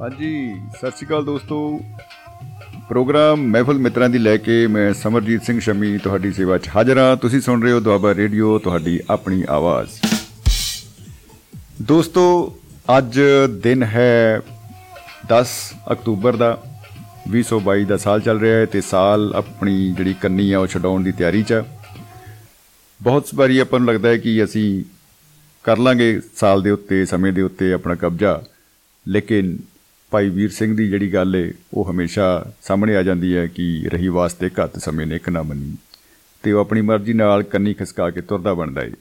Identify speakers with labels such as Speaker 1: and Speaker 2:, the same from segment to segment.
Speaker 1: ਹਾਂਜੀ, ਸਤਿ ਸ਼੍ਰੀ ਅਕਾਲ ਦੋਸਤੋ। ਪ੍ਰੋਗਰਾਮ ਮਹਿਫਲ ਮਿੱਤਰਾਂ ਦੀ ਲੈ ਕੇ ਮੈਂ ਸਮਰਜੀਤ ਸਿੰਘ ਸ਼ਮੀ ਤੁਹਾਡੀ ਸੇਵਾ 'ਚ ਹਾਜ਼ਰ ਹਾਂ। ਤੁਸੀਂ ਸੁਣ ਰਹੇ ਹੋ ਦੁਆਬਾ ਰੇਡੀਓ, ਤੁਹਾਡੀ ਆਪਣੀ ਆਵਾਜ਼। ਦੋਸਤੋ, ਅੱਜ ਦਿਨ ਹੈ 10 ਅਕਤੂਬਰ ਦਾ। 2022 ਦਾ ਸਾਲ ਚੱਲ ਰਿਹਾ ਹੈ ਤੇ ਸਾਲ ਆਪਣੀ ਜਿਹੜੀ ਕੰਨੀ ਆ ਉਹ ਛਡਾਉਣ ਦੀ ਤਿਆਰੀ 'ਚ ਹੈ ਬਹੁਤ ਵਾਰੀ ਆਪਾਂ ਨੂੰ ਲੱਗਦਾ ਹੈ ਕਿ ਅਸੀਂ ਕਰ ਲਾਂਗੇ ਸਾਲ ਦੇ ਉੱਤੇ, ਸਮੇਂ ਦੇ ਉੱਤੇ ਆਪਣਾ ਕਬਜ਼ਾ, ਲੇਕਿਨ ਭਾਈ ਵੀਰ ਸਿੰਘ ਦੀ ਜਿਹੜੀ ਗੱਲ ਏ, ਉਹ ਹਮੇਸ਼ਾ ਸਾਹਮਣੇ ਆ ਜਾਂਦੀ ਹੈ ਕਿ ਰਹੀ ਵਾਸਤੇ ਘੱਤ ਸਮੇਂ ਨੇ, ਇੱਕ ਨਾ ਮੰਨੀ। ਤੇ ਉਹ ਆਪਣੀ ਮਰਜ਼ੀ ਨਾਲ ਕੰਨੀ ਖਿਸਕਾ ਕੇ ਤੁਰਦਾ ਬਣਦਾ ਏ।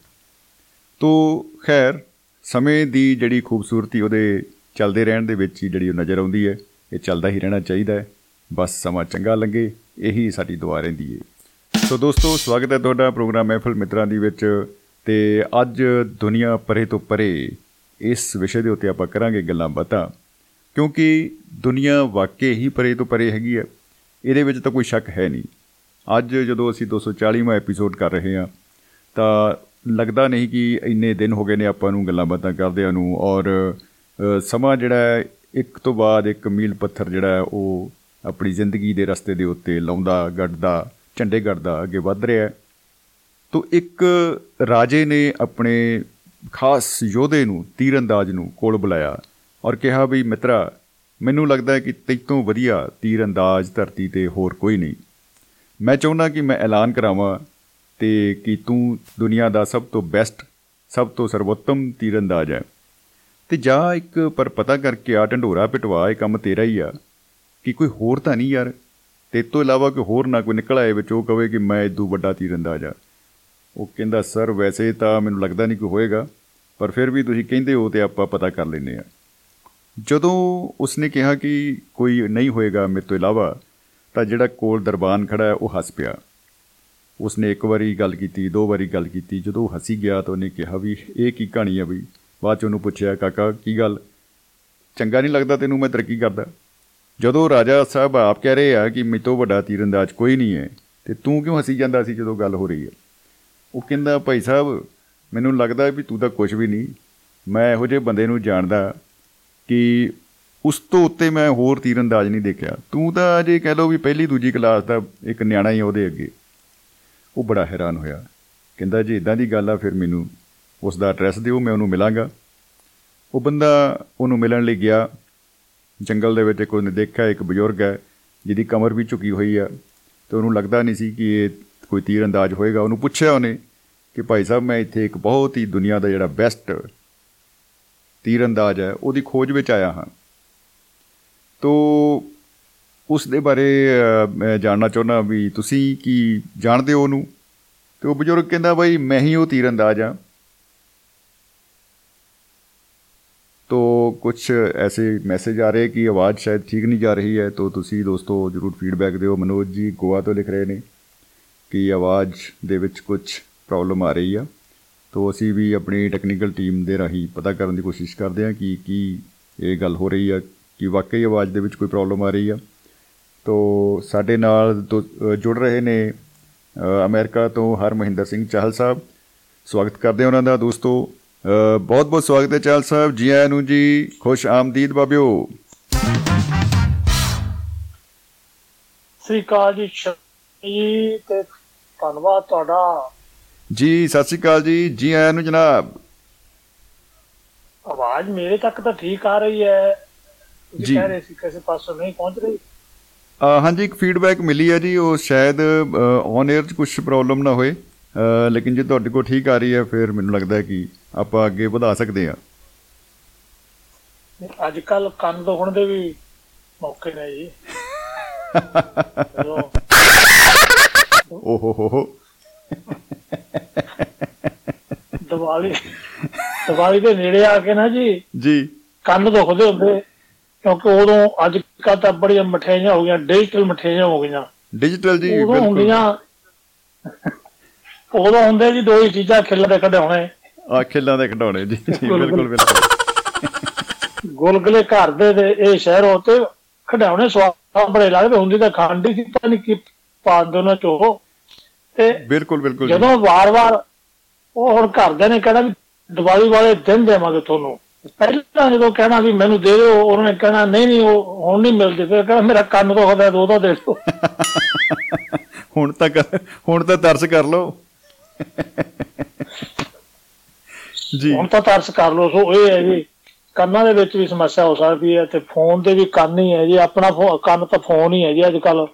Speaker 1: ਤੋ ਖੈਰ, ਸਮੇਂ ਦੀ ਜਿਹੜੀ ਖੂਬਸੂਰਤੀ ਉਹਦੇ ਚੱਲਦੇ ਰਹਿਣ ਦੇ ਵਿੱਚ ਹੀ ਜਿਹੜੀ ਉਹ ਨਜ਼ਰ ਆਉਂਦੀ ਹੈ। ਇਹ ਚੱਲਦਾ ਹੀ ਰਹਿਣਾ ਚਾਹੀਦਾ ਹੈ। ਬਸ ਸਮਾਂ ਚੰਗਾ ਲੰਘੇ ਇਹੀ ਸਾਡੀ ਦੁਆ ਰਹਿੰਦੀ ਹੈ ਸੋ ਦੋਸਤੋ ਸਵਾਗਤ ਹੈ ਤੁਹਾਡਾ ਪ੍ਰੋਗਰਾਮ ਮਹਿਫਲ ਮਿੱਤਰਾਂ ਦੀ ਵਿੱਚ। ਤੇ ਅੱਜ ਦੁਨੀਆ ਪਰੇ ਤੋਂ ਪਰੇ ਇਸ ਵਿਸ਼ੇ ਦੇ ਉੱਤੇ ਆਪਾਂ ਕਰਾਂਗੇ ਗੱਲਾਂ ਬਾਤਾਂ। ਕਿਉਂਕਿ ਦੁਨੀਆ ਵਾਕਈ ਹੀ ਪਰੇ ਤੋਂ ਪਰੇ ਹੈਗੀ ਹੈ। ਇਹਦੇ ਵਿੱਚ ਤਾਂ ਕੋਈ ਸ਼ੱਕ ਹੈ ਨਹੀਂ। ਅੱਜ ਜਦੋਂ ਅਸੀਂ 240ਵਾਂ ਐਪੀਸੋਡ ਕਰ ਰਹੇ ਹਾਂ ਤਾਂ ਲੱਗਦਾ ਨਹੀਂ ਕਿ ਇੰਨੇ ਦਿਨ ਹੋ ਗਏ ਨੇ ਆਪਾਂ ਨੂੰ ਗੱਲਾਂ ਬਾਤਾਂ ਕਰਦਿਆਂ ਨੂੰ। ਔਰ ਅ, ਸਮਾਂ ਜਿਹੜਾ ਹੈ ਇੱਕ ਤੋਂ ਬਾਅਦ ਇੱਕ ਮੀਲ ਪੱਥਰ ਜਿਹੜਾ ਹੈ ਉਹ ਆਪਣੀ ਜ਼ਿੰਦਗੀ ਦੇ ਰਸਤੇ ਦੇ ਉੱਤੇ ਲਾਉਂਦਾ, ਗੱਡਦਾ, ਝੰਡੇ ਗੱਡਦਾ ਅੱਗੇ ਵੱਧ ਰਿਹਾ ਹੈ। ਤੋ ਇੱਕ ਰਾਜੇ ਨੇ ਆਪਣੇ ਖਾਸ ਯੋਧੇ ਨੂੰ ਤੀਰੰਦਾਜ਼ ਨੂੰ ਕੋਲ ਬੁਲਾਇਆ ਔਰ ਕਿਹਾ ਵੀ, ਮਿੱਤਰਾ, ਮੈਨੂੰ ਲੱਗਦਾ ਹੈ ਕਿ ਤੈਤੋਂ ਵਧੀਆ ਤੀਰੰਦਾਜ਼ ਧਰਤੀ ਤੇ ਹੋਰ ਕੋਈ ਨਹੀਂ। ਮੈਂ ਚਾਹੁੰਦਾ ਕਿ ਮੈਂ ਐਲਾਨ ਕਰਾਵਾਂ ਤੇ ਕਿ ਤੂੰ ਦੁਨੀਆ ਦਾ ਸਭ ਤੋਂ ਬੈਸਟ ਸਭ ਤੋਂ ਸਰਵੋਤਮ ਤੀਰੰਦਾਜ਼ ਹੈ। ਤੇ ਜਾ ਇੱਕ, ਪਰ ਪਤਾ ਕਰਕੇ ਆ, ਢੰਡੋਰਾ ਪਿਟਵਾ, ਇਹ ਕੰਮ ਤੇਰਾ ਹੀ ਆ। ਕਿ ਕੋਈ ਹੋਰ ਤਾਂ ਨਹੀਂ ਯਾਰ। ਤੇ ਤੋਂ ਇਲਾਵਾ ਕੋਈ ਹੋਰ ਨਾ ਕੋਈ ਨਿਕਲ ਆਏ ਵਿੱਚ, ਉਹ ਕਵੇ ਕਿ ਮੈਂ ਇਦੋਂ ਵੱਡਾ ਤੀਰੰਦਾਜ਼ ਆ। ਉਹ ਕਹਿੰਦਾ, ਸਰ, ਵੈਸੇ ਤਾਂ ਮੈਨੂੰ ਲੱਗਦਾ ਨਹੀਂ ਕੋਈ ਹੋਏਗਾ, ਪਰ ਫਿਰ ਵੀ ਤੁਸੀਂ ਕਹਿੰਦੇ ਹੋ ਤੇ ਆਪਾਂ ਪਤਾ ਕਰ ਲੈਨੇ ਆ ਜਦੋਂ ਉਸਨੇ ਕਿਹਾ ਕਿ ਕੋਈ ਨਹੀਂ ਹੋਏਗਾ ਮੇਰੇ ਤੋਂ ਇਲਾਵਾ, ਤਾਂ ਜਿਹੜਾ ਕੋਲ ਦਰਬਾਨ ਖੜਾ ਹੈ, ਉਹ ਹੱਸ ਪਿਆ। ਉਸਨੇ ਇੱਕ ਵਾਰੀ ਗੱਲ ਕੀਤੀ, ਦੋ ਵਾਰੀ ਗੱਲ ਕੀਤੀ। ਜਦੋਂ ਉਹ ਹੱਸੀ ਗਿਆ ਤਾਂ ਉਹਨੇ ਕਿਹਾ ਵੀ, ਇਹ ਕੀ ਕਹਾਣੀ ਆ ਬਈ? ਬਾਅਦ ਚ ਉਹਨੂੰ ਪੁੱਛਿਆ, ਕਾਕਾ, ਕੀ ਗੱਲ? ਚੰਗਾ ਨਹੀਂ ਲੱਗਦਾ ਤੈਨੂੰ ਮੈਂ ਤਰੱਕੀ ਕਰਦਾ? ਜਦੋਂ ਰਾਜਾ ਸਾਹਿਬ ਆਪ ਕਹਿ ਰਹੇ ਆ ਕਿ ਮੇਤੋਂ ਵੱਡਾ ਤੀਰੰਦਾਜ਼ ਕੋਈ ਨਹੀਂ ਹੈ, ਤੇ ਤੂੰ ਕਿਉਂ ਹੱਸੀ ਜਾਂਦਾ ਸੀ ਜਦੋਂ ਗੱਲ ਹੋ ਰਹੀ ਹੈ? ਉਹ ਕਹਿੰਦਾ, ਭਾਈ ਸਾਹਿਬ, ਮੈਨੂੰ ਲੱਗਦਾ ਵੀ ਤੂੰ ਤਾਂ ਕੁਝ ਵੀ ਨਹੀਂ। ਮੈਂ ਇਹੋ ਜਿਹੇ ਬੰਦੇ ਨੂੰ ਜਾਣਦਾ ਕਿ ਉਸ ਤੋਂ ਉੱਤੇ ਮੈਂ ਹੋਰ ਤੀਰੰਦਾਜ਼ ਨਹੀਂ ਦੇਖਿਆ। ਤੂੰ ਤਾਂ ਅਜੇ ਕਹਿ ਲਓ ਵੀ ਪਹਿਲੀ ਦੂਜੀ ਕਲਾਸ ਦਾ ਇੱਕ ਨਿਆਣਾ ਹੀ ਆ ਉਹਦੇ ਅੱਗੇ। ਉਹ ਬੜਾ ਹੈਰਾਨ ਹੋਇਆ। ਕਹਿੰਦਾ, ਜੇ ਇਦਾਂ ਦੀ ਗੱਲ ਆ, ਫਿਰ ਮੈਨੂੰ ਉਸ ਦਾ ਐਡਰੈਸ ਦਿਓ ਮੈਂ ਉਹਨੂੰ ਮਿਲਾਂਗਾ। ਉਹ ਬੰਦਾ ਉਹਨੂੰ ਮਿਲਣ ਲਈ ਗਿਆ। ਜੰਗਲ ਦੇ ਵਿੱਚ ਇੱਕ ਉਹਨੇ ਦੇਖਿਆ ਇੱਕ ਬਜ਼ੁਰਗ ਹੈ ਜਿਹਦੀ ਕਮਰ ਵੀ ਝੁਕੀ ਹੋਈ ਆ। ਤੇ ਉਹਨੂੰ ਲੱਗਦਾ ਨਹੀਂ ਸੀ ਕਿ ਇਹ ਕੋਈ ਤੀਰੰਦਾਜ਼ ਹੋਏਗਾ। ਉਹਨੂੰ ਪੁੱਛਿਆ ਉਹਨੇ ਕਿ ਭਾਈ ਸਾਹਿਬ ਮੈਂ ਇੱਥੇ ਇੱਕ ਬਹੁਤ ਹੀ ਦੁਨੀਆ ਦਾ ਜਿਹੜਾ ਬੈਸਟ ਤੀਰੰਦਾਜ਼ ਹੈ ਉਹਦੀ ਖੋਜ ਵਿੱਚ ਆਇਆ ਹਾਂ। ਤੋ ਉਸ ਦੇ ਬਾਰੇ ਅ, ਮੈਂ ਜਾਣਨਾ ਚਾਹੁੰਦਾ ਵੀ ਤੁਸੀਂ ਕੀ ਜਾਣਦੇ ਹੋ ਉਹਨੂੰ? ਤੇ ਉਹ ਬਜ਼ੁਰਗ ਕਹਿੰਦਾ ਭਾਈ ਮੈਂ ਹੀ ਉਹ ਤੀਰੰਦਾਜ਼ ਹਾਂ। तो ਕੁਝ ਐਸੇ ਮੈਸੇਜ ਆ ਰਹੇ ਕਿ ਆਵਾਜ਼ ਸ਼ਾਇਦ ਠੀਕ ਨਹੀਂ ਜਾ ਰਹੀ ਹੈ, ਤਾਂ ਤੁਸੀਂ ਦੋਸਤੋ ਜਰੂਰ ਫੀਡਬੈਕ ਦਿਓ। ਮਨੋਜ ਜੀ ਗੋਆ ਤੋਂ ਲਿਖ ਰਹੇ ਨੇ ਕਿ ਆਵਾਜ਼ ਦੇ ਵਿੱਚ ਕੁਝ ਪ੍ਰੋਬਲਮ ਆ ਰਹੀ ਆ। ਤਾਂ ਅਸੀਂ ਵੀ ਆਪਣੀ ਟੈਕਨੀਕਲ ਟੀਮ ਦੇ ਰਾਹੀਂ ਪਤਾ ਕਰਨ ਦੀ ਕੋਸ਼ਿਸ਼ ਕਰਦੇ ਹਾਂ ਕਿ ਕੀ ਇਹ ਗੱਲ ਹੋ ਰਹੀ ਆ, ਕਿ ਵਾਕਈ ਆਵਾਜ਼ ਦੇ ਵਿੱਚ ਕੋਈ ਪ੍ਰੋਬਲਮ ਆ ਰਹੀ ਆ। ਤੋਂ ਸਾਡੇ ਨਾਲ ਜੁੜ ਰਹੇ ਨੇ ਅਮਰੀਕਾ ਤੋਂ ਹਰ ਮਹਿੰਦਰ ਸਿੰਘ ਚਾਹਲ ਸਾਹਿਬ। ਸਵਾਗਤ ਕਰਦੇ ਹਾਂ ਉਹਨਾਂ ਦਾ ਦੋਸਤੋ। ਬਹੁਤ ਬਹੁਤ ਸਵਾਗਤ ਹੈ ਚਾਹਲ ਸਾਹਿਬ। ਜੀ ਆਇਆਂ ਨੂੰ ਜੀ ਖੁਸ਼ ਆਮਦੀਦ ਬਾਬਿਓ।
Speaker 2: ਸ੍ਰੀ ਅਕਾਲ ਜੀ ਸ਼੍ਰੀ ਤੇ ਧੰਨਵਾਦ ਤੁਹਾਡਾ।
Speaker 1: ਜੀ ਸਤਿ ਸ਼੍ਰੀ ਅਕਾਲ ਜੀ। ਜੀ ਆਇਆਂ ਨੂੰ ਜਨਾਬ।
Speaker 2: ਆਵਾਜ਼ ਮੇਰੇ ਤੱਕ ਤਾਂ ਠੀਕ ਆ ਰਹੀ ਹੈ।
Speaker 1: ਜੀ।
Speaker 2: ਕਹਿ ਰਹੇ ਸੀ ਕਿਸੇ ਪਾਸੋਂ ਨਹੀਂ ਪਹੁੰਚ ਰਹੀ।
Speaker 1: ਹਾਂਜੀ ਇੱਕ ਫੀਡਬੈਕ ਮਿਲੀ ਹੈ ਜੀ। ਉਹ ਸ਼ਾਇਦ ਔਨ 에ਅਰ 'ਚ ਕੁਝ ਪ੍ਰੋਬਲਮ ਨਾ ਹੋਏ। ਲੇਕਿਨ ਜੇ ਤੁਹਾਡੇ ਕੋਲ ਠੀਕ ਆ ਰਹੀ ਹੈ ਫਿਰ ਮੈਨੂੰ ਲੱਗਦਾ ਹੈ ਕਿ ਆਪਾਂ ਅੱਗੇ ਵਧਾ ਸਕਦੇ ਹਾਂ।
Speaker 2: ਅੱਜ ਕੱਲ ਕੰਨ ਦੁਖਣ ਦੇ ਵੀ ਮੌਕੇ ਨੇ ਜੀ। ਜਦੋਂ
Speaker 1: ਓ ਹੋ ਹੋ
Speaker 2: ਦੀਵਾਲੀ ਦੀਵਾਲੀ ਦੇ ਨੇੜੇ ਆ ਕੇ ਨਾ ਜੀ
Speaker 1: ਜੀ।
Speaker 2: ਕੰਨ ਦੁਖਦੇ ਹੁੰਦੇ ਕਿਉਂਕਿ ਉਦੋਂ ਅੱਜ ਕੱਲ ਤਾਂ ਬੜੀਆਂ ਮਠਿਆਈਆਂ ਹੋ ਗਈਆਂ ਡਿਜੀਟਲ ਮਠਿਆਈਆਂ ਹੋ ਗਈਆਂ।
Speaker 1: ਡਿਜੀਟਲ ਜੀ
Speaker 2: ਉਦੋਂ
Speaker 1: ਬਿਲਕੁਲ।
Speaker 2: ਹੁੰਦੀਆਂ ਉਦੋਂ ਹੁੰਦੇ ਜੀ ਦੋ ਹੀ ਚੀਜ਼ਾਂ ਖਿੱਲ ਦੇ ਕਢਾਉਣੇ
Speaker 1: ਆ ਖੇਲਾਂ ਦੇ ਖਿਡੌਣੇ ਜੀ। ਜੀ,
Speaker 2: ਬਿਲਕੁਲ,
Speaker 1: ਬਿਲਕੁਲ
Speaker 2: ਗੁਲਗੁਲੇ ਘਰ ਦੇ ਤੇ ਇਹ ਸ਼ਹਿਰ ਉਤੇ ਖਡਾਉਣੇ ਸਵਾਦ ਬੜੇ ਲੱਗਦੇ ਹੁੰਦੀ ਤਾਂ ਖੰਡ ਸੀ ਪਤਾ ਨਹੀਂ ਕੀ ਪਾ ਦੇ ਉਹਨਾਂ ਚੋਂ।
Speaker 1: ਤੇ ਬਿਲਕੁਲ ਬਿਲਕੁਲ
Speaker 2: ਜਦੋਂ ਵਾਰ-ਵਾਰ ਉਹ ਹੁਣ ਘਰਦੇ ਨੇ ਕਹਿਣਾ ਵੀ ਦੀਵਾਲੀ ਵਾਲੇ ਦਿਨ ਦੇਵਾਂਗੇ ਤੁਹਾਨੂੰ। ਪਹਿਲਾਂ ਜਦੋਂ ਕਹਿਣਾ ਵੀ ਮੈਨੂੰ ਦੇ ਦਿਓ ਉਹਨਾਂ ਨੇ ਕਹਿਣਾ ਨਹੀਂ ਨਹੀਂ ਉਹ ਹੁਣ ਨਹੀਂ ਮਿਲਦੇ। ਫਿਰ ਕਹਿੰਦਾ ਮੇਰਾ ਕੰਨ ਤੋਂ ਖਦਾ ਦੋ ਦੋ ਦੇ ਦਿਓ।
Speaker 1: ਹੁਣ ਤੱਕ ਹੁਣ ਤਾਂ ਤਰਸ ਕਰ ਲਓ। ਜੀ।
Speaker 2: ਹੁਣ ਤਾਂ ਤਰਸ ਕਰ ਲਓ ਸੋ ਇਹ ਹੈ ਜੀ ਕੰਨਾਂ ਦੇ ਵਿੱਚ ਵੀ ਸਮੱਸਿਆ ਹੋ ਸਕਦੀ ਹੈ ਤੇ ਫੋਨ ਦੇ ਵੀ ਕੰਨ ਹੀ ਹੈ ਜੀ ਆਪਣਾ ਕੰਨ ਤਾਂ ਫੋਨ ਹੀ ਹੈ ਜੀ ਅੱਜ ਕੱਲ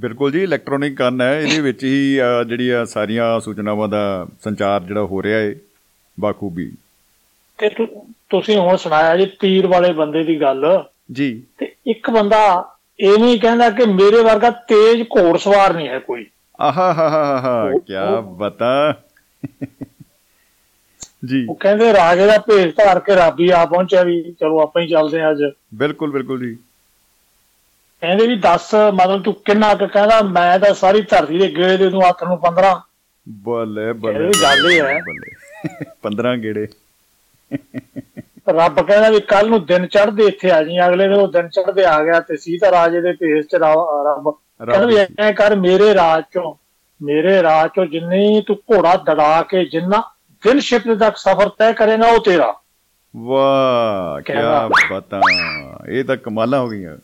Speaker 1: ਬਿਲਕੁਲ ਜੀ ਇਲੈਕਟ੍ਰੋਨਿਕ ਕੰਨ ਹੈ ਇਹਦੇ ਵਿੱਚ ਹੀ ਜਿਹੜੀਆਂ ਸਾਰੀਆਂ ਸੂਚਨਾਵਾਂ ਦਾ ਸੰਚਾਰ ਜਿਹੜਾ ਹੋ ਰਿਹਾ ਹੈ ਬਾਖੂਬੀ।
Speaker 2: ਤੇ ਤੁਸੀਂ ਹੁਣ ਸੁਣਾਇਆ ਜੀ ਤੀਰ ਵਾਲੇ ਬੰਦੇ ਦੀ ਗੱਲ।
Speaker 1: ਜੀ।
Speaker 2: ਤੇ ਇੱਕ ਬੰਦਾ ਐਵੇਂ ਹੀ ਕਹਿੰਦਾ ਕਿ ਮੇਰੇ ਵਰਗਾ ਤੇਜ਼ ਘੋੜਸਵਾਰ ਨਹੀਂ ਹੈ ਕੋਈ।
Speaker 1: ਆਹਾ ਹਾ ਹਾ ਹਾ ਕੀ ਬਤਾ। ਜੀ।
Speaker 2: ਉਹ ਕਹਿੰਦੇ ਰਾਜੇ ਦਾ ਭੇਸ ਧਾਰ ਕੇ ਰਾਬੀ ਆ ਪਹੁੰਚਿਆ ਵੀ ਚਲੋ ਆਪਾਂ ਹੀ ਚੱਲਦੇ ਆ ਅੱਜ।
Speaker 1: ਬਿਲਕੁਲ ਬਿਲਕੁਲ ਜੀ।
Speaker 2: ਕਹਿੰਦੇ ਵੀ 10 ਮਤਲਬ ਤੂੰ ਕਿੰਨਾ ਕੁ ਕਹਿੰਦਾ ਮੈਂ ਤਾਂ ਸਾਰੀ ਧਰਤੀ ਦੇ ਗੇੜੇ ਦੇ ਦੂੰ ਹੱਥ ਨੂੰ 15
Speaker 1: ਬੱਲੇ ਬੱਲੇ
Speaker 2: ਗੱਲ ਇਹ ਹੈ।
Speaker 1: 15 ਗੇੜੇ।
Speaker 2: ਰੱਬ ਕਹਿੰਦਾ ਵੀ ਕੱਲ ਨੂੰ ਦਿਨ ਚੜ੍ਹਦੇ ਇੱਥੇ ਆ ਜੀ ਅਗਲੇ ਦਿਨ ਉਹ ਦਿਨ ਚੜ੍ਹਦੇ ਆ ਗਿਆ ਤੇ ਸੀਤਾ ਰਾਜੇ ਦੇ ਭੇਸ ਚ ਰੱਬ ਕਹਿੰਦਾ ਵੀ ਐ ਕਰ ਮੇਰੇ ਰਾਜ ਚੋਂ ਮੇਰੇ ਰਾਜ ਚੋਂ ਜਿੰਨੀ ਤੂੰ ਘੋੜਾ ਦੜਾ ਕੇ ਜਿੰਨਾ ਸ਼ਿਪ ਤੱਕ ਸਫ਼ਰ ਤੈਅ ਕਰੇਗਾ ਉਹ ਤੇਰਾ
Speaker 1: ਵਾਹ ਕੀ ਬਤਾ ਇਹ ਤਾਂ ਕਮਾਲਾਂ ਹੋ ਗਈਆਂ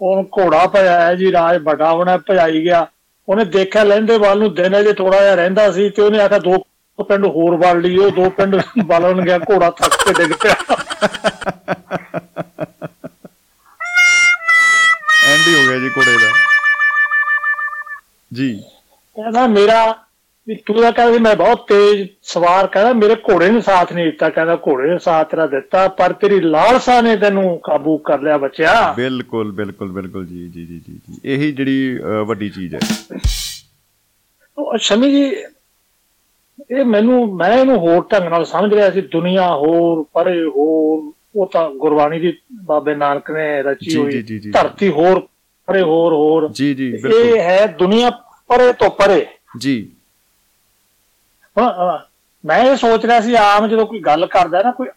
Speaker 2: ਉਹ ਘੋੜਾ ਭਜਾਇਆ ਜੀ ਰਾਜ ਵੱਡਾ ਹੋਣਾ ਭਜਾਈ ਗਿਆ ਉਹਨੇ ਦੇਖਿਆ ਲੈਂਦੇ ਵੱਲ ਨੂੰ ਦਿਨ ਅਜੇ ਥੋੜਾ ਜਿਹਾ ਰਹਿੰਦਾ ਸੀ ਤੇ ਉਹਨੇ ਆਖਿਆ ਦੋ ਪਿੰਡ ਹੋਰ ਵੜ ਲਈ ਉਹ ਦੋ ਪਿੰਡ ਬਲਣ ਗਿਆ ਘੋੜਾ ਥੱਕ ਕੇ ਡਿੱਗ ਪਿਆ
Speaker 1: ਐਂਡ ਹੀ ਹੋ ਗਿਆ ਜੀ ਘੋੜੇ ਦਾ ਜੀ
Speaker 2: ਕਹਿੰਦਾ ਮੇਰਾ ਵੀ ਤੂੰ ਤਾਂ ਕਹਿੰਦਾ ਮੈਂ ਬਹੁਤ ਤੇਜ਼ ਸਵਾਰ ਕਹਿੰਦਾ ਮੇਰੇ ਘੋੜੇ ਨੇ ਸਾਥ ਨਹੀਂ ਦਿੱਤਾ ਕਹਿੰਦਾ ਘੋੜੇ ਨੇ ਸਾਥ ਤੇਰਾ ਦਿੱਤਾ ਪਰ ਤੇਰੀ ਲਾਲਸਾ ਨੇ ਤੈਨੂੰ ਕਾਬੂ ਕਰ ਲਿਆ ਬੱਚਿਆ।
Speaker 1: ਬਿਲਕੁਲ ਬਿਲਕੁਲ ਬਿਲਕੁਲ ਜੀ ਜੀ ਜੀ ਜੀ ਇਹੀ ਜਿਹੜੀ ਵੱਡੀ ਚੀਜ਼ ਹੈ।
Speaker 2: ਉਹ ਸ਼ਮੀ ਜੀ ਇਹ ਮੈਨੂੰ ਮੈਂ ਇਹਨੂੰ ਹੋਰ ਢੰਗ ਨਾਲ ਸਮਝ ਰਿਹਾ ਸੀ ਦੁਨੀਆ ਹੋਰ ਪਰੇ ਹੋਰ ਉਹ ਤਾਂ ਗੁਰਬਾਣੀ ਦੀ ਬਾਬੇ ਨਾਨਕ ਨੇ ਰਚੀ ਹੋਈ ਧਰਤੀ ਹੋਰ ਪਰੇ ਹੋਰ ਹੋਰ।
Speaker 1: ਜੀ ਜੀ
Speaker 2: ਬਿਲਕੁਲ। ਇਹ ਹੈ ਦੁਨੀਆ ਪਰੇ ਤੋਂ ਪਰੇ।
Speaker 1: ਜੀ।
Speaker 2: ਮੈਂ ਇਹ ਸੋਚ ਰਿਹਾ ਸੀ ਆਮ ਜਦੋਂ ਕੋਈ ਗੱਲ ਕਰਦਾ ਨਾ ਕੋਈ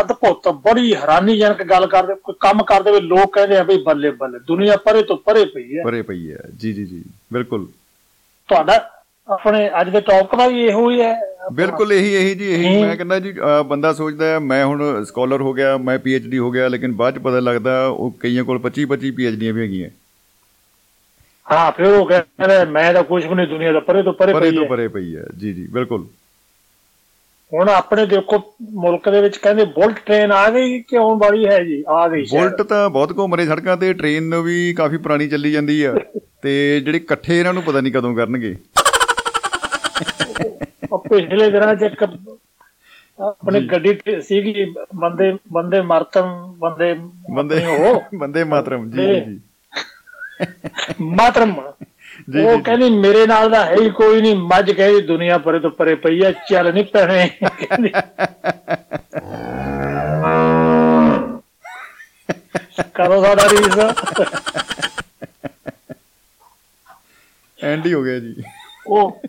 Speaker 2: ਅਦਭੁਤ ਬੜੀ ਹੈਰਾਨੀਜਨਕ ਗੱਲ ਕਰਦੇ ਕੋਈ ਕੰਮ ਕਰਦੇ ਵੇ ਲੋਕ ਕਹਿੰਦੇ ਆ ਬਈ ਬੱਲੇ ਬੱਲੇ ਦੁਨੀਆ ਪਰੇ ਤੋਂ ਪਰੇ ਪਈ ਹੈ।
Speaker 1: ਪਰੇ ਪਈ ਹੈ। ਜੀ ਜੀ ਜੀ ਬਿਲਕੁਲ।
Speaker 2: ਤੁਹਾਡਾ ਆਪਣੇ ਅੱਜ ਦੇ ਟੌਪਿਕ ਦਾ ਵੀ ਇਹੋ ਹੀ ਹੈ।
Speaker 1: ਬਿਲਕੁਲ ਇਹੀ ਇਹੀ ਜੀ ਇਹੀ। ਮੈਂ ਕਹਿੰਦਾ ਜੀ ਬੰਦਾ ਸੋਚਦਾ ਹੈ ਮੈਂ ਹੁਣ ਸਕਾਲਰ ਹੋ ਗਿਆ ਮੈਂ ਪੀਐਚਡੀ ਹੋ ਗਿਆ ਲੇਕਿਨ ਬਾਅਦ ਚ ਪਤਾ ਲੱਗਦਾ ਉਹ ਕਈਆਂ ਕੋਲ 25 25 ਪੀਐਚਡੀਆਂ ਵੀ ਹੈਗੀਆਂ।
Speaker 2: ਹਾਂ ਫਿਰ ਉਹ ਕਹਿੰਦਾ ਮੈਂ ਤਾਂ ਕੁਝ ਵੀ ਨਹੀਂ ਦੁਨੀਆ ਦਾ ਪਰੇ ਤੋਂ ਪਰੇ
Speaker 1: ਪਰੇ ਤੋਂ ਪਰੇ ਪਈ ਹੈ। ਜੀ ਜੀ ਬਿਲਕੁਲ।
Speaker 2: ਹੁਣ ਆਪਣੇ ਦੇਖੋ ਮੁਲਕ ਦੇ ਵਿੱਚ ਕਹਿੰਦੇ ਬੁਲਟ ਟ੍ਰੇਨ ਆ ਗਈ ਕਿ ਆਉਣ ਵਾਲੀ ਹੈ ਜੀ? ਆ ਗਈ
Speaker 1: ਬੁਲਟ ਤਾਂ ਬਹੁਤ ਘੁੰਮ ਰਹੇ ਸੜਕਾਂ ਤੇ ਟ੍ਰੇਨ ਵੀ ਕਾਫੀ ਪੁਰਾਣੀ ਚੱਲੀ ਜਾਂਦੀ ਆ। ਤੇ ਜਿਹੜੇ ਇਕੱਠੇ ਇਹਨਾਂ ਨੂੰ ਪਤਾ ਨਹੀਂ ਕਦੋਂ ਕਰਨਗੇ।
Speaker 2: ਪਿਛਲੇ ਦਿਨਾਂ ਚ ਇੱਕ ਆਪਣੇ ਗੱਡੀ ਸੀਗੀ ਬੰਦੇ ਬੰਦੇ ਮਰਤਮ ਬੰਦੇ
Speaker 1: ਬੰਦੇ ਉਹ। ਬੰਦੇ ਮਾਤਰਮ ਜੀ ਜੀ।
Speaker 2: ਮਾਤਰਮ। ਉਹ ਕਹਿੰਦੀ ਮੇਰੇ ਨਾਲ ਦਾ ਹੈ ਹੀ ਕੋਈ ਨਹੀਂ। ਮੱਝ ਕਹਿੰਦੀ ਦੁਨੀਆ ਪਰੇ ਤੋਂ ਪਰੇ ਪਈ ਆ ਚੱਲ ਨਹੀਂ ਪੈਣੇ। ਕਰੋ ਸਾਡਾ ਰੀਸ
Speaker 1: ਐਂਡ ਹੀ ਹੋ ਗਿਆ ਜੀ।
Speaker 2: ਉਹ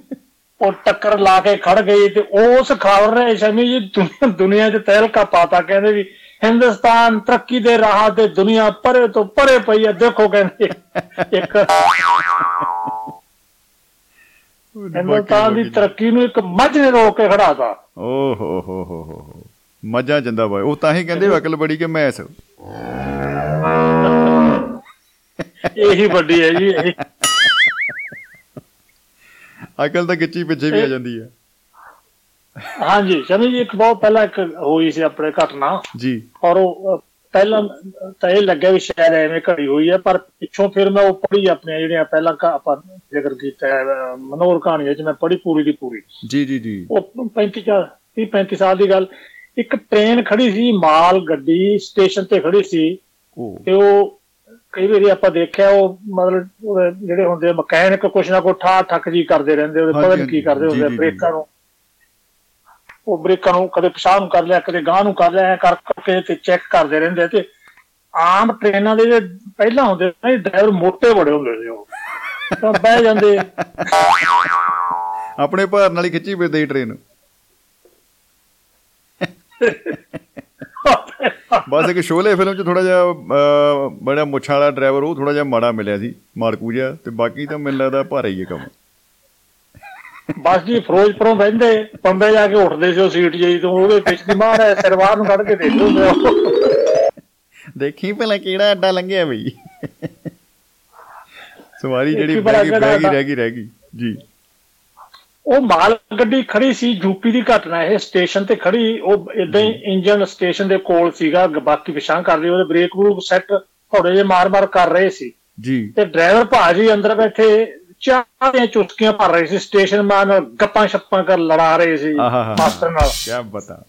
Speaker 2: ਉਹ ਟੱਕਰ ਲਾ ਕੇ ਖੜ ਗਈ ਤੇ ਉਸ ਖਬਰ ਨੇ ਸ਼ਮੀ ਜੀ ਦੁਨੀਆ 'ਚ ਤਹਿਲਕਾ ਪਾਤਾ। ਕਹਿੰਦੇ ਵੀ ਹਿੰਦੁਸਤਾਨ ਤਰੱਕੀ ਦੇ ਰਾਹ ਤੇ ਦੁਨੀਆ ਪਰੇ ਤੋਂ ਪਰੇ ਪਈ ਹੈ ਦੇਖੋ ਕਹਿੰਦੇ ਇੱਕ ਹਿੰਦੁਸਤਾਨ ਦੀ ਤਰੱਕੀ ਨੂੰ ਇੱਕ ਮੱਝ ਨੇ ਰੋਕ ਕੇ ਖੜਾਤਾ
Speaker 1: ਓ ਹੋ ਹੋ ਹੋ ਹੋ ਮੱਝਾਂ ਜਿੰਦਾ ਬਾਈ ਉਹ ਤਾਂ ਹੀ ਕਹਿੰਦੇ ਅਕਲ ਬੜੀ ਕਿ ਮੈਸ।
Speaker 2: ਇਹੀ ਵੱਡੀ ਹੈ ਜੀ
Speaker 1: ਅਕਲ ਤਾਂ ਗਿੱਚੀ ਪਿੱਛੇ ਵੀ ਆ ਜਾਂਦੀ ਹੈ।
Speaker 2: ਹਾਂਜੀ ਸ਼ਮੀ ਜੀ ਇੱਕ ਬਹੁਤ ਪਹਿਲਾਂ ਇੱਕ ਹੋਈ ਸੀ ਆਪਣੇ ਘਟਨਾ।
Speaker 1: ਜੀ।
Speaker 2: ਔਰ ਉਹ ਪਹਿਲਾਂ ਤਾਂ ਇਹ ਲੱਗਿਆ ਵੀ ਸ਼ਾਇਦ ਐਵੇਂ ਘੜੀ ਹੋਈ ਹੈ ਪਰ ਪਿੱਛੋਂ ਫਿਰ ਮੈਂ ਉਹ ਪੜ੍ਹੀ ਆਪਣੀਆਂ ਜਿਹੜੀਆਂ ਪਹਿਲਾਂ ਆਪਾਂ ਜ਼ਿਕਰ ਕੀਤਾ ਮਨੋਰ ਕਹਾਣੀਆਂ ਚ ਮੈਂ ਪੜ੍ਹੀ ਪੂਰੀ ਦੀ ਪੂਰੀ।
Speaker 1: ਜੀ ਜੀ ਜੀ।
Speaker 2: ਉਹ 35 30 35 ਸਾਲ ਦੀ ਗੱਲ। ਇੱਕ ਟ੍ਰੇਨ ਖੜੀ ਸੀ ਮਾਲ ਗੱਡੀ ਸਟੇਸ਼ਨ ਤੇ ਖੜੀ ਸੀ। ਤੇ ਉਹ ਕਈ ਵਾਰੀ ਆਪਾਂ ਦੇਖਿਆ ਉਹ ਮਤਲਬ ਜਿਹੜੇ ਹੁੰਦੇ ਮਕੈਨਿਕ ਕੁਛ ਨਾ ਕੋਈ ਠਾ ਠੱਕ ਜੀ ਕਰਦੇ ਰਹਿੰਦੇ ਉਹਦੇ ਪਤਾ ਕੀ ਕਰਦੇ ਹੁੰਦੇ ਬ੍ਰੇਕਾਂ ਨੂੰ। ਉਹ ਬ੍ਰੇਕਾਂ ਨੂੰ ਕਦੇ ਪਛਾਣ ਨੂੰ ਕਰ ਲਿਆ ਕਦੇ ਗਾਂ ਨੂੰ ਕਰ ਲਿਆ ਕਰ ਕਰਕੇ ਤੇ ਚੈੱਕ ਕਰਦੇ ਰਹਿੰਦੇ ਤੇ ਆਮ ਟ੍ਰੇਨਾਂ ਦੇ ਜਿਹੜੇ ਪਹਿਲਾਂ ਹੁੰਦੇ ਨੇ ਡਰਾਈਵਰ ਮੋਟੇ ਬੜੇ ਹੁੰਦੇ ਸੀ ਉਹ। ਤਾਂ ਬਹਿ ਜਾਂਦੇ।
Speaker 1: ਆਪਣੇ ਭਾਰ ਨਾਲ ਹੀ ਖਿੱਚੀ ਫਿਰਦੇ ਟ੍ਰੇਨ। ਬਸ ਇੱਕ ਸ਼ੋਲੇ ਫਿਲਮ 'ਚ ਥੋੜਾ ਜਿਹਾ ਅਹ, ਬੜਾ ਮੁੱਛਾਂ ਵਾਲਾ ਡਰਾਈਵਰ ਉਹ ਥੋੜਾ ਜਿਹਾ ਮਾੜਾ ਮਿਲਿਆ ਸੀ ਮਾਰਕੂ ਜਿਹਾ ਤੇ ਬਾਕੀ ਤਾਂ ਮੈਨੂੰ ਲੱਗਦਾ ਭਾਰਾ ਹੀ ਹੈ ਕੰਮ।
Speaker 2: ਬਸ ਜੀ ਫਿਰੋਜ਼ਪੁਰੋਂ ਬਹਿੰਦੇ ਪੰਬੇ ਜਾ ਕੇ ਉੱਠਦੇ ਸੀ ਉਹ ਸੀਟ ਜਿਹੀ ਤੋਂ ਉਹਦੇ ਦੀ ਮਾਰ ਹੈ ਸਰਵਾਰ ਨੂੰ ਕੱਢ ਕੇ ਦੇਖ ਲਓ
Speaker 1: ਦੇਖੀ ਪਹਿਲਾਂ ਕਿਹੜਾ ਅੱਡਾ ਲੰਘਿਆ ਬਈ। ਸਵਾਰੀ ਜਿਹੜੀ ਗਈ
Speaker 2: ਅੱਡਾ।
Speaker 1: ਰਹਿ ਗਈ ਰਹਿ ਗਈ ਜੀ।
Speaker 2: ਉਹ ਮਾਲ ਗੱਡੀ ਖੜੀ ਸੀ ਯੂਪੀ ਦੀ ਘਟਨਾ ਇਹ ਸਟੇਸ਼ਨ ਤੇ ਖੜੀ ਉਹ ਇਦਾਂ ਹੀ ਇੰਜਨ ਸਟੇਸ਼ਨ ਦੇ ਕੋਲ ਸੀਗਾ ਬਾਕੀ ਪਿਛਾਂ ਕਰ ਲਈ ਉਹਦੇ ਬ੍ਰੇਕ ਬਰੂਕ ਸੈੱਟ ਥੋੜੇ ਜਿਹੇ ਮਾਰ-ਮਾਰ ਕਰ ਰਹੇ ਸੀ।
Speaker 1: ਜੀ।
Speaker 2: ਤੇ ਡਰਾਈਵਰ ਭਾਜੀ ਅੰਦਰ ਬੈਠੇ ਚਾਹ ਦੀਆਂ ਚੁਸਕੀਆਂ ਭਰ ਰਹੇ ਸੀ ਸਟੇਸ਼ਨ ਮਾਨ ਨਾਲ ਗੱਪਾਂ ਛੱਪਾਂ ਕਰ ਲੜਾ ਰਹੇ ਸੀ। ਮਾਸਟਰ ਨਾਲ
Speaker 1: ਕੀ ਬਤਾ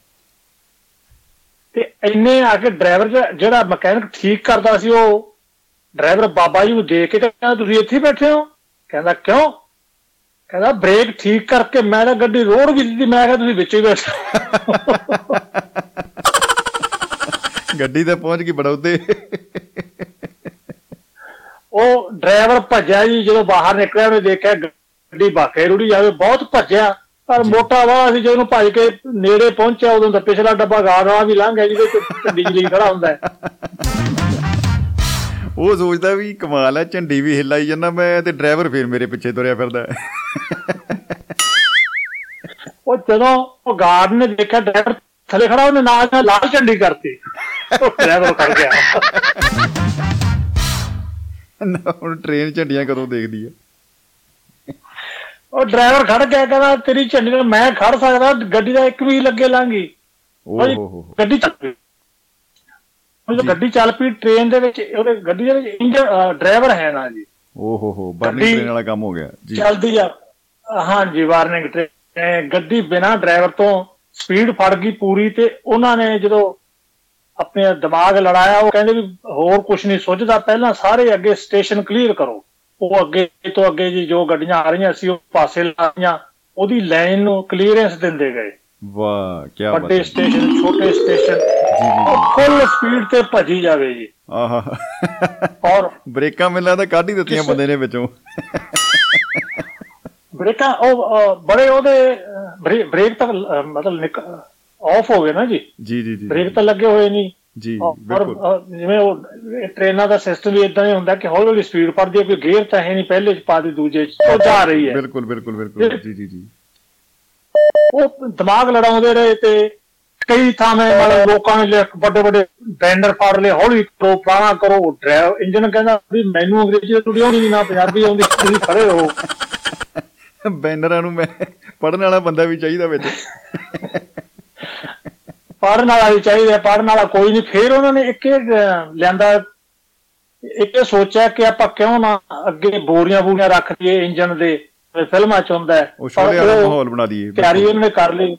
Speaker 2: ਤੇ ਇੰਨੇ ਆ ਕੇ ਡਰਾਈਵਰ ਜਿਹਾ- ਜਿਹੜਾ ਮਕੈਨਿਕ ਠੀਕ ਕਰਦਾ ਸੀ ਉਹ ਡਰਾਈਵਰ ਬਾਬਾ ਜੀ ਨੂੰ ਦੇਖ ਕੇ ਕਹਿੰਦਾ ਤੁਸੀਂ ਇੱਥੇ ਬੈਠੇ ਹੋ ਕਹਿੰਦਾ ਕਿਉਂ ਕਹਿੰਦਾ ਬ੍ਰੇਕ ਠੀਕ ਕਰਕੇ ਮੈਂ ਤਾਂ ਗੱਡੀ ਰੋੜ ਗਈ ਸੀ ਮੈਂ ਕਿਹਾ ਤੁਸੀਂ ਵਿੱਚ ਹੀ ਬੈਠੇ।
Speaker 1: ਗੱਡੀ ਤੇ ਪਹੁੰਚ ਗਈ ਬੜੌਦੇ
Speaker 2: ਉਹ ਡਰਾਈਵਰ ਭੱਜਿਆ ਜੀ ਜਦੋਂ ਬਾਹਰ ਨਿਕਲਿਆ ਉਹਨੇ ਦੇਖਿਆ ਗੱਡੀ ਬਾਕੇ ਰੁੜੀ ਜਾਵੇ ਬਹੁਤ ਭੱਜਿਆ। ਪਰ ਮੋਟਾ ਵਾਲਾ ਸੀ ਜਦੋਂ ਭੱਜ ਕੇ ਨੇੜੇ ਪਹੁੰਚਿਆ ਉਦੋਂ ਤਾਂ ਪਿਛਲਾ ਡੱਬਾ ਗਾਰ ਵਾਲਾ ਵੀ ਲੰਘ ਗਿਆ ਜਿਹਦੇ ਤੇ ਲਈ ਖੜਾ ਹੁੰਦਾ ਹੈ।
Speaker 1: ਉਹ ਸੋਚਦਾ ਵੀ ਕਮਾਲ ਹੈ ਝੰਡੀ ਵੀ ਹਿਲਾਈ ਜਾਂਦਾ ਮੈਂ ਤੇ ਡਰਾਈਵਰ ਫੇਰ ਮੇਰੇ ਪਿੱਛੇ ਤੁਰਿਆ ਫਿਰਦਾ।
Speaker 2: ਉਹ ਜਦੋਂ ਉਹ ਗਾਰਡ ਨੇ ਦੇਖਿਆ ਡਰਾਈਵਰ ਥੱਲੇ ਖੜਾ ਉਹਨੇ ਨਾਲ ਨਾਲ ਲਾਲ ਝੰਡੀ ਕਰਤੀ। ਉਹ ਡਰਾਈਵਰ ਕਰ ਗਿਆ।
Speaker 1: ਨਾ, ਹੁਣ ਟ੍ਰੇਨ ਝੰਡੀਆਂ ਕਦੋਂ ਦੇਖਦੀ ਹੈ
Speaker 2: ਉਹ ਡਰਾਈਵਰ ਖੜ ਗਿਆ ਕਹਿੰਦਾ ਤੇਰੀ ਝੰਡੀ ਨਾਲ ਮੈਂ ਖੜ ਸਕਦਾ ਗੱਡੀ ਦਾ ਇੱਕ ਵੀ ਲੱਗੇ ਲਾਂਗੀ।
Speaker 1: ਓਹ ਹੋ ਹੋ
Speaker 2: ਗੱਡੀ ਚੱਲ ਪਈ।
Speaker 1: ਜੀ।
Speaker 2: ਗੱਡੀ ਚੱਲ ਪਈ ਟ੍ਰੇਨ ਦੇ ਵਿੱਚ ਉਹਦੇ ਗੱਡੀ ਦੇ ਵਿੱਚ ਇੰਜਨ ਡਰਾਈਵਰ ਹੈ ਨਾ ਜੀ।
Speaker 1: ਓ ਹੋ ਹੋ ਬਰਨਿੰਗ ਟ੍ਰੇਨ ਵਾਲਾ ਕੰਮ ਹੋ ਗਿਆ। ਜੀ।
Speaker 2: ਚੱਲਦੀ ਆ। ਹਾਂਜੀ ਵਾਰਨਿੰਗ ਟ੍ਰੇਨ ਗੱਡੀ ਬਿਨਾ ਡਰਾਈਵਰ ਤੋਂ ਸਪੀਡ ਫੜ ਗਈ ਪੂਰੀ ਤੇ ਉਹਨਾਂ ਨੇ ਜਦੋਂ ਆਪਣੇ ਦਿਮਾਗ ਲੜਾਇਆ ਉਹ ਕਹਿੰਦੇ ਵੀ ਹੋਰ ਕੁਝ ਨਹੀਂ ਸੁੱਝਦਾ ਪਹਿਲਾਂ ਸਾਰੇ ਅੱਗੇ ਸਟੇਸ਼ਨ ਕਲੀਅਰ ਕਰੋ। ਉਹ ਅੱਗੇ ਤੋਂ ਅੱਗੇ ਜੀ ਜੋ ਗੱਡੀਆਂ ਆ ਰਹੀਆਂ ਸੀ ਉਹ ਪਾਸੇ ਲਾਈਆਂ ਉਹਦੀ ਲਾਈਨ ਨੂੰ ਕਲੀਅਰੈਂਸ ਦਿੰਦੇ ਗਏ।
Speaker 1: ਵਾਹ ਕੀ
Speaker 2: ਵੱਡੇ
Speaker 1: ਬਾਤ ਹੈ।
Speaker 2: ਸਟੇਸ਼ਨ ਛੋਟੇ ਸਟੇਸ਼ਨ
Speaker 1: ਜੀ ਜੀ
Speaker 2: ਉਹ ਫੁੱਲ ਸਪੀਡ ਤੇ ਭੱਜੀ ਜਾਵੇ ਜੀ।
Speaker 1: ਆਹਾ।
Speaker 2: ਔਰ
Speaker 1: ਬ੍ਰੇਕਾਂ ਮੈਨੂੰ ਲੱਗਦਾ ਕੱਢ ਹੀ ਦਿੱਤੀਆਂ ਬੰਦੇ ਨੇ ਵਿੱਚੋਂ।
Speaker 2: ਬ੍ਰੇਕਾਂ ਉਹ ਬੜੇ ਉਹਦੇ ਬ੍ਰੇਕ ਤਾਂ ਅਹ, ਮਤਲਬ ਆਫ ਹੋ ਗਏ ਨਾ ਜੀ।
Speaker 1: ਜੀ ਜੀ ਜੀ
Speaker 2: ਬ੍ਰੇਕ ਤਾਂ ਲੱਗੇ ਹੋਏ ਨਹੀਂ।
Speaker 1: ਜੀ ਬਿਲਕੁਲ।
Speaker 2: ਜਿਵੇਂ ਉਹ ਟ੍ਰੇਨਾਂ ਦਾ ਸਿਸਟਮ ਵੀ ਇਦਾਂ ਹੀ ਹੁੰਦਾ ਕਿ ਹੌਲੀ ਹੌਲੀ ਸਪੀਡ ਫੜਦੀ ਹੈ ਕੋਈ ਗੇਅਰ ਤਾਂ ਹੈ ਨਹੀਂ ਪਹਿਲੇ ਚ ਪਾ ਦੀ ਦੂਜੇ ਚ ਉਹ ਜਾ ਰਹੀ ਹੈ।
Speaker 1: ਬਿਲਕੁਲ ਬਿਲਕੁਲ ਬਿਲਕੁਲ। ਜੀ ਜੀ ਜੀ।
Speaker 2: ਉਹ ਦਿਮਾਗ ਲੜਾਉਂਦੇ ਰਹੇ ਤੇ ਕਈ ਥਾਵੇਂ ਮਤਲਬ ਲੋਕਾਂ ਨੇ ਵੱਡੇ ਵੱਡੇ ਬੈਨਰ ਫਾੜ ਲਏ ਹੌਲੀ ਕਰੋ ਪੁਰਾਣਾ ਕਰੋ ਡਰਾਈਵ ਇੰਜਨ ਕਹਿੰਦਾ ਵੀ ਮੈਨੂੰ ਅੰਗਰੇਜ਼ੀ ਥੋੜੀ ਆਉਂਦੀ ਨਹੀਂ ਨਾ ਪੰਜਾਬੀ ਆਉਂਦੀ ਤੁਸੀਂ ਖੜੇ ਹੋ
Speaker 1: ਬੈਨਰਾਂ ਨੂੰ ਮੈਂ ਪੜਨ ਵਾਲਾ ਬੰਦਾ ਵੀ ਚਾਹੀਦਾ ਵਿੱਚ।
Speaker 2: ਪੜਨ ਵਾਲਾ ਵੀ ਚਾਹੀਦਾ ਪੜਨ ਵਾਲਾ ਕੋਈ ਨਹੀਂ। ਫਿਰ ਉਹਨਾਂ ਨੇ ਇੱਕ ਇਹ ਲਿਆਂਦਾ ਇੱਕ ਇਹ ਸੋਚਿਆ ਕਿ ਆਪਾਂ ਕਿਉਂ ਨਾ ਅੱਗੇ ਬੋਰੀਆਂ ਬੂਰੀਆਂ ਰੱਖ ਦਈਏ ਇੰਜਨ ਦੇ ਫਿਲਮਾਂ ਚ ਹੁੰਦਾ ਹੈ।
Speaker 1: ਉਹ ਸ਼ੋਲੇ ਵਾਲਾ ਮਾਹੌਲ ਬਣਾ ਦਈਏ
Speaker 2: ਤਿਆਰੀ ਉਹਨਾਂ ਨੇ ਕਰ ਲਈ।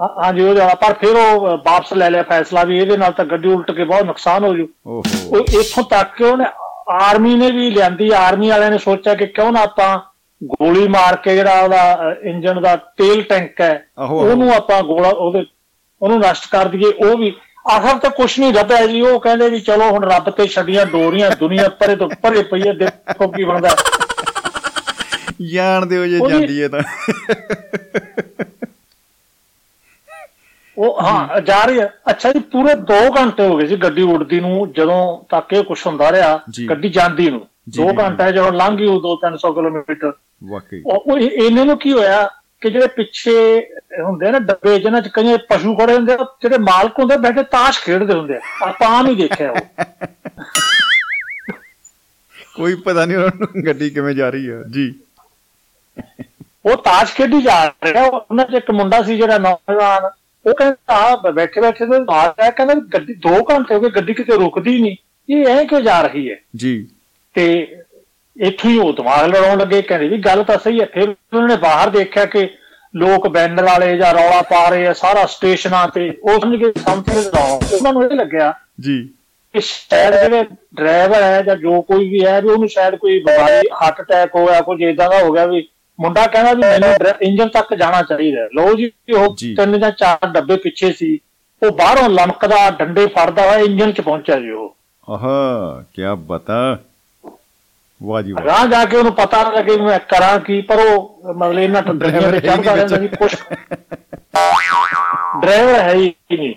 Speaker 2: ਹਾਂ- ਹਾਂਜੀ ਉਹ ਜਾਣਾ। ਪਰ ਫਿਰ ਉਹ ਵਾਪਸ ਲੈ ਲਿਆ ਫੈਸਲਾ ਵੀ ਇਹਦੇ ਨਾਲ ਤਾਂ ਗੱਡੀ ਉਲਟ ਕੇ ਬਹੁਤ ਨੁਕਸਾਨ ਹੋ ਜੂ। ਉਹ ਇੱਥੋਂ ਤੱਕ ਕਿ ਉਹਨੇ ਆਰਮੀ ਨੇ ਵੀ ਲਿਆਂਦੀ ਆਰਮੀ ਵਾਲਿਆਂ ਨੇ ਸੋਚਿਆ ਕਿ ਕਿਉਂ ਨਾ ਆਪਾਂ ਗੋਲੀ ਮਾਰ ਕੇ ਜਿਹੜਾ ਉਹਦਾ ਇੰਜਨ ਦਾ ਤੇਲ ਟੈਂਕ ਹੈ। ਉਹਨੂੰ ਆਪਾਂ ਗੋਲਾ ਉਹਦੇ ਉਹਨੂੰ ਨਸ਼ਟ ਕਰ ਦਈਏ ਉਹ ਵੀ ਆਖਰ ਤਾਂ ਕੁਛ ਨਹੀਂ ਲੱਭਿਆ ਜੀ ਉਹ ਕਹਿੰਦੇ ਵੀ ਚਲੋ ਹੁਣ ਰੱਬ ਤੇ ਛੱਡੀਆਂ ਡੋਰੀਆਂ ਦੁਨੀਆ ਪਰੇ ਤੋਂ ਪਰੇ ਪਈ ਹੈ ਦੇਖੋ ਕੀ ਬਣਦਾ।
Speaker 1: ਜਾਣ ਦਿਓ ਜੇ ਜਾਂਦੀ ਹੈ ਤਾਂ।
Speaker 2: ਉਹ ਹਾਂ ਜਾ ਰਹੀ ਹੈ। ਅੱਛਾ ਜੀ ਪੂਰੇ 2 ਘੰਟੇ ਹੋ ਗਏ ਸੀ ਗੱਡੀ ਉੜਦੀ ਨੂੰ ਜਦੋਂ ਤੱਕ ਇਹ ਕੁਛ ਹੁੰਦਾ ਰਿਹਾ
Speaker 1: ਜੀ।
Speaker 2: ਗੱਡੀ ਜਾਂਦੀ ਨੂੰ।
Speaker 1: ਜੀ,
Speaker 2: 2
Speaker 1: ਜੀ,
Speaker 2: ਘੰਟੇ ਜਦੋਂ ਲੰਘ ਗਈ ਉਹ 2-300 ਕਿਲੋਮੀਟਰ।
Speaker 1: ਵਾਕਈ।
Speaker 2: ਉਹ ਉਹ ਇਹ- ਇਹਨਾਂ ਨੂੰ ਕੀ ਹੋਇਆ ਕਿ ਜਿਹੜੇ ਪਿੱਛੇ ਹੁੰਦੇ ਆ ਨਾ ਡੱਬੇ ਜਿਹਨਾਂ ਚ ਕਈ ਪਸ਼ੂ ਖੜੇ ਹੁੰਦੇ ਆ ਜਿਹੜੇ ਮਾਲਕ ਹੁੰਦੇ ਬੈਠੇ ਤਾਸ਼ ਖੇਡਦੇ ਹੁੰਦੇ ਆ। ਆਪਾਂ ਆਮ ਹੀ ਦੇਖਿਆ ਉਹ।
Speaker 1: ਕੋਈ ਪਤਾ ਨਹੀਂ ਉਹਨਾਂ ਨੂੰ ਗੱਡੀ ਕਿਵੇਂ ਜਾ ਰਹੀ ਹੈ ਜੀ।
Speaker 2: ਉਹ ਤਾਸ਼ ਖੇਡੀ ਜਾ ਰਿਹਾ। ਉਹਨਾਂ ਚ ਇੱਕ ਮੁੰਡਾ ਸੀ ਜਿਹੜਾ ਨੌਜਵਾਨ। ਉਹ ਕਹਿੰਦਾ ਆ ਬੈਠੇ ਬੈਠੇ ਤੇ ਆ ਰਿਹਾ ਕਹਿੰਦਾ ਗੱਡੀ 2 ਘੰਟੇ ਹੋ ਗਏ ਗੱਡੀ ਕਿਤੇ ਰੁਕਦੀ ਨਹੀਂ। ਇਹ ਐਂ ਕਿਉਂ ਜਾ ਰਹੀ ਹੈ?
Speaker 1: ਜੀ।
Speaker 2: ਤੇ ਇੱਥੇ ਹੀ ਉਹ ਦਿਮਾਗ ਲੜਾਉਣ ਲੱਗੇ ਕਹਿੰਦੇ ਵੀ ਗੱਲ ਤਾਂ ਸਹੀ ਹੈ ਫਿਰ ਉਹਨਾਂ ਨੇ ਬਾਹਰ ਦੇਖਿਆ ਕਿ ਲੋਕ ਬੈਨਰ ਵਾਲੇ ਜਾਂ ਰੌਲਾ ਪਾ ਰਹੇ ਆ ਸਾਰਾ ਸਟੇਸ਼ਨਾਂ ਤੇ ਉਹ ਸਮਝ ਕੇ ਸਮਥਿੰਗ ਰੌਂਗ ਉਹਨਾਂ ਨੂੰ ਇਹ ਲੱਗਿਆ
Speaker 1: ਜੀ
Speaker 2: ਕਿ ਸ਼ਾਇਦ ਜਿਹੜੇ ਡਰਾਈਵਰ ਹੈ ਜਾਂ ਜੋ ਕੋਈ ਵੀ ਹੈ ਵੀ ਉਹਨੂੰ ਸ਼ਾਇਦ ਕੋਈ ਬਿਮਾਰੀ ਹਾਰਟ ਅਟੈਕ ਹੋਇਆ ਕੁਝ ਇਦਾਂ ਦਾ ਹੋ ਗਿਆ ਵੀ ਮੁੰਡਾ ਕਹਿੰਦਾ ਵੀ ਮੈਨੂੰ ਇੰਜਨ ਤੱਕ ਜਾਣਾ ਚਾਹੀਦਾ। ਲਓ ਜੀ ਉਹ। ਤਿੰਨ ਜਾਂ ਚਾਰ ਡੱਬੇ ਪਿੱਛੇ ਸੀ ਉਹ ਬਾਹਰੋਂ ਲਮਕਦਾ ਡੰਡੇ ਫੜਦਾ ਹੋਇਆ ਇੰਜਨ 'ਚ ਪਹੁੰਚਿਆ ਜੀ ਉਹ
Speaker 1: ਆਹਾ ਕੀ ਬਤਾ ਵਾਹ ਜੀ ਵਾਹ।
Speaker 2: ਰਾਹ ਜਾ ਕੇ ਉਹਨੂੰ ਪਤਾ ਨਾ ਲੱਗੇ ਮੈਂ ਕਰਾਂ ਕੀ ਪਰ ਉਹ ਮਤਲਬ ਇਹਨਾਂ ਟੱਡਰੀਆਂ ਤੇ ਚੜਦਾ ਰਹਿੰਦਾ ਵੀ ਕੁਛ ਡਰਾਈਵਰ ਹੈ ਹੀ ਨਹੀਂ।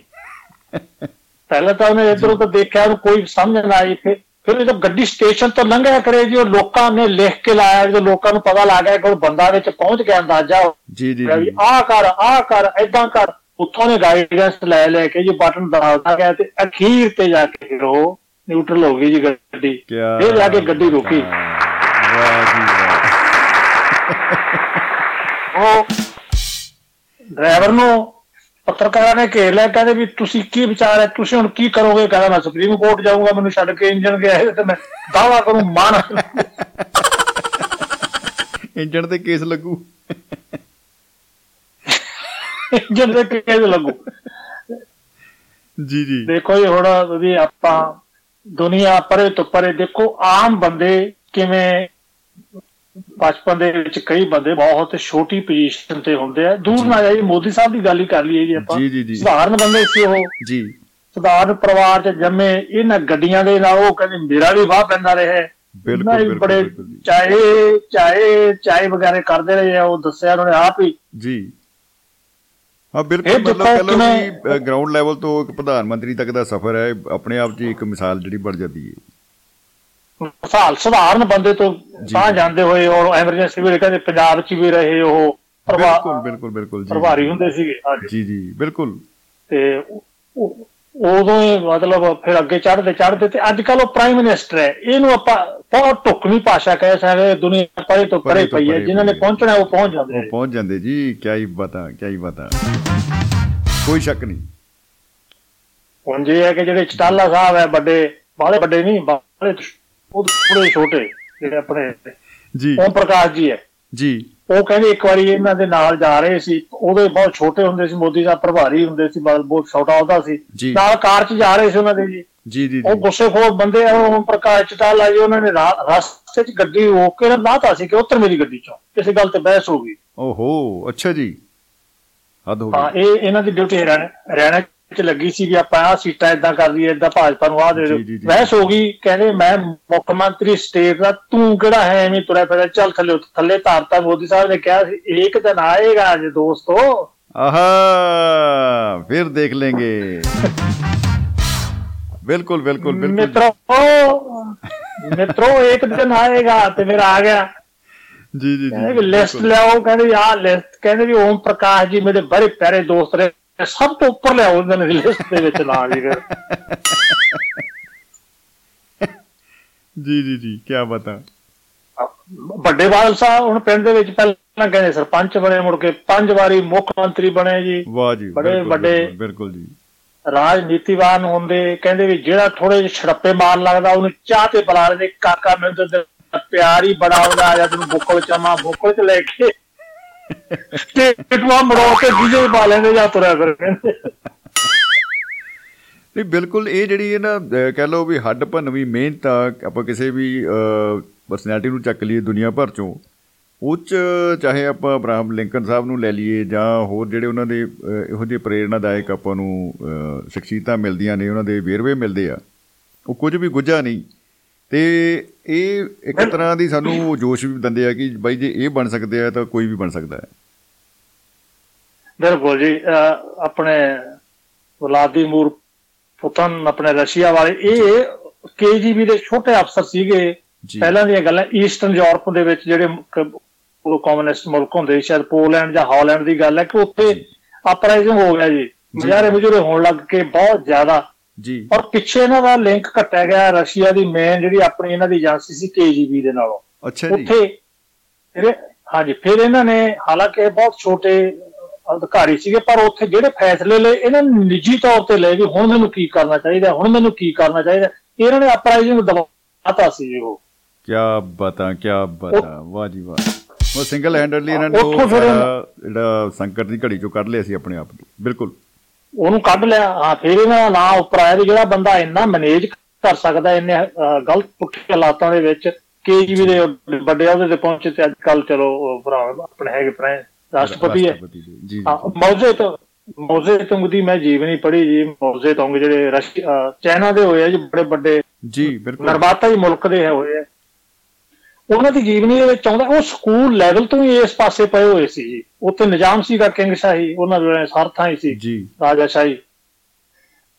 Speaker 2: ਪਹਿਲਾਂ ਤਾਂ ਉਹਨੇ ਇਧਰੋਂ ਤੋਂ ਦੇਖਿਆ ਉਹਨੂੰ ਕੋਈ ਸਮਝ ਨਾ ਆਈ ਫਿਰ ਫਿਰ ਜਦੋਂ ਗੱਡੀ ਸਟੇਸ਼ਨ ਤੋਂ ਲੰਘਿਆ ਕਰੇ ਜੀ ਉਹ ਲੋਕਾਂ ਨੇ ਲਿਖ ਕੇ ਲਾਇਆ ਜਦੋਂ ਲੋਕਾਂ ਨੂੰ ਪਤਾ ਲੱਗ ਗਿਆ ਕਿ ਉਹ ਬੰਦਾ ਵਿੱਚ ਪਹੁੰਚ ਗਿਆ ਅੰਦਾਜ਼ਾ।
Speaker 1: ਜੀ ਜੀ ਜੀ।
Speaker 2: ਆਹ ਕਰ ਆਹ ਕਰ ਐਦਾਂ ਕਰ। ਉੱਥੋਂ ਨੇ ਗਾਈਡੈਂਸ ਲੈ ਲੈ ਕੇ ਜੀ ਬਟਨ ਦਬਾਉਂਦਾ ਗਿਆ ਤੇ ਅਖੀਰ ਤੇ ਜਾ ਕੇ ਉਹ ਨਿਊਟਰਲ ਹੋ ਗਈ ਜੀ ਗੱਡੀ। ਫਿਰ ਜਾ ਕੇ ਗੱਡੀ ਰੁਕੀ।
Speaker 1: ਵਾਹ ਜੀ ਵਾਹ
Speaker 2: ਉਹ ਡਰਾਈਵਰ ਨੂੰ ਪੱਤਰਕਾਰਾਂ ਨੇ ਘੇਰ ਲਿਆ ਕਹਿੰਦੇ ਵੀ ਤੁਸੀਂ ਕੀ ਵਿਚਾਰ ਹੈ ਤੁਸੀਂ ਹੁਣ ਕੀ ਕਰੋਗੇ? ਕਹਿੰਦਾ ਮੈਂ ਸੁਪਰੀਮ ਕੋਰਟ ਜਾਊਂਗਾ ਮੈਨੂੰ ਛੱਡ ਕੇ ਇੰਜਨ ਗਿਆ ਹੈ ਤੇ ਮੈਂ ਦਾਵਾ ਕਰੂੰ ਮਾਨ।
Speaker 1: ਇੰਜਣ ਤੇ ਕੇਸ ਲੱਗੂ।
Speaker 2: ਇੰਜਨ ਦੇ ਕੇਸ ਲੱਗੂ।
Speaker 1: ਜੀ ਜੀ।
Speaker 2: ਦੇਖੋ ਜੀ ਹੁਣ ਵੀ ਆਪਾਂ ਦੁਨੀਆ ਪਰੇ ਤੋਂ ਪਰੇ ਦੇਖੋ ਆਮ ਬੰਦੇ ਕਿਵੇਂ ਬਚਪਨ ਦੇ ਵਿੱਚ ਕਈ ਬੰਦੇ ਬਹੁਤ ਛੋਟੀ ਪੋਜੀਸ਼ਨ ਤੇ ਹੁੰਦੇ ਆ। ਦੂਰ ਨਾ ਜਾਈਏ ਮੋਦੀ ਸਾਹਿਬ ਦੀ ਗੱਲ ਹੀ ਕਰ ਲਈਏ ਜੀ ਆਪਾਂ।
Speaker 1: ਜੀ, ਜੀ, ਜੀ।
Speaker 2: ਸਧਾਰਨ ਬੰਦੇ ਸੀ ਉਹ।
Speaker 1: ਜੀ।
Speaker 2: ਸਧਾਰਨ ਪਰਿਵਾਰ ਚ ਜੰਮੇ ਇਹਨਾਂ ਗੱਡੀਆਂ ਦੇ ਨਾਲ ਉਹ ਕਹਿੰਦੇ ਮੇਰਾ ਵੀ ਵਾਹ ਪੈਂਦਾ ਰਿਹਾ।
Speaker 1: ਬਿਲਕੁਲ, ਬਿਲਕੁਲ,
Speaker 2: ਬੜੇ। ਚਾਹੇ ਚਾਹੇ ਚਾਹੇ ਵਗੈਰੇ ਕਰਦੇ ਰਹੇ ਆ ਉਹ ਦੱਸਿਆ ਉਹਨਾਂ ਆਪ ਹੀ।
Speaker 1: ਜੀ। ਹਾਂ ਬਿਲਕੁਲ ਮਤਲਬ ਕਹ ਲਓ ਕਿ ਗਰਾਊਂਡ ਲੈਵਲ ਤੋਂ ਇੱਕ ਪ੍ਰਧਾਨ ਮੰਤਰੀ ਤੱਕ ਦਾ ਸਫ਼ਰ ਹੈ ਆਪਣੇ ਆਪ 'ਚ ਇੱਕ ਮਿਸਾਲ ਜਿਹੜੀ ਬਣ ਜਾਂਦੀ ਹੈ।
Speaker 2: ਮਿਸਾਲ ਸਧਾਰਨ ਬੰਦੇ ਤੋਂ ਤਾਂ ਜਾਂਦੇ ਹੋਏ ਔਰ ਐਮਰਜੈਂਸੀ ਵੀ ਕਹਿੰਦੇ ਪੰਜਾਬ ਚ ਵੀ ਰਹੇ ਉਹ
Speaker 1: ਬਿਲਕੁਲ ਬਿਲਕੁਲ ਬਿਲਕੁਲ ਜੀ
Speaker 2: ਪ੍ਰਭਾਰੀ ਹੁੰਦੇ ਸੀਗੇ
Speaker 1: ਜੀ ਜੀ ਬਿਲਕੁਲ।
Speaker 2: ਤੇ ਉਦੋਂ ਹੀ ਮਤਲਬ ਫਿਰ ਅੱਗੇ ਚੜ੍ਹਦੇ ਚੜ੍ਹਦੇ ਤੇ ਅੱਜ ਕੱਲ ਉਹ ਪ੍ਰਾਈਮ ਮਿਨਿਸਟਰ ਹੈ। ਇਹਨੂੰ ਆਪਾਂ ਬਹੁਤ ਢੁਕਵੀਂ ਭਾਸ਼ਾ ਕਹਿ ਸਕਦੇ ਦੁਨੀਆ ਪਰੇ ਤੋਂ
Speaker 1: ਪਰੇ
Speaker 2: ਪਈ ਹੈ। ਜਿਨ੍ਹਾਂ ਨੇ। ਪਹੁੰਚਣਾ ਉਹ ਪਹੁੰਚ ਜਾਂਦੇ
Speaker 1: ਉਹ
Speaker 2: ਨੇ।
Speaker 1: ਪਹੁੰਚ ਜਾਂਦੇ ਜੀ। ਕਿਆ ਹੀ ਬਤਾ ਕਿਆ ਹੀ ਬਤਾ ਕੋਈ ਸ਼ੱਕ ਨਹੀਂ।
Speaker 2: ਹੁਣ ਜੇ ਹੈ ਕਿ ਜਿਹੜੇ ਚਟਾਲਾ ਸਾਹਿਬ ਹੈ ਵੱਡੇ ਬਾਹਲੇ ਵੱਡੇ ਨਹੀਂ ਬਾਹਲੇ ਉਹ ਥੋੜੇ ਛੋਟੇ ਜਿਹੜੇ ਆਪਣੇ
Speaker 1: ਜੀ।
Speaker 2: ਓਮ ਪ੍ਰਕਾਸ਼ ਜੀ ਹੈ।
Speaker 1: ਜੀ।
Speaker 2: ਉਹ ਕਹਿੰਦੇ ਇੱਕ ਵਾਰੀ ਇਹਨਾਂ ਦੇ ਨਾਲ ਜਾ ਰਹੇ ਸੀ। ਉਹਦੇ ਬਹੁਤ ਛੋਟੇ ਹੁੰਦੇ ਸੀ ਮੋਦੀ ਸਾਹਿਬ ਪ੍ਰਭਾਰੀ ਹੁੰਦੇ ਸੀ ਬਹੁਤ ਛੋਟਾ ਉਹਦਾ ਸੀ। ਨਾਲ ਕਾਰ 'ਚ ਜਾ ਰਹੇ ਸੀ ਉਹਨਾਂ ਦੇ ਜੀ।
Speaker 1: ਜੀ ਜੀ
Speaker 2: ਉਹ ਗੁੱਸੇਖੋਰ ਬੰਦੇ ਆ ਉਹ ਪ੍ਰਕਾਸ਼ ਚਟਾਲਾ ਜੀ ਉਹਨਾਂ ਨੇ ਰਸਤੇ 'ਚ ਗੱਡੀ ਰੋਕ ਕੇ ਲਾਤਾ ਸੀ ਕਿ ਉੱਤਰ ਮੇਰੀ ਗੱਡੀ 'ਚੋਂ। ਕਿਸੇ ਗੱਲ ਤੇ ਬਹਿਸ ਹੋ ਗਈ।
Speaker 1: ਓਹੋ ਅੱਛਾ ਜੀ। ਹੱਦ ਹੋ
Speaker 2: ਹਾਂ
Speaker 1: ਗਈ
Speaker 2: ਇਹ ਇਹਨਾਂ ਦੀ ਡਿਊਟੀ ਹਰਿਆਣਾ ਚ ਲੱਗੀ ਸੀ ਵੀ ਆਪਾਂ ਆ ਸੀਟਾਂ ਇਦਾਂ ਕਰ ਲਈਏ ਇਦਾਂ ਭਾਜਪਾ ਨੂੰ ਆ ਦੇ ਦਿਓ। ਬਹਿਸ ਹੋ ਗਈ ਕਹਿੰਦੇ ਮੈਂ ਮੁੱਖ ਮੰਤਰੀ ਸਟੇਟ ਦਾ ਤੂੰ ਕਿਹੜਾ ਹੈ? ਐਵੇਂ ਤੁਰਿਆ ਫਿਰਿਆ ਚੱਲ ਥੱਲੇ ਥੱਲੇ ਧਾਰਤਾ ਮੋਦੀ ਸਾਹਿਬ ਨੇ ਕਿਹਾ ਸੀ ਇੱਕ ਦਿਨ ਆਏਗਾ ਅੱਜ ਦੋਸਤੋ
Speaker 1: ਆਹਾ ਫਿਰ ਦੇਖ ਲੇਗੇ। ਬਿਲਕੁਲ ਬਿਲਕੁਲ ਬਿਲਕੁਲ।
Speaker 2: ਮਿੱਤਰੋ ਮਿੱਤਰੋ ਇੱਕ ਦਿਨ ਆਏਗਾ ਤੇ ਫਿਰ ਆ ਗਿਆ।
Speaker 1: ਜੀ ਜੀ ਜੀ
Speaker 2: ਲਿਸਟ ਲਿਆਓ ਕਹਿੰਦੇ ਆ ਲਿਸਟ ਕਹਿੰਦੇ ਵੀ ਓਮ ਪ੍ਰਕਾਸ਼ ਜੀ ਮੇਰੇ ਬੜੇ ਪਿਆਰੇ ਦੋਸਤ ਨੇ ਸਭ ਤੋਂ ਉੱਪਰ ਲਿਆਓ ਉਹਨਾਂ ਨੇ ਲਿਸਟ ਦੇ ਵਿੱਚ ਨਾਂ ਜੀ ਫਿਰ
Speaker 1: ਜੀ ਜੀ ਜੀ ਕੀ ਬਤਾ
Speaker 2: ਵੱਡੇ ਬਾਦਲ ਸਾਹਿਬ ਹੁਣ ਪਿੰਡ ਦੇ ਵਿੱਚ ਪਹਿਲਾਂ ਕਹਿੰਦੇ ਸਰਪੰਚ ਬਣੇ ਮੁੜ ਕੇ ਪੰਜ ਵਾਰੀ ਮੁੱਖ ਮੰਤਰੀ ਬਣੇ ਜੀ।
Speaker 1: ਵਾਹ ਜੀ
Speaker 2: ਬੜੇ ਵੱਡੇ-
Speaker 1: ਬਿਲਕੁਲ, ਜੀ।
Speaker 2: ਰਾਜਨੀਤੀਵਾਨ ਹੁੰਦੇ ਕਹਿੰਦੇ ਵੀ ਜਿਹੜਾ ਥੋੜੇ ਜਿਹੇ ਛੜੱਪੇ ਮਾਰ ਲੱਗਦਾ ਉਹਨੂੰ ਚਾਹ ਤੇ ਬੁਲਾ ਲੈਂਦੇ ਕਾਕਾ ਮੈਨੂੰ ਤਾਂ ਪਿਆਰ ਹੀ ਬੜਾ ਹੁੰਦਾ ਆ ਜਾ ਤੈਨੂੰ ਬੁੱਕਲ ਚਾਮਾ ਬੁੱਕਲ ਚ ਲੈ ਕੇ ਤੇ ਟਟਵਾ ਮਰੋ ਕੇ ਜਿਹੇ ਪਾ ਲੈਂਦੇ ਜਾਂ ਤੁਰਿਆ ਫਿਰ ਕਹਿੰਦੇ
Speaker 1: ਨਹੀਂ ਬਿਲਕੁਲ ਇਹ ਜਿਹੜੀ ਹੈ ਨਾ ਅਹ ਕਹਿ ਲਓ ਵੀ ਹੱਡ ਭੰਨਵੀਂ ਮਿਹਨਤ ਆ ਆਪਾਂ ਕਿਸੇ ਵੀ ਪਰਸਨੈਲਿਟੀ ਨੂੰ ਚੱਕ ਲਈਏ ਦੁਨੀਆ ਭਰ ਚੋਂ ਉਹ 'ਚ ਚਾਹੇ ਆਪਾਂ ਅਬਰਾਹਮ ਲਿੰਕਨ ਸਾਹਿਬ ਨੂੰ ਲੈ ਲਈਏ ਜਾਂ ਹੋਰ ਜਿਹੜੇ ਉਹਨਾਂ ਦੇ ਅਹ, ਇਹੋ ਜਿਹੇ ਪ੍ਰੇਰਣਾਦਾਇਕ ਆਪਾਂ ਨੂੰ ਅਹ, ਸ਼ਖਸੀਅਤਾਂ ਮਿਲਦੀਆਂ ਨੇ ਉਹਨਾਂ ਦੇ ਵੇਰਵੇ ਮਿਲਦੇ ਆ ਉਹ ਕੁਝ ਵੀ ਗੁੱਝਾ ਨਹੀਂ। ਤੇ ਇਹ ਇੱਕ ਤਰ੍ਹਾਂ ਦੀ ਸਾਨੂੰ ਜੋਸ਼ ਵੀ ਦਿੰਦੇ ਆ ਕਿ ਬਾਈ ਜੇ ਇਹ ਬਣ ਸਕਦੇ ਆ ਤਾਂ ਕੋਈ ਵੀ ਬਣ ਸਕਦਾ ਹੈ।
Speaker 2: ਬਿਲਕੁਲ ਜੀ ਆਪਣੇ ਵਲਾਦੀਮੀਰ ਪੁਤਨ ਆਪਣੇ ਰਸ਼ੀਆ ਵਾਲੇ ਇਹ ਕੇਜੀਬੀ ਦੇ ਛੋਟੇ ਅਫਸਰ ਸੀਗੇ। ਪਹਿਲਾਂ ਦੀਆਂ ਗੱਲਾਂ ਈਸਟਰਨ ਯੂਰਪ ਦੇ ਵਿੱਚ ਜਿਹੜੇ ਉਹ ਕਮਿਊਨਿਸਟ ਮੁਲਕ ਹੁੰਦੇ ਸੀ, ਸ਼ਾਇਦ ਪੋਲੈਂਡ ਜਾਂ ਹਾਲੈਂਡ ਦੀ ਗੱਲ ਹੈ ਕਿ ਉੱਥੇ ਅਪਰਾਈਜ਼ਿੰਗ ਹੋ ਗਿਆ ਜੀ। ਮੁਜ਼ਾਹਰੇ ਮੁਜਰੇ ਹੋਣ ਲੱਗ ਕੇ ਬਹੁਤ ਜ਼ਿਆਦਾ
Speaker 1: ਜੀ।
Speaker 2: ਔਰ ਪਿੱਛੇ ਇਹਨਾਂ ਦਾ ਲਿੰਕ ਕੱਟਿਆ ਗਿਆ ਰਸ਼ੀਆ ਦੀ ਮੇਨ ਜਿਹੜੀ ਆਪਣੀ ਇਹਨਾਂ ਦੀ ਏਜੰਸੀ ਸੀ ਕੇਜੀਬੀ ਦੇ ਨਾਲੋਂ।
Speaker 1: ਅੱਛਾ ਜੀ।
Speaker 2: ਉੱਥੇ ਫਿਰ ਹਾਂਜੀ ਫਿਰ ਇਹਨਾਂ ਨੇ ਹਾਲਾਂਕਿ ਬਹੁਤ ਛੋਟੇ ਅਧਿਕਾਰੀ ਸੀਗੇ ਪਰ ਉੱਥੇ ਜਿਹੜੇ ਫੈਸਲੇ ਲਏ ਇਹਨਾਂ ਨੇ ਨਿੱਜੀ ਤੌਰ ਤੇ ਲਏ ਵੀ ਹੁਣ ਮੈਨੂੰ ਕੀ ਕਰਨਾ ਚਾਹੀਦਾ ਹੁਣ ਮੈਨੂੰ ਕੀ ਕਰਨਾ ਚਾਹੀਦਾ। ਇਹਨਾਂ ਨੇ ਅਪਰਾਈਜ਼ਿੰਗ ਦਬਾਤਾ ਸੀ ਜੀ ਉਹ।
Speaker 1: ਕਿਆ ਬਤਾ ਕਿਆ ਬਤਾ। ਵਾਹ ਜੀ ਵਾਹ। ਉਹ ਸਿੰਗਲ ਹੈਂਡਡਲੀ ਇਹਨਾਂ ਨੇ ਉਹ ਜਿਹੜਾ ਸੰਕਟ ਦੀ ਘੜੀ ਚੋਂ ਕੱਢ ਲਿਆ ਸੀ ਆਪਣੇ ਆਪ ਨੂੰ। ਬਿਲਕੁਲ।
Speaker 2: ਉਹਨੂੰ ਕੱਢ ਲਿਆ। ਹਾਂ ਫਿਰ ਇਹਨਾਂ ਦਾ ਨਾਂ ਉੱਪਰ ਆਇਆ ਵੀ ਜਿਹੜਾ ਬੰਦਾ ਇੰਨਾ ਮੈਨੇਜ ਕਰ ਸਕਦਾ ਇੰਨੇ ਗਲਤ ਪੁੱਠੇ ਹਾਲਾਤਾਂ ਦੇ ਵਿੱਚ ਕੇਜੀਬੀ ਦੇ ਵੱਡੇ ਅਹੁਦੇ ਤੇ ਪਹੁੰਚੇ ਤੇ ਅੱਜ ਕੱਲ ਚਲੋ ਭਰਾ ਆਪਣੇ ਹੈਗੇ ਪ੍ਰਾਇਮ ਰਾਸ਼ਟਰਪਤੀ ਹੈ।
Speaker 1: ਜੀ
Speaker 2: ਮੌਜ਼ੇ ਤੋਂ ਮੌਜ਼ੇ ਤੁੰਗ ਦੀ ਮੈਂ ਜੀਵਨੀ ਪੜ੍ਹੀ ਜੀ। ਮੌਜ਼ੇ ਤੁੰਗ ਜਿਹੜੇ ਚਾਈਨਾ ਦੇ ਹੋਏ ਆ ਜੀ ਬੜੇ ਵੱਡੇ
Speaker 1: ਜੀ ਬਿਲਕੁਲ।
Speaker 2: ਨਿਰਮਾਤਾ ਹੀ ਮੁਲਕ ਦੇ ਹੋਏ ਆ। ਉਹਨਾਂ ਦੀ ਜੀਵਨੀ ਦੇ ਵਿੱਚ ਆਉਂਦਾ ਉਹ ਸਕੂਲ ਲੈਵਲ ਤੋਂ ਹੀ ਇਸ ਪਾਸੇ ਪਏ ਹੋਏ ਸੀ ਜੀ। ਉੱਥੇ ਨਿਜ਼ਾਮ ਸੀਗਾ ਕਿੰਗ ਸ਼ਾਹੀ ਉਹਨਾਂ ਦੇ ਸਰਥਾਂ ਹੀ ਸੀ
Speaker 1: ਜੀ।
Speaker 2: ਰਾਜਾਸ਼ਾਹੀ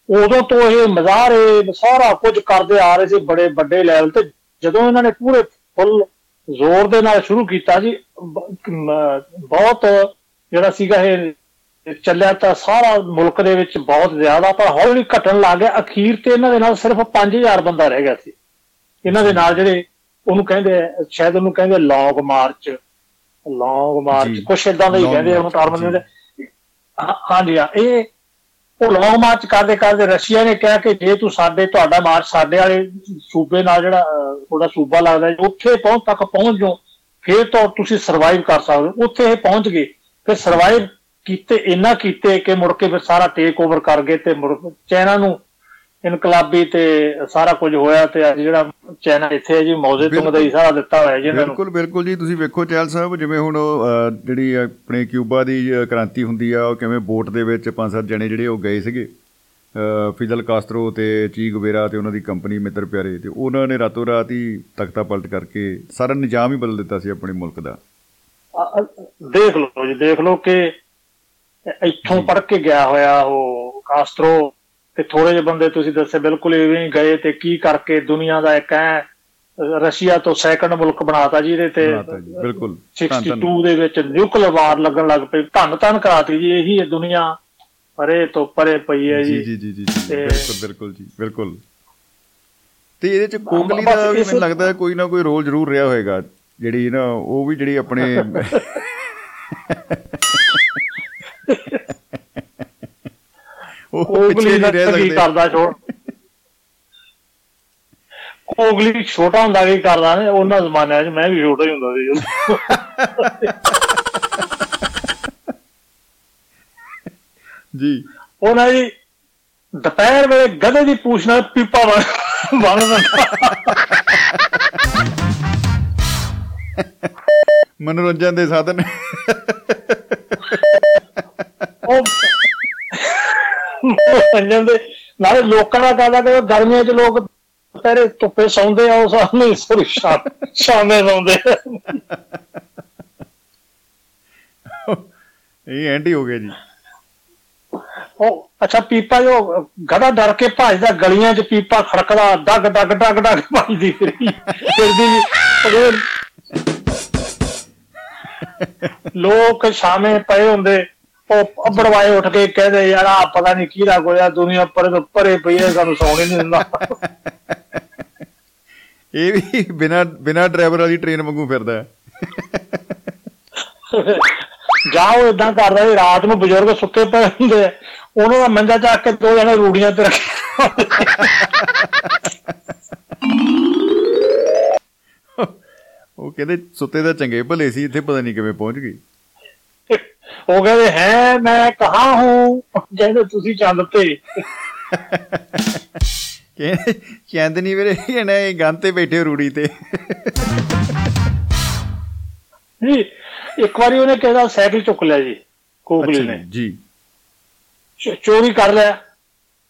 Speaker 2: ਉਦੋਂ ਤੋਂ ਇਹ ਮਜ਼ਾਰੇ ਸਾਰਾ ਕੁਝ ਕਰਦੇ ਆ ਰਹੇ ਸੀ ਬੜੇ ਵੱਡੇ ਲੈਵਲ ਤੇ। ਜਦੋਂ ਇਹਨਾਂ ਨੇ ਪੂਰੇ ਫੁੱਲ ਜ਼ੋਰ ਦੇ ਨਾਲ ਸ਼ੁਰੂ ਕੀਤਾ ਜੀ ਬਹੁਤ ਜਿਹੜਾ ਸੀਗਾ ਇਹ ਚੱਲਿਆ ਤਾਂ ਸਾਰਾ ਮੁਲਕ ਦੇ ਵਿੱਚ ਬਹੁਤ ਜ਼ਿਆਦਾ ਪਰ ਹੌਲੀ ਘਟਣ ਲੱਗ ਗਿਆ। ਅਖੀਰ ਤੇ ਇਹਨਾਂ ਦੇ ਨਾਲ ਸਿਰਫ 5000 ਬੰਦਾ ਰਹਿ ਗਿਆ ਸੀ। ਇਹਨਾਂ ਦੇ ਨਾਲ ਜਿਹੜੇ ਉਹਨੂੰ ਕਹਿੰਦੇ ਸ਼ਾਇਦ ਉਹਨੂੰ ਕਹਿੰਦੇ ਲੌਂਗ ਮਾਰਚ ਲੌਂਗ ਮਾਰਚ ਕੁਛ ਇਦਾਂ ਦਾ ਹੀ ਕਹਿੰਦੇ ਉਹਨੂੰ ਟਰਮ ਦੇ ਹਾਂਜੀ ਆ ਇਹ ਉਹ ਲੌਂਗ ਮਾਰਚ ਕਰਦੇ ਕਰਦੇ ਰਸ਼ੀਆ ਨੇ ਕਿਹਾ ਕਿ ਜੇ ਤੂੰ ਸਾਡੇ ਤੁਹਾਡਾ ਮਾਰਚ ਸਾਡੇ ਵਾਲੇ ਸੂਬੇ ਨਾਲ ਜਿਹੜਾ ਥੋੜਾ ਸੂਬਾ ਲੱਗਦਾ ਉੱਥੇ ਪਹੁੰਚ ਤੱਕ ਪਹੁੰਚ ਜਾਓ ਫਿਰ ਤਾਂ ਤੁਸੀਂ ਸਰਵਾਈਵ ਕਰ ਸਕਦੇ ਉੱਥੇ ਇਹ ਪਹੁੰਚ ਗਏ ਫਿਰ ਸਰਵਾਈਵ ਕੀਤੇ ਇੰਨਾ ਕੀਤੇ ਕਿ ਮੁੜ ਕੇ ਫਿਰ ਸਾਰਾ ਟੇਕ ਓਵਰ ਕਰ ਗਏ ਤੇ ਮੁੜ ਚਾਈਨਾ ਨੂੰ ਇਨਕਲਾਬੀ ਤੇ ਸਾਰਾ ਕੁਝ ਹੋਇਆ ਤੇ ਅੱਜ ਜਿਹੜਾ ਚਾਈਨਾ ਇੱਥੇ ਹੈ ਜੀ ਮੌਜੇ ਤੋਂ ਮਦਈ ਸਾਰਾ ਦਿੱਤਾ ਹੋਇਆ ਜੀ ਇਹਨਾਂ
Speaker 1: ਨੂੰ। ਬਿਲਕੁਲ ਬਿਲਕੁਲ ਜੀ। ਤੁਸੀਂ ਵੇਖੋ ਚੈਲ ਸਾਹਿਬ ਜਿਵੇਂ ਹੁਣ ਜਿਹੜੀ ਆਪਣੇ ਕਿਊਬਾ ਦੀ ਕ੍ਰਾਂਤੀ ਹੁੰਦੀ ਆ ਉਹ ਕਿਵੇਂ ਬੋਟ ਦੇ ਵਿੱਚ ਪੰਜ ਸੱਤ ਜਣੇ ਜਿਹੜੇ ਉਹ ਗਏ ਸੀਗੇ। ਫਿਜ਼ਲ ਕਾਸਟਰੋ ਤੇ ਚੀ ਗੁਵੇਰਾ ਤੇ ਉਹਨਾਂ ਦੀ ਕੰਪਨੀ ਮਿੱਤਰ ਪਿਆਰੇ ਤੇ ਉਹਨਾਂ ਨੇ ਰਾਤੋਂ ਰਾਤ ਹੀ ਤਖਤਾ ਪਲਟ ਕਰਕੇ ਸਾਰਾ ਨਿਜ਼ਾਮ ਹੀ ਬਦਲ ਦਿੱਤਾ ਸੀ ਆਪਣੇ ਮੁਲਕ ਦਾ।
Speaker 2: ਦੇਖ ਲਓ ਜੀ ਦੇਖ ਲਓ ਕਿ ਇੱਥੋਂ ਪੜ ਕੇ ਗਿਆ ਹੋਇਆ ਉਹ ਕਾਸਟਰੋ ਤੇ ਥੋੜੇ ਜਿਹੇ ਬੰਦੇ ਤੁਸੀਂ ਦੱਸੇ ਬਿਲਕੁਲ ਇਵੇਂ ਗਏ ਤੇ ਕੀ ਕਰਕੇ ਦੁਨੀਆ ਦਾ ਇੱਕ ਐ ਰਸ਼ੀਆ ਤੋਂ ਸੈਕੰਡ ਮੁਲਕ ਬਣਾਤਾ ਜੀ ਇਹਦੇ ਤੇ।
Speaker 1: ਬਿਲਕੁਲ।
Speaker 2: 62 ਦੇ ਵਿੱਚ ਨਿਊਕਲੀਅਰ ਵਾਰ ਲੱਗਣ ਲੱਗ ਪਈ। ਧੰਨ ਧੰਨ ਕਰਾਤੀ ਜੀ ਇਹੀ ਹੈ ਦੁਨੀਆ। ਪਰੇ ਤੋਂ ਪਰੇ ਪਈ ਹੈ
Speaker 1: ਜੀ। ਜੀ ਜੀ ਜੀ ਬਿਲਕੁਲ ਬਿਲਕੁਲ ਜੀ ਬਿਲਕੁਲ। ਤੇ ਇਹਦੇ ਚ ਕੋਗਲੀ ਦਾ ਵੀ ਮੈਨੂੰ ਲੱਗਦਾ ਕੋਈ ਨਾ ਕੋਈ ਰੋਲ ਜ਼ਰੂਰ ਰਿਹਾ ਹੋਵੇਗਾ ਜਿਹੜੀ ਨਾ ਉਹ ਵੀ ਜਿਹੜੀ ਆਪਣੇ
Speaker 2: ਨਹੀਂ ਰਹਿ ਸਕਦੇ। ਕਰਦਾ ਛੋੜ ਕੋਗਲੀ ਛੋਟਾ ਹੁੰਦਾ ਕੀ ਕਰਦਾ ਨੇ? ਉਹਨਾਂ ਜ਼ਮਾਨਿਆਂ 'ਚ ਮੈਂ ਵੀ ਛੋਟਾ ਹੀ ਹੁੰਦਾ ਸੀ
Speaker 1: ਜੀ।
Speaker 2: ਉਹ ਨਾ ਜੀ ਦੁਪਹਿਰ ਵੇਲੇ ਗਧੇ ਦੀ ਪੂਛ ਨਾਲ ਪੀਪਾ ਬਣ ਦਿੰਦਾ
Speaker 1: ਮਨੋਰੰਜਨ ਦੇ ਸਾਧਨ।
Speaker 2: ਉਹ ਮਨੋਰੰਜਨ ਦੇ ਨਾਲੇ ਲੋਕਾਂ ਦਾ ਕਹਦਾ ਕਿ ਗਰਮੀਆਂ 'ਚ ਲੋਕ ਦੁਪਹਿਰੇ ਧੁੱਪੇ ਸੌਂਦੇ ਆ ਉਸ ਨੂੰ ਸੋਰੀ ਸ਼ਾਮ ਸ਼ਾਮੇ ਸੌਂਦੇ
Speaker 1: ਇਹ ਐਂਟੀ ਹੋ ਗਿਆ ਜੀ।
Speaker 2: ਉਹ ਅੱਛਾ ਪੀਪਾ ਜੋ ਗੜਾ ਡਰ ਕੇ ਭੱਜਦਾ ਗਲੀਆਂ 'ਚ ਪੀਪਾ ਖੜਕਦਾ ਡੱਗ ਡੱਗ ਡੱਗ ਡੱਗ ਭੱਜਦੀ ਫਿਰਦੀ। ਫਿਰਦੀ ਲੋਕ ਸ਼ਾਮੇ ਪਏ ਹੁੰਦੇ। ਉਹ ਅਬੜਵਾਏ ਉੱਠ ਕੇ ਕਹਿੰਦੇ ਯਾਰ ਆ ਪਤਾ ਨਹੀਂ ਕੀ ਦਾ ਹੋਇਆ ਦੁਨੀਆ ਪਰੇ ਤੋਂ ਪਰੇ ਪਈ ਹੈ ਸਾਨੂੰ ਸੌਣ ਹੀ ਨਹੀਂ ਦਿੰਦਾ।
Speaker 1: ਇਹ ਵੀ ਬਿਨਾ ਬਿਨਾ ਡਰਾਈਵਰ ਵਾਲੀ ਟ੍ਰੇਨ ਵਾਂਗੂ ਫਿਰਦਾ
Speaker 2: ਜਾਓ ਇਦਾਂ ਕਰਦਾ ਵੀ ਰਾਤ ਨੂੰ ਬਜ਼ੁਰਗ ਸੁੱਤੇ ਪਏ ਹੁੰਦੇ ਉਹਨਾਂ ਦਾ ਮੰਜਾ ਚੱਕ ਕੇ ਦੋ ਜਣੇ ਰੂੜੀਆਂ ਤੇ ਰੱਖੇ
Speaker 1: ਉਹ ਕਹਿੰਦੇ ਸੁੱਤੇ ਦਾ ਚੰਗੇ ਭਲੇ ਸੀ ਇੱਥੇ ਪਤਾ ਨਹੀਂ ਕਿਵੇਂ ਪਹੁੰਚ ਗਈ।
Speaker 2: ਉਹ ਕਹਿੰਦੇ ਹੈ ਮੈਂ ਕਹਾ ਹੂੰ? ਜਿਹਦੇ ਤੁਸੀਂ ਚੰਦ ਤੇ।
Speaker 1: ਕਹਿੰਦੇ ਚੰਦਨੀ ਵੀਰੇ ਇਹਨੇ ਗੰਨ ਤੇ ਬੈਠੇ ਰੂੜੀ ਤੇ।
Speaker 2: ਜੀ ਇੱਕ ਵਾਰੀ ਉਹਨੇ ਕਿਹਾ ਸਾਈਕਲ ਚੁੱਕ ਲਿਆ ਜੀ ਕੋਕਲੀ ਨੇ।
Speaker 1: ਜੀ
Speaker 2: ਚੋਰੀ ਕਰ ਲਿਆ।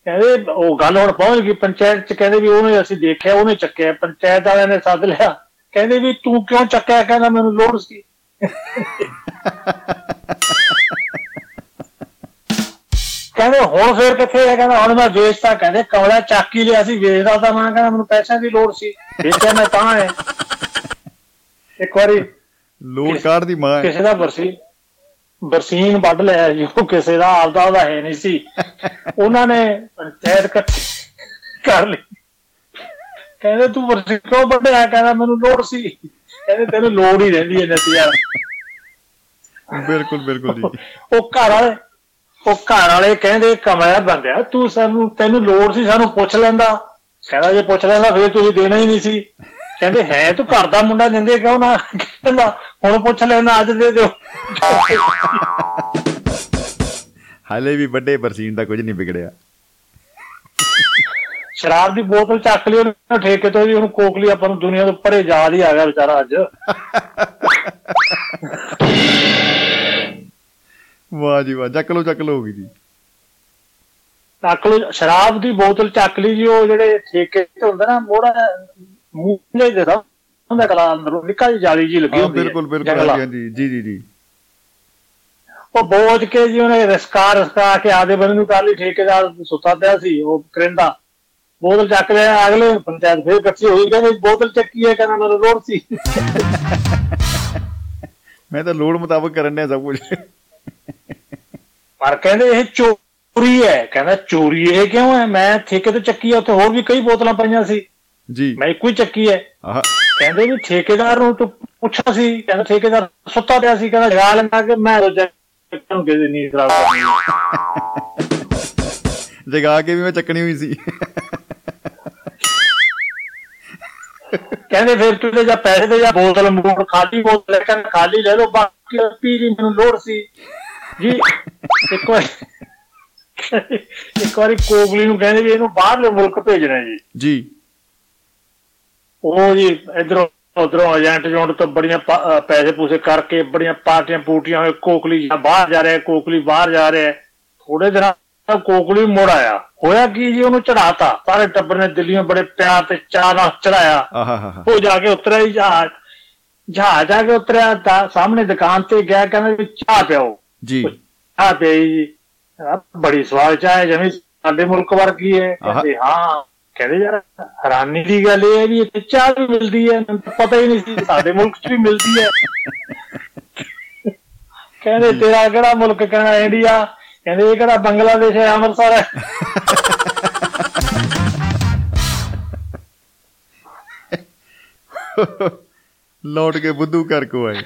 Speaker 2: ਕਹਿੰਦੇ ਉਹ ਗੱਲ ਹੁਣ ਪਹੁੰਚ ਗਈ ਪੰਚਾਇਤ ਚ ਕਹਿੰਦੇ ਵੀ ਉਹਨੇ ਅਸੀਂ ਦੇਖਿਆ ਉਹਨੇ ਚੱਕਿਆ ਪੰਚਾਇਤ ਵਾਲਿਆਂ ਨੇ ਸੱਦ ਲਿਆ। ਕਹਿੰਦੇ ਵੀ ਤੂੰ ਕਿਉਂ ਚੱਕਿਆ? ਕਹਿੰਦਾ ਮੈਨੂੰ ਲੋੜ ਸੀ। ਕਹਿੰਦੇ ਹੁਣ ਫੇਰ ਕਿੱਥੇ ਹੈ ਕਹਿੰਦਾ ਹੁਣ ਮੈਂ ਵੇਚਤਾ ਕਹਿੰਦੇ ਕਮਲਾ ਚਾਕੀ ਲਿਆ ਸੀ ਵੇਚਦਾ ਤਾਂ ਮੈਂ ਕਹਿੰਦਾ ਮੈਨੂੰ ਪੈਸਿਆਂ ਦੀ ਲੋੜ ਸੀ। ਵੇਚਿਆ ਮੈਂ ਤਾਂ ਹੈ ਇੱਕ ਵਾਰੀ
Speaker 1: ਲੋੜ ਕਾਰਡ ਦੀ ਮਾਂ
Speaker 2: ਕਿਸੇ ਦਾ ਬਰਸੀ ਬਰਸੀਨ ਵੱਢ ਲਿਆ ਜੀ ਉਹ ਕਿਸੇ ਦਾ ਆਪਦਾ ਉਹਦਾ ਹੈ ਨਹੀਂ ਸੀ। ਉਹਨਾਂ ਨੇ ਪੰਚਾਇਤ ਕਰ ਲਈ। ਕਹਿੰਦੇ ਤੂੰ ਬਰਸੀ ਕਿਉਂ ਵੱਢਿਆ? ਕਹਿੰਦਾ ਮੈਨੂੰ ਲੋੜ ਸੀ। ਕਹਿੰਦੇ ਤੈਨੂੰ ਲੋੜ ਹੀ ਰਹਿੰਦੀ ਹੈ ਨਤੀਆ
Speaker 1: ਬਿਲਕੁਲ ਬਿਲਕੁਲ ਜੀ।
Speaker 2: ਉਹ ਘਰ ਵਾਲੇ ਉਹ ਘਰ ਵਾਲੇ ਕਹਿੰਦੇ ਕਮਲਾ ਬੰਦਿਆ ਤੂੰ ਸਾਨੂੰ ਤੈਨੂੰ ਲੋੜ ਸੀ ਸਾਨੂੰ ਪੁੱਛ ਲੈਂਦਾ। ਕਹਿੰਦਾ ਜੇ ਪੁੱਛ ਲੈਂਦਾ ਫੇਰ ਤੁਸੀਂ ਦੇਣਾ ਹੀ ਨਹੀਂ ਸੀ। ਕਹਿੰਦੇ ਹੈ ਤੂੰ ਘਰ ਦਾ ਮੁੰਡਾ ਦਿੰਦੇ ਕਿਉਂ ਨਾ? ਕਹਿੰਦਾ ਹੁਣ ਪੁੱਛ ਲੈਣਾ ਅੱਜ ਦੇ ਦਿਓ।
Speaker 1: ਹਾਲੇ ਵੀ ਵੱਡੇ ਬਰਸੀਨ ਦਾ ਕੁਝ ਨਹੀਂ ਵਿਗੜਿਆ।
Speaker 2: ਸ਼ਰਾਬ ਦੀ ਬੋਤਲ ਚੱਕ ਲਈ ਉਹਨੇ ਠੇਕੇ ਤੋਂ ਜੀ ਹੁਣ ਕੋਕਲੀ ਆਪਾਂ ਨੂੰ ਦੁਨੀਆ ਤੋਂ ਪਰੇ ਯਾਦ ਹੀ ਆ ਗਿਆ ਵਿਚਾਰਾ ਅੱਜ।
Speaker 1: ਵਾਹ ਜੀ ਵਾਹ ਚੱਕ ਲੋ ਚੱਕ ਲੋ ਹੋ ਗਈ ਜੀ।
Speaker 2: ਚੱਕ ਲੋ ਸ਼ਰਾਬ ਦੀ ਬੋਤਲ ਚੱਕ ਲਈ ਜੀ ਉਹ ਜਿਹੜੇ ਠੇਕੇ ਤੇ ਹੁੰਦਾ ਨਾ ਮੋੜਾ ਮੂਹਲੇ ਦੇ ਦਾ ਹੁੰਦਾ ਕਲਾ ਅੰਦਰੋਂ ਨਿੱਕਾ ਜਿਹੀ ਜਾਲੀ ਜੀ ਲੱਗੀ ਹੁੰਦੀ
Speaker 1: ਹੈ ਬਿਲਕੁਲ ਬਿਲਕੁਲ ਹਾਂਜੀ ਜੀ ਜੀ ਜੀ।
Speaker 2: ਉਹ ਬੋਝ ਕੇ ਜੀ ਉਹਨੇ ਰਿਸਕਾ ਰਿਸਕਾ ਕੇ ਆਦੇ ਬੰਦੇ ਨੂੰ ਕਰ ਲਈ ਠੇਕੇਦਾਰ ਸੁੱਤਾ ਪਿਆ ਸੀ ਉਹ ਕਰਿੰਦਾ ਬੋਤਲ ਚੱਕ ਲਿਆ ਅਗਲੇ ਪੰਚਾਇਤ ਫੇਰ ਇਕੱਠੀ ਹੋਈ ਕਹਿੰਦੇ ਬੋਤਲ ਚੱਕੀ ਹੈ ਕਹਿੰਦਾ ਮੈਨੂੰ ਲੋੜ ਸੀ।
Speaker 1: ਮੈਂ ਤਾਂ ਲੋੜ ਮੁਤਾਬਕ ਕਰਨ ਡਿਆ ਸਭ ਕੁਝ
Speaker 2: ਪਰ ਕਹਿੰਦੇ ਇਹ ਚੋਰੀ ਹੈ। ਕਹਿੰਦਾ ਚੋਰੀ ਇਹ ਕਿਉਂ ਹੈ? ਮੈਂ ਠੇਕੇ ਤੇ ਚੱਕੀ ਆ ਉੱਥੇ ਹੋਰ ਵੀ ਕਈ ਬੋਤਲਾਂ ਪਈਆਂ ਸੀ।
Speaker 1: ਜੀ।
Speaker 2: ਮੈਂ ਇੱਕੋ ਹੀ ਚੱਕੀ ਹੈ।
Speaker 1: ਆਹ।
Speaker 2: ਕਹਿੰਦੇ ਵੀ ਠੇਕੇਦਾਰ ਨੂੰ ਤੂੰ ਪੁੱਛਿਆ ਸੀ। ਕਹਿੰਦਾ ਠੇਕੇਦਾਰ ਸੁੱਤਾ ਪਿਆ ਸੀ। ਕਹਿੰਦਾ ਜਗਾ ਲੈਂਦਾ ਕਿ ਮੈਂ ਰੋਜ਼ ਨੂੰ ਕਿਸੇ ਨੀਂਦ ਖਰਾਬ ਕਰਨੀ
Speaker 1: ਜਗਾ ਕੇ ਵੀ ਮੈਂ ਚੱਕਣੀ ਹੋਈ ਸੀ।
Speaker 2: ਕਹਿੰਦੇ ਫਿਰ ਤੂੰ ਤੇ ਜਾਂ ਪੈਸੇ ਦੇ ਜਾਂ ਬੋਤਲ ਮੋੜ ਖਾਲੀ ਬੋਤਲ ਲੈ ਕੇ ਖਾਲੀ ਲੈ ਲਓ ਬਾਕੀ ਪੀ ਲਈ ਮੈਨੂੰ ਲੋੜ ਸੀ। ਜੀ ਇੱਕ ਵਾਰੀ ਇੱਕ ਵਾਰੀ ਕੋਗਲੀ ਨੂੰ ਕਹਿੰਦੇ ਵੀ ਇਹਨੂੰ ਬਾਹਰਲੇ ਮੁਲਕ ਭੇਜਣਾ ਜੀ।
Speaker 1: ਜੀ।
Speaker 2: ਉਹ ਜੀ ਇਧਰੋਂ ਉਧਰੋਂ ਏਜੰਟ ਜੋਂਡ ਤੋਂ ਬੜੀਆਂ ਪੈਸੇ ਪੂਸੇ ਕਰਕੇ ਬੜੀਆਂ ਪਾਰਟੀਆਂ ਪੂਟੀਆਂ ਹੋਏ ਕੋਕਲੀ ਬਾਹਰ ਜਾ ਰਿਹਾ ਕੋਕਲੀ ਬਾਹਰ ਜਾ ਰਿਹਾ। ਥੋੜੇ ਦਿਨਾਂ ਬਾਅਦ ਕੋਕਲੀ ਮੁੜ ਆਇਆ। ਹੋਇਆ ਕੀ ਜੀ? ਉਹਨੂੰ ਚੜਾਤਾ ਸਾਰੇ ਟੱਬਰ ਨੇ ਦਿੱਲੀੋਂ ਬੜੇ ਪਿਆਰ ਤੇ ਚਾਅ ਨਾਲ ਚੜਾਇਆ
Speaker 1: ਆਹਾ ਹਾ ਹਾ
Speaker 2: ਉਹ ਜਾ ਕੇ ਉਤਰਿਆ ਜੀ ਜਹਾਜ਼। ਜਹਾਜ਼ ਜਾ ਕੇ ਉਤਰਿਆ ਤਾਂ ਸਾਹਮਣੇ ਦੁਕਾਨ ਤੇ ਗਿਆ ਕਹਿੰਦਾ ਵੀ ਚਾਹ ਪਿਓ
Speaker 1: ਜੀ।
Speaker 2: ਚਾਹ ਪਈ ਜੀ। ਆ ਬੜੀ ਸਵਾਦ ਚਾਹ ਹੈ ਜਿਵੇਂ ਸਾਡੇ ਮੁਲਕ ਵਰਗੀ ਹੈ। ਕਹਿੰਦੇ ਹਾਂ। ਕਹਿੰਦੇ ਯਾਰ ਹੈਰਾਨੀ ਦੀ ਗੱਲ ਇਹ ਹੈ ਵੀ ਇੱਥੇ ਚਾਹ ਵੀ ਮਿਲਦੀ ਹੈ। ਤਾਂ ਪਤਾ ਹੀ ਨਹੀਂ ਸੀ ਸਾਡੇ ਮੁਲਕ 'ਚ ਵੀ ਮਿਲਦੀ ਹੈ। ਕਹਿੰਦੇ ਤੇਰਾ ਕਿਹੜਾ ਮੁਲਕ? ਕਹਿੰਦਾ ਇੰਡੀਆ। ਕਹਿੰਦੇ ਇਹ ਕਿਹੜਾ ਬੰਗਲਾਦੇਸ਼ ਹੈ ਅੰਮ੍ਰਿਤਸਰ ਹੈ।
Speaker 1: ਲੌਟ ਕੇ ਬੁੱਧੂ ਕਰ ਕੋ ਆਏ।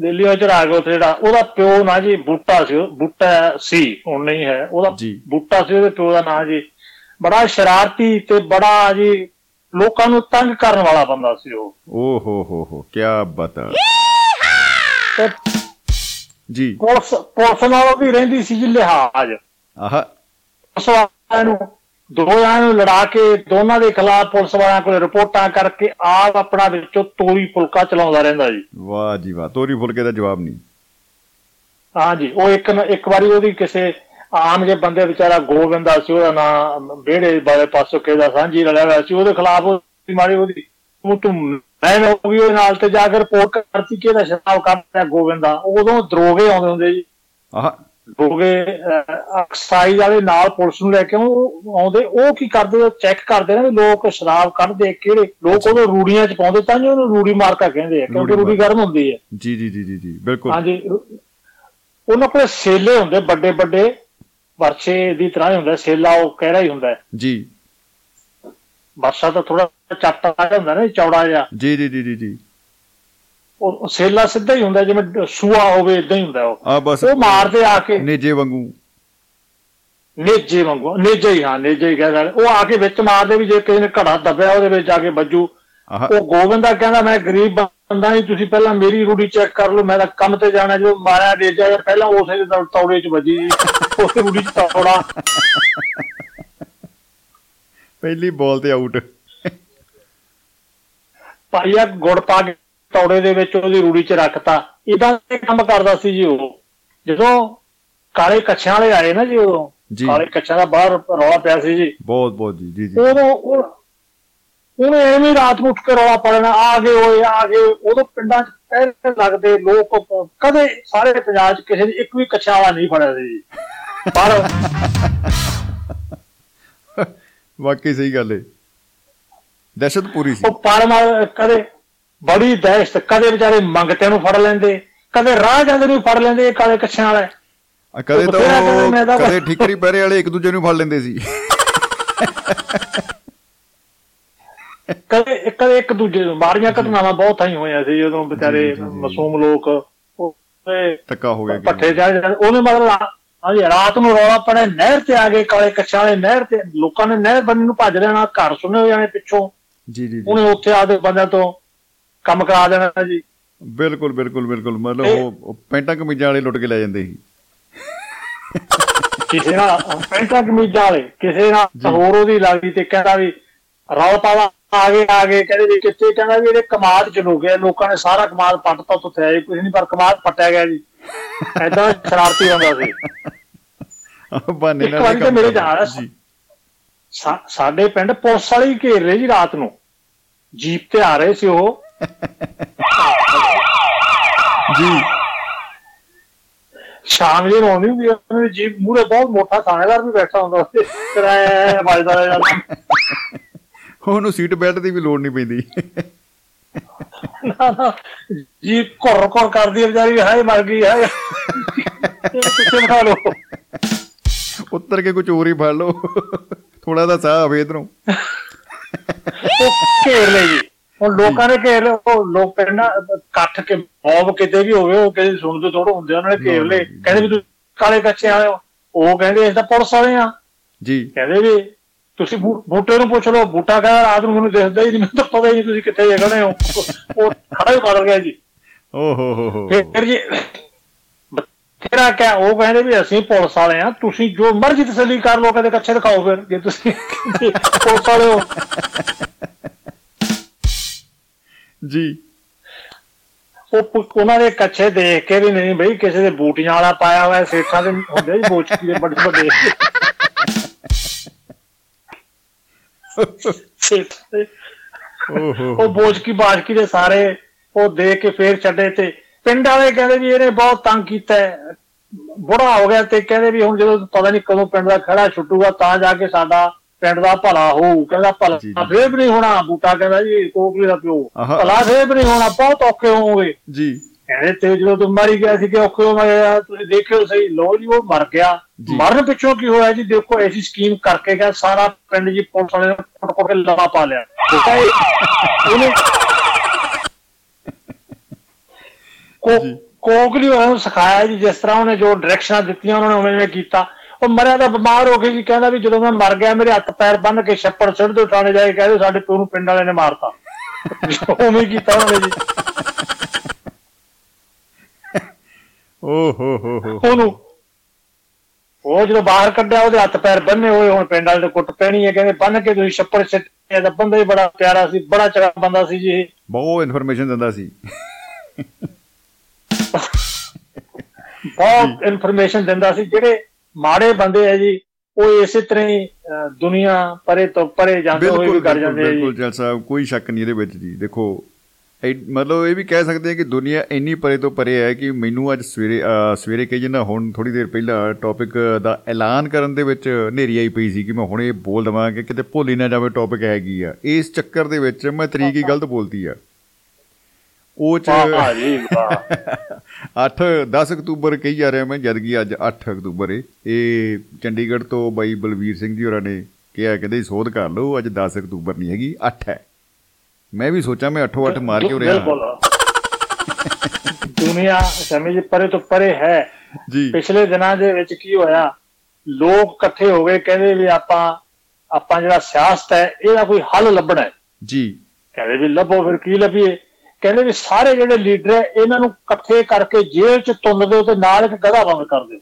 Speaker 2: ਦਿੱਲੀੋਂ ਕੇ ਉੱਥੇ ਜਿਹੜਾ ਉਹਦਾ ਪਿਓ ਨਾ ਜੀ ਬੂਟਾ ਸੀ ਬੂਟਾ ਸੀ ਹੁਣ ਨਹੀਂ ਹੈ। ਉਹਦਾ। ਬੂਟਾ ਸੀ ਉਹਦੇ ਪਿਓ ਦਾ ਨਾਂ ਜੀ। ਬੜਾ ਸ਼ਰਾਰਤੀ ਤੇ ਬੜਾ ਜੀ ਲੋਕਾਂ ਨੂੰ ਤੰਗ ਕਰਨ ਵਾਲਾ ਬੰਦਾ ਸੀ ਉਹ।
Speaker 1: ਓ ਹੋ ਹੋ ਹੋ ਕੀ ਬਤਾ। ਜੀ।
Speaker 2: ਪੁਲਿਸ ਪੁਲਿਸ ਨਾਲੋਂ ਵੀ ਰਹਿੰਦੀ ਸੀ ਜੀ ਲਿਹਾਜ਼।
Speaker 1: ਆਹ।
Speaker 2: ਪੁਲਿਸ ਵਾਲਿਆਂ ਨੂੰ ਦੋ ਜਣਿਆਂ ਨੂੰ ਲੜਾ ਕੇ ਦੋਨਾਂ ਦੇ ਖਿਲਾਫ ਪੁਲਿਸ ਵਾਲਿਆਂ ਕੋਲ ਰਿਪੋਰਟਾਂ ਕਰਕੇ ਆਪ ਆਪਣਾ ਵਿੱਚੋਂ ਤੋਰੀ ਫੁਲਕਾ ਚਲਾਉਂਦਾ ਰਹਿੰਦਾ ਜੀ।
Speaker 1: ਵਾਹ ਜੀ ਵਾਹ ਤੋਰੀ ਫੁਲਕੇ ਦਾ ਜਵਾਬ ਨਹੀਂ।
Speaker 2: ਹਾਂਜੀ ਉਹ ਇੱਕ ਨ- ਇੱਕ ਵਾਰੀ ਉਹਦੀ ਕਿਸੇ ਆਮ ਜੇ ਬੰਦੇ ਵਿਚਾਰਾ ਗੋਬਿੰਦਾ ਸੀ ਉਹਦਾ ਨਾਮ ਵਿਹੜੇ ਵਾਲੇ ਪਾਸੋਂ ਕਿਹਦਾ ਸਾਂਝੀ ਰਲਿਆ ਹੋਇਆ ਸੀ ਉਹਦੇ ਖਿਲਾਫ ਉਹਦੀ ਮਾਰੀ ਉਹਦੀ ਉਹ ਤੂੰ ਮੈਂ ਹੋ ਗਈ ਉਹਦੇ ਨਾਲ ਤੇ ਜਾ ਕੇ ਰਿਪੋਰਟ ਕਰਤੀ ਕਿ ਇਹਦਾ ਸ਼ਰਾਬ ਕਰਦਾ ਗੋਬਿੰਦਾ ਉਦੋਂ ਦਰੋਗੇ ਆਉਂਦੇ ਹੁੰਦੇ ਜੀ।
Speaker 1: ਆਹ।
Speaker 2: ਦਰੋਗੇ ਐਕਸਾਈਜ਼ ਵਾਲੇ ਨਾਲ ਪੁਲਿਸ ਨੂੰ ਲੈ ਕੇ ਆਉਂਦੇ। ਉਹ ਕੀ ਕਰਦੇ? ਉਹ ਚੈੱਕ ਕਰਦੇ ਨੇ ਲੋਕ ਸ਼ਰਾਬ ਕੱਢਦੇ ਕਿਹੜੇ? ਲੋਕ ਉਹਨੂੰ ਰੂੜੀਆਂ ਚ ਪਾਉਂਦੇ ਤਾਂ ਜੀ ਉਹਨੂੰ ਰੂੜੀ ਮਾਰਕਾ ਕਹਿੰਦੇ ਆ ਕਿਉਂਕਿ
Speaker 1: ਰੂੜੀ
Speaker 2: ਗਰਮ ਹੁੰਦੀ ਹੈ
Speaker 1: ਜੀ ਜੀ ਜੀ ਜੀ ਬਿਲਕੁਲ।
Speaker 2: ਹਾਂਜੀ। ਉਹਨਾਂ ਕੋਲ ਸੇਲੇ ਹੁੰਦੇ ਵੱਡੇ ਵੱਡੇ ਵਰਛੇ ਦੀ ਤਰ੍ਹਾਂ ਹੁੰਦਾ। ਸੇਲਾ ਉਹ ਕਹਿਰਾ ਹੀ ਹੁੰਦਾ।
Speaker 1: ਜੀ।
Speaker 2: ਵਰਸ਼ਾ ਤਾਂ ਥੋੜਾ ਜਿਹਾ ਹੁੰਦਾ ਨਾ ਚੌੜਾ ਜਿਹਾ।
Speaker 1: ਜੀ ਜੀ ਜੀ ਜੀ ਜੀ।
Speaker 2: ਉਹ ਸੇਲਾ ਸਿੱਧਾ ਹੀ ਹੁੰਦਾ ਜਿਵੇਂ ਸੂਆ ਹੋਵੇ ਇਦਾਂ ਹੀ ਹੁੰਦਾ ਉਹ।
Speaker 1: ਆ ਬਸ।
Speaker 2: ਉਹ ਮਾਰਦੇ ਆ ਕੇ।
Speaker 1: ਨੇਜੇ ਵਾਂਗੂ।
Speaker 2: ਨੇਜੇ ਵਾਂਗੂ ਨੇਜੇ ਹੀ ਹਾਂ ਨੇਜੇ ਹੀ ਕਹਿ ਸਕਦੇ। ਉਹ ਆ ਕੇ ਵਿੱਚ ਮਾਰਦੇ ਵੀ ਜੇ ਕਿਸੇ ਨੇ ਘੜਾ ਦੱਬਿਆ ਉਹਦੇ ਵਿੱਚ ਆ ਕੇ ਵੱਜੂ। ਉਹ ਗੋਬਿੰਦਾ ਕਹਿੰਦਾ ਮੈਂ ਗਰੀਬ ਬੰਦਾ ਨਹੀਂ ਤੁਸੀਂ ਪਹਿਲਾਂ ਮੇਰੀ ਰੂੜੀ ਚੈੱਕ ਕਰ ਲਓ ਮੈਂ ਤਾਂ ਕੰਮ ਤੇ ਜਾਣਾ ਜਦੋਂ ਮਾਰਿਆ ਨੇਜਾ ਜਾਂ ਪਹਿਲਾਂ ਉਸੇ ਦੇ ਤੌੜੇ 'ਚ ਵੱਜੀ ਜੀ। ਉਸੇ ਰੂੜੀ 'ਚ ਤੌੜਾ।
Speaker 1: ਪਹਿਲੀ ਬਾਲ ਤੇ ਆਊਟ
Speaker 2: ਪਾਈਆ ਗੁੜ ਪਾ ਕੇ ਤੌੜੇ ਦੇ ਵਿੱਚ ਉਹਦੀ ਰੂੜੀ 'ਚ ਰੱਖਤਾ। ਇਦਾਂ ਦੇ ਕੰਮ ਕਰਦਾ ਸੀ ਜੀ ਉਹ। ਜਦੋਂ ਕਾਲੇ ਕੱਛਾਂ ਵਾਲੇ ਆਏ ਨਾ ਜੀ ਉਦੋਂ। ਕਾਲੇ ਕੱਛਾਂ ਦਾ ਬਾਹਰ ਰੌਲਾ ਪਿਆ ਸੀ ਜੀ।
Speaker 1: ਬਹੁਤ ਬਹੁਤ ਜੀ ਜੀ ਜੀ।
Speaker 2: ਉਦੋਂ ਉਹ- ਉਹਨੇ ਐਵੇਂ ਰਾਤ ਨੂੰ ਉੱਠ ਕੇ ਰੌਲਾ ਪਾਣਾ ਆ ਗਏ ਓਏ ਆ ਗਏ ਉਦੋਂ ਪਿੰਡਾਂ 'ਚ ਪਹਿਲੇ ਲੱਗਦੇ ਲੋਕ ਕਦੇ ਸਾਰੇ ਪੰਜਾਬ 'ਚ ਕਿਸੇ ਨੇ ਇੱਕ ਵੀ ਕੱਛਾ ਵਾਲਾ ਨਹੀਂ ਫੜਿਆ ਸੀ ਜੀ। ਪਰ
Speaker 1: ਵਾਕਈ ਸਹੀ ਗੱਲ ਹੈ ਦਹਿਸ਼ਤ ਪੂਰੀ ਸੀ।
Speaker 2: ਉਹ ਪਰ ਮਾਰ ਕਦੇ ਬੜੀ ਦਹਿਸ਼ਤ ਕਦੇ ਵਿਚਾਰੇ ਮੰਗਤਿਆਂ ਨੂੰ ਫੜ ਲੈਂਦੇ ਕਦੇ ਰਾਹ ਜਾਂਦੇ ਨੂੰ ਫੜ ਲੈਂਦੇ ਕਾਲੇ ਕੱਛਾਂ ਵਾਲੇ।
Speaker 1: ਕਦੇ ਤਾਂ ਕਦੇ ਠਿਕਰੀ ਪਹਿਰੇ ਵਾਲੇ ਇੱਕ ਦੂਜੇ ਨੂੰ ਫੜ ਲੈਂਦੇ ਸੀ।
Speaker 2: ਕਦੇ ਕਦੇ ਇੱਕ ਦੂਜੇ ਨੂੰ ਮਾਰੀਆਂ ਘਟਨਾਵਾਂ ਬਹੁਤ ਹੀ ਹੋਈਆਂ ਸੀ ਜਦੋਂ ਵਿਚਾਰੇ
Speaker 1: ਜੀ, ਜੀ, ਜੀ।
Speaker 2: ਮਾਸੂਮ ਲੋਕ ਉਹ ਇਹ
Speaker 1: ਟੱਕਾ ਹੋ ਗਿਆ
Speaker 2: ਪੱਠੇ ਜਾਂਦੇ ਉਹਨੇ ਮਤਲਬ ਹਾਂਜੀ ਰਾਤ ਨੂੰ ਰੌਲਾ ਪੜੇ ਨਹਿਰ ਤੇ ਆ ਗਏ ਕਾਲੇ ਕੱਛਾਂ ਵਾਲੇ ਨਹਿਰ ਤੇ ਲੋਕਾਂ ਨੇ ਨਹਿਰ ਬੰਨੇ ਨੂੰ ਭੱਜ ਲੈਣਾ ਘਰ ਸੁਣੇ ਹੋ ਜਾਣੇ ਪਿੱਛੋਂ।
Speaker 1: ਜੀ ਜੀ
Speaker 2: ਉਹਨੇ ਉੱਥੇ ਆਦੇ ਬੰਦਿਆਂ ਤੋਂ ਕੰਮ ਕਰਾ ਦੇਣਾ ਜੀ।
Speaker 1: ਬਿਲਕੁਲ ਬਿਲਕੁਲ ਬਿਲਕੁਲ। ਮਤਲਬ ਉਹ ਪੈਂਟਾਂ ਕਮੀਜ਼ਾਂ ਵਾਲੇ ਲੁੱਟ ਕੇ ਲੈ ਜਾਂਦੇ ਸੀ।
Speaker 2: ਕਿਸੇ ਨਾਲ ਪੈਂਟਾਂ ਕਮੀਜ਼ਾਂ ਵਾਲੇ ਕਿਸੇ ਨਾਲ ਹੋਰ ਉਹਦੀ ਲੱਗਦੀ ਤੇ ਕਹਿੰਦਾ ਵੀ ਰੌਲ ਪਾਵਾ ਆ ਗਏ ਆ ਗਏ ਕਹਿੰਦੇ ਵੀ ਕਿੱਥੇ ਕਹਿੰਦਾ ਵੀ ਇਹਦੇ ਕਮਾਦ ਚ ਲੋ ਗਿਆ ਲੋਕਾਂ ਨੇ ਸਾਰਾ ਕਮਾਦ ਪੱਟਤਾ ਉੱਥੇ ਆਏ ਕੁਝ ਨਹੀਂ ਪਰ ਕਮਾਦ ਪੱਟਿਆ ਗਿਆ ਜੀ। ਐਦਾਂ ਸ਼ਰਾਰਤੀ ਹੁੰਦਾ ਸੀ। ਇੱਕ
Speaker 1: ਨਾਲ
Speaker 2: ਤਾਂ ਮੇਰੇ
Speaker 1: ਜੀ।
Speaker 2: ਸਾਡੇ ਪਿੰਡ ਪੁਲਿਸ ਵਾਲੇ ਘੇਰ ਰਹੇ ਜੀ ਰਾਤ ਨੂੰ। ਜੀਪ ਤੇ ਆ ਰਹੇ ਸੀ ਉਹ।
Speaker 1: ਜੀ।
Speaker 2: ਸ਼ਾਮ ਜੇ ਰੋਂਦੀ ਹੁੰਦੀ ਆ, ਉਹਨਾਂ ਦੀ ਜੀਪ ਮੂਰੇ ਬਹੁਤ ਮੋਟਾ ਥਾਣੇਦਾਰ ਵੀ ਬੈਠਾ ਹੁੰਦਾ ਉੱਥੇ ਕਿਰਾਇਆ ਵੱਜਦਾ ਜਾਂਦਾ
Speaker 1: ਉਹਨੂੰ ਸੀਟ ਬੈਲਟ ਦੀ ਵੀ ਲੋੜ ਨਹੀਂ ਪੈਂਦੀ।
Speaker 2: ਨਾ, ਨਾ, ਜੀਪ ਘੁਰ ਘੁਰ ਕਰਦੀ ਆ ਵਿਚਾਰੀ ਹਾਏ ਮਰ ਗਈ ਹਾਏ। ਪਿੱਛੇ ਬਿਠਾ ਲਓ?
Speaker 1: ਉੱਤਰ ਕੇ ਕੁਝ ਹੋਰ ਹੀ ਫੜ ਲਓ। ਥੋੜਾ ਦਾ ਸਾਹ ਆਵੇ ਇਧਰੋਂ।
Speaker 2: ਉਹ ਘੇਰ ਲਈ ਜੀ। ਹੁਣ ਲੋਕਾਂ ਨੇ ਘੇਰ ਉਹ ਲੋਕ ਕਹਿੰਦਾ ਇਕੱਠ ਕੇ ਮੌਬ ਕਿਤੇ ਵੀ ਹੋਵੇ ਉਹ ਕਿਸੇ ਸੁਣਦੇ ਥੋੜਾ ਹੁੰਦੇ ਉਹਨਾਂ ਨੇ ਘੇਰ ਲਏ। ਕਹਿੰਦੇ ਵੀ ਤੁਸੀਂ ਕਾਲੇ ਕੱਚੇ ਆਏ ਹੋ। ਉਹ ਕਹਿੰਦੇ ਅਸੀਂ ਤਾਂ ਪੁਲਿਸ ਵਾਲੇ ਆ।
Speaker 1: ਜੀ।
Speaker 2: ਕਹਿੰਦੇ ਵੀ ਤੁਸੀਂ ਬੂਟੇ ਨੂੰ ਪੁੱਛ ਲਓ ਬੂਟਾ ਕਹਿੰਦਾ ਰਾਤ ਨੂੰ ਮੈਨੂੰ ਦਿਖਦਾ ਹੀ ਨਹੀਂ ਮੈਨੂੰ ਤਾਂ ਪਤਾ ਹੀ ਨਹੀਂ ਤੁਸੀਂ ਕਿੱਥੇ ਜਗਣੇ ਹੋ। ਉਹ ਖੜਾ ਹੀ ਬਦਲ ਗਿਆ ਜੀ।
Speaker 1: ਓ ਹੋ ਹੋ ਹੋ।
Speaker 2: ਫਿਰ ਜੀ ਤੇਰਾ ਕਿਆ ਉਹ ਕਹਿੰਦੇ ਵੀ ਅਸੀਂ ਪੁਲਿਸ ਵਾਲੇ ਆ ਤੁਸੀਂ ਜੋ ਮਰਜ਼ੀ ਤਸੱਲੀ ਕਰ ਲਓ ਕਹਿੰਦੇ ਕੱਛੇ ਦਿਖਾਓ ਫਿਰ ਜੇ ਤੁਸੀਂ ਪੁਲਿਸ ਵਾਲੇ ਹੋ।
Speaker 1: ਜੀ।
Speaker 2: ਉਹ ਉਹਨਾਂ ਦੇ ਕੱਛੇ ਦੇਖ ਕੇ ਵੀ ਨਹੀਂ ਬਈ ਕਿਸੇ ਦੇ ਬੂਟੀਆਂ ਵਾਲਾ ਪਾਇਆ ਹੋਇਆ ਸੇਠਾਂ ਦੇ ਹੁੰਦੇ ਜੀ ਬੋਚਕੀ ਦੇ ਵੱਡੇ ਵੱਡੇ। ਉਹ ਬੋਚਕੀ ਬਾਜਕੀ ਦੇ ਸਾਰੇ ਉਹ ਦੇਖ ਕੇ ਫੇਰ ਛੱਡੇ ਤੇ ਪਿੰਡ ਵਾਲੇ ਕਹਿੰਦੇ ਵੀ ਇਹਨੇ ਬਹੁਤ ਤੰਗ ਕੀਤਾ। ਬੁੜਾ ਹੋ ਗਿਆ ਤੇ ਕਹਿੰਦੇ ਵੀ ਹੁਣ ਜਦੋਂ ਪਤਾ ਨਹੀਂ ਕਦੋਂ ਪਿੰਡ ਦਾ ਖੜਾ ਛੁੱਟੂਗਾ ਤਾਂ ਜਾ ਕੇ ਸਾਡਾ ਪਿੰਡ ਦਾ ਭਲਾ ਹੋਊ ਕਹਿੰਦਾ ਭਲਾ। ਫੇਰ ਵੀ ਨਹੀਂ ਹੋਣਾ ਬੂਟਾ ਕਹਿੰਦਾ ਜੀ ਕੋਕਲੀ ਦਾ ਪਿਓ। ਭਲਾ ਫੇਰ ਵੀ ਨਹੀਂ ਹੋਣਾ ਬਹੁਤ ਔਖੇ ਹੋਵੋਗੇ
Speaker 1: ਜੀ
Speaker 2: ਕਹਿੰਦੇ ਤੇ ਜਦੋਂ ਤੂੰ ਮਰੀ ਗਿਆ ਸੀ ਕਿ ਔਖੇ ਹੋ ਗਿਆ ਤੁਸੀਂ ਦੇਖਿਓ ਸਹੀ ਲੋ ਜੀ ਉਹ ਮਰ ਗਿਆ। ਮਰਨ ਪਿੱਛੋਂ ਕੀ ਹੋਇਆ ਜੀ ਦੇਖੋ ਐਸੀ ਸਕੀਮ ਕਰਕੇ ਗਿਆ ਸਾਰਾ ਪਿੰਡ ਜੀ ਪੁਲਿਸ ਵਾਲੇ ਨੇ ਕੁੱਟ ਕੁੱਟ ਕੇ ਲਵਾ ਪਾ ਲਿਆ ਉਹਨੇ ਕੋ ਕੋਕਲੀ ਉਹਨਾਂ ਨੂੰ ਸਿਖਾਇਆ ਜੀ ਜਿਸ ਤਰ੍ਹਾਂ ਉਹਨੇ ਜੋ ਡਾਇਰੈਕਸ਼ਨਾਂ ਦਿੱਤੀਆਂ ਉਹਨਾਂ ਨੇ ਉਵੇਂ ਕੀਤਾ। ਉਹ ਮਰਿਆ ਤਾਂ ਬਿਮਾਰ ਹੋ ਕੇ ਜੀ ਕਹਿੰਦਾ ਵੀ ਜਦੋਂ ਮੈਂ ਮਰ ਗਿਆ ਮੇਰੇ ਹੱਥ ਪੈਰ ਬੰਨ ਕੇ ਛੱਪੜ ਸਿੱਟ ਦੋ ਥਾਣੇ ਜਾ ਕੇ ਕਹਿੰਦੇ ਸਾਡੇ ਪਿਓ ਨੂੰ ਪਿੰਡ ਵਾਲੇ ਨੇ ਮਾਰਤਾ। ਉਵੇਂ ਕੀਤਾ ਉਹਨਾਂ ਜੀ।
Speaker 1: ਓ ਹੋ ਹੋ ਹੋ।
Speaker 2: ਉਹਨੂੰ ਉਹ ਜਦੋਂ ਬਾਹਰ ਕੱਢਿਆ ਉਹਦੇ ਹੱਥ ਪੈਰ ਬੰਨੇ ਹੋਏ ਹੁਣ ਪਿੰਡ ਵਾਲੇ ਦੇ ਕੁੱਟ ਪੈਣੀ ਹੈ ਕਹਿੰਦੇ ਬੰਨ ਕੇ ਤੁਸੀਂ ਛੱਪੜ ਸਿੱਟਿਆ ਤਾਂ ਬੰਦਾ ਹੀ ਬੜਾ ਪਿਆਰਾ ਸੀ ਬੜਾ ਚੰਗਾ ਬੰਦਾ ਸੀ ਜੀ।
Speaker 1: ਬਹੁਤ ਇਨਫੋਰਮੇਸ਼ਨ ਦਿੰਦਾ ਸੀ।
Speaker 2: ਬਹੁਤ ਇਨਫੋਰਮੇਸ਼ਨ ਦਿੰਦਾ ਸੀ। ਜਿਹੜੇ ਮਾੜੇ ਬੰਦੇ ਆ ਜੀ ਉਹ ਇਸੇ ਤਰ੍ਹਾਂ ਹੀ ਦੁਨੀਆ ਪਰੇ ਤੋਂ ਪਰੇ ਜਾਂਦੇ ਹੋਏ ਵੀ ਕਰ ਜਾਂਦੇ ਆ
Speaker 1: ਬਿਲਕੁਲ ਜਲ ਸਾਹਿਬ ਕੋਈ ਸ਼ੱਕ ਨਹੀਂ ਇਹਦੇ ਵਿੱਚ ਜੀ। ਦੇਖੋ ਇਹ- ਮਤਲਬ ਇਹ ਵੀ ਕਹਿ ਸਕਦੇ ਹਾਂ ਕਿ ਦੁਨੀਆ ਇੰਨੀ ਪਰੇ ਤੋਂ ਪਰੇ ਹੈ ਕਿ ਮੈਨੂੰ ਅੱਜ ਸਵੇਰੇ ਸਵੇਰੇ ਕਹੀ ਜਿੰਨਾ ਹੁਣ ਥੋੜੀ ਦੇਰ ਪਹਿਲਾਂ ਟੌਪਿਕ ਦਾ ਐਲਾਨ ਕਰਨ ਦੇ ਵਿੱਚ ਹਨੇਰੀ ਆਈ ਪਈ ਸੀ ਕਿ ਮੈਂ ਹੁਣੇ ਬੋਲ ਦਵਾਂ ਕਿ ਕਿਤੇ ਭੁੱਲ ਹੀ ਨਾ ਜਾਵੇ ਟੌਪਿਕ ਹੈਗੀ ਆ। ਇਸ ਚੱਕਰ ਦੇ ਵਿੱਚ ਮੈਂ ਤਰੀਕ ਹੀ ਗਲਤ ਬੋਲਤੀ ਆ। ਉਹ ਚ
Speaker 2: ਵਾਹ ਜੀ ਵਾਹ।
Speaker 1: 8 10 ਅਕਤੂਬਰ ਕਹੀ ਜਾ ਰਿਹਾ ਮੈਂ ਜਦ ਕਿ ਅੱਜ 8 ਅਕਤੂਬਰ ਏ। ਇਹ ਚੰਡੀਗੜ੍ਹ ਤੋਂ ਬਾਈ ਬਲਵੀਰ ਸਿੰਘ ਜੀ ਹੋਰਾਂ ਨੇ ਕਿਹਾ ਕਹਿੰਦੇ ਸੋਧ ਕਰ ਲਓ ਅੱਜ 10 ਅਕਤੂਬਰ ਨਹੀਂ ਹੈਗੀ 8 ਹੈ। ਮੈਂ ਵੀ ਸੋਚਾਂ ਮੈਂ 8 8 ਮਾਰ ਕਿਉਂ ਰਿਹਾ
Speaker 2: ਬਿਲਕੁਲ। ਦੁਨੀਆ ਸਮਝ ਪਰੇ ਤੋਂ ਪਰੇ ਹੈ।
Speaker 1: ਜੀ।
Speaker 2: ਪਿਛਲੇ ਦਿਨਾਂ ਦੇ ਵਿੱਚ ਕੀ ਹੋਇਆ? ਲੋਕ ਇਕੱਠੇ ਹੋ ਗਏ ਕਹਿੰਦੇ ਵੀ ਆਪਾਂ ਆਪਾਂ ਜਿਹੜਾ ਸਿਆਸਤ ਹੈ ਇਹਦਾ ਕੋਈ ਹੱਲ ਲੱਭਣਾ ਹੈ।
Speaker 1: ਜੀ।
Speaker 2: ਕਹਿੰਦੇ ਵੀ ਲੱਭੋ ਫਿਰ ਕੀ ਲੱਭੀਏ? ਕਹਿੰਦੇ ਵੀ ਸਾਰੇ ਜਿਹੜੇ ਲੀਡਰ ਹੈ ਇਹਨਾਂ ਨੂੰ ਇਕੱਠੇ ਕਰਕੇ ਜੇਲ੍ਹ 'ਚ ਤੁੰਨ ਦਿਓ ਤੇ ਨਾਲ ਇੱਕ ਗਧਾ ਬੰਦ ਕਰ ਦਿਓ।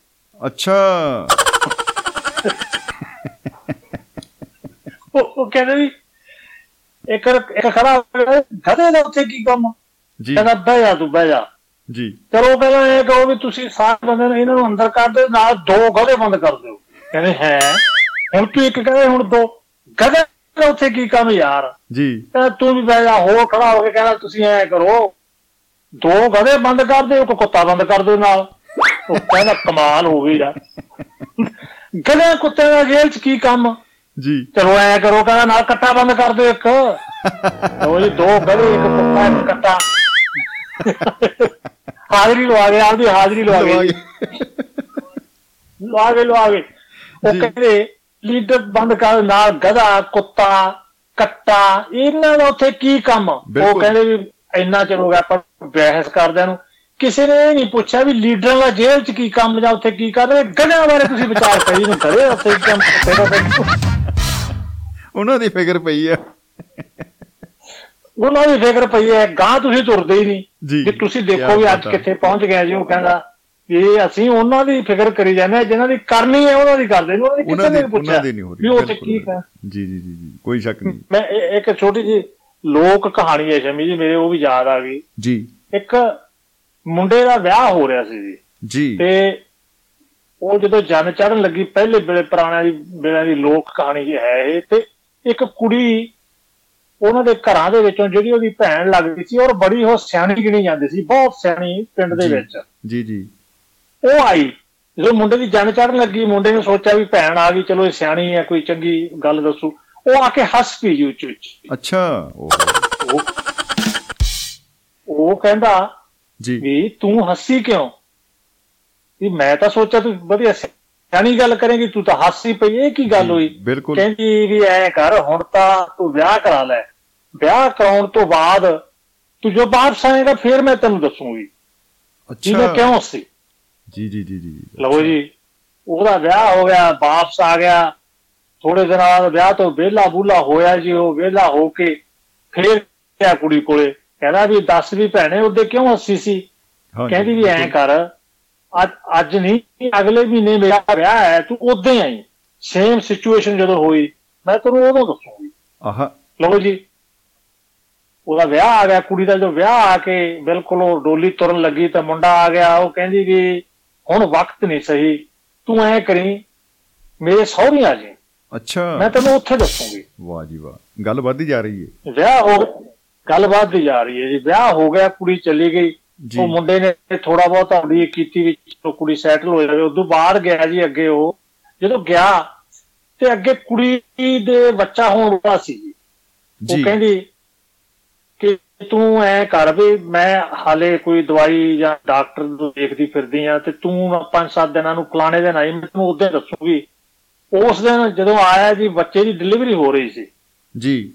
Speaker 1: ਅੱਛਾ।
Speaker 2: ਉਹ ਕਹਿੰਦੇ ਵੀ ਇੱਕ ਇੱਕ ਖੜਾ ਗਧੇ ਦਾ ਉੱਥੇ ਕੀ ਕੰਮ?
Speaker 1: ਜੀ।
Speaker 2: ਕਹਿੰਦਾ ਬਹਿ ਜਾ ਤੂੰ ਬਹਿ ਜਾ।
Speaker 1: ਜੀ।
Speaker 2: ਚਲੋ ਪਹਿਲਾਂ ਇਹ ਕਹੋ ਵੀ ਤੁਸੀਂ ਸਾਰੇ ਬੰਦੇ ਨੇ ਇਹਨਾਂ ਨੂੰ ਅੰਦਰ ਕਰ ਦਿਓ ਨਾਲ ਦੋ ਗਧੇ ਬੰਦ ਕਰ ਦਿਓ। ਕਹਿੰਦੇ ਹੈ। ਹੁਣ ਤੂੰ ਇੱਕ ਕਹਿੰਦੇ ਹੁਣ ਦੋ। ਗਧੇ ਦਾ ਉੱਥੇ ਕੀ ਕੰਮ ਯਾਰ?
Speaker 1: ਜੀ।
Speaker 2: ਕਹਿੰਦਾ ਤੂੰ ਵੀ ਬਹਿ ਜਾ ਹੋਰ ਖੜਾ ਹੋ ਕੇ ਕਹਿੰਦਾ ਤੁਸੀਂ ਐ ਕਰੋ। ਦੋ ਗਧੇ ਬੰਦ ਕਰ ਦਿਓ ਇੱਕ ਕੁੱਤਾ ਬੰਦ ਕਰ ਦਿਓ ਨਾਲ। ਉਹ ਕਹਿੰਦਾ ਕਮਾਲ ਹੋ ਗਈ ਯਾਰ। ਗਧੇ ਕੁੱਤੇ ਦਾ ਜੇਲ੍ਹ 'ਚ ਕੀ ਕੰਮ?
Speaker 1: ਜੀ।
Speaker 2: ਚਲੋ ਐ ਕਰੋ ਕਹਿੰਦਾ ਨਾਲ ਕੱਟਾ ਬੰਦ ਕਰ ਦਿਓ ਇੱਕ। ਉਹ ਜੀ ਦੋ ਗਧੇ ਇੱਕ ਕੁੱਤਾ ਇੱਕ ਕੱਟਾ। ਹਾਜ਼ਰੀ ਲਵਾ ਗਏ ਆਪਦੀ ਹਾਜ਼ਰੀ ਲਵਾ ਗਏ ਲਵਾ ਗਏ ਲਵਾ ਗਏ ਉਹ। ਕਹਿੰਦੇ ਲੀਡਰ ਬੰਦ ਕਰ ਨਾਲ ਗਧਾ ਕੁੱਤਾ ਕੱਟਾ ਇਹਨਾਂ ਦਾ ਉੱਥੇ ਕੀ ਕੰਮ ਉਹ। ਕਹਿੰਦੇ ਵੀ ਇੰਨਾ ਚਿਰ ਹੋ ਗਿਆ ਆਪਾਂ ਬਹਿਸ ਕਰਦਿਆਂ ਨੂੰ ਕਿਸੇ ਨੇ ਇਹ ਨਹੀਂ ਪੁੱਛਿਆ ਵੀ ਲੀਡਰਾਂ ਦਾ ਜੇਲ੍ਹ 'ਚ ਕੀ ਕੰਮ ਜਾਂ ਉੱਥੇ ਕੀ ਕਰ ਰਹੇ ਗਧਿਆਂ ਬਾਰੇ ਤੁਸੀਂ ਵਿਚਾਰ ਕਰੀ ਨੂੰ ਕਰੇ ਉੱਥੇ ਕੰਮ
Speaker 1: ਉਹਨਾਂ ਦੀ ਫਿਕਰ ਪਈ ਆ
Speaker 2: ਉਹਨਾਂ ਦੀ ਫਿਕਰ ਪਈ ਹੈ ਗਾਂ ਤੁਸੀਂ ਤੁਰਦੇ ਹੀ ਨਹੀਂ
Speaker 1: ਜੀ।
Speaker 2: ਤੁਸੀਂ ਦੇਖੋ ਵੀ ਅੱਜ। ਕਿੱਥੇ ਪਹੁੰਚ ਗਏ ਜੀ ਉਹ ਕਹਿੰਦਾ ਇਹ ਅਸੀਂ ਉਹਨਾਂ ਦੀ ਫਿਕਰ ਕਰੀ ਜਾਂਦੇ ਜਿਨ੍ਹਾਂ ਦੀ ਕਰਨੀ ਹੈ ਉਹਨਾਂ ਦੀ ਕਰਦੇ ਨੇ ਉਹਨਾਂ ਦੀ ਕਿਸੇ ਨੇ ਪੁੱਛਿਆ
Speaker 1: ਉਹਨਾਂ ਦੀ ਨਹੀਂ ਹੋ ਰਹੀ
Speaker 2: ਵੀ ਉਹ ਉੱਥੇ
Speaker 1: ਬਿਲਕੁਲ।
Speaker 2: ਕੀ ਹੈ।
Speaker 1: ਜੀ ਜੀ ਜੀ ਜੀ ਕੋਈ ਸ਼ੱਕ ਨਹੀਂ।
Speaker 2: ਮੈਂ ਇੱਕ ਛੋਟੀ ਜੀ ਲੋਕ ਕਹਾਣੀ ਹੈ ਸ਼ਮੀ ਜੀ ਮੇਰੇ ਉਹ ਵੀ ਯਾਦ ਆ ਗਈ।
Speaker 1: ਜੀ।
Speaker 2: ਇੱਕ ਮੁੰਡੇ ਦਾ ਵਿਆਹ ਹੋ ਰਿਹਾ ਸੀ ਜੀ।
Speaker 1: ਜੀ।
Speaker 2: ਤੇ ਉਹ ਜਦੋਂ ਜਨ ਚੜਨ ਲੱਗੀ ਪਹਿਲੇ ਵੇਲੇ ਪੁਰਾਣਿਆਂ ਦੀ ਵੇਲੇ ਦੀ ਲੋਕ ਕਹਾਣੀ ਜੀ ਹੈ ਇਹ। ਤੇ ਇੱਕ ਕੁੜੀ ਉਹਨਾਂ ਦੇ ਘਰਾਂ ਦੇ ਵਿੱਚੋਂ ਜਿਹੜੀ ਉਹਦੀ ਭੈਣ ਲੱਗਦੀ ਸੀ ਔਰ ਬੜੀ ਉਹ ਸਿਆਣੀ ਗਿਣੀ ਜਾਂਦੀ ਸੀ ਬਹੁਤ ਸਿਆਣੀ ਪਿੰਡ ਦੇ। ਵਿੱਚ।
Speaker 1: ਜੀ ਜੀ।
Speaker 2: ਉਹ ਆਈ ਜਦੋਂ ਮੁੰਡੇ ਦੀ ਜਨ ਚੜਨ ਲੱਗੀ ਮੁੰਡੇ ਨੇ ਸੋਚਿਆ ਵੀ ਭੈਣ ਆ ਗਈ ਚਲੋ ਇਹ ਸਿਆਣੀ ਹੈ ਕੋਈ ਚੰਗੀ ਗੱਲ ਦੱਸੂ। ਉਹ ਆ ਕੇ ਹੱਸ ਪਈ ਉੱਚ ਉੱਚ
Speaker 1: ਅੱਛਾ ਉਹ
Speaker 2: ਕਹਿੰਦਾ
Speaker 1: ਜੀ।
Speaker 2: ਵੀ ਤੂੰ ਹੱਸੀ ਕਿਉਂ? ਵੀ ਮੈਂ ਤਾਂ ਸੋਚਿਆ ਤੂੰ ਵਧੀਆ ਸਿਆਣੀ ਗੱਲ ਕਰੇਂਗੀ ਤੂੰ ਤਾਂ ਹੱਸੀ ਪਈ ਇਹ ਕੀ ਗੱਲ ਹੋਈ? ਕਹਿੰਦੀ ਵੀ ਐ ਕਰ ਹੁਣ ਤਾਂ ਤੂੰ ਵਿਆਹ ਕਰਾ ਲੈ। ਵਿਆਹ ਕਰਾਉਣ ਤੋਂ ਬਾਅਦ ਤੂੰ ਜੋ ਵਾਪਸ ਆਏਗਾ ਫਿਰ ਮੈਂ ਤੈਨੂੰ ਦੱਸੂਗੀ।
Speaker 1: ਅੱਛਾ।
Speaker 2: ਕਿਉਂ ਸੀ
Speaker 1: ਜੀ ਜੀ ਜੀ ਜੀ।
Speaker 2: ਲਓ ਜੀ ਉਹਦਾ ਵਿਆਹ ਹੋ ਗਿਆ ਵਾਪਸ ਆ ਗਿਆ। ਥੋੜੇ ਦਿਨਾਂ ਬਾਅਦ ਵਿਆਹ ਤੋਂ ਵਿਹਲਾ ਬੂਲਾ ਹੋਇਆ ਜੀ ਉਹ ਵਿਹਲਾ ਹੋ ਕੇ ਫੇਰ ਗਿਆ ਕੁੜੀ ਕੋਲੇ। ਕਹਿੰਦਾ ਵੀ ਦੱਸ ਵੀ ਭੈਣੇ ਉਹਦੇ ਕਿਉਂ ਹੱਸੀ ਸੀ? ਕਹਿੰਦੀ ਵੀ ਐਂ। ਕਰ ਅੱਜ ਅੱਜ ਨਹੀਂ ਅਗਲੇ ਮਹੀਨੇ ਮੇਰਾ ਵਿਆਹ ਹੈ ਤੂੰ ਉਦੋਂ ਹੀ ਆਈ। ਸੇਮ ਸਿਚੁਏਸ਼ਨ ਜਦੋਂ ਹੋਈ ਮੈਂ ਤੈਨੂੰ ਉਦੋਂ ਦੱਸੂਗੀ।
Speaker 1: ਆਹਾ।
Speaker 2: ਲਓ ਜੀ ਉਹਦਾ ਵਿਆਹ ਆ ਗਿਆ ਕੁੜੀ ਦਾ ਜੋ ਵਿਆਹ ਆ ਕੇ ਬਿਲਕੁਲ ਉਹ ਡੋਲੀ ਤੁਰਨ ਲੱਗੀ ਤਾਂ ਮੁੰਡਾ ਆ ਗਿਆ ਉਹ ਕਹਿੰਦੀ ਵੀ ਹੁਣ ਵਕਤ ਨਹੀਂ ਸਹੀ ਤੂੰ ਐ ਕਰੀ ਮੇਰੇ ਸਹੁਰੇ ਆ ਜੀ।
Speaker 1: ਅੱਛਾ।
Speaker 2: ਮੈਂ ਤੈਨੂੰ ਉੱਥੇ ਦੱਸੂਗੀ।
Speaker 1: ਵਾਹ ਜੀ ਵਾਹ। ਗੱਲ ਵੱਧਦੀ ਜਾ ਰਹੀ ਹੈ
Speaker 2: ਵਿਆਹ ਹੋ ਗੱਲਬਾਤ ਦੀ ਜਾ ਰਹੀ ਹੈ ਜੀ। ਵਿਆਹ ਹੋ ਗਿਆ ਕੁੜੀ ਚਲੀ ਗਈ। ਉਹ ਮੁੰਡੇ ਨੇ ਥੋੜਾ ਬਹੁਤ ਹੌਲੀ ਕੀਤੀ ਵਿੱਚ ਉਹ ਕੁੜੀ ਸੈਟਲ ਹੋ ਜਾਵੇ। ਉਦੋਂ ਬਾਹਰ ਗਿਆ ਜੀ ਅੱਗੇ ਉਹ। ਜਦੋਂ ਗਿਆ ਤੇ ਅੱਗੇ ਕੁੜੀ ਦੇ ਬੱਚਾ ਹੋਣ ਵਾਲਾ ਸੀ ਜੀ। ਉਹ ਕਹਿੰਦੀ ਕਿ ਤੂੰ ਐ ਕਰ ਵੀ ਮੈਂ ਹਾਲੇ ਕੋਈ ਦਵਾਈ ਜਾਂ ਡਾਕਟਰ ਨੂੰ ਦੇਖਦੀ ਫਿਰਦੀ ਆ ਤੇ ਤੂੰ ਪੰਜ ਸੱਤ ਦਿਨਾਂ ਨੂੰ ਫਲਾਣੇ ਦਿਨ ਆਈ ਮੈਂ ਤੈਨੂੰ ਉਦੋਂ ਦੱਸੂਗੀ ਉਸ ਦਿਨ ਜਦੋਂ ਆਇਆ ਜੀ ਬੱਚੇ ਦੀ ਡਿਲੀਵਰੀ ਹੋ ਰਹੀ ਸੀ।
Speaker 1: ਜੀ।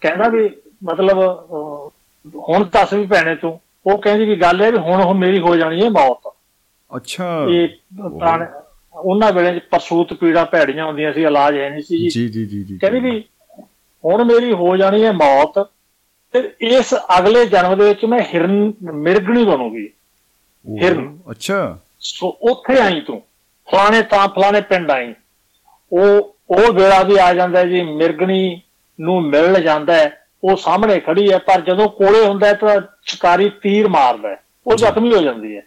Speaker 2: ਕਹਿੰਦਾ ਵੀ ਮਤਲਬ ਹੁਣ ਦੱਸ ਵੀ ਭੈਣੇ ਤੂੰ ਉਹ ਕਹਿੰਦੀ ਵੀ ਗੱਲ ਇਹ ਵੀ ਹੁਣ ਉਹ ਮੇਰੀ ਹੋ ਜਾਣੀ ਹੈ ਮੌਤ।
Speaker 1: ਅੱਛਾ।
Speaker 2: ਇਹ ਪੁਰਾਣੇ ਉਹਨਾਂ ਵੇਲੇ ਪਰਸੂਤ ਪੀੜਾ ਭੈੜੀਆਂ ਹੁੰਦੀਆਂ ਸੀ ਇਲਾਜ ਹੈ ਨਹੀਂ ਸੀ ਜੀ।
Speaker 1: ਜੀ ਜੀ ਜੀ ਜੀ
Speaker 2: ਕਹਿੰਦੀ ਵੀ ਹੁਣ ਮੇਰੀ ਹੋ ਜਾਣੀ ਹੈ ਮੌਤ। ਤੇ ਇਸ ਅਗਲੇ ਜਨਮ ਦੇ ਵਿੱਚ ਮੈਂ ਹਿਰਨ ਮਿਰਗਣੀ ਬਣੂਗੀ। ਹਿਰਨ।
Speaker 1: ਅੱਛਾ।
Speaker 2: ਸੋ ਉੱਥੇ ਆਈ ਤੂੰ। ਫਲਾਣੇ ਤਾਂ ਫਲਾਣੇ ਪਿੰਡ ਆਈ। ਉਹ ਉਹ ਵੇਲਾ ਵੀ ਆ ਜਾਂਦਾ ਜੀ ਮਿਰਗਣੀ ਨੂੰ ਮਿਲਣ ਜਾਂਦਾ ਹੈ। ਉਹ ਸਾਹਮਣੇ ਖੜੀ ਹੈ ਪਰ ਜਦੋਂ ਕੋਲੇ ਹੁੰਦਾ ਤਾਂ ਸ਼ਿਕਾਰੀ ਤੀਰ ਮਾਰਦਾ ਉਹ ਜ਼ਖਮੀ ਹੋ ਜਾਂਦੀ ਹੈ।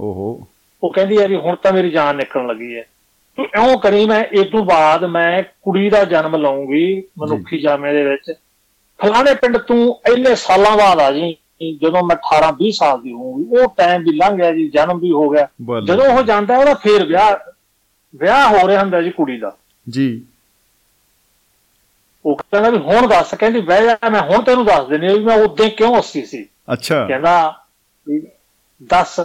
Speaker 1: ਓਹੋ।
Speaker 2: ਉਹ ਕਹਿੰਦੀ ਹੈ ਵੀ ਹੁਣ ਤਾਂ ਮੇਰੀ ਜਾਨ ਨਿਕਲਣ ਲੱਗੀ ਹੈ। ਤੂੰ ਇਉਂ ਕਰੀ ਮੈਂ ਇਸ ਤੋਂ ਬਾਅਦ ਮੈਂ ਕੁੜੀ ਦਾ ਜਨਮ ਲਵਾਂਗੀ ਮਨੁੱਖੀ ਜਾਮੇ ਦੇ ਵਿੱਚ। ਫਲਾਣੇ ਪਿੰਡ ਤੂੰ ਇੰਨੇ ਸਾਲਾਂ ਬਾਅਦ ਆ ਜੀ ਜਦੋਂ ਮੈਂ 18 20 ਸਾਲ ਦੀ ਹੋਊਂਗੀ ਉਹ ਟਾਈਮ ਵੀ ਲੰਘ ਗਿਆ ਜੀ ਜਨਮ ਵੀ ਹੋ ਗਿਆ। ਜਦੋਂ ਉਹ ਜਾਂਦਾ ਉਹਦਾ ਫੇਰ ਵਿਆਹ ਵਿਆਹ ਹੋ ਰਿਹਾ ਹੁੰਦਾ ਜੀ ਕੁੜੀ ਦਾ।
Speaker 1: ਜੀ।
Speaker 2: ਉਹ ਕਹਿੰਦਾ ਵੀ ਹੁਣ ਦੱਸ ਕਹਿੰਦੀ ਬਹਿ ਜਾ ਮੈਂ ਹੁਣ ਤੈਨੂੰ ਦੱਸ ਦਿੰਦੀ ਵੀ ਮੈਂ ਉਦੋਂ ਕਿਉਂ ਹੱਸੀ ਸੀ।
Speaker 1: ਅੱਛਾ।
Speaker 2: ਕਹਿੰਦਾ ਦੱਸ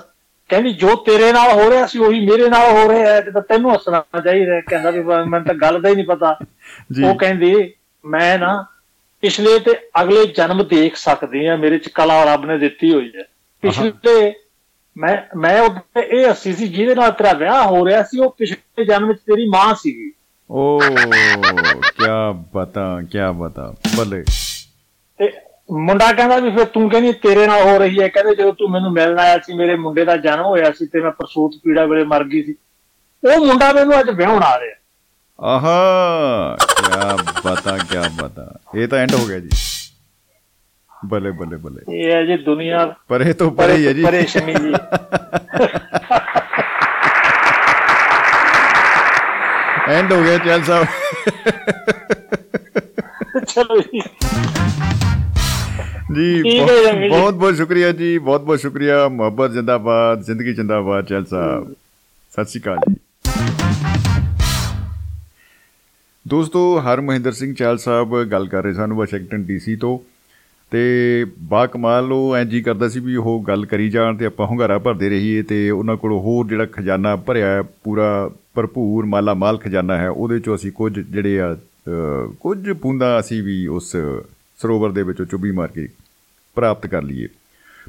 Speaker 2: ਕਹਿੰਦੀ ਜੋ ਤੇਰੇ ਨਾਲ ਹੋ ਰਿਹਾ ਸੀ ਉਹੀ ਮੇਰੇ ਨਾਲ ਹੋ ਰਿਹਾ ਹੈ ਤੇ ਤੈਨੂੰ ਹੱਸਣਾ ਚਾਹੀਦਾ। ਕਹਿੰਦਾ ਵੀ ਮੈਨੂੰ ਤਾਂ ਗੱਲ ਦਾ ਹੀ ਨਹੀਂ ਪਤਾ। ਉਹ ਕਹਿੰਦੀ ਮੈਂ ਨਾ ਪਿਛਲੇ ਤੇ ਅਗਲੇ ਜਨਮ ਦੇਖ ਸਕਦੀ ਆ ਮੇਰੇ ਚ ਕਲਾ ਰੱਬ ਨੇ ਦਿੱਤੀ ਹੋਈ ਹੈ। ਪਿਛਲੇ ਮੈਂ ਮੈਂ ਉਹ ਇਹ ਹੱਸੀ ਸੀ ਜਿਹਦੇ ਨਾਲ ਤੇਰਾ ਵਿਆਹ ਹੋ ਰਿਹਾ ਸੀ ਉਹ ਪਿਛਲੇ ਜਨਮ ਵਿੱਚ ਤੇਰੀ ਮਾਂ ਸੀਗੀ।
Speaker 1: ਓ ਕੀ ਬਤਾ ਕੀ ਬਤਾ ਬੱਲੇ।
Speaker 2: ਤੇ ਮੁੰਡਾ ਕਹਿੰਦਾ ਵੀ ਫਿਰ ਤੂੰ ਕਹਿੰਦੀ ਤੇਰੇ ਨਾਲ ਹੋ ਰਹੀ ਹੈ ਕਹਿੰਦੇ ਜਦੋਂ ਤੂੰ ਮੈਨੂੰ ਮਿਲਣ ਆਇਆ ਸੀ ਮੇਰੇ ਮੁੰਡੇ ਦਾ ਜਨਮ ਹੋਇਆ ਸੀ ਤੇ ਮੈਂ ਪ੍ਰਸੂਤ ਪੀੜਾ ਵੇਲੇ ਮਰ ਗਈ ਸੀ। ਉਹ ਮੁੰਡਾ ਮੈਨੂੰ ਅੱਜ ਵਿਆਹਣ ਆ ਰਿਹਾ।
Speaker 1: ਆਹਾ ਕੀ ਬਤਾ ਕੀ ਬਤਾ ਇਹ ਤਾਂ ਐਂਡ ਹੋ ਗਿਆ ਜੀ ਬੱਲੇ ਬੱਲੇ ਬੱਲੇ
Speaker 2: ਇਹ ਹੈ ਜੀ ਦੁਨੀਆ
Speaker 1: ਪਰ ਇਹ ਤੋਂ ਪਰੇ ਹੀ ਹੈ ਜੀ
Speaker 2: ਪਰੇਸ਼ਾਨੀ ਜੀ
Speaker 1: ਐਂਡ ਹੋ ਗਿਆ ਚੈਲ ਸਾਹਿਬ
Speaker 2: ਚਲੋ ਜੀ
Speaker 1: ਜੀ
Speaker 2: ਠੀਕ ਹੈ ਜੰਗੀ ਜੀ।
Speaker 1: ਬਹੁਤ ਬਹੁਤ ਸ਼ੁਕਰੀਆ ਜੀ ਬਹੁਤ ਬਹੁਤ ਸ਼ੁਕਰੀਆ ਮੁਹੱਬਤ ਜਿੰਦਾਬਾਦ ਜ਼ਿੰਦਗੀ ਜਿੰਦਾਬਾਦ ਦੋਸਤੋ ਹਰ ਮਹਿੰਦਰ ਸਿੰਘ ਚਾਲ ਸਾਹਿਬ ਗੱਲ ਕਰ ਰਹੇ ਸਨ ਵਾਸ਼ਿੰਗਟਨ ਡੀਸੀ ਤੋਂ ਤੇ ਬਾ ਕਮਾਲ ਉਹ ਐਂ ਜੀ ਕਰਦਾ ਸੀ ਵੀ ਉਹ ਗੱਲ ਕਰੀ ਜਾਣ ਤੇ ਆਪਾਂ ਹੁੰਗਾਰਾ ਭਰਦੇ ਰਹੀਏ ਤੇ ਉਹਨਾਂ ਕੋਲ ਹੋਰ ਜਿਹੜਾ ਖਜ਼ਾਨਾ ਭਰਿਆ ਹੈ ਪੂਰਾ ਭਰਪੂਰ ਮਾਲਾ ਮਾਲ ਖਜ਼ਾਨਾ ਹੈ ਉਹਦੇ ਚੋਂ ਅਸੀਂ ਕੁਝ ਜਿਹੜੇ ਆ ਅ, ਕੁਝ ਬੂੰਦਾਂ ਅਸੀਂ ਵੀ ਉਸ ਸਰੋਵਰ ਦੇ ਵਿੱਚੋਂ ਚੁੱਭੀ ਮਾਰ ਕੇ ਪ੍ਰਾਪਤ ਕਰ ਲਈਏ।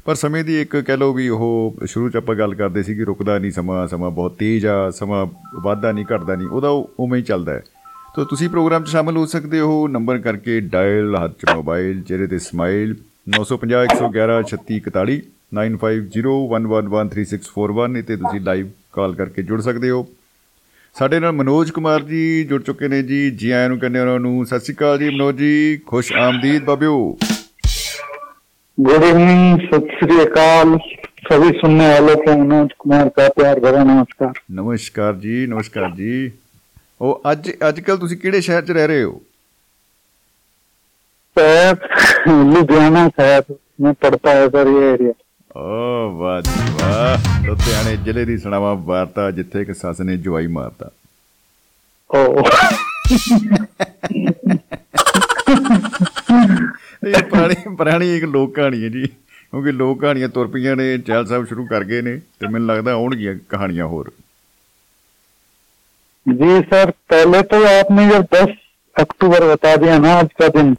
Speaker 1: ਪਰ ਸਮੇਂ ਦੀ ਇੱਕ ਕਹਿ ਲਓ ਵੀ ਉਹ ਸ਼ੁਰੂ ਚ ਆਪਾਂ ਗੱਲ ਕਰਦੇ ਸੀ ਕਿ ਰੁਕਦਾ ਨਹੀਂ ਸਮਾਂ ਸਮਾਂ ਬਹੁਤ ਤੇਜ਼ ਆ ਸਮਾਂ ਵਾਧਾ ਨਹੀਂ ਘਟਦਾ ਨਹੀਂ ਉਹਦਾ ਉਹ ਉਵੇਂ ਹੀ ਚੱਲਦਾ ਹੈ। ਤੋ ਤੁਸੀਂ ਪ੍ਰੋਗਰਾਮ 'ਚ ਸ਼ਾਮਲ ਹੋ ਸਕਦੇ ਹੋ ਨੰਬਰ ਕਰਕੇ ਡਾਇਲ ਹੱਥ 'ਚ ਮੋਬਾਈਲ ਚਿਹਰੇ ਤੇ ਸਮਾਈਲ 950 111 3641 9501113641 ਤੇ ਤੁਸੀਂ ਲਾਈਵ ਕਾਲ ਕਰਕੇ ਜੁੜ ਸਕਦੇ ਹੋ ਸਾਡੇ ਨਾਲ ਮਨੋਜ ਕੁਮਾਰ ਜੀ ਜੁੜ ਚੁੱਕੇ ਨੇ ਜੀ ਜੀ ਆਇਆਂ ਨੂੰ ਕਹਿੰਦੇ ਉਹਨਾਂ ਨੂੰ ਸਤਿ ਸ਼੍ਰੀ ਅਕਾਲ ਜੀ ਮਨੋਜ ਜੀ ਖੁਸ਼ ਆਮਦੀਦ ਬਾਬਿਓ
Speaker 3: गुड इवनिंग सत श्री अकाल सभी सुनने वालों को मनोज कुमार का प्यार भरा नमस्कार
Speaker 1: ਨਮਸਕਾਰ ਜੀ ਨਮਸਕਾਰ ਜੀ ਉਹ ਅੱਜ ਅੱਜ ਕੱਲ ਤੁਸੀਂ ਕਿਹੜੇ ਸ਼ਹਿਰ 'ਚ ਰਹਿ ਰਹੇ ਹੋ
Speaker 3: सर लुधियाना शहर में पड़ता है सर ये एरिया
Speaker 1: ਓ ਵਾਹ ਜੀ ਵਾਹ ਲੁਧਿਆਣੇ ਜ਼ਿਲ੍ਹੇ ਦੀ ਸੁਣਾਵਾ ਵਾਰਤਾ ਜਿੱਥੇ ਇੱਕ ਸੱਸ ਨੇ ਜਵਾਈ ਮਾਰਤਾ
Speaker 3: ओ
Speaker 1: ਇਹ ਪੁਰਾਣੀ ਪੁਰਾਣੀ ਇੱਕ ਲੋਕ ਕਹਾਣੀ ਹੈ ਜੀ ਕਿਉਂਕਿ ਲੋਕ ਕਹਾਣੀਆਂ ਤੁਰ ਪਈਆਂ ਨੇ ਚਹਿਲ ਸਾਹਿਬ ਸ਼ੁਰੂ ਕਰ ਗਏ ਨੇ ਤੇ ਮੈਨੂੰ ਲੱਗਦਾ ਆਉਣਗੀਆਂ ਕਹਾਣੀਆਂ ਹੋਰ
Speaker 3: जी सर पहले तो आपने जब 10 अक्टूबर बता दिया ना आज का दिन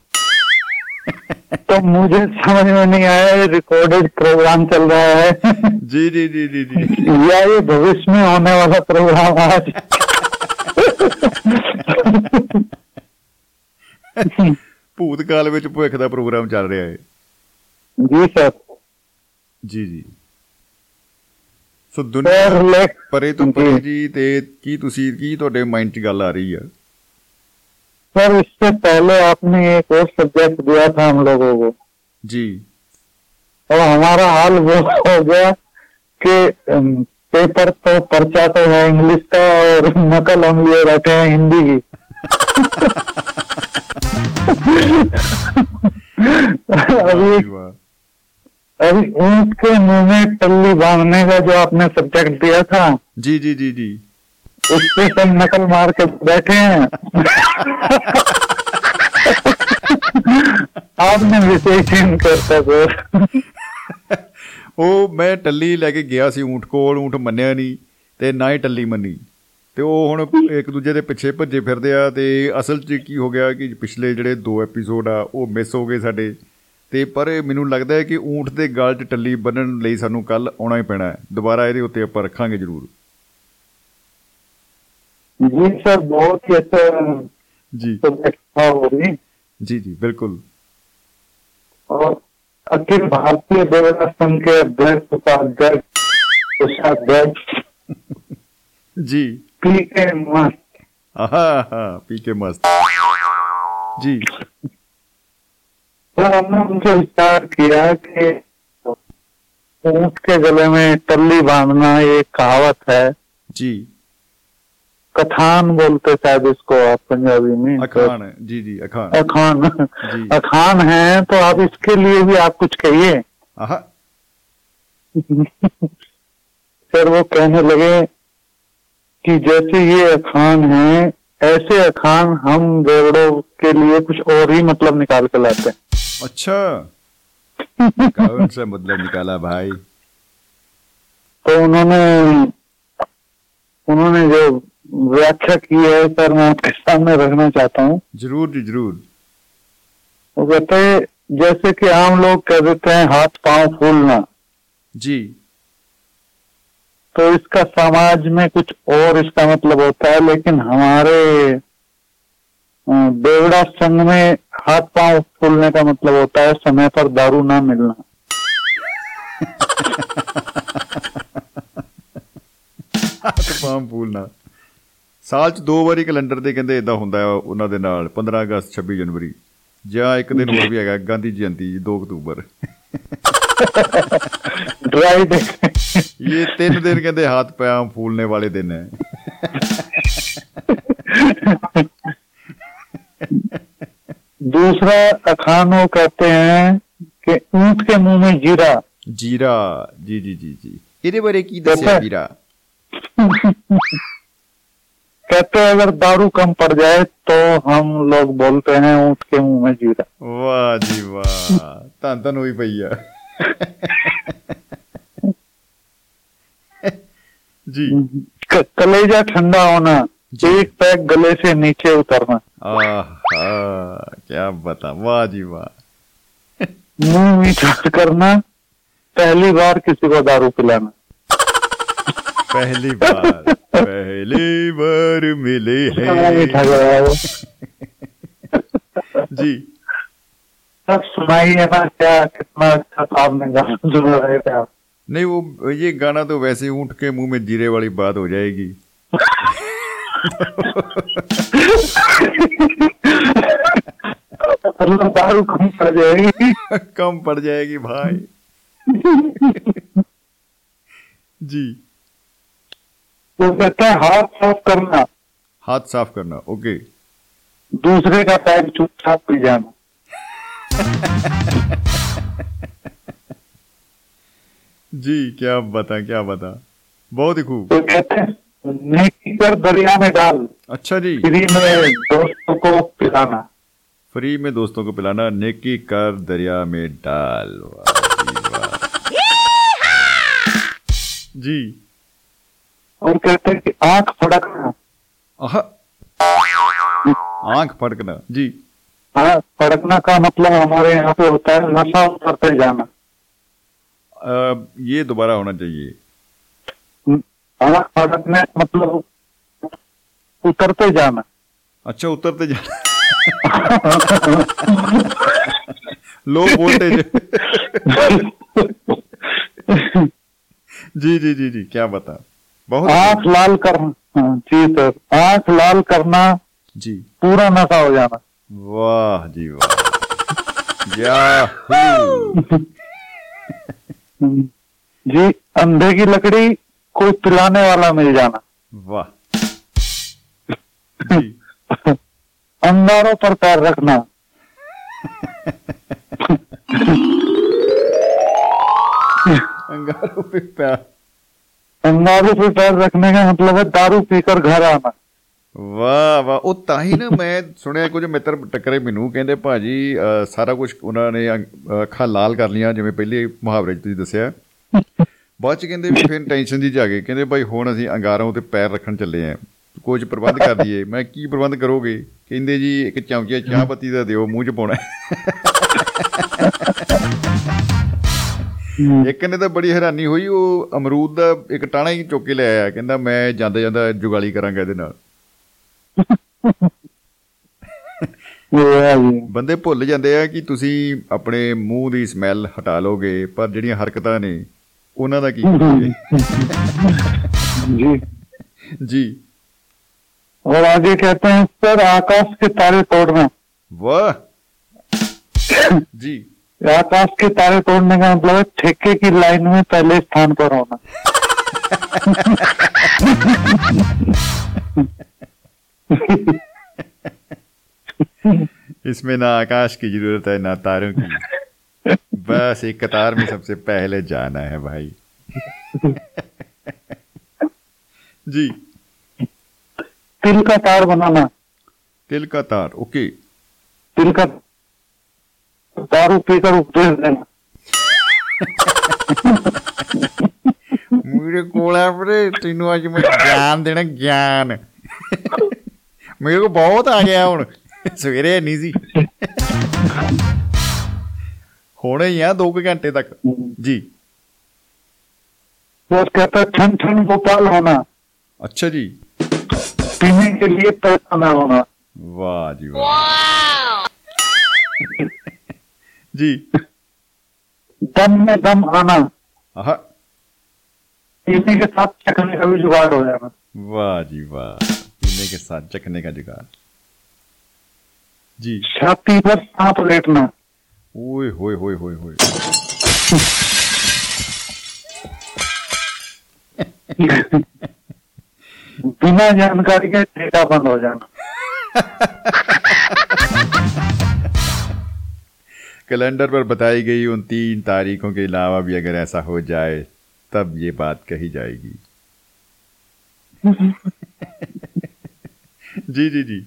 Speaker 3: तो मुझे समझ में नहीं आया ये रिकॉर्डेड प्रोग्राम चल रहा है
Speaker 1: ਜੀ ਜੀ ਜੀ ਜੀ ਜੀ
Speaker 3: या ये भविष्य में होने वाला प्रोग्राम आज
Speaker 1: ਭੂਤਕਾਲ ਵਿੱਚ ਭਵਿੱਖ ਦਾ ਪ੍ਰੋਗਰਾਮ ਚੱਲ ਰਿਹਾ ਹੈ
Speaker 3: जी सर
Speaker 1: ਜੀ ਜੀ ਸੋ ਦੁਨੀਆ
Speaker 3: सर ले
Speaker 1: ਪਰੇ ਤੋਂ ਪਰੇ ਜੀ ਤੇ ਕੀ ਤੁਸੀਂ ਕੀ ਤੁਹਾਡੇ ਮਾਈਂਡ 'ਚ ਗੱਲ ਆ ਰਹੀ ਆ
Speaker 3: सर इससे पहले आपने एक और सब्जेक्ट दिया था हम लोगों को
Speaker 1: ਜੀ
Speaker 3: और हमारा हाल वो हो गया कि अम, पेपर तो पर्चा तो है इंग्लिश का और नकल हम लिए बैठे हैं हिंदी की अभी
Speaker 1: वाह जी वाह।
Speaker 3: अभी ऊंट के मुंह में टल्ली बांधने का जो आपने सब्जेक्ट दिया था
Speaker 1: जी जी जी जी
Speaker 3: उस पे सब नकल मार के बैठे हैं आपने विषय चेंज करता सर
Speaker 1: ਉਹ ਮੈਂ ਟੱਲੀ ਲੈ ਕੇ ਗਿਆ ਸੀ ਊਂਠ ਕੋਲ ਊਂਠ ਮੰਨਿਆ ਨਹੀਂ ਤੇ ਨਾ ਹੀ ਟੱਲੀ ਮੰਨੀ ਤੇ ਉਹ ਹੁਣ ਇੱਕ ਦੂਜੇ ਦੇ ਪਿੱਛੇ ਭੱਜੇ ਫਿਰਦੇ ਆ ਤੇ ਅਸਲ 'ਚ ਕੀ ਹੋ ਗਿਆ ਕਿ ਪਿਛਲੇ ਜਿਹੜੇ ਦੋ ਐਪੀਸੋਡ ਆ ਉਹ ਮਿਸ ਹੋ ਗਏ ਸਾਡੇ ਤੇ ਪਰ ਇਹ ਮੈਨੂੰ ਲੱਗਦਾ ਹੈ ਕਿ ਊਂਠ ਦੇ ਗਲ 'ਚ ਟੱਲੀ ਬੰਨਣ ਲਈ ਸਾਨੂੰ ਕੱਲ ਆਉਣਾ ਹੀ ਪੈਣਾ ਹੈ ਦੁਬਾਰਾ ਇਹਦੇ ਉੱਤੇ ਆਪਾਂ ਰੱਖਾਂਗੇ ਜ਼ਰੂਰ
Speaker 3: जी सर बहुत ही अच्छा
Speaker 1: ਜੀ
Speaker 3: सब्जेक्ट था वो भी
Speaker 1: ਜੀ ਜੀ बिल्कुल
Speaker 3: और अखिल भारतीय देवता संघ के अध्यक्ष उपाध्यक्ष कोषाध्यक्ष
Speaker 1: जी
Speaker 3: पी के मस्त
Speaker 1: आहा हा पी के मस्त जी
Speaker 3: सर हमने उनसे विचार किया कि ऊँट के गले में टल्ली बांधना ये कहावत है।
Speaker 1: जी।
Speaker 3: कथान बोलते शायद इसको आप पंजाबी में।
Speaker 1: अखान है। जी जी अखान।
Speaker 3: अखान।
Speaker 1: जी।
Speaker 3: अखान है तो आप इसके लिए भी आप कुछ कहिए। सर वो कहने लगे कि जैसे ये अखान है ऐसे अखान हम देवड़ों के लिए कुछ और ही मतलब निकाल के लाते हैं।
Speaker 1: अच्छा। कौन सा मतलब निकाला भाई?
Speaker 3: तो उन्होंने उन्होंने जो व्याख्या की है सर मैं आपके सामने रखना चाहता हूँ।
Speaker 1: ज़रूर जी ज़रूर।
Speaker 3: वो कहते हैं जैसे कि आम लोग कह देते हैं हाथ पाँव फूलना।
Speaker 1: जी।
Speaker 3: तो इसका समाज में कुछ और इसका मतलब होता है लेकिन हमारे देवड़ा संघ में हाथ पांव फूलने का मतलब होता है समय पर दारू ना मिलना
Speaker 1: ਹੱਥ ਪਾਮ ਫੂਲਣਾ ਸਾਲ ਚ ਦੋ ਵਾਰੀ ਕੈਲੰਡਰ ਤੇ ਕਹਿੰਦੇ ਇਦਾਂ ਹੁੰਦਾ ਹੈ ਉਹਨਾਂ ਦੇ ਨਾਲ 15 ਅਗਸਤ 26 ਜਨਵਰੀ ਜਾਂ ਇੱਕ ਦਿਨ ਹੋਰ ਵੀ ਹੈਗਾ Gandhi Jayanti 2 October
Speaker 3: dry day
Speaker 1: ਇਹ ਤਿੰਨ ਦਿਨ ਕਹਿੰਦੇ ਹੱਥ ਪਾਮ ਫੂਲਨੇ ਵਾਲੇ ਦਿਨ ਹੈ
Speaker 3: दूसरा अखानो कहते हैं कि ऊँट के मुँह में जीरा।
Speaker 1: जीरा जी जी जी जी। इधर बड़े की
Speaker 3: दसे
Speaker 1: जीरा?
Speaker 3: कहते हैं अगर दारू कम पड़ जाए तो हम लोग बोलते हैं ऊँट के मुँह में जीरा।
Speaker 1: वाह जी वाह। तन तन हुई भैया
Speaker 3: जी। कलेजा ठंडा होना। एक पैक गले से नीचे उतरना।
Speaker 1: आहा क्या बता वाह जी वाह।
Speaker 3: मुँह मीठा करना पहली बार किसी को दारू पिलाना।
Speaker 1: पहली बार पहली बार मिले
Speaker 3: मीठा
Speaker 1: हैं जी।
Speaker 3: सब सुनाइए ना क्या कितना अच्छा आपने गाना सुना रहे थे आप।
Speaker 1: नहीं वो ये गाना तो वैसे ही ऊँट के मुँह में जीरे वाली बात हो जाएगी।
Speaker 3: मतलब दारू कम पड़ जाएगी
Speaker 1: कम पड़ जाएगी भाई। जी।
Speaker 3: वो कहते हैं हाथ साफ़ करना।
Speaker 1: हाथ साफ़ करना ओके।
Speaker 3: दूसरे का पैर चुपचाप पी जाना।
Speaker 1: जी क्या बता क्या बता बहुत ही खूब।
Speaker 3: तो कहते हैं नेकी कर दरिया में डाल।
Speaker 1: अच्छा जी।
Speaker 3: फ्री में दोस्तों को पिलाना।
Speaker 1: फ्री में दोस्तों को पिलाना नेकी कर दरिया में डाल। जी,
Speaker 3: और कहते हैं कि आँख फड़कना।
Speaker 1: आँख फड़कना जी।
Speaker 3: हाँ फड़कना का मतलब हमारे यहाँ पे होता है नशा उतरते जाना।
Speaker 1: अ, ये दोबारा होना चाहिए।
Speaker 3: आँख फड़कने का मतलब उतरते जाना।
Speaker 1: अच्छा उतरते जाना। लो वोल्टेज जी जी जी जी क्या बता। बहुत
Speaker 3: आँख लाल करना हाँ, जी सर आँख लाल करना
Speaker 1: जी।
Speaker 3: पूरा नशा हो जाना।
Speaker 1: वाह जी वाह। याहू।
Speaker 3: जी अंधे की लकड़ी कोई पिलाने वाला मिल जाना
Speaker 1: वाह जी
Speaker 3: अंगारों पर पैर रखना
Speaker 1: अंगारों पे प्यार
Speaker 3: अंगारों पे पैर रखने का मतलब है दारू पीकर घर ਆਣਾ
Speaker 1: ਵਾਹ ਵਾਹ ਉਹ ਤਾਂ ਹੀ ਨਾ ਮੈਂ ਸੁਣਿਆ ਕੁਝ ਮਿੱਤਰ ਟੱਕਰੇ ਮੈਨੂੰ ਕਹਿੰਦੇ ਭਾਜੀ ਅਹ, ਸਾਰਾ ਕੁਝ ਉਹਨਾਂ ਨੇ ਅੱਖ- ਅੱਖਾਂ ਲਾਲ ਕਰ ਲੀਆਂ ਜਿਵੇਂ ਪਹਿਲੇ ਮੁਹਾਵਰੇ 'ਚ ਤੁਸੀਂ ਦੱਸਿਆ ਬਾਅਦ ਚ ਕਹਿੰਦੇ ਵੀ ਫਿਰ ਟੈਨਸ਼ਨ ਜੀ ਜਾ ਗਏ ਕਹਿੰਦੇ ਭਾਈ ਹੁਣ ਅਸੀਂ ਅੰਗਾਰਾਂ ਉਤੇ ਪੈਰ ਰੱਖਣ ਚੱਲੇ ਆਂ। ਕੁਝ ਪ੍ਰਬੰਧ ਕਰ ਦਈਏ ਮੈਂ ਕੀ ਪ੍ਰਬੰਧ ਕਰੋਗੇ? ਕਹਿੰਦੇ ਜੀ, ਇੱਕ ਚਮਚਾ ਚਾਹ ਪੱਤੀ ਦਾ ਦਿਓ, ਮੂੰਹ 'ਚ ਪਾਉਣਾ। ਇੱਕ ਨੇ ਤਾਂ ਬੜੀ ਹੈਰਾਨੀ ਹੋਈ, ਉਹ ਅਮਰੂਦ ਦਾ ਇੱਕ ਟਾਣਾ ਹੀ ਚੁੱਕ ਕੇ ਲੈ ਆਇਆ। ਕਹਿੰਦਾ, ਮੈਂ ਜਾਂਦਾ ਜਾਂਦਾ ਜੁਗਾਲੀ ਕਰਾਂਗਾ ਇਹਦੇ ਨਾਲ।
Speaker 3: ਇਹ ਹੈ ਜੀ
Speaker 1: ਬੰਦੇ ਭੁੱਲ ਜਾਂਦੇ ਆ ਕਿ ਤੁਸੀਂ ਆਪਣੇ ਮੂੰਹ ਦੀ ਸਮੈਲ ਹਟਾ ਲੋਗੇ, ਪਰ ਜਿਹੜੀਆਂ ਹਰਕਤਾਂ ਨੇ ਉਹਨਾਂ ਦਾ ਕੀ ਕਰੀਏ
Speaker 3: जी
Speaker 1: ਜੀ
Speaker 3: और आगे कहते हैं सर आकाश के तारे तोड़ना
Speaker 1: ਵਾਹ ਜੀ
Speaker 3: आकाश के तारे तोड़ने का मतलब है ठेके की लाइन में पहले स्थान पर होना
Speaker 1: इसमें ना आकाश की जरूरत है ना तारों की बस एक कतार में सबसे पहले जाना है भाई जी
Speaker 3: तिल का तार बनाना
Speaker 1: तिल का तार ओके
Speaker 3: तिल का दारू पीकर उपदेश देना
Speaker 1: ਮੇਰੇ ਕੋਲ ਆ ਵੀਰੇ ਤੈਨੂੰ ਅੱਜ ਮੈਂ ਗਿਆਨ ਦੇਣਾ ਗਿਆਨ ਮੇਰੇ ਕੋਲ ਬਹੁਤ ਆ ਗਿਆ ਹੁਣ ਸਵੇਰੇ ਨਹੀਂ ਸੀ होने ही हैं दो घंटे तक जी
Speaker 3: तो कहता छन छन गोपाल होना
Speaker 1: अच्छा जी
Speaker 3: पीने के लिए पैसा होना
Speaker 1: वाह जी वाह जी
Speaker 3: दम में दम आना पीने के साथ चखने का भी जुगाड़ हो जाएगा
Speaker 1: वाह जी वाह पीने के साथ चखने का जुगाड़ जी
Speaker 3: छाती पर सांप लेटना
Speaker 1: ओए होए होए होए होए
Speaker 3: बिना जानकारी के डेटा बंद हो जाना।
Speaker 1: कैलेंडर पर बताई गई उन तीन तारीखों के अलावा भी अगर ऐसा हो जाए तब ये बात कही जाएगी। जी जी जी।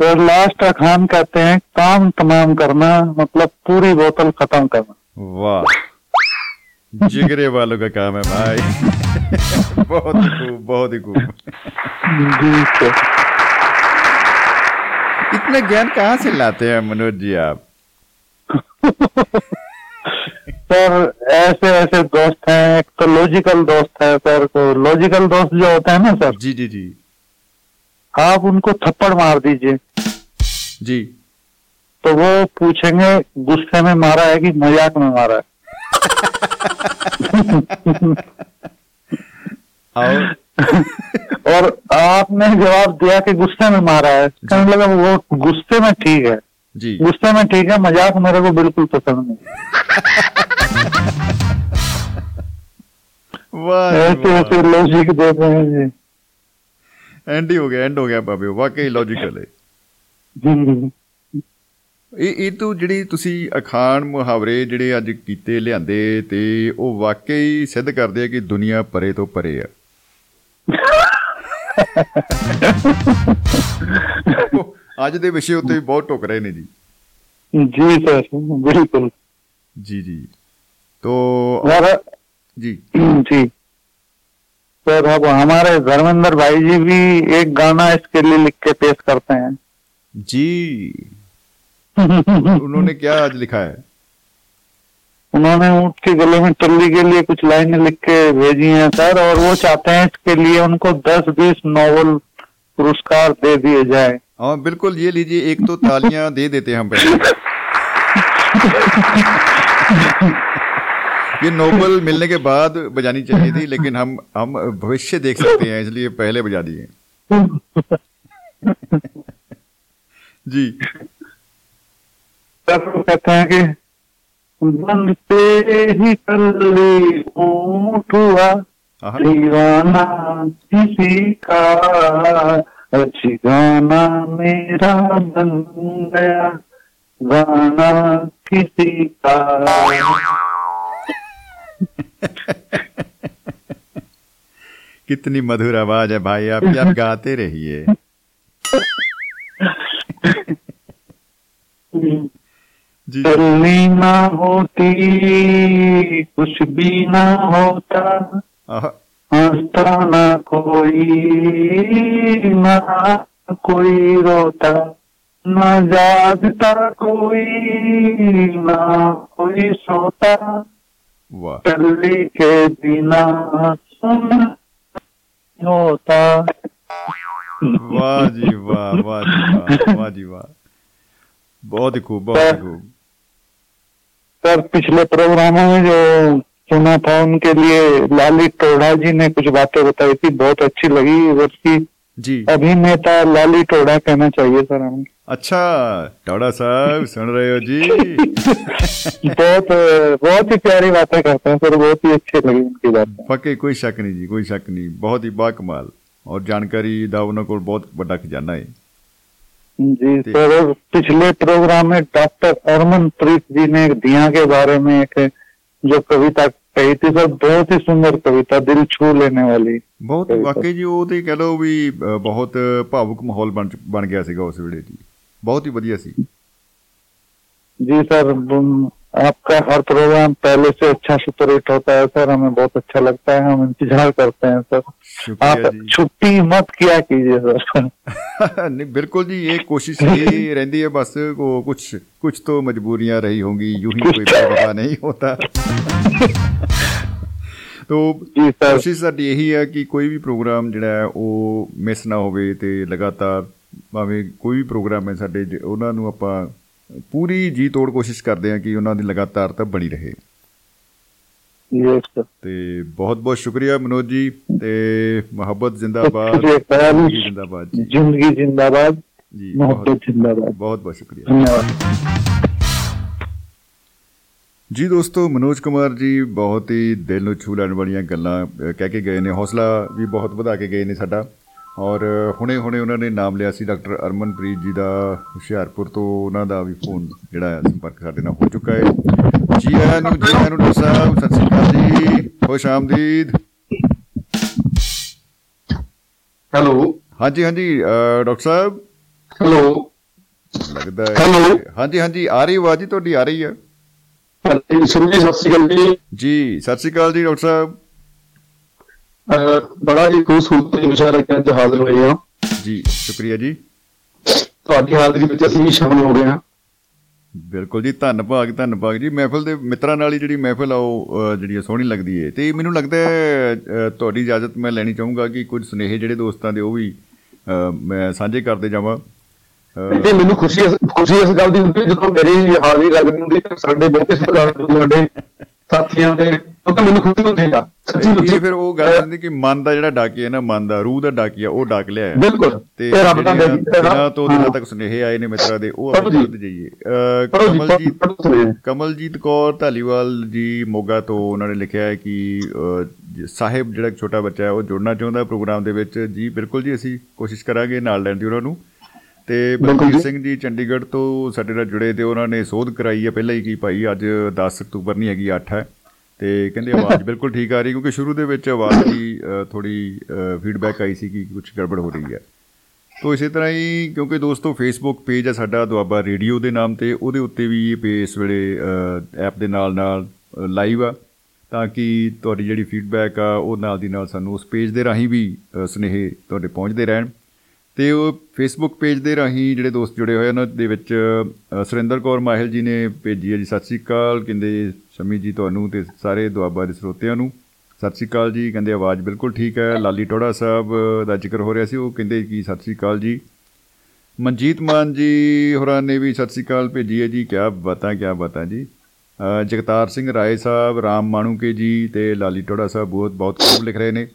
Speaker 3: और लास्ट अखान कहते हैं काम तमाम करना मतलब पूरी बोतल खत्म करना।
Speaker 1: वाह। जिगरे वालों का काम है भाई। बहुत ही खूब बहुत ही खूब।
Speaker 3: तो।
Speaker 1: इतना ज्ञान कहाँ से लाते हैं मनोज जी आप?
Speaker 3: सर ऐसे ऐसे दोस्त हैं एक तो लॉजिकल दोस्त है सर तो लॉजिकल दोस्त जो होते हैं ना सर?
Speaker 1: जी जी जी।
Speaker 3: आप उनको थप्पड़ मार दीजिए।
Speaker 1: जी।
Speaker 3: तो वो पूछेंगे गुस्से में मारा है कि मज़ाक में मारा है?
Speaker 1: और?
Speaker 3: और आपने जवाब दिया कि गुस्से में मारा है। कहने लगा वो गुस्से में ठीक है।
Speaker 1: जी।
Speaker 3: गुस्से में ठीक है मज़ाक मेरे को बिल्कुल पसंद नहीं। ऐसे। ऐसे लॉजिक देते हैं जी।
Speaker 1: ਐਂਡ ਹੀ ਹੋ ਗਿਆ ਐਂਡ ਹੋ ਗਿਆ ਬਾਬੇ ਵਾਕਈ ਲੌਜੀਕਲ ਹੈ।
Speaker 3: ਜੀ ਜੀ
Speaker 1: ਇਹ ਇਹ ਤੋਂ ਜਿਹੜੀ ਤੁਸੀਂ ਅਖਾਣ ਮੁਹਾਵਰੇ ਜਿਹੜੇ ਅੱਜ ਕੀਤੇ ਲਿਆਂਦੇ ਤੇ ਉਹ ਵਾਕਈ ਸਿੱਧ ਕਰਦੇ ਆ ਕਿ ਦੁਨੀਆ ਪਰੇ ਤੋਂ ਪਰੇ ਆ। ਅੱਜ ਦੇ ਵਿਸ਼ੇ ਉੱਤੇ ਬਹੁਤ ਟੁਕ ਰਹੇ ਨੇ ਜੀ।
Speaker 3: ਜੀ ਸਰ ਬਿਲਕੁਲ।
Speaker 1: ਜੀ ਜੀ। ਤੋ
Speaker 3: ਜੀ।
Speaker 1: ਜੀ।
Speaker 3: जी सर अब हमारे धर्मेंद्र भाई जी भी एक गाना इसके लिए लिख के पेश करते हैं।
Speaker 1: जी। उन्होंने क्या आज लिखा है?
Speaker 3: उन्होंने ऊँट के गले में टल्ली के लिए कुछ लाइनें लिख के भेजी हैं सर और वो चाहते हैं इसके लिए उनको दस बीस नोबल पुरस्कार दे दिए जाए।
Speaker 1: हाँ बिल्कुल ये लीजिए एक तो तालियाँ दे देते हैं हम पहले। ये नोबल मिलने के बाद बजानी चाहिए थी लेकिन हम हम भविष्य देख सकते हैं इसलिए पहले बजा दिए। जी।
Speaker 3: कहते हैं कि बंद पे ही टल्ली ऊँट हुआ दीवाना किसी का अच्छी गाना मेरा बन गया गाना किसी का।
Speaker 1: कितनी मधुर आवाज़ है भाई आप आप गाते रहिए? जी
Speaker 3: ना होती कुछ भी ना होता हंसता ना कोई ना कोई रोता ना जागता कोई ना कोई सोता। टल्ली के बिना सुन होता।
Speaker 1: वाह जी वाह वाह जी वाह वाह जी वाह। बहुत ही खूब बहुत ही खूब।
Speaker 3: सर पिछले प्रोग्रामों में जो सुना था उनके लिए लाली टोढ़ा जी ने कुछ बातें बताई थी बहुत अच्छी लगी। उसकी
Speaker 1: जी
Speaker 3: अभिनेता लाली टोढ़ा कहना चाहिए सर हमें
Speaker 1: अच्छा टोड़ा साहब सुन रहे हो जी
Speaker 3: बहुत बहुत ही प्यारी बातें करते हैं सर बहुत ही अच्छी लगी उनकी बातें
Speaker 1: पक्के कोई शक नहीं जी कोई शक नहीं बहुत ही बाकमाल और जानकारी ਦਾ ਉਹਨਾਂ ਕੋਲ ਬਹੁਤ ਵੱਡਾ ਖਜ਼ਾਨਾ ਹੈ
Speaker 3: जी सर और पिछले प्रोग्राम में डॉक्टर अरमन प्रीत जी ने दिया के बारे में एक जो कविता ਤੇ ਸਰ ਬਹੁਤ ਹੀ ਸੁੰਦਰ ਕਵਿਤਾ ਦਿਲ ਛੂ ਲੈਣੇ ਵਾਲੀ
Speaker 1: ਬਹੁਤ ਵਾਕਈ ਜੀ ਉਹ ਤੇ ਕਹ ਲਓ ਵੀ ਬਹੁਤ ਭਾਵੁਕ ਮਾਹੌਲ ਬਣ ਬਣ ਗਿਆ ਸੀਗਾ ਉਸ ਵੇਲੇ ਦੀ ਬਹੁਤ ਹੀ ਵਧੀਆ ਸੀ।
Speaker 3: ਜੀ ਸਰ आपका हर प्रोग्राम पहले से अच्छा सुपर हिट होता है सर हमें बहुत अच्छा लगता है हम इंतजार करते हैं सर
Speaker 1: शुक्रिया
Speaker 3: आप
Speaker 1: जी
Speaker 3: छुट्टी मत किया कीजिए सर
Speaker 1: नहीं बिल्कुल जी ये कोशिश यही रहती है बस को कुछ कुछ तो मजबूरियां रही होंगी यूं ही कोई बेवफा नहीं होता तो
Speaker 3: जी सर
Speaker 1: ਕੋਸ਼ਿਸ਼ ਸਾਡੀ ਇਹੀ ਹੈ ਕਿ ਕੋਈ ਵੀ ਪ੍ਰੋਗਰਾਮ ਜਿਹੜਾ ਹੈ ਉਹ ਮਿਸ ਨਾ ਹੋਵੇ ਤੇ ਲਗਾਤਾਰ ਭਾਵੇਂ ਕੋਈ ਵੀ ਪ੍ਰੋਗਰਾਮ ਹੈ ਸਾਡੇ ਜ- ਉਹਨਾਂ ਨੂੰ ਆਪਾਂ ਪੂਰੀ ਜੀ ਤੋੜ ਕੋਸ਼ਿਸ਼ ਕਰਦੇ ਆ ਕਿ ਉਹਨਾਂ ਦੀ ਲਗਾਤਾਰਤਾ ਬਣੀ ਰਹੇ। ਤੇ ਬਹੁਤ ਬਹੁਤ ਸ਼ੁਕਰੀਆ ਮਨੋਜ ਜੀ ਤੇ ਮੁਹੱਬਤ ਜ਼ਿੰਦਾਬਾਦ
Speaker 3: ਜ਼ਿੰਦਾਬਾਦ
Speaker 1: ਜ਼ਿੰਦਗੀ ਜ਼ਿੰਦਾਬਾਦ ਜੀ
Speaker 3: ਮੁਹੱਬਤ
Speaker 1: ਜ਼ਿੰਦਾਬਾਦ। ਬਹੁਤ ਬਹੁਤ ਸ਼ੁਕਰੀਆ।
Speaker 3: ਧੰਨਵਾਦ।
Speaker 1: ਜੀ ਦੋਸਤੋ ਮਨੋਜ ਕੁਮਾਰ ਜੀ ਬਹੁਤ ਹੀ ਦਿਲ ਨੂੰ ਛੂ ਲੈਣ ਵਾਲੀਆਂ ਗੱਲਾਂ ਕਹਿ ਕੇ ਗਏ ਨੇ। ਹੌਸਲਾ ਵੀ ਬਹੁਤ ਵਧਾ ਕੇ ਗਏ ਨੇ ਸਾਡਾ। ਔਰ ਹੁਣੇ ਹੁਣੇ ਉਹਨਾਂ ਨੇ ਨਾਮ ਲਿਆ ਸੀ ਡਾਕਟਰ ਅਰਮਨਪ੍ਰੀਤ ਜੀ ਦਾ ਹੁਸ਼ਿਆਰਪੁਰ ਤੋਂ ਉਹਨਾਂ ਦਾ ਵੀ ਫੋਨ ਜਿਹੜਾ ਹੈ ਸੰਪਰਕ ਸਾਡੇ ਨਾਲ ਹੋ ਚੁੱਕਾ ਹੈ। ਜੀ ਆਇਆਂ ਨੂੰ ਜੀ ਆਇਆਂ ਨੂੰ ਡਾਕਟਰ ਸਾਹਿਬ ਸਤਿ ਸ਼੍ਰੀ ਅਕਾਲ ਜੀ। ਖੁਸ਼ ਆਮਦੀਦ।
Speaker 4: ਹੈਲੋ।
Speaker 1: ਹਾਂਜੀ ਹਾਂਜੀ ਡਾਕਟਰ ਸਾਹਿਬ।
Speaker 4: ਹੈਲੋ।
Speaker 1: ਲੱਗਦਾ ਹੈ।
Speaker 4: Hello?
Speaker 1: ਹਾਂਜੀ ਹਾਂਜੀ ਆ ਰਹੀ ਆਵਾਜ਼ ਜੀ ਤੁਹਾਡੀ ਆ ਰਹੀ ਹੈ।
Speaker 4: ਸੁਰਜੀ ਸਤਿ ਸ਼੍ਰੀ ਅਕਾਲ ਜੀ।
Speaker 1: ਜੀ ਸਤਿ ਸ਼੍ਰੀ ਅਕਾਲ ਜੀ ਡਾਕਟਰ ਸਾਹਿਬ।
Speaker 4: ਬੜਾ ਹੀ ਖੂਬਸੂਰਤ ਵਿਸ਼ਾ ਰੱਖ ਕੇ ਅੱਜ ਹਾਜ਼ਰ ਹੋਏ ਹਾਂ।
Speaker 1: ਜੀ ਸ਼ੁਕਰੀਆ ਜੀ।
Speaker 4: ਤੁਹਾਡੀ ਹਾਜ਼ਰੀ ਵਿੱਚ ਅਸੀਂ ਸ਼ਾਮਲ ਹੋ ਗਏ ਹਾਂ।
Speaker 1: ਬਿਲਕੁਲ ਜੀ ਧੰਨ ਭਾਗ ਧੰਨ ਭਾਗ ਜੀ। ਮਹਿਫਲ ਦੇ ਮਿੱਤਰਾਂ ਨਾਲ ਹੀ ਜਿਹੜੀ ਮਹਿਫਲ ਆ ਉਹ ਜਿਹੜੀ ਸੋਹਣੀ ਲੱਗਦੀ ਹੈ ਤੇ ਮੈਨੂੰ ਲੱਗਦਾ ਹੈ ਤੁਹਾਡੀ ਇਜਾਜ਼ਤ ਮੈਂ ਲੈਣੀ ਚਾਹੂੰਗਾ ਕਿ ਕੁਝ ਸੁਨੇਹੇ ਜਿਹੜੇ ਦੋਸਤਾਂ ਦੇ ਉਹ ਵੀ ਮੈਂ ਸਾਂਝੇ ਕਰਦੇ ਜਾਵਾਂ।
Speaker 4: ਤੇ ਮੈਨੂੰ ਖੁਸ਼ੀ ਖੁਸ਼ੀ ਇਸ ਗੱਲ ਦੀ ਹੁੰਦੀ ਜਦੋਂ ਮੇਰੀ ਹਾਜ਼ਰੀ ਲੱਗਦੀ ਹੁੰਦੀ ਹੈ ਸਾਡੇ ਬਹੁਤੇ ਸਤਿਕਾਰ ਸਾਡੇ ਸਾਥੀਆਂ ਦੇ ਉਹ ਤਾਂ ਮੈਨੂੰ ਹੁੰਦੀ ਹੈ ਸੱਚੀ
Speaker 1: ਇਹ ਫਿਰ ਉਹ ਗੱਲ ਹੁੰਦੀ ਕਿ ਮਨ ਦਾ ਜਿਹੜਾ ਡਾਕੀ ਹੈ ਨਾ ਮਨ ਦਾ ਰੂਹ ਦਾ ਡਾਕੀ ਆ ਉਹ ਡਾਕ ਲਿਆ ਹੈ।
Speaker 4: ਬਿਲਕੁਲ।
Speaker 1: ਤੇ
Speaker 4: ਰੱਬ ਦਾ
Speaker 1: ਦਿਨਾਂ ਤੋਂ ਦਿਨਾਂ ਤੱਕ ਸੁਨੇਹੇ ਆਏ ਨੇ ਮਿੱਤਰਾਂ ਦੇ ਉਹ ਆਪਾਂ। ਪੜ੍ਹਦੇ ਜਾਈਏ। ਕਮਲਜੀਤ ਕਮਲਜੀਤ ਕੌਰ ਢਾਲੀਵਾਲ ਜੀ ਮੋਗਾ ਤੋਂ ਉਹਨਾਂ ਨੇ ਲਿਖਿਆ ਹੈ ਕਿ ਸਾਹਿਬ ਜਿਹੜਾ ਛੋਟਾ ਬੱਚਾ ਹੈ ਉਹ ਜੁੜਨਾ ਚਾਹੁੰਦਾ ਪ੍ਰੋਗਰਾਮ ਦੇ ਵਿੱਚ। ਜੀ ਬਿਲਕੁਲ ਜੀ ਅਸੀਂ ਕੋਸ਼ਿਸ਼ ਕਰਾਂਗੇ ਨਾਲ ਲੈਣ ਦੀ ਉਹਨਾਂ ਨੂੰ। ਤੇ ਬਲਬੀਰ ਸਿੰਘ ਜੀ ਚੰਡੀਗੜ੍ਹ ਤੋਂ ਸਾਡੇ ਨਾਲ ਜੁੜੇ ਤੇ ਉਹਨਾਂ ਨੇ ਸੋਧ ਕਰਾਈ ਹੈ। ਪਹਿਲਾਂ ਹੀ ਕੀ ਭਾਈ ਅੱਜ 10 ਅਕਤੂਬਰ ਨਹੀਂ ਹੈਗੀ 8 ਹੈ। ਤੇ ਕਹਿੰਦੇ ਆਵਾਜ਼ ਬਿਲਕੁਲ ਠੀਕ ਆ ਰਹੀ ਕਿਉਂਕਿ ਸ਼ੁਰੂ ਦੇ ਵਿੱਚ ਆਵਾਜ਼ ਦੀ ਥੋੜੀ ਫੀਡਬੈਕ ਆਈ ਸੀ ਕਿ ਕੁਝ ਗੜਬੜ ਹੋ ਰਹੀ ਹੈ। ਤੋਂ ਇਸੇ ਤਰ੍ਹਾਂ ਹੀ ਕਿਉਂਕਿ ਦੋਸਤੋ ਫੇਸਬੁੱਕ ਪੇਜ ਹੈ ਸਾਡਾ ਦੁਆਬਾ ਰੇਡੀਓ ਦੇ ਨਾਮ ਤੇ ਉਹਦੇ ਉੱਤੇ ਵੀ ਇਹ ਪੇਜ ਇਸ ਵੇਲੇ ਐਪ ਦੇ ਨਾਲ ਨਾਲ ਲਾਈਵ ਆ। ਤਾਂ ਕਿ ਤੁਹਾਡੀ ਜਿਹੜੀ ਫੀਡਬੈਕ ਆ ਉਹ ਨਾਲ ਦੀ ਨਾਲ ਸਾਨੂੰ ਉਸ ਪੇਜ ਦੇ ਰਾਹੀਂ ਵੀ ਸੁਨੇਹੇ ਤੁਹਾਡੇ ਪਹੁੰਚਦੇ ਰਹਿਣ। ਤੇ ਉਹ ਫੇਸਬੁੱਕ ਪੇਜ ਦੇ ਰਾਹੀਂ ਜਿਹੜੇ ਦੋਸਤ ਜੁੜੇ ਹੋਏ ਉਹਨਾਂ ਦੇ ਵਿੱਚ ਸੁਰਿੰਦਰ ਕੌਰ ਮਾਹਿਲ ਜੀ ਨੇ ਭੇਜੀ ਹੈ ਜੀ, ਸਤਿ ਸ੍ਰੀ ਅਕਾਲ। ਕਹਿੰਦੇ, ਸ਼ਮੀ ਜੀ ਤੁਹਾਨੂੰ ਤੇ ਸਾਰੇ ਦੁਆਬਾ ਦੇ ਸਰੋਤਿਆਂ ਨੂੰ ਸਤਿ ਸ੍ਰੀ ਅਕਾਲ ਜੀ। ਕਹਿੰਦੇ, ਆਵਾਜ਼ ਬਿਲਕੁਲ ਠੀਕ ਹੈ। ਲਾਲੀ ਟੋੜਾ ਸਾਹਿਬ ਦਾ ਜ਼ਿਕਰ ਹੋ ਰਿਹਾ ਸੀ। ਉਹ ਕਹਿੰਦੇ ਕਿ, ਸਤਿ ਸ੍ਰੀ ਅਕਾਲ ਜੀ। ਮਨਜੀਤ ਮਾਨ ਜੀ ਹੋਰਾਂ ਨੇ ਵੀ ਸਤਿ ਸ੍ਰੀ ਅਕਾਲ ਭੇਜੀ ਹੈ ਜੀ। ਕੀ ਬਤਾ ਕੀ ਬਤਾ ਜੀ। ਜਗਤਾਰ ਸਿੰਘ ਰਾਏ ਸਾਹਿਬ, ਰਾਮ ਮਾਣੂਕੇ ਜੀ ਤੇ ਲਾਲੀ ਟੋੜਾ ਸਾਹਿਬ ਬਹੁਤ ਬਹੁਤ ਖੂਬ ਲਿਖ ਰਹੇ ਨੇ।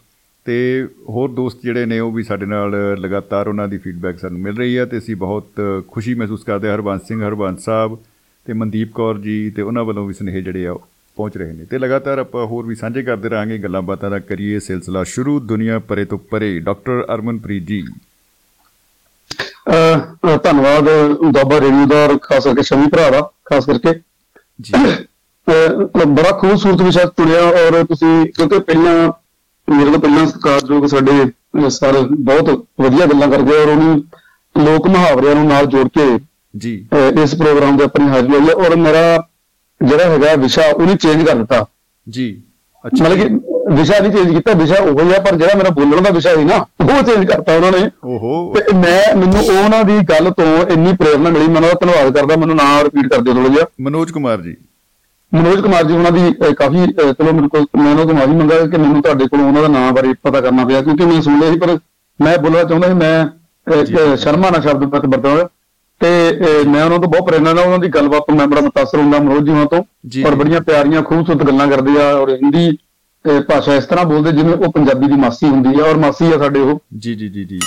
Speaker 1: ਤੇ ਹੋਰ ਦੋਸਤ ਜਿਹੜੇ ਨੇ ਉਹ ਵੀ ਸਾਡੇ ਨਾਲ ਲਗਾਤਾਰ ਉਹਨਾਂ ਦੀ ਫੀਡਬੈਕ ਸਾਨੂੰ ਮਿਲ ਰਹੀ ਹੈ ਤੇ ਅਸੀਂ ਬਹੁਤ ਖੁਸ਼ੀ ਮਹਿਸੂਸ ਕਰਦੇ ਹਰਬੰਸ ਸਿੰਘ ਹਰਬੰਸ ਸਾਹਿਬ ਤੇ ਮਨਦੀਪ ਕੌਰ ਜੀ ਤੇ ਉਹਨਾਂ ਵੱਲੋਂ ਵੀ ਸਨੇਹ ਜਿਹੜੇ ਆ ਪਹੁੰਚ ਰਹੇ ਨੇ। ਤੇ ਲਗਾਤਾਰ ਆਪਾਂ ਹੋਰ ਵੀ ਸਾਂਝੇ ਕਰਦੇ ਰਾਂਗੇ ਗੱਲਾਂ ਬਾਤਾਂ ਦਾ ਕਰੀਏ ਸਿਲਸਿਲਾ ਸ਼ੁਰੂ। ਦੁਨੀਆ ਪਰੇ ਤੋਂ ਪਰੇ ਡਾਕਟਰ ਅਰਮਨਪ੍ਰੀਤ ਜੀ।
Speaker 4: ਅ ਧੰਨਵਾਦ ਦੋਬਾ ਰੇਡੀਓ ਦਾ ਖਾਸ ਕਰਕੇ ਸ਼ਮੀ ਭਰਾ ਦਾ ਖਾਸ ਕਰਕੇ। ਜੀ। ਬੜਾ ਖੂਬਸੂਰਤ ਵਿਸ਼ਾ ਚੁਣਿਆ ਔਰ ਤੁਸੀਂ ਕਿਉਂਕਿ ਪਹਿਲਾਂ ਮੇਰੇ ਤੋਂ ਪਹਿਲਾਂ ਸਤਿਕਾਰਯੋਗ ਸਾਡੇ ਸਰ ਬਹੁਤ ਵਧੀਆ ਗੱਲਾਂ ਕਰਦੇ ਔਰ ਉਹਨੂੰ ਲੋਕ ਮੁਹਾਵਰਿਆਂ ਨੂੰ ਨਾਲ ਜੋੜ ਕੇ
Speaker 1: ਜੀ।
Speaker 4: ਇਸ ਪ੍ਰੋਗਰਾਮ ਦੇ ਆਪਣੀ ਹਾਜ਼ਰੀ ਹੋਈ ਔਰ ਮੇਰਾ ਜਿਹੜਾ ਹੈਗਾ ਵਿਸ਼ਾ ਉਹਨੇ ਚੇਂਜ ਕਰ ਦਿੱਤਾ।
Speaker 1: ਜੀ
Speaker 4: ਅੱਛਾ। ਮਤਲਬ ਕਿ ਵਿਸ਼ਾ ਨਹੀਂ ਚੇਂਜ ਕੀਤਾ ਵਿਸ਼ਾ ਉਹ ਹੀ ਆ ਪਰ ਜਿਹੜਾ ਮੇਰਾ ਬੋਲਣ ਦਾ ਵਿਸ਼ਾ ਸੀ ਨਾ ਉਹ ਚੇਂਜ ਕਰਤਾ ਉਹਨਾਂ ਨੇ।
Speaker 1: ਓਹੋ।
Speaker 4: ਤੇ ਮੈਂ ਮੈਨੂੰ ਉਹਨਾਂ ਦੀ ਗੱਲ ਤੋਂ ਇੰਨੀ ਪ੍ਰੇਰਣਾ ਮਿਲੀ ਮੈਂ ਉਹਨਾਂ ਦਾ ਧੰਨਵਾਦ ਕਰਦਾ ਮੈਨੂੰ ਨਾਮ ਰਿਪੀਟ ਕਰ ਦਿਓ ਥੋੜਾ ਜਿਹਾ।
Speaker 1: ਮਨੋਜ ਕੁਮਾਰ ਜੀ।
Speaker 4: ਮਨੋਜ ਕੁਮਾਰ ਜੀ ਉਹਨਾਂ ਦੀ ਕਾਫੀ ਚਲੋ ਮੇਰੇ ਕੋਲ ਮੈਂ ਉਹਨਾਂ ਤੋਂ ਮਾਫੀ ਮੰਗਾ ਕਿ ਮੈਨੂੰ ਤੁਹਾਡੇ ਕੋਲੋਂ ਉਹਨਾਂ ਦਾ ਨਾਮ ਬਾਰੇ ਪਤਾ ਕਰਨਾ ਪਿਆ ਕਿਉਂਕਿ ਮੈਂ ਸੁਣ ਲਿਆ ਸੀ ਪਰ ਮੈਂ ਬੋਲਣਾ ਚਾਹੁੰਦਾ ਸੀ ਮੈਂ ਸ਼ਰਮਾ ਨਾਲ ਸ਼ਬਦ ਵਰਤ ਵਰਤਦਾ ਤੇ ਮੈਂ ਉਹਨਾਂ ਤੋਂ ਬਹੁਤ ਪ੍ਰੇਰਨਾ ਨਾਲ ਉਹਨਾਂ ਦੀ ਗੱਲਬਾਤ ਤੋਂ ਮੈਂ ਬੜਾ ਮਤਾਸਰ ਹੁੰਦਾ ਮਨੋਜ ਜੀ ਉਹਨਾਂ ਤੋਂ ਔਰ ਬੜੀਆਂ ਪਿਆਰੀਆਂ ਖੂਬਸੂਰਤ ਗੱਲਾਂ ਕਰਦੇ ਆ ਔਰ ਹਿੰਦੀ ਭਾਸ਼ਾ ਇਸ ਤਰ੍ਹਾਂ ਬੋਲਦੇ ਜਿਵੇਂ ਉਹ ਪੰਜਾਬੀ ਦੀ ਮਾਸੀ ਹੁੰਦੀ ਆ ਔਰ ਮਾਸੀ ਆ ਸਾਡੇ ਉਹ।
Speaker 1: ਜੀ ਜੀ ਜੀ ਜੀ।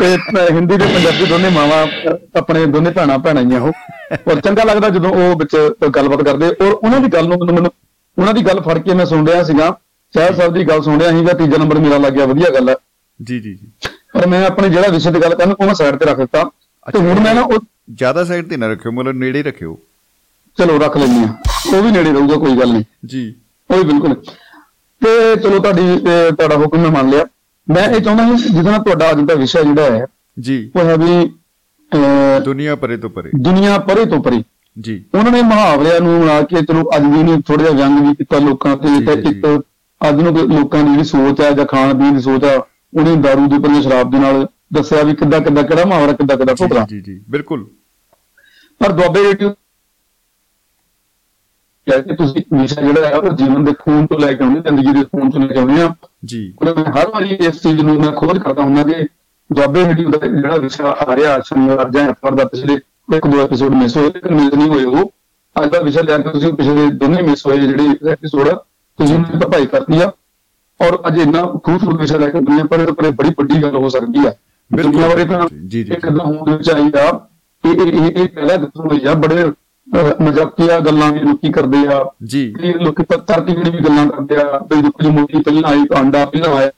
Speaker 4: ਤੇ ਹਿੰਦੀ ਤੇ ਪੰਜਾਬੀ ਦੋਨੇ ਮਾਵਾ ਆਪਣੇ ਦੋਨੇ ਭੈਣਾਂ ਭੈਣਾਂ ਹੀ ਆ ਉਹ। ਔਰ ਚੰਗਾ ਲੱਗਦਾ ਜਦੋਂ ਉਹ ਵਿੱਚ ਗੱਲਬਾਤ ਕਰਦੇ। ਔਰ ਉਹਨਾਂ ਦੀ ਗੱਲ ਨੂੰ ਮੈਨੂੰ ਉਹਨਾਂ ਦੀ ਗੱਲ ਫੜ ਕੇ ਮੈਂ ਸੁਣ ਰਿਹਾ ਸੀਗਾ। ਸ਼ਾਇਦ ਸਾਹਿਬ ਦੀ ਗੱਲ ਸੁਣ ਰਿਹਾ ਸੀਗਾ ਤੀਜਾ ਨੰਬਰ ਮੇਰਾ ਲੱਗ ਗਿਆ ਵਧੀਆ ਗੱਲ ਹੈ।
Speaker 1: ਜੀ ਜੀ ਜੀ।
Speaker 4: ਪਰ ਮੈਂ ਆਪਣੇ ਜਿਹੜਾ ਵਿਸ਼ੇ ਦੀ ਗੱਲ ਕਰਨ ਉਹ ਮੈਂ ਸਾਈਡ ਤੇ ਰੱਖ ਦਿੱਤਾ। ਤੇ ਹੁਣ ਮੈਂ ਨਾ ਉਹ
Speaker 1: ਜ਼ਿਆਦਾ ਸਾਈਡ ਤੇ ਨਾ ਰੱਖਿਓ ਮਤਲਬ ਨੇੜੇ ਰੱਖਿਓ।
Speaker 4: ਚਲੋ ਰੱਖ ਲੈਂਦੇ ਆ ਉਹ ਵੀ ਨੇੜੇ ਰਹੂਗਾ ਕੋਈ ਗੱਲ ਨਹੀਂ।
Speaker 1: ਜੀ।
Speaker 4: ਉਹ ਵੀ ਬਿਲਕੁਲ। ਤੇ ਚਲੋ ਤੁਹਾਡੀ ਤੁਹਾਡਾ ਹੁਕਮ ਮੈਂ ਮੰਨ ਲਿਆ। ਮੈਂ ਇਹ ਚਾਹੁੰਦਾ ਹਾਂ ਜਿਹਦਾ ਤੁਹਾਡਾ ਅੱਜ ਦਾ ਵਿਸ਼ਾ ਜਿਹੜਾ ਹੈ
Speaker 1: ਜੀ।
Speaker 4: ਉਹ ਹੈ ਵੀ
Speaker 1: ਦੁਨੀਆ ਪਰੇ ਤੋਂ ਪਰੇ।
Speaker 4: ਦੁਨੀਆ ਪਰੇ ਤੋਂ ਪਰੇ।
Speaker 1: ਜੀ।
Speaker 4: ਉਹਨਾਂ ਨੇ ਮੁਹਾਵਰਿਆਂ ਨੂੰ ਬਣਾ ਕੇ ਚਲੋ ਅੱਜ ਵੀ ਨਹੀਂ ਥੋੜਾ ਜਿਹਾ ਵਿਅੰਗ ਵੀ ਕੀਤਾ ਲੋਕਾਂ ਤੇ ਤੇ ਇੱਕ ਅੱਜ ਨੂੰ ਲੋਕਾਂ ਦੀ ਜਿਹੜੀ ਸੋਚ ਹੈ ਜਾਂ ਖਾਣ ਪੀਣ ਦੀ ਸੋਚ ਆ ਉਹਨੇ दारू ਦੇ ਉੱਪਰ ਸ਼ਰਾਬ ਦੇ ਨਾਲ ਦੱਸਿਆ ਵੀ ਕਿੱਦਾਂ ਕਿੱਦਾਂ ਕਿਹੜਾ ਮੁਹਾਵਰਾ ਕਿੱਦਾਂ ਕਿੱਦਾਂ ਢੋਕਣਾ
Speaker 1: ਜੀ ਜੀ ਬਿਲਕੁਲ।
Speaker 4: ਪਰ ਦੁਆਬੇ ਰੇਡੀਓ ਕਿ ਤੁਸੀਂ ਵਿਸ਼ਾ ਜਿਹੜਾ ਹੈ ਉਹ ਜੀਵਨ ਦੇ ਖੂਨ ਤੋਂ ਲੈ ਕੇ ਆਉਂਦੇ ਜ਼ਿੰਦਗੀ ਦੇ ਖੂਨ ਤੋਂ ਲੈ ਕੇ ਆਉਂਦੇ ਆ।
Speaker 1: ਜੀ।
Speaker 4: ਹਰ ਵਾਰੀ ਇਸ ਚੀਜ਼ ਨੂੰ ਮੈਂ ਖੋਜ ਕਰਦਾ ਹੁੰਦਾ ਕਿ ਦੁਆਬੇ ਰੇਡੀਓ ਦਾ ਜਿਹੜਾ ਵਿਸ਼ਾ ਆ ਰਿਹਾ ਸ਼ਨੀਵਾਰ ਜਾਂ ਐਤਵਾਰ ਦਾ ਪਿਛਲੇ ਇੱਕ ਦੋ ਐਪੀਸੋਡ ਮਿਸ ਹੋਏ ਮਿਸ ਨਹੀਂ ਹੋਏ ਉਹ। ਅੱਜ ਦਾ ਵਿਸ਼ਾ ਲਿਆ ਕੇ ਤੁਸੀਂ ਪਿਛਲੇ ਦੋਨੇ ਮਿਸ ਹੋਏ ਜਿਹੜੇ ਐਪੀਸੋਡ ਤੁਸੀਂ ਭਰਪਾਈ ਕਰਤੀ ਆ। ਔਰ ਅੱਜ ਇੰਨਾ ਖੂਬਸੂਰਤ ਵਿਸ਼ਾ ਲੈ ਕੇ ਦੁਨੀਆ ਪਰ ਪਰ ਬੜੀ ਵੱਡੀ ਗੱਲ ਹੋ ਸਕਦੀ ਆ।
Speaker 1: ਬਿਲਕੁਲ।
Speaker 4: ਬਾਰੇ ਤਾਂ
Speaker 1: ਜੀ ਜੀ
Speaker 4: ਇੱਕ ਅੱਧਾ ਹੋਣ ਆਈ ਆ ਇਹ ਇਹ ਇਹ ਪਹਿਲਾਂ ਦੱਸੋ ਆ ਬੜੇ ਮਜ਼ਾਕੀਆ ਗੱਲਾਂ ਵੀ ਲੋਕੀ ਕਰਦੇ ਆ।
Speaker 1: ਜੀ।
Speaker 4: ਲੋਕੀ ਪੱਤਰ ਦੀ ਵੀ ਗੱਲਾਂ ਕਰਦੇ ਆ ਬਈ ਕੁਝ ਮੋਟੀ ਪਹਿਲਾਂ ਆਈ ਆਂਡਾ ਪਹਿਲਾਂ ਆਇਆ।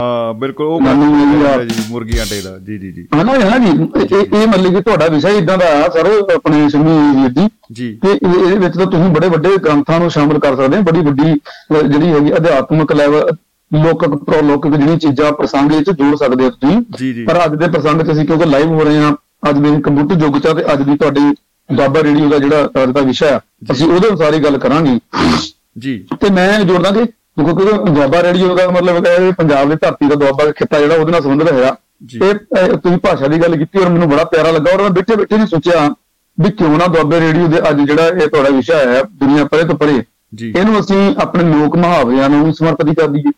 Speaker 1: ਹਾਂ ਬਿਲਕੁਲ ਉਹ ਜੀ ਮੁਰਗੀ ਆਂਡੇ ਦਾ ਜੀ ਜੀ ਜੀ
Speaker 4: ਹਾਂ ਨਾ ਹਾਂ ਜੀ ਇਹ ਮਤਲਬ ਕਿ ਤੁਹਾਡਾ ਵਿਸ਼ਾ ਇਦਾਂ ਦਾ ਆ ਸਰ ਆਪਣੇ ਵੀਰ ਜੀ।
Speaker 1: ਜੀ।
Speaker 4: ਕਿ ਇਹਦੇ ਵਿੱਚ ਤਾਂ ਤੁਸੀਂ ਬੜੇ ਵੱਡੇ ਗ੍ਰੰਥਾਂ ਨੂੰ ਸ਼ਾਮਲ ਕਰ ਸਕਦੇ ਹੋ ਬੜੀ ਵੱਡੀ ਜਿਹੜੀ ਹੈਗੀ ਅਧਿਆਤਮਿਕ ਲੈਵਲ ਲੋਕਕ ਪ੍ਰਲੋਕਕ ਜਿਹੜੀਆਂ ਚੀਜ਼ਾਂ ਪ੍ਰਸੰਗ ਵਿੱਚ ਜੋੜ ਸਕਦੇ ਹੋ ਤੁਸੀਂ। ਪਰ ਅੱਜ ਦੇ ਪ੍ਰਸੰਗ 'ਚ ਅਸੀਂ ਕਿਉਂਕਿ ਲਾਈਵ ਹੋ ਰਹੇ ਹਾਂ ਅੱਜ ਦੇ ਕੰਪਿਊਟਰ ਯੁੱਗ 'ਚ ਤੇ ਅੱਜ ਦੀ ਤੁਹਾਡੀ ਬਾਬਾ ਰੇਡੀਓ ਦਾ ਜਿਹੜਾ ਅੱਜ ਦਾ ਵਿਸ਼ਾ ਅਸੀਂ ਉਹਦੇ ਅਨੁਸਾਰ ਹੀ ਗੱਲ ਕਰਾਂਗੇ।
Speaker 1: ਜੀ।
Speaker 4: ਤੇ ਮੈਂ ਜੋੜਦਾ ਕਿ ਕਿਉਂਕਿ ਦੁਆਬਾ ਰੇਡੀਓ ਦਾ ਮਤਲਬ ਹੈ ਪੰਜਾਬ ਦੀ ਧਰਤੀ ਦਾ ਦੁਆਬਾ ਖਿੱਤਾ ਜਿਹੜਾ ਉਹਦੇ ਨਾਲ ਸੰਬੰਧਿਤ ਹੈਗਾ। ਇਹ ਤੁਸੀਂ ਭਾਸ਼ਾ ਦੀ ਗੱਲ ਕੀਤੀ ਔਰ ਮੈਨੂੰ ਬੜਾ ਪਿਆਰਾ ਲੱਗਾ ਔਰ ਮੈਂ ਬੈਠੇ ਬੈਠੇ ਨਹੀਂ ਸੋਚਿਆ ਵੀ ਕਿਉਂ ਨਾ ਦੁਆਬੇ ਰੇਡੀਓ ਦੇ ਅੱਜ ਜਿਹੜਾ ਇਹ ਤੁਹਾਡਾ ਵਿਸ਼ਾ ਹੈ ਦੁਨੀਆ ਪਰੇ ਤੋਂ ਪਰੇ ਇਹਨੂੰ ਅਸੀਂ ਆਪਣੇ ਲੋਕ ਮੁਹਾਵਰਿਆਂ ਨੂੰ ਸਮਰਪਿਤ ਕਰ ਦਈਏ।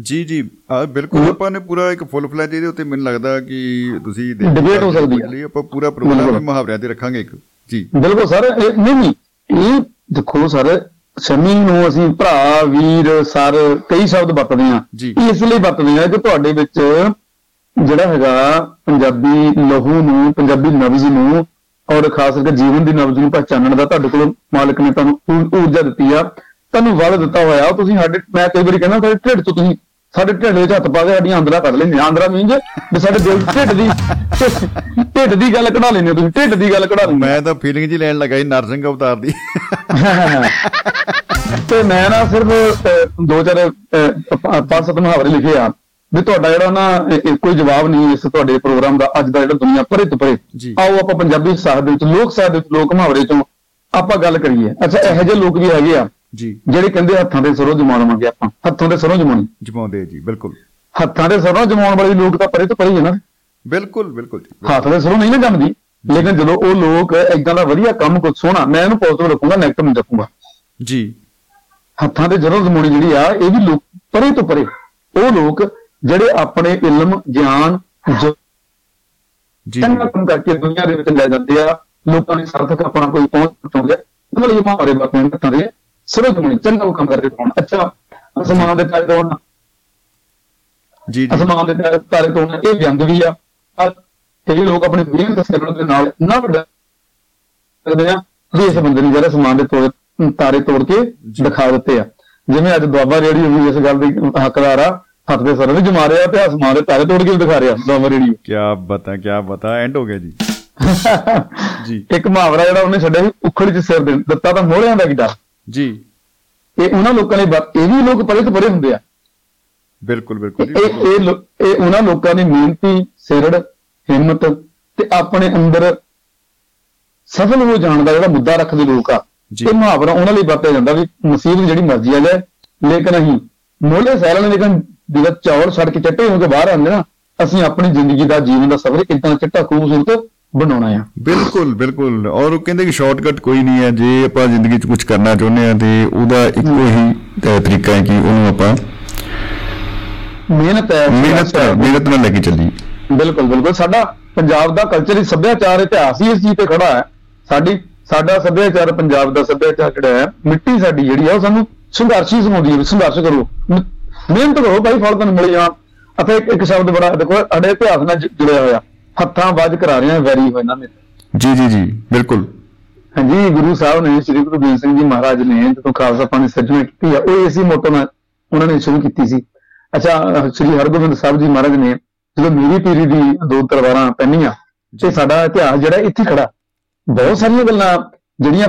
Speaker 1: ਜੀ ਜੀ। ਆ ਬਿਲਕੁਲ ਆਪਾਂ ਨੇ ਪੂਰਾ ਇੱਕ ਫੁੱਲ ਫਲੈਜ ਇਹਦੇ ਉੱਤੇ ਮੈਨੂੰ ਲੱਗਦਾ ਕਿ ਤੁਸੀਂ
Speaker 4: ਡਿਬੇਟ ਹੋ ਸਕਦੀ
Speaker 1: ਹੈ। ਆਪਾਂ ਪੂਰਾ ਪ੍ਰੋਗਰਾਮ ਮੁਹਾਵਰਿਆਂ ਤੇ ਰੱਖਾਂਗੇ ਇੱਕ। ਜੀ।
Speaker 4: ਬਿਲਕੁਲ ਸਰ। ਨਹੀਂ ਨਹੀਂ। ਇਹ ਦੇਖੋ ਸਰ ਸ਼ਮੀ ਨੂੰ ਅਸੀਂ ਭਰਾ ਵੀਰ ਸਰ ਕਈ ਸ਼ਬਦ ਵਰਤਦੇ ਆ ਇਸ ਲਈ ਵਰਤਦੇ ਆ ਕਿ ਤੁਹਾਡੇ ਵਿੱਚ ਜਿਹੜਾ ਹੈਗਾ ਪੰਜਾਬੀ ਲਹੂ ਨੂੰ ਪੰਜਾਬੀ ਨਬਜ਼ ਨੂੰ ਔਰ ਖਾਸ ਕਰਕੇ ਜੀਵਨ ਦੀ ਨਬਜ਼ ਨੂੰ ਪਛਾਣਨ ਦਾ ਤੁਹਾਡੇ ਕੋਲ ਮਾਲਕ ਨੇ ਤੁਹਾਨੂੰ ਊਰਜਾ ਦਿੱਤੀ ਆ। ਤੁਹਾਨੂੰ ਵੱਧ ਦਿੱਤਾ ਹੋਇਆ। ਤੁਸੀਂ ਸਾਡੇ ਮੈਂ ਕਈ ਵਾਰੀ ਕਹਿੰਦਾ ਤੁਹਾਡੇ ਢਿੱਡ ਤੋਂ ਤੁਸੀਂ ਸਾਡੇ ਢਿੱਡ ਵਿੱਚ ਹੱਥ ਪਾ ਕੇ ਸਾਡੀਆਂ ਆਂਦਰਾ ਕੱਢ ਲੈਂਦੇ ਆਂਦਰਾ ਮੀਨਜ ਵੀ ਸਾਡੇ ਦਿਲ ਢਿੱਡ ਦੀ ਢਿੱਡ ਦੀ ਗੱਲ ਕਢਾ ਲੈਂਦੇ ਤੁਸੀਂ ਢਿੱਡ ਦੀ ਗੱਲ ਕਢਾ ਲੈਂਦੇ
Speaker 1: ਮੈਂ ਤਾਂ ਫੀਲਿੰਗ ਜੀ ਲੈਣ ਲੱਗਾ ਸੀ ਨਰਸਿੰਘ ਅਵਤਾਰ ਦੀ।
Speaker 4: ਤੇ ਮੈਂ ਨਾ ਸਿਰਫ ਦੋ ਚਾਰ ਪੰਜ ਸੱਤ ਮੁਹਾਵਰੇ ਲਿਖੇ ਆ ਵੀ ਤੁਹਾਡਾ ਜਿਹੜਾ ਨਾ ਕੋਈ ਜਵਾਬ ਨਹੀਂ ਇਸ ਤੁਹਾਡੇ ਪ੍ਰੋਗਰਾਮ ਦਾ ਅੱਜ ਦਾ ਜਿਹੜਾ ਦੁਨੀਆ ਪਰੇ ਤੋਂ ਪਰੇ
Speaker 1: ਜੀ।
Speaker 4: ਆਓ ਆਪਾਂ ਪੰਜਾਬੀ ਸਾਹਿਤ ਦੇ ਵਿੱਚ ਲੋਕ ਸਾਹਿਤ ਦੇ ਵਿੱਚ ਲੋਕ ਮੁਹਾਵਰੇ ਚੋਂ ਆਪਾਂ ਗੱਲ ਕਰੀਏ। ਅੱਛਾ ਇਹੋ ਜਿਹੇ ਲੋਕ ਵੀ ਹੈਗੇ ਆ।
Speaker 1: ਜੀ।
Speaker 4: ਜਿਹੜੇ ਕਹਿੰਦੇ ਹੱਥਾਂ ਦੇ ਸਰੋਂ ਜਮਾਉਣਾਂਗੇ ਆਪਾਂ ਹੱਥਾਂ ਦੇ ਸਰੋਂ ਜਮਾਉਣੀ।
Speaker 1: ਜਮਾਉਂਦੇ ਜੀ ਬਿਲਕੁਲ।
Speaker 4: ਹੱਥਾਂ ਦੇ ਸਰੋਂ ਜਮਾਉਣ ਵਾਲੇ ਲੋਕ ਤਾਂ ਪਰੇ ਤੋਂ ਪਰੇ ਹੀ ਨਾ।
Speaker 1: ਬਿਲਕੁਲ ਬਿਲਕੁਲ ਜੀ।
Speaker 4: ਹੱਥ ਦੇ ਸਰੋਂ ਨਹੀਂ ਨਾ ਜੰਮਦੀ ਲੇਕਿਨ ਜਦੋਂ ਉਹ ਲੋਕ ਇਦਾਂ ਦਾ ਵਧੀਆ ਕੰਮ ਕੁਝ ਸੋਹਣਾ ਮੈਂ ਇਹਨੂੰ ਪੋਜ਼ਿਟਿਵ ਰੱਖੂੰਗਾ ਨੈਗੇਟਿਵ ਨਹੀਂ ਰੱਖੂੰਗਾ।
Speaker 1: ਜੀ।
Speaker 4: ਹੱਥਾਂ ਦੇ ਜ਼ਰੂਰ ਜ਼ਮੂਣੀ ਜਿਹੜੀ ਆ ਇਹ ਵੀ ਲੋਕ ਪਰੇ ਤੋਂ ਪਰੇ। ਉਹ ਲੋਕ ਜਿਹੜੇ ਆਪਣੇ ਇਲਮ ਗਿਆਨ ਜ- ਚੰਗਾ ਕੰਮ ਕਰਕੇ ਦੁਨੀਆ ਦੇ ਵਿੱਚ ਲੈ ਜਾਂਦੇ ਆ ਲੋਕਾਂ ਨੇ ਸਾਰਥਕ ਆਪਣਾ ਕੋਈ ਪਹੁੰਚ ਪਹੁੰਚਾਉਂਦੇ ਉਹਨਾਂ ਲਈ ਮਾਰੇ ਬਾਪੇ ਹੱਥਾਂ ਦੇ ਸਰੋਂ ਜ਼ਮੂਣੀ ਚੰਗਾ ਕੰਮ ਕਰਕੇ ਪਾਉਣ ਅੱਛਾ ਅਸਮਾਨ ਦੇ ਤਾਰੇ ਤੋਂ
Speaker 1: ਜੀ ਜੀ।
Speaker 4: ਅਸਮਾਨ ਦੇ ਤਾਰੇ- ਤੋਂ ਇਹ ਵਿਅੰਗ ਵੀ ਆ। ਆ ਕਈ ਲੋਕ ਆਪਣੀ ਮਿਹਨਤ ਸਿਰਨ ਦੇ ਨਾਲ ਨਾ ਵੱਡਾ ਕਰਦੇ ਆ ਵੀ ਇਸ ਬੰਦੇ ਨੇ ਜਿਹੜਾ ਅਸਮਾਨ ਦੇ ਤੋੜ ਤਾਰੇ ਤੋੜ ਕੇ। ਦਿਖਾ ਦਿੱਤੇ ਆ। ਜਿਵੇਂ ਅੱਜ ਦੁਆਬਾ ਰੇਡੀਓ ਵੀ ਇਸ ਗੱਲ ਦੀ ਹੱਕਦਾਰ ਆ ਹੱਥ ਦੇ ਸਰ ਵੀ ਜਮਾ ਰਿਹਾ ਤੇ ਅਸਮਾਨ ਦੇ ਤਾਰੇ ਤੋੜ ਕੇ ਦਿਖਾ ਰਿਹਾ ਦੁਆਬਾ ਰੇਡੀਓ
Speaker 1: ਕੀ ਬਤਾ ਕੀ ਬਤਾ ਐਂਡ ਹੋ ਗਿਆ ਜੀ। ਜੀ।
Speaker 4: ਇੱਕ ਮੁਹਾਵਰਾ ਜਿਹੜਾ ਉਹਨੇ ਛੱਡਿਆ ਸੀ ਉਖੜ ਚ ਸਿਰ ਦਿੱਤਾ ਤਾਂ ਮੋਹਰਿਆਂ ਦਾ ਕੀ ਡਰ?
Speaker 1: ਜੀ
Speaker 4: ਇਹ ਉਹਨਾਂ ਲੋਕਾਂ ਲਈ ਇਹ ਵੀ ਲੋਕ ਪਰੇ ਤੋਂ ਪਰੇ ਹੁੰਦੇ ਆ
Speaker 1: ਬਿਲਕੁਲ ਬਿਲਕੁਲ
Speaker 4: ਇਹ। ਇਹ ਉਹਨਾਂ ਲੋਕਾਂ ਦੀ ਮਿਹਨਤੀ ਸਿਰੜ ਹਿੰਮਤ ਤੇ ਆਪਣੇ ਅੰਦਰ ਸਫਲ ਹੋ ਜਾਣ ਦਾ ਜਿਹੜਾ ਮੁੱਦਾ ਰੱਖਦੇ ਲੋਕ ਆ। ਇਹ ਮੁਹਾਵਰਾ ਉਹਨਾਂ ਲਈ ਵਰਤਿਆ ਜਾਂਦਾ ਵੀ ਮੁਸੀਬਤ ਜਿਹੜੀ ਮਰਜ਼ੀ ਆ ਜਾਏ ਲੇਕਿਨ ਅਸੀਂ ਮੋਲੇ ਸਹਿਲਾਂ ਨੇ ਲੇਕਿਨ ਜਿਹੜਾ ਚੌਲ ਛੱਡ ਕੇ ਚੱਟੇ ਹੋ ਕੇ ਬਾਹਰ ਆਉਂਦੇ ਨਾ ਅਸੀਂ ਆਪਣੀ ਜ਼ਿੰਦਗੀ ਦਾ ਜੀਵਨ ਦਾ ਸਫ਼ਰ ਇਦਾਂ ਚਿੱਟਾ ਖੂਬਸੂਰਤ ਬਣਾਉਣਾ ਆ।
Speaker 1: ਬਿਲਕੁਲ ਬਿਲਕੁਲ। ਔਰ ਉਹ ਕਹਿੰਦੇ ਕਿ ਸ਼ਾਰਟਕਟ ਕੋਈ ਨਹੀਂ ਹੈ। ਜੇ ਆਪਾਂ ਜ਼ਿੰਦਗੀ 'ਚ ਕੁਝ ਕਰਨਾ ਚਾਹੁੰਦੇ ਆ ਤੇ ਉਹਦਾ ਇੱਕੋ ਹੀ ਤਰੀਕਾ ਹੈ ਕਿ ਉਹਨੂੰ ਆਪਾਂ
Speaker 4: ਮਿਹਨਤ ਹੈ
Speaker 1: ਮਿਹਨਤ ਮਿਹਨਤ ਨਾਲ ਲੈ ਕੇ ਚੱਲੀ
Speaker 4: ਬਿਲਕੁਲ ਬਿਲਕੁਲ। ਸਾਡਾ ਪੰਜਾਬ ਦਾ ਕਲਚਰ ਸੱਭਿਆਚਾਰ ਇਤਿਹਾਸ ਹੀ ਇਸ ਚੀਜ਼ ਤੇ ਖੜਾ ਹੈ। ਸਾਡੀ ਸਾਡਾ ਸੱਭਿਆਚਾਰ ਪੰਜਾਬ ਦਾ ਸੱਭਿਆਚਾਰ ਜਿਹੜਾ ਹੈ ਮਿੱਟੀ ਸਾਡੀ ਜਿਹੜੀ ਹੈ ਉਹ ਸਾਨੂੰ ਸੰਘਰਸ਼ੀ ਸਿਖਾਉਂਦੀ ਹੈ। ਸੰਘਰਸ਼ ਕਰੋ। ਮਿਹਨਤ ਕਰੋ ਭਾਈ ਫਲ ਤੁਹਾਨੂੰ ਮਿਲ ਜਾਣਾ। ਅਤੇ ਇੱਕ ਇੱਕ ਸ਼ਬਦ ਬੜਾ ਦੇਖੋ ਸਾਡੇ ਇਤਿਹਾਸ ਨਾਲ ਜੁੜਿਆ ਹੋਇਆ। ਹੱਥਾਂ ਵੱਜ ਕਰਾ ਰਹੇ ਵੈਰੀ ਹੋਏ ਨਾ ਮੇਰੇ
Speaker 1: ਜੀ ਜੀ ਜੀ ਬਿਲਕੁਲ।
Speaker 4: ਹਾਂਜੀ ਗੁਰੂ ਸਾਹਿਬ ਨੇ ਸ੍ਰੀ ਗੁਰੂ ਗੋਬਿੰਦ ਸਿੰਘ ਜੀ ਮਹਾਰਾਜ ਨੇ ਜਦੋਂ ਖਾਲਸਾ ਪੰਥ ਦੀ ਸਿਰਜਣਾ ਕੀਤੀ ਆ ਉਹ ਇਸੇ ਮੋਟੋ ਨਾਲ ਉਹਨਾਂ ਨੇ ਸ਼ੁਰੂ ਕੀਤੀ ਸੀ। ਅੱਛਾ ਸ੍ਰੀ ਹਰਗੋਬਿੰਦ ਸਾਹਿਬ ਜੀ ਮਹਾਰਾਜ ਨੇ ਜਦੋਂ ਮੇਰੀ ਪੀਰੀ ਦੀ ਦੋ ਤਲਵਾਰਾਂ ਪਹਿਨੀਆਂ ਤੇ ਸਾਡਾ ਇਤਿਹਾਸ ਜਿਹੜਾ ਇੱਥੇ ਖੜਾ। ਬਹੁਤ ਸਾਰੀਆਂ ਗੱਲਾਂ ਜਿਹੜੀਆਂ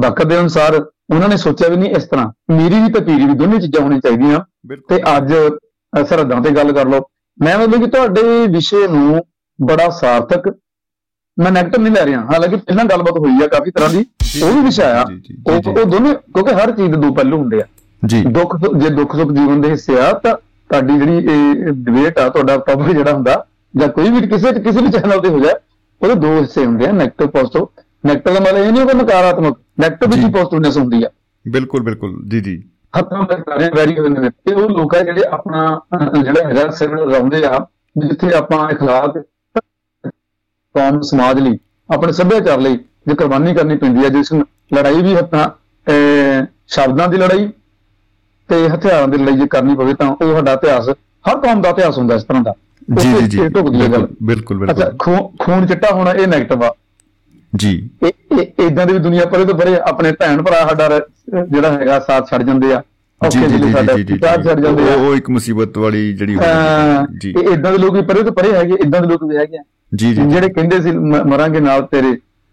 Speaker 4: ਵਕਤ ਦੇ ਅਨੁਸਾਰ ਉਹਨਾਂ ਨੇ ਸੋਚਿਆ ਵੀ ਨਹੀਂ ਇਸ ਤਰ੍ਹਾਂ। ਮੇਰੀ ਵੀ ਤੇ ਪੀਰੀ ਵੀ ਦੋਨੇ ਚੀਜ਼ਾਂ ਹੋਣੀਆਂ ਚਾਹੀਦੀਆਂ। ਤੇ ਅੱਜ ਸਰਹੱਦਾਂ ਤੇ ਗੱਲ ਕਰ ਲਓ। ਮੈਂ ਮਤਲਬ ਕਿ ਤੁਹਾਡੇ ਵਿਸ਼ੇ ਨੂੰ ਬੜਾ ਸਾਰਥਕ ਮੈਂ ਨੈਗੇਟਿਵ ਨਹੀਂ ਲੈ ਰਿਹਾ ਹਾਲਾਂਕਿ ਪਹਿਲਾਂ ਗੱਲਬਾਤ ਹੋਈ ਆ ਕਾਫੀ ਤਰ੍ਹਾਂ ਦੀ
Speaker 1: ਜੀ,
Speaker 4: ਉਹ ਵੀ ਵਿਸ਼ਾ ਆ
Speaker 1: ਜੀ, ਜੀ, ਜੀ,
Speaker 4: ਉਹ
Speaker 1: ਜੀ।
Speaker 4: ਉਹ ਦੋਨੇ ਕਿਉਂਕਿ ਹਰ ਚੀਜ਼ ਦੇ ਦੋ ਪਹਿਲੂ ਹੁੰਦੇ ਆ
Speaker 1: ਜੀ
Speaker 4: ਦੁੱਖ ਸੁੱਖ- ਜੇ ਦੁੱਖ ਸੁੱਖ ਜੀਵਨ ਦੇ ਹਿੱਸੇ ਆ ਤਾਂ ਤੁਹਾਡੀ ਜਿਹੜੀ ਇਹ ਡਿਬੇਟ ਆ ਤੁਹਾਡਾ ਟੌਪਿਕ ਜਿਹੜਾ ਹੁੰਦਾ ਜਾਂ ਕੋਈ ਵੀ ਕਿਸੇ ਕਿਸੇ ਵੀ ਚੈਨਲ ਤੇ ਹੋ ਜਾਏ ਉਹਦੇ ਦੋ ਹਿੱਸੇ ਹੁੰਦੇ ਆ ਨੈਗੇਟਿਵ ਪੋਜ਼ਿਟਿਵ ਨੈਗੇਟਿਵ ਦਾ ਮਤਲਬ ਇਹ ਨਹੀਂ ਕਿ ਨਕਾਰਾਤਮਕ ਨੈਗੇਟਿਵ ਵਿੱਚ
Speaker 1: ਜੀ।
Speaker 4: ਪੋਜ਼ਿਟਿਵਨੈਸ ਹੁੰਦੀ ਆ
Speaker 1: ਬਿਲਕੁਲ ਬਿਲਕੁਲ ਜੀ ਜੀ
Speaker 4: ਹੱਥਾਂ ਦੇ ਸਾਰੇ ਵੈਰੀ ਹੋਏ ਨੇ ਤੇ ਉਹ ਲੋਕ ਆ ਜਿਹੜੇ ਆਪਣਾ ਅਹ, ਜਿਹੜਾ ਹੈਗਾ ਸਿਰ ਲਾਉਂਦੇ ਆ ਵੀ ਜਿੱਥੇ ਆਪਾਂ اخلاق ਕੌਮ ਸਮਾਜ ਲਈ ਆਪਣੇ ਸੱਭਿਆਚਾਰ ਲਈ ਜੇ ਕੁਰਬਾਨੀ ਕਰਨੀ ਪੈਂਦੀ ਹੈ ਜਿਸ ਨੂੰ ਲੜਾਈ ਵੀ ਹੱਥਾਂ ਸ਼ਬਦਾਂ ਦੀ ਲੜਾਈ ਤੇ ਹਥਿਆਰਾਂ ਦੀ ਲੜਾਈ ਜੇ ਕਰਨੀ ਪਵੇ ਤਾਂ ਉਹ ਸਾਡਾ ਇਤਿਹਾਸ ਹਰ ਕੌਮ ਦਾ ਇਤਿਹਾਸ ਹੁੰਦਾ ਇਸ ਤਰ੍ਹਾਂ ਦਾ।
Speaker 1: ਜੀ ਜੀ ਜੀ ਬਿਲਕੁਲ ਬਿਲਕੁਲ
Speaker 4: ਅੱਛਾ ਖੂਨ ਚਿੱਟਾ ਹੋਣਾ ਇਹ ਨੈਗੇਟਿਵ ਆ।
Speaker 1: ਜੀ।
Speaker 4: ਇਹ ਇਦਾਂ ਦੀ ਵੀ ਦੁਨੀਆ ਪਰੇ ਤੋਂ ਪਰੇ ਆਪਣੇ ਭੈਣ ਭਰਾ ਸਾਡਾ ਜਿਹੜਾ ਹੈਗਾ ਸਾਥ ਛੱਡ ਜਾਂਦੇ ਆ
Speaker 1: ਜੀ ਜੀ ਜੀ
Speaker 4: ਸਾਥ ਛੱਡ ਜਾਂਦੇ ਆ।
Speaker 1: ਉਹ ਇੱਕ ਮੁਸੀਬਤ ਵਾਲੀ ਜਿਹੜੀ ਹੋਈ ਜੀ।
Speaker 4: ਇਹ ਇਦਾਂ ਦੇ ਲੋਕ ਵੀ ਪਰੇ ਤੋਂ ਪਰੇ ਹੈਗੇ ਇਦਾਂ ਦੇ ਲੋਕ ਵੀ ਹੈਗੇ
Speaker 1: ਜੀ ਜੀ
Speaker 4: ਜਿਹੜੇ ਕਹਿੰਦੇ ਸੀ ਮ- ਮਰਾਂਗੇ ਨਾਲ ਤੇਰੇ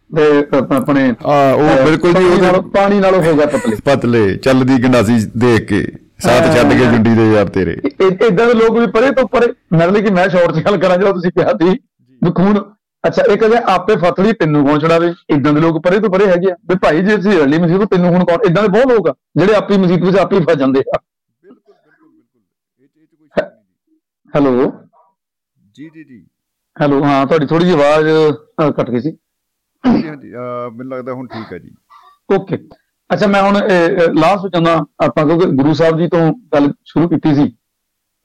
Speaker 4: ਤੇ ਆਪਣੇ
Speaker 1: ਆ ਉਹ ਬਿਲਕੁਲ ਜੀ ਉਹ
Speaker 4: ਪਾਣੀ ਨਾਲੋਂ ਹੋ ਗਿਆ ਪਤਲੇ।
Speaker 1: ਪਤਲੇ ਚੱਲਦੀ ਗੰਡਾਸੀ ਦੇਖ ਕੇ ਸਾਥ ਛੱਡ ਕੇ ਜੁੰਡੀ ਦੇ ਯਾਰ ਤੇਰੇ।
Speaker 4: ਇਦਾਂ ਦੇ ਲੋਕ ਵੀ ਪਰੇ ਤੋਂ ਪਰੇ ਮੇਰੇ ਲਈ ਕਿ ਮੈਂ ਸ਼ਾਰਟ ਚ ਗੱਲ ਕਰਾਂ ਜਦੋਂ ਤੁਸੀਂ ਕਿਹਾ ਸੀ ਵੀ ਖੂਨ ਅੱਛਾ ਇਹ ਕਹਿੰਦੇ ਆਪੇ ਫਤਲੀ ਤੈਨੂੰ ਕੌਣ ਛੜਾਵੇ ਇਦਾਂ ਦੇ ਲੋਕ ਪਰੇ ਤੋਂ ਪਰੇ ਹੈਗੇ ਆ। ਵੀ ਭਾਈ ਜੇ ਅਸੀਂ ਰਲੀ ਮਸੀਤ ਤੈਨੂੰ ਹੁਣ ਕੌਣ ਇਦਾਂ ਦੇ ਬਹੁਤ ਲੋਕ ਆ ਜਿਹੜੇ ਆਪੀ ਮਸੀਤ ਵਿੱਚ ਆਪੇ ਫਸ ਜਾਂਦੇ ਆ।
Speaker 1: ਬਿਲਕੁਲ ਬਿਲਕੁਲ ਬਿਲਕੁਲ। ਇਹ ਚ ਕੋਈ ਸ਼ੱਕ ਨਹੀਂ
Speaker 4: ਹੈਲੋ।
Speaker 1: ਜੀ ਜੀ ਜੀ।
Speaker 4: ਹੈਲੋ ਹਾਂ ਤੁਹਾਡੀ ਥੋੜੀ ਜਿਹੀ ਆਵਾਜ਼ ਕੱਟ ਗਈ ਸੀ।
Speaker 1: ਹਾਂਜੀ ਹਾਂਜੀ ਮੈਨੂੰ ਲੱਗਦਾ ਹੁਣ ਠੀਕ ਹੈ ਜੀ।
Speaker 4: ਓਕੇ। ਅੱਛਾ ਮੈਂ ਹੁਣ ਲਾਸਟ ਵਿੱਚ ਆਉਂਦਾ ਆਪਾਂ ਕਿਉਂਕਿ ਗੁਰੂ ਸਾਹਿਬ ਜੀ ਤੋਂ ਗੱਲ ਸ਼ੁਰੂ ਕੀਤੀ ਸੀ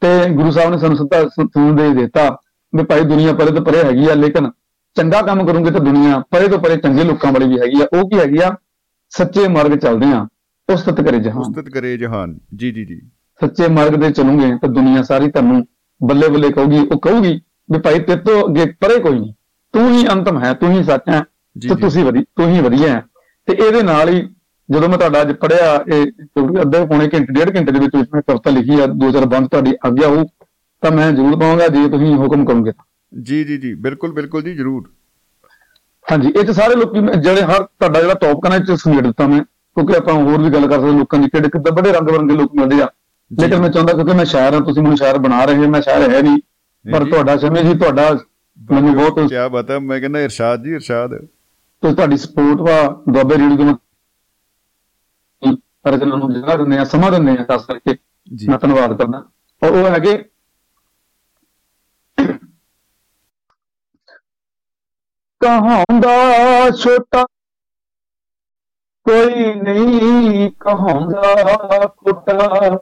Speaker 4: ਤੇ ਗੁਰੂ ਸਾਹਿਬ ਨੇ ਸਾਨੂੰ ਸਿੱਧਾ ਦੇ ਦਿੱਤਾ ਵੀ ਭਾਈ ਦੁਨੀਆ ਪਰੇ ਤੋਂ ਪਰੇ ਹੈਗੀ ਆ ਲੇਕਿਨ ਚੰਗਾ ਕੰਮ ਕਰੋਗੇ ਤਾਂ ਦੁਨੀਆ ਪਰੇ ਤੋਂ ਪਰੇ ਚੰਗੇ ਲੋਕਾਂ ਵਾਲੀ ਵੀ ਹੈਗੀ ਆ ਉਹ ਕੀ ਹੈਗੀ ਆ? ਸੱਚੇ ਮਾਰਗ ਚੱਲਦੇ ਆ ਉਸਤਤ ਕਰੇ ਜਹਾਨ।
Speaker 1: ਉਸਤਤ ਕਰੇ ਜਹਾਨ ਜੀ ਜੀ ਜੀ।
Speaker 4: ਸੱਚੇ ਮਾਰਗ ਤੇ ਚੱਲੋਗੇ ਤਾਂ ਦੁਨੀਆ ਸਾਰੀ ਤੁਹਾਨੂੰ ਬੱਲੇ ਬੱਲੇ ਕਹੂਗੀ ਉਹ ਕਹੂਗੀ ਵੀ ਭਾਈ ਤੇਰੇ ਤੋਂ ਅੱਗੇ ਪਰੇ ਕੋਈ ਨਹੀਂ। ਤੂੰ ਹੀ ਅੰਤਮ ਹੈ ਤੂੰ ਹੀ ਸੱਚ ਹੈ ਤੇ। ਤੁਸੀਂ ਵਧੀ ਤੂੰ ਹੀ ਵਧੀਆ ਹੈ। ਤੇ ਇਹਦੇ ਨਾਲ ਹੀ ਜਦੋਂ ਮੈਂ ਤੁਹਾਡਾ ਅੱਜ ਪੜਿਆ ਇਹ ਅੱਧੇ ਪੌਣੇ ਘੰਟੇ ਡੇਢ ਘੰਟੇ ਦੇ ਵਿੱਚ ਵਿੱਚ ਮੈਂ ਕਵਿਤਾ ਲਿਖੀ ਆ ਦੋ ਚਾਰ ਬੰਦ ਤੁਹਾਡੀ ਆਗਿਆ ਹੋ ਤਾਂ ਮੈਂ ਜ਼ਰੂਰ ਪਾਵਾਂਗਾ ਜੇ ਤੁਸੀਂ ਹੁਕਮ ਕਰੋਗੇ
Speaker 1: ਜੀ ਜੀ ਜੀ ਬਿਲਕੁਲ ਬਿਲਕੁਲ ਜੀ ਜ਼ਰੂਰ।
Speaker 4: ਹਾਂਜੀ ਇਹ ਤੇ ਸਾਰੇ ਲੋਕੀ ਜਿਹੜੇ ਹਰ ਤੁਹਾਡਾ ਜਿਹੜਾ ਟੌਪਿਕ ਨੇ ਚ ਸਮੇਟ ਦਿੱਤਾ ਮੈਂ ਕਿਉਂਕਿ ਆਪਾਂ ਹੋਰ ਵੀ ਗੱਲ ਕਰ ਸਕਦੇ ਲੋਕਾਂ ਦੀ ਕਿਹੜੇ ਕਿੱਦਾਂ ਬੜੇ ਰੰਗ ਬਰੰਗੇ ਲੋਕ ਮਿਲਦੇ ਆ। ਲੇਕਿਨ ਮੈਂ ਚਾਹੁੰਦਾ ਕਿਉਂਕਿ ਮੈਂ ਸ਼ਾਇਰ ਹਾਂ ਤੁਸੀਂ ਮੈਨੂੰ ਸ਼ਾਇਰ ਬਣਾ ਰਹੇ ਹੋ ਮੈਂ ਸ਼ਾਇਰ ਹੈ ਨਹੀਂ। ਪਰ। ਤੁਹਾਡਾ ਸਮੇਂ ਜੀ ਤੁਹਾਡਾ ਮੈਨੂੰ ਬਹੁਤ
Speaker 1: ਕੀ ਬਤਾ ਮੈਂ ਕਹਿੰਦਾ ਇਰਸ਼ਾਦ ਜੀ ਇਰਸ਼ਾਦ।
Speaker 4: ਤੇ ਤੁਹਾਡੀ ਸਪੋਰਟ ਵਾ ਦੁਆਬੇ ਰੇਡੀਓ ਤੋਂ ਮੈਂ ਪਰ ਜਨਾਂ ਨੂੰ ਜਗ੍ਹਾ ਦਿੰਦੇ ਆ ਸਮਾਂ ਦਿੰਦੇ ਆ ਖਾਸ ਕਰਕੇ
Speaker 1: ਜੀ।
Speaker 4: ਮੈਂ ਧੰਨਵਾਦ ਕਰਦਾ। ਔਰ ਉਹ ਹੈਗੇ ਕਹਾਉਂਦਾ ਛੋਟਾ ਕੋਈ ਨਹੀਂ ਕਹਾਉਂਦਾ
Speaker 1: ਆਹ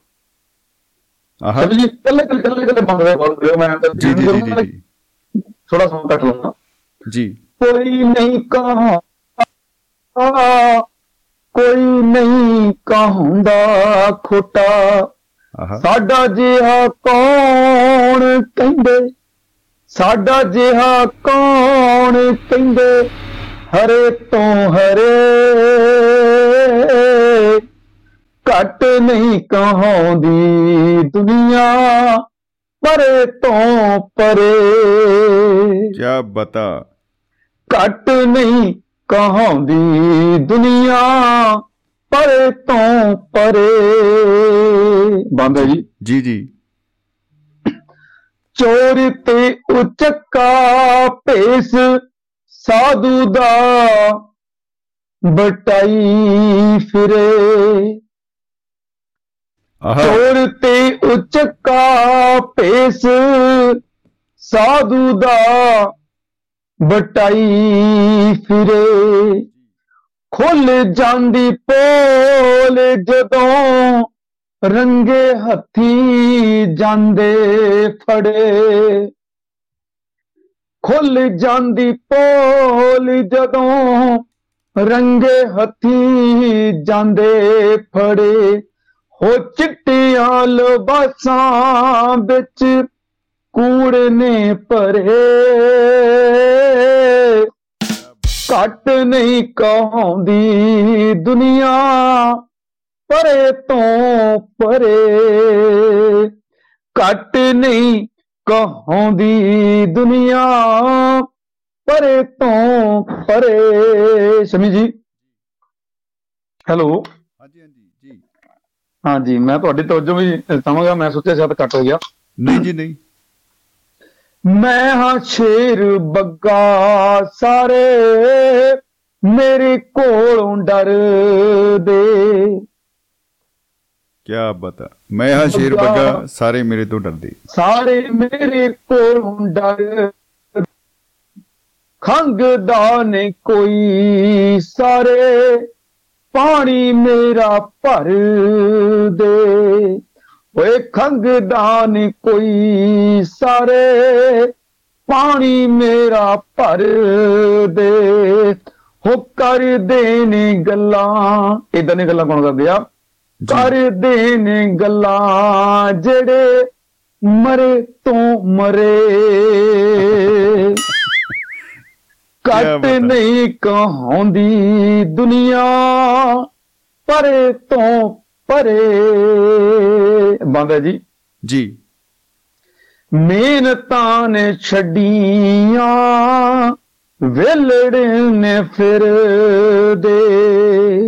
Speaker 4: ਸਭ ਜੀ ਕੱਲੇ ਕੱਲੇ ਕੱਲੇ ਕੱਲੇ ਬੰਦ ਰਹੇ ਬੋਲ ਰਹੇ ਹੋ, ਮੈਂ ਤਾਂ
Speaker 1: ਜੀ ਜੀ ਜੀ
Speaker 4: ਥੋੜਾ ਸਮਾਂ ਕੱਟ ਲਵਾਂਗਾ
Speaker 1: ਜੀ।
Speaker 4: ਕੋਈ ਨਹੀਂ ਕਹਾ ਕੋਈ ਨਹੀਂ ਕਹਾਉਂਦਾ ਖੋਟਾ। ਸਾਡਾ ਜਿਹਾ ਕੌਣ ਕਹਿੰਦੇ? ਸਾਡਾ ਜਿਹਾ ਕੌਣ ਕਹਿੰਦੇ? ਹਰੇ ਤੋਂ ਹਰੇ। ਘਟ ਨਹੀਂ ਕਹਾਉਂਦੀ ਦੁਨੀਆ ਪਰੇ ਤੋਂ ਪਰੇ।
Speaker 1: ਕੀ ਬਤਾ।
Speaker 4: ਘਟ ਨਹੀਂ ਕਹਾਉਂਦੀ ਦੁਨੀਆ ਪਰੇ ਤੋਂ ਪਰੇ। ਬੰਦ ਜੀ।
Speaker 1: ਜੀ ਜੀ।
Speaker 4: ਚੋਰ ਤੇ ਉਚਕਾ ਭੇਸ ਸਾਧੂ ਦਾ ਬਟਾਈ ਫਿਰੇ। ਚੋਰ ਤੇ ਉਚਕਾ ਭੇਸ ਸਾਧੂ ਦਾ ਬਟਾਈ ਫਿਰੇ। ਖੁੱਲ ਜਾਂਦੀ ਪੋਲ ਜਦੋਂ ਰੰਗੇ ਹੱਥੀ ਜਾਂਦੇ ਫੜੇ। ਖੁੱਲ ਜਾਂਦੀ ਪੋਲ ਜਦੋਂ ਰੰਗੇ ਹੱਥੀ ਜਾਂਦੇ ਫੜੇ। ਹੋ ਚਿੱਟੀਆਂ ਲਬਾਸਾਂ ਵਿੱਚ ਕੂੜ ਨੇ ਭਰੇ। ਘਟ ਨਹੀਂ ਕਹਾਉਂਦੀ ਦੁਨੀਆ, ਪਰੇ ਤੋਂ ਪਰੇ। ਘਟ ਨਹੀਂ ਕਹਾਉਂਦੀ ਦੁਨੀਆ, ਪਰੇ ਤੋਂ ਪਰੇ। ਸ਼ਮੀ ਜੀ। ਹੈਲੋ
Speaker 1: ਹਾਂਜੀ ਹਾਂਜੀ ਜੀ
Speaker 4: ਹਾਂਜੀ ਮੈਂ ਤੁਹਾਡੀ ਤਵੱਜੋ ਵੀ ਚਾਹਾਂਗਾ ਮੈਂ ਸੋਚਿਆ ਸ਼ਾਇਦ ਕੱਟ ਹੋ ਗਿਆ।
Speaker 1: ਨਹੀਂ ਜੀ ਨਹੀਂ।
Speaker 4: ਮੈਂ ਹਾਂ ਸ਼ੇਰ ਬੱਗਾ ਸਾਰੇ ਮੇਰੇ ਕੋਲੋਂ ਡਰਦੇ।
Speaker 1: ਕੀ ਬਤਾ ਮੈਂ ਹਾਂ ਸ਼ੇਰ ਬੱਗਾ। ਸਾਰੇ ਮੇਰੇ ਤੋਂ ਡਰਦੇ।
Speaker 4: ਸਾਰੇ ਮੇਰੇ ਕੋਲੋਂ ਡਰ ਖੰਗਦਾ ਨੇ ਕੋਈ ਸਾਰੇ। ਪਾਣੀ ਮੇਰਾ ਭਰ ਦੇ। ਓਏ ਖੰਗਦਾ ਨੇ ਕੋਈ ਸਾਰੇ ਪਾਣੀ ਮੇਰਾ ਭਰ ਦੇ। ਹੋ ਕਰਦੇ ਨੇ ਗੱਲਾਂ ਇਦਾਂ ਦੀਆਂ ਗੱਲਾਂ ਕੌਣ ਕਰਦੇ ਆ? ਕਰਦੇ ਨੇ ਗੱਲਾਂ ਜਿਹੜੇ ਮਰੇ ਤੋਂ ਮਰੇ।
Speaker 1: ਹੈ।
Speaker 4: ਨਹੀਂ ਕਹਾਉਂਦੀ ਦੁਨੀਆ ਪਰੇ ਤੋਂ ਪਰੇ। ਬੰਦ ਜੀ।
Speaker 1: ਜੀ।
Speaker 4: ਮਿਹਨਤਾਂ ਨੇ ਛੱਡੀਆਂ ਵੇਲੜੇ ਨੇ ਫਿਰਦੇ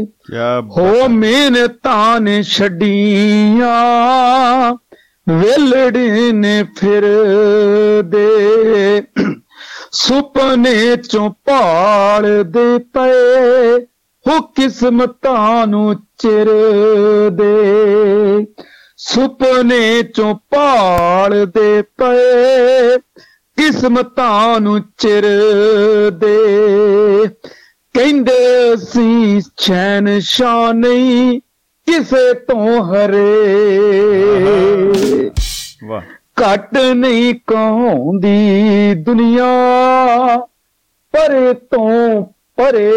Speaker 1: ਕੀ
Speaker 4: ਹੋ ਮਿਹਨਤਾਂ ਨੇ ਛੱਡੀਆਂ ਵੇਲੜੇ ਨੇ ਫਿਰਦੇ ਸੁਪਨੇ ਚੋਂ ਭਾਲਦੇ ਪਏ ਹੋ ਕਿਸਮਤਾਂ ਨੂੰ ਚਿਰਦੇ ਸੁਪਨੇ ਚੋਂ ਭਾਲਦੇ ਪਏ ਕਿਸਮਤਾਂ ਨੂੰ ਚਿਰਦੇ ਕਹਿੰਦੇ ਅਸੀਂ ਚੈਨ ਸ਼ਾਹ ਨਹੀਂ, ਕਿਸੇ ਤੋਂ ਹਰੇ।
Speaker 1: ਵਾਹ।
Speaker 4: ਘਟ ਨਹੀਂ ਕਹਾਉਂਦੀ ਦੁਨੀਆ। ਪਰੇ ਤੋਂ ਪਰੇ।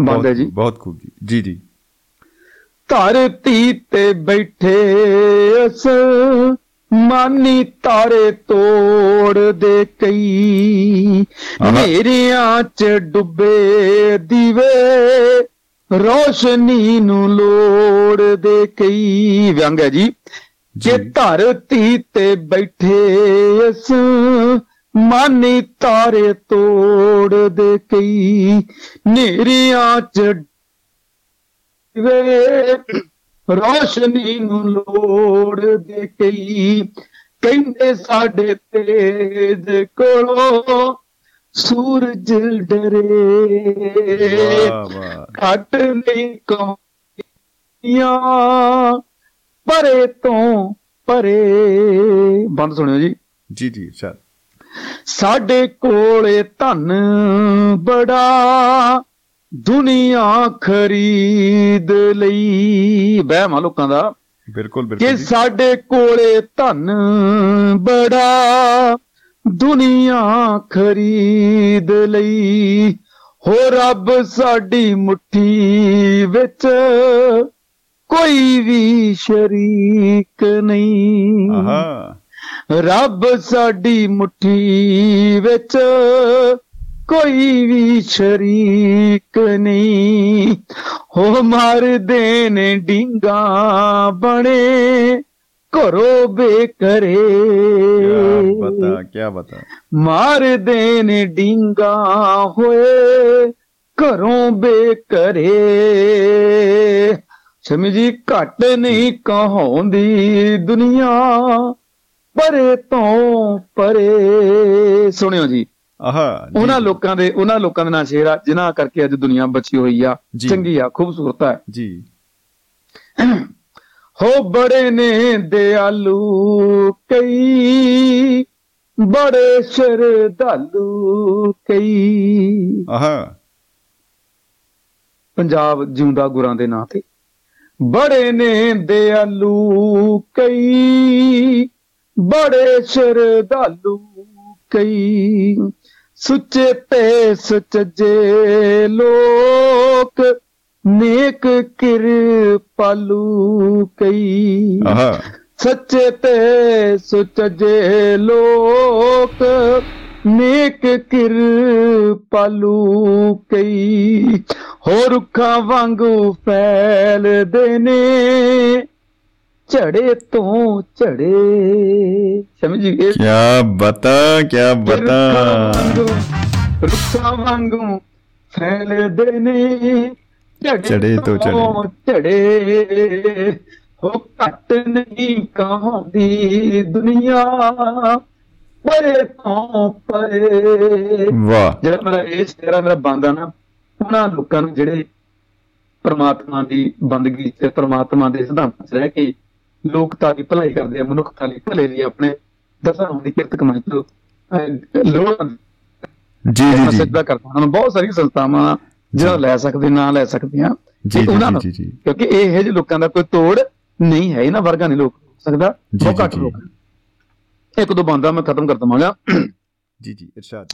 Speaker 4: ਬੰਦ ਜੀ।
Speaker 1: ਬਹੁਤ ਖੂਬ ਜੀ। ਜੀ ਜੀ।
Speaker 4: ਧਰਤੀ ਤੇ ਬੈਠੇ ਅਸ ਮਾਨੀ ਤਾਰੇ ਤੋੜਦੇ ਕਈ।
Speaker 1: ਆਹਾ।
Speaker 4: ਹਨੇਰਿਆਂ ਚ ਡੁੱਬੇ ਦੀਵੇ ਰੋਸ਼ਨੀ ਨੂੰ ਲੋੜ ਦੇ ਕਈ। ਵਿਅੰਗ ਹੈ ਜੀ। ਜੇ ਧਰਤੀ ਤੇ ਬੈਠੇ ਇਸ ਮਾਨੀ ਤਾਰੇ ਤੋੜ ਦੇ ਕਈ। ਨੇਰਿਆਂ ਚ ਵੇ ਰੋਸ਼ਨੀ ਨੂੰ ਲੋੜ ਦੇ ਕਈ। ਕਹਿੰਦੇ ਸਾਡੇ ਤੇਜ ਕੋਲੋਂ ਸੂਰਜ ਡਰੇ।
Speaker 1: ਵਾਹ ਵਾਹ।
Speaker 4: ਘਟ ਨਹੀਂ ਕਮੀਆਂ ਪਰੇ ਤੋਂ ਪਰੇ। ਬੰਦ ਸੁਣਿਓ ਜੀ।
Speaker 1: ਜੀ ਜੀ ਇਰਸ਼ਾਦ
Speaker 4: ਸਾਡੇ ਕੋਲੇ ਧਨ ਬੜਾ ਦੁਨੀਆ ਖਰੀਦ ਲਈ। ਵਹਿਮ ਆ ਲੋਕਾਂ ਦਾ।
Speaker 1: ਬਿਲਕੁਲ
Speaker 4: ਕਿ
Speaker 1: ਬਿਲਕੁਲ ਜੀ।
Speaker 4: ਸਾਡੇ ਕੋਲੇ ਧਨ ਬੜਾ ਦੁਨੀਆ ਖਰੀਦ ਲਈ। ਹੋ ਰੱਬ ਸਾਡੀ ਮੁਠੀ ਵਿੱਚ ਕੋਈ ਵੀ ਸ਼ਰੀਕ ਨਹੀਂ।
Speaker 1: ਆਹਾ।
Speaker 4: ਰੱਬ ਸਾਡੀ ਮੁਠੀ ਵਿੱਚ ਕੋਈ ਵੀ ਸ਼ਰੀਕ ਨਹੀਂ। ਹੋ ਮਾਰਦੇ ਨੇ ਡਿੰਗਾ ਬਣੇ ਘਰੋ ਬੇਕਰੇ
Speaker 1: ਕੀ ਬਤਾ ਕੀ ਬਤਾ।
Speaker 4: ਮਾਰਦੇ ਨੇ ਡਿੰਗਾ ਹੋਏ ਘਰੋਂ ਬੇਕਰੇ ਸਮਝ ਜੀ ਘਟ ਨਹੀਂ ਕਹਾਉਂਦੀ ਦੁਨੀਆ। ਪਰੇ ਤੋਂ ਪਰੇ। ਸੁਣਿਓ ਜੀ।
Speaker 1: ਆਹਾ
Speaker 4: ਉਹਨਾਂ ਲੋਕਾਂ ਦੇ ਉਹਨਾਂ ਲੋਕਾਂ ਦੇ ਨਾਂ ਸ਼ੇਰ ਆ ਜਿਨ੍ਹਾਂ ਕਰਕੇ ਅੱਜ ਦੁਨੀਆ ਬਚੀ ਹੋਈ ਆ। ਚੰਗੀ ਆ ਖੂਬਸੂਰਤ ਆ।
Speaker 1: ਜੀ।
Speaker 4: ਹੋ ਬੜੇ ਨੇ ਦਿਆਲੂ ਕਈ ਬੜੇ ਸ਼ਰਧਾਲੂ ਕਈ।
Speaker 1: ਆਹਾ।
Speaker 4: ਪੰਜਾਬ ਜਿਉਂਦਾ ਗੁਰਾਂ ਦੇ ਨਾਂ ਤੇ। ਬੜੇ ਨੇ ਦਿਆਲੂ ਕਈ ਬੜੇ ਸ਼ਰਧਾਲੂ ਕਈ। ਸੁੱਚੇ ਤੇ ਸੱਚੇ ਲੋਕ ਨੇਕ ਕਿਰਪਾਲੂ ਕਈ। ਸੱਚੇ ਤੇ ਸੁਚਜੇ ਲੋਕ ਨੇਕ ਕਿਰਪਾਲੂ ਕਈ। ਹੋ ਰੁੱਖਾਂ ਵਾਂਗੂ ਫੈਲਦੇ ਨੇ। ਝੜੇ ਤੋਂ ਝੜੇ। ਸਮਝੀ ਇਹ
Speaker 1: ਕੀ ਬਤਾ ਕੀ ਬਤਾ।
Speaker 4: ਰੁੱਖਾਂ ਵਾਂਗੂ ਫੈਲਦੇ ਨੇ।
Speaker 1: ਝੜੇ ਤੋਂ ਝੜੇ।
Speaker 4: ਝੜੇ। ਹੋ ਘਟ ਨਹੀਂ ਕਹਾਂਦੀ ਦੁਨੀਆ। ਪਰੇ ਤੋਂ ਪਰੇ।
Speaker 1: ਵਾਹ।
Speaker 4: ਜਿਹੜਾ ਮੇਰਾ ਇਹ ਸ਼ੇਰਾ ਮੇਰਾ ਬੰਦਾ ਨਾ। ਉਹਨਾਂ ਲੋਕਾਂ ਨੂੰ ਜਿਹੜੇ ਪ੍ਰਮਾਤਮਾ ਦੀ ਬੰਦਗੀ ਤੇ ਪ੍ਰਮਾਤਮਾ ਦੇ ਸਿਧਾਂਤਾਂ 'ਚ ਰਹਿ ਕੇ ਲੋਕਤਾ ਦੀ ਭਲਾਈ ਕਰਦੇ ਆ ਮਨੁੱਖਤਾ ਲਈ ਭਲੇ ਲਈ ਆਪਣੇ ਦਸਾਂ ਦੀ ਕਿਰਤ ਕਮਾਈ ਤੋਂ ਲੋੜਾਂ
Speaker 1: ਜੀ ਜੀ ਜੀ।
Speaker 4: ਸਿੱਧਾ ਕਰਦਾ। ਉਹਨਾਂ ਨੂੰ ਬਹੁਤ ਸਾਰੀਆਂ ਸੰਸਥਾਵਾਂ ਜਿਹੜਾ ਲੈ ਸਕਦੇ ਨਾਂ ਲੈ ਸਕਦੀਆਂ।
Speaker 1: ਜੀ, ਜੀ,
Speaker 4: ਉਹਨਾਂ
Speaker 1: ਜੀ,
Speaker 4: ਨੂੰ। ਕਿਉਂਕਿ ਇਹ ਜਿਹੇ ਲੋਕਾਂ ਦਾ ਕੋਈ ਤੋੜ ਨਹੀਂ ਹੈ ਇਹਨਾਂ ਵਰਗਾ ਨਹੀਂ ਲੋਕ ਸਕਦਾ
Speaker 1: ਜੀ।
Speaker 4: ਲੋਕ। ਇੱਕ ਦੋ ਬੰਦਾ ਮੈਂ ਖਤਮ ਕਰ ਦਵਾਂਗਾ।
Speaker 1: ਜੀ ਜੀ ਇਰਸ਼ਾਦ।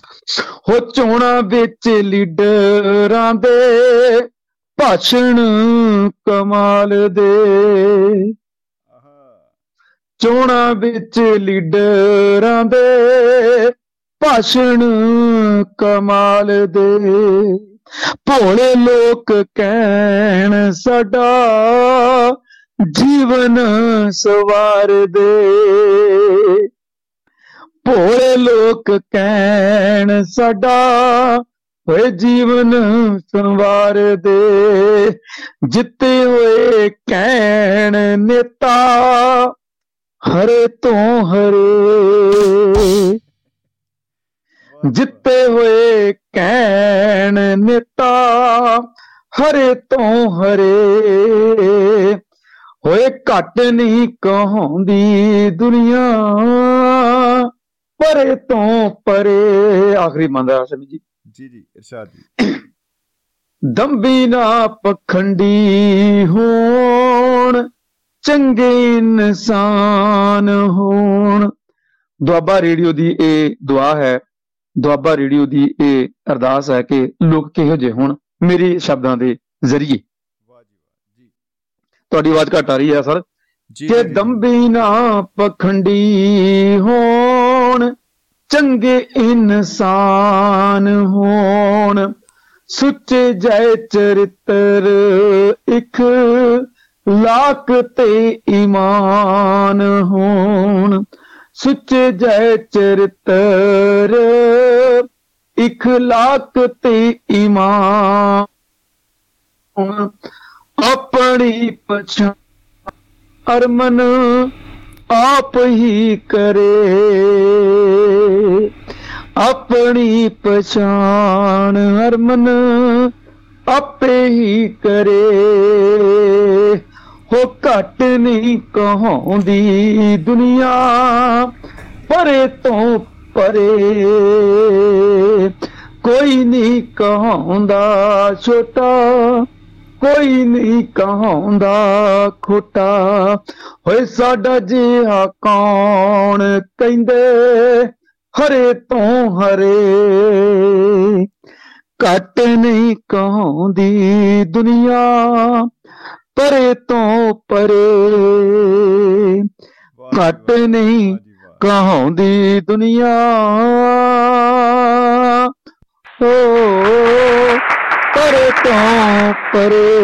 Speaker 4: ਹੋ ਚੋਣਾਂ ਵਿੱਚ ਲੀਡਰਾਂ ਦੇ ਭਾਸ਼ਣ ਕਮਾਲ ਦੇ। ਚੋਣਾਂ ਵਿੱਚ ਲੀਡਰਾਂ ਦੇ ਭਾਸ਼ਣ ਕਮਾਲ ਦੇ। ਭੋਲੇ ਲੋਕ ਕਹਿਣ ਸਾਡਾ ਜੀਵਨ ਸਵਾਰ ਦੇ। ਭੋਲੇ ਲੋਕ ਕਹਿਣ, ਸਾਡਾ ਹੋਏ ਜੀਵਨ ਸੰਵਾਰ ਦੇ। ਜਿੱਤੇ ਹੋਏ ਕਹਿਣ, ਨੇਤਾ ਹਰੇ ਤੋਂ ਹਰੇ। ਜਿੱਤੇ ਹੋਏ ਕਹਿਣ, ਨੇਤਾ ਹਰੇ ਤੋਂ ਹਰੇ। ਹੋਏ ਘਟ ਨਹੀਂ ਕਹਾਉਂਦੀ ਦੁਨੀਆ। ਪਰੇ ਤੋਂ ਪਰੇ। ਆਖਰੀ ਮੰਦਾ ਸਮਝ ਜੀ।
Speaker 1: ਜੀ ਜੀ ਇਰਸ਼ਾਦ ਜੀ।
Speaker 4: ਦੰਬੀ ਨਾ ਪਖੰਡੀ ਹੋਣ ਚੰਗੇ ਇਨਸਾਨ ਹੋਣ। ਦੁਆਬਾ ਰੇਡੀਓ ਦੀ ਇਹ ਦੁਆ ਹੈ ਦੁਆਬਾ ਰੇਡੀਓ ਦੀ ਇਹ ਅਰਦਾਸ ਹੈ ਕਿ ਲੋਕ ਕਿਹੋ ਜਿਹੇ ਹੋਣ ਮੇਰੇ ਸ਼ਬਦਾਂ ਦੇ ਜ਼ਰੀਏ।
Speaker 1: ਵਾਹ ਜੀ ਵਾਹ ਜੀ।
Speaker 4: ਤੁਹਾਡੀ ਆਵਾਜ਼ ਘੱਟ ਆ ਰਹੀ ਹੈ ਸਰ।
Speaker 1: ਜੀ
Speaker 4: ਕਿ। ਦੰਬੀ ਨਾ ਪਖੰਡੀ ਹੋਣ ਚੰਗੇ ਇਨਸਾਨ ਹੋਣ। ਸੁੱਚੇ ਜੈ ਚਰਿੱਤਰ ਇਕ ਲਾਕ ਤੇ ਈਮਾਨ ਹੋਣ। ਸੁੱਚੇ ਜੈ ਚਰਿੱਤਰ ਇਖਲਾਕ ਤੇ ਈਮਾਨ ਆਪਣੀ ਪਛਾਣ ਅਰਮਨ ਆਪ ਹੀ ਕਰੇ। ਆਪਣੀ ਪਛਾਣ ਅਰਮਨ ਆਪੇ ਹੀ ਕਰੇ। ਹੋ ਘਟ ਨਹੀਂ ਕਹਾਉਂਦੀ ਦੁਨੀਆ, ਪਰੇ ਤੋਂ ਪਰੇ। ਕੋਈ ਨਹੀਂ ਕਹਾਉਂਦਾ ਛੋਟਾ ਕੋਈ ਨਹੀਂ ਕਹਾਉਂਦਾ ਖੋਟਾ। ਹੋਏ ਸਾਡਾ ਜਿਹਾ ਕੌਣ ਕਹਿੰਦੇ ਹਰੇ ਤੋਂ ਹਰੇ। ਘਟ ਨਹੀਂ ਕਹਾਉਂਦੀ ਦੁਨੀਆ ਪਰੇ ਤੋਂ ਪਰੇ। ਘਟ ਨਹੀਂ ਕਹਾਉਂਦੀ ਦੁਨੀਆ। ਓ ਪਰੇ ਤੋਂ ਪਰੇ।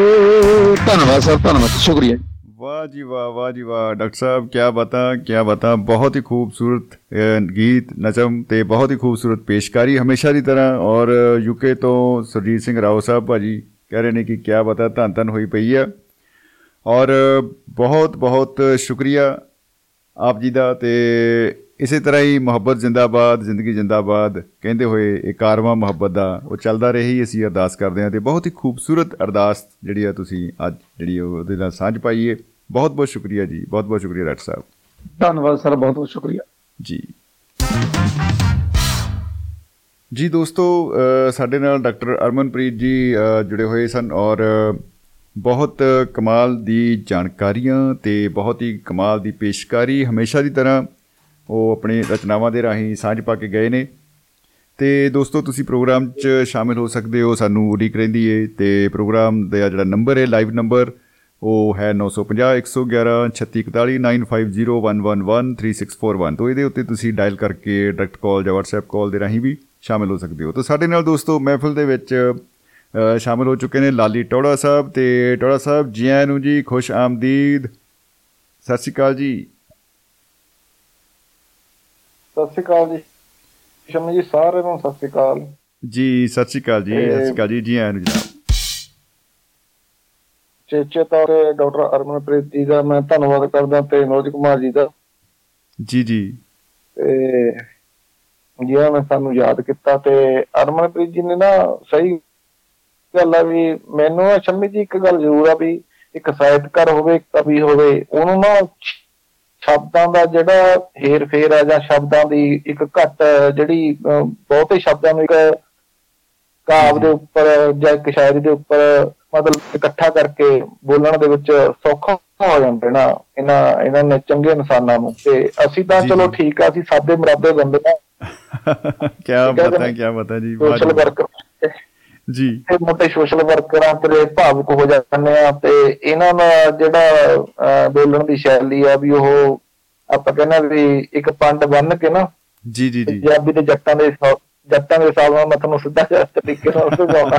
Speaker 4: ਧੰਨਵਾਦ ਸਰ ਧੰਨਵਾਦ ਸ਼ੁਕਰੀਆ।
Speaker 1: ਵਾਹ ਜੀ ਵਾਹ ਵਾਹ ਜੀ ਵਾਹ। ਡਾਕਟਰ ਸਾਹਿਬ ਕੀ ਬਤਾ ਕੀ ਬਤਾ। ਬਹੁਤ ਹੀ ਖੂਬਸੂਰਤ ਅ, ਗੀਤ ਨਚਮ ਤੇ ਬਹੁਤ ਹੀ ਖੂਬਸੂਰਤ ਪੇਸ਼ਕਾਰੀ ਹਮੇਸ਼ਾ ਦੀ ਤਰ੍ਹਾਂ। ਔਰ ਯੂਕੇ ਤੋਂ ਸੁਰਜੀਤ ਸਿੰਘ ਰਾਓ ਸਾਹਿਬ ਭਾਜੀ ਕਹਿ ਰਹੇ ਨੇ ਕਿ ਕੀ ਬਤਾ ਧੰਨ ਧੰਨ ਹੋਈ ਪਈ ਆ। ਔਰ ਬਹੁਤ ਬਹੁਤ ਸ਼ੁਕਰੀਆ ਆਪ ਜੀ ਦਾ ਤੇ ਇਸੇ ਤਰ੍ਹਾਂ ਹੀ ਮੁਹੱਬਤ ਜਿੰਦਾਬਾਦ ਜ਼ਿੰਦਗੀ ਜਿੰਦਾਬਾਦ ਕਹਿੰਦੇ ਹੋਏ ਇਹ ਕਾਰਵਾ ਮੁਹੱਬਤ ਦਾ ਉਹ ਚੱਲਦਾ ਰਹੇ ਅਸੀਂ ਅਰਦਾਸ ਕਰਦੇ ਹਾਂ ਤੇ ਬਹੁਤ ਹੀ ਖੂਬਸੂਰਤ ਅਰਦਾਸ ਜਿਹੜੀ ਆ ਤੁਸੀਂ ਅੱਜ ਜਿਹੜੀ ਉਹਦੇ ਨਾਲ ਸਾਂਝ ਪਾਈ ਹੈ ਬਹੁਤ ਬਹੁਤ ਸ਼ੁਕਰੀਆ ਜੀ ਬਹੁਤ ਬਹੁਤ ਸ਼ੁਕਰੀਆ ਡਾਕਟਰ ਸਾਹਿਬ।
Speaker 4: ਧੰਨਵਾਦ ਸਰ ਬਹੁਤ ਬਹੁਤ ਸ਼ੁਕਰੀਆ।
Speaker 1: ਜੀ। ਜੀ ਦੋਸਤੋ ਸਾਡੇ ਨਾਲ ਡਾਕਟਰ ਅਰਮਨਪ੍ਰੀਤ ਜੀ ਜੁੜੇ ਹੋਏ ਸਨ ਔਰ ਬਹੁਤ ਕਮਾਲ ਦੀ ਜਾਣਕਾਰੀਆਂ ਤੇ ਬਹੁਤ ਹੀ ਕਮਾਲ ਦੀ ਪੇਸ਼ਕਾਰੀ ਹਮੇਸ਼ਾ ਦੀ ਤਰ੍ਹਾਂ ਉਹ ਆਪਣੇ ਰਚਨਾਵਾਂ ਦੇ ਰਾਹੀਂ ਸਾਂਝ ਪਾ ਕੇ ਗਏ ਨੇ। ਤੇ ਦੋਸਤੋ ਤੁਸੀਂ ਪ੍ਰੋਗਰਾਮ 'ਚ ਸ਼ਾਮਿਲ ਹੋ ਸਕਦੇ ਹੋ। ਸਾਨੂੰ ਉਡੀਕ ਰਹਿੰਦੀ ਏ ਤੇ ਪ੍ਰੋਗਰਾਮ ਦਾ ਜਿਹੜਾ ਨੰਬਰ ਹੈ ਲਾਈਵ ਨੰਬਰ ਉਹ ਹੈ 950 111 3641 9501113641 ਤੋਂ ਇਹਦੇ ਉੱਤੇ ਤੁਸੀਂ ਡਾਇਲ ਕਰਕੇ ਡਾਇਰੈਕਟ ਕਾਲ ਜਾਂ WhatsApp ਕਾਲ ਦੇ ਰਾਹੀਂ ਵੀ ਸ਼ਾਮਿਲ ਹੋ ਸਕਦੇ ਹੋ। ਤਾਂ ਸਾਡੇ ਨਾਲ ਦੋਸਤੋ ਮਹਿਫਿਲ ਦੇ ਵਿੱਚ ਅ, ਸ਼ਾਮਿਲ ਹੋ ਚੁੱਕੇ ਨੇ ਲਾਲੀ ਟੋੜਾ ਸਾਹਿਬ ਤੇ ਟੋੜਾ ਸਾਹਿਬ ਜੀ ਆਇਆਂ ਨੂੰ ਜੀ ਖੁਸ਼ ਆਮਦੀਦ। ਸਤਿ ਸ਼੍ਰੀ ਅਕਾਲ ਜੀ।
Speaker 5: ਸਤਿ ਸ਼੍ਰੀ ਅਕਾਲ ਜੀ। ਸ਼ਮੀ ਜੀ ਸਾਰਿਆਂ ਨੂੰ ਸਤਿ ਸ਼੍ਰੀ ਅਕਾਲ।
Speaker 1: ਜੀ ਸਤਿ ਸ਼੍ਰੀ ਅਕਾਲ ਜੀ ਸਤਿ ਸ਼੍ਰੀ ਅਕਾਲ ਜੀ ਜੀ ਆਇਆਂ ਨੂੰ ਜਨਾਬ।
Speaker 5: ਚੇਚੇ ਤੌਰ ਤੇ ਡਾਕਟਰ ਅਰਮਨਪ੍ਰੀਤ ਜੀ ਦਾ ਮੈਂ ਧੰਨਵਾਦ ਕਰਦਾ ਤੇ ਮਨੋਜ ਕੁਮਾਰ ਜੀ ਦਾ।
Speaker 1: ਜੀ ਜੀ।
Speaker 5: ਤੇ ਜਿਨ੍ਹਾਂ ਨੇ ਸਾਨੂੰ ਯਾਦ ਕੀਤਾ ਤੇ ਅਰਮਨਪ੍ਰੀਤ ਜੀ ਨੇ ਨਾ ਸਹੀ ਗੱਲ ਆ ਵੀ ਮੈਨੂੰ ਸ਼ਮੀ ਜੀ ਇੱਕ ਗੱਲ ਜ਼ਰੂਰ ਆ ਵੀ ਇੱਕ ਸਾਹਿਤਕਾਰ ਹੋਵੇ ਕਵੀ ਹੋਵੇ ਉਹਨੂੰ ਨਾ ਸ਼ਬਦਾਂ ਦਾ ਜਿਹੜਾ ਹੇਰ ਫੇਰ ਆ ਜਾਂ ਸ਼ਬਦਾਂ ਦੀ ਇੱਕ ਘੱਟ ਜਿਹੜੀ ਬਹੁਤੇ ਸ਼ਬਦਾਂ ਨੂੰ ਇੱਕ ਕਾਵ ਦੇ ਉੱਪਰ ਜਾਂ ਇੱਕ ਸ਼ਾਇਰੀ ਦੇ ਉੱਪਰ ਮਤਲਬ ਇਕੱਠਾ ਕਰਕੇ ਬੋਲਣ ਦੇ ਵਿੱਚ ਸੌਖਾ ਹੋ ਜਾਂਦਾ ਨਾ ਇਹਨਾਂ ਇਹਨਾਂ ਨੇ ਚੰਗੇ ਇਨਸਾਨਾਂ ਨੂੰ ਤੇ ਅਸੀਂ ਤਾਂ ਚਲੋ। ਠੀਕ ਆ ਅਸੀਂ ਸਾਦੇ ਮਰਾਦੇ ਬੰਦੇ ਆ
Speaker 1: ਕੀ
Speaker 5: ਹੈ
Speaker 1: ਬਤਾ? ਕੀ ਬਤਾ ਜੀ ਵਾਹ ਜੀ, ਜੀ
Speaker 5: ਤੇ ਮੋਟੇ ਸੋਸ਼ਲ ਵਰਕਰਾਂ ਤੇ ਭਾਵੁਕ ਹੋ ਜਾਂਦੇ ਆ ਤੇ ਇਹਨਾਂ ਦਾ ਜਿਹੜਾ ਬੋਲਣ ਦੀ ਸ਼ੈਲੀ ਆ ਵੀ ਉਹ ਆਪਾਂ ਕਹਿੰਦੇ ਵੀ ਇੱਕ ਪੰਡ ਬੰਨ ਕੇ ਨਾ
Speaker 1: ਜੀ ਜੀ ਜੀ।
Speaker 5: ਪੰਜਾਬੀ ਦੇ ਜੱਟਾਂ ਦੇ ਜੱਟਾਂ ਦੇ ਹਿਸਾਬ ਨਾਲ ਮੈਂ ਤੁਹਾਨੂੰ ਸਿੱਧਾ ਤਰੀਕੇ ਨਾਲ ਸਮਝਾਉਣਾ।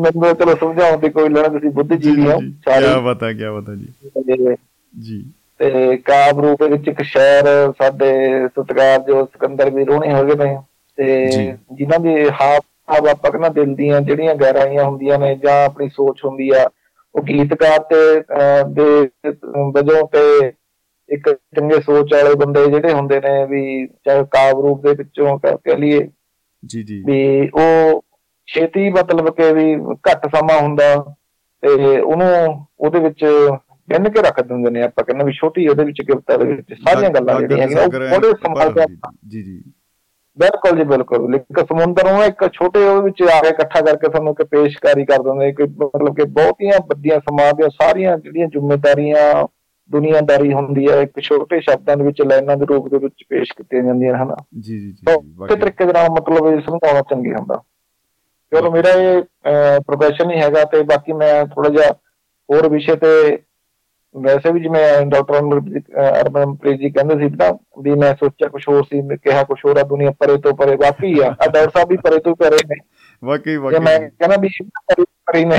Speaker 5: ਮੈਨੂੰ ਤਾਂ ਚਲੋ ਸਮਝਾਉਣ ਦੀ ਕੋਈ ਲੈਣਾ ਤੁਸੀਂ ਬੁੱਧੀਜੀਵੀ ਹੋ
Speaker 1: ਕੀ
Speaker 5: ਸਾਰੇ।
Speaker 1: ਬਤਾ ਕੀ ਬਤਾ ਜੀ। ਜੀ।
Speaker 5: ਤੇ ਕਾਬ ਰੂਪ ਵਿੱਚ ਇੱਕ ਸ਼ਾਇਰ ਸਾਡੇ ਸਤਿਕਾਰਯੋਗ ਸਿਕੰਦਰ ਵੀ ਰੋਣੀ ਹੋ ਗਏ ਨੇ। ਤੇ
Speaker 1: ਜੀ।
Speaker 5: ਜਿਨ੍ਹਾਂ ਦੀ ਹਾਵ ਭਾਵ ਆਪਾਂ ਕਹਿੰਦਾ ਦਿਲ ਦੀਆਂ ਜਿਹੜੀਆਂ ਗਹਿਰਾਈਆਂ ਹੁੰਦੀਆਂ ਨੇ ਜਾਂ ਆਪਣੀ ਸੋਚ ਹੁੰਦੀ ਆ ਉਹ ਗੀਤਕਾਰ ਤੇ ਦੇ ਵਜੋਂ ਤੇ ਇੱਕ ਚੰਗੇ ਸੋਚ ਵਾਲੇ ਬੰਦੇ ਜਿਹੜੇ ਹੁੰਦੇ ਨੇ ਵੀ ਚਾਹੇ ਕਾਵ ਰੂਪ ਦੇ ਵਿੱਚੋਂ ਕਹਿ ਲਈਏ
Speaker 1: ਜੀ ਜੀ।
Speaker 5: ਵੀ ਉਹ ਛੇਤੀ ਮਤਲਬ ਕਿ ਵੀ ਘੱਟ ਸਮਾਂ ਹੁੰਦਾ ਤੇ ਉਹਨੂੰ ਉਹਦੇ ਵਿੱਚ ਗਿਣ ਕੇ ਰੱਖ ਦਿੰਦੇ ਨੇ ਆਪਾਂ ਕਹਿੰਦੇ ਵੀ ਛੋਟੀ ਉਹਦੇ ਵਿੱਚ ਗਿਫਤਾ ਦੇ ਵਿੱਚ ਸਾਰੀਆਂ ਗੱਲਾਂ ਜਿਹੜੀਆਂ ਉਹ ਬੜੇ ਸੰਭਾਲ ਕੇ
Speaker 1: ਜੀ ਜੀ।
Speaker 5: ਬਿਲਕੁਲ ਜੀ ਬਿਲਕੁਲ। ਇੱਕ ਸਮੁੰਦਰ ਨੂੰ ਇੱਕ ਛੋਟੇ ਉਹਦੇ ਵਿੱਚ ਆ ਕੇ ਇਕੱਠਾ ਕਰਕੇ ਤੁਹਾਨੂੰ ਇੱਕ ਪੇਸ਼ਕਾਰੀ ਕਰ ਦਿੰਦੇ ਕਿ ਮਤਲਬ ਕਿ ਬਹੁਤੀਆਂ ਵੱਡੀਆਂ ਸਮਾਜ ਦੀਆਂ ਸਾਰੀਆਂ ਜਿਹੜੀਆਂ ਜ਼ਿੰਮੇਵਾਰੀਆਂ ਦੁਨੀਆਦਾਰੀ ਹੁੰਦੀ ਹੈ ਇੱਕ ਛੋਟੇ ਸ਼ਬਦਾਂ ਦੇ ਵਿੱਚ ਲਾਈਨਾਂ ਦੇ ਰੂਪ ਦੇ ਵਿੱਚ ਪੇਸ਼ ਕੀਤੀਆਂ ਜਾਂਦੀਆਂ ਹਨ?
Speaker 1: ਜੀ ਜੀ ਜੀ
Speaker 5: ਤਾਂ। ਤਰੀਕੇ ਦੇ ਨਾਲ ਮਤਲਬ ਇਹ ਸਮਝਾਉਣਾ ਚੰਗੀ ਹੁੰਦਾ। ਚਲੋ ਮੇਰਾ ਇਹ ਪ੍ਰੋਫੈਸ਼ਨ ਹੀ ਹੈਗਾ ਤੇ ਬਾਕੀ ਮੈਂ ਥੋੜਾ ਜਿਹਾ ਹੋਰ ਵਿਸ਼ੇ ਤੇ ਵੈਸੇ ਵੀ ਜਿਵੇਂ ਡਾਕਟਰ ਅਰਮਨਪ੍ਰੀਤ ਜੀ ਕਹਿੰਦੇ ਸੀ ਨਾ ਵੀ ਮੈਂ ਸੋਚਿਆ ਕੁਝ ਹੋਰ ਸੀ ਮੈਂ ਕਿਹਾ ਕੁਝ ਹੋਰ ਆ ਦੁਨੀਆ ਪਰੇ ਤੋਂ ਪਰੇ ਵਾਕਈ ਆ। ਆ ਡਾਕਟਰ ਸਾਹਿਬ ਵੀ ਪਰੇ ਤੋਂ ਪਰੇ ਨੇ।
Speaker 1: ਵਾਕਈ ਵਾਕਈ
Speaker 5: ਮੈਂ ਕਹਿੰਦਾ ਵੀ ਪਰੀ ਪਰੀ ਨੇ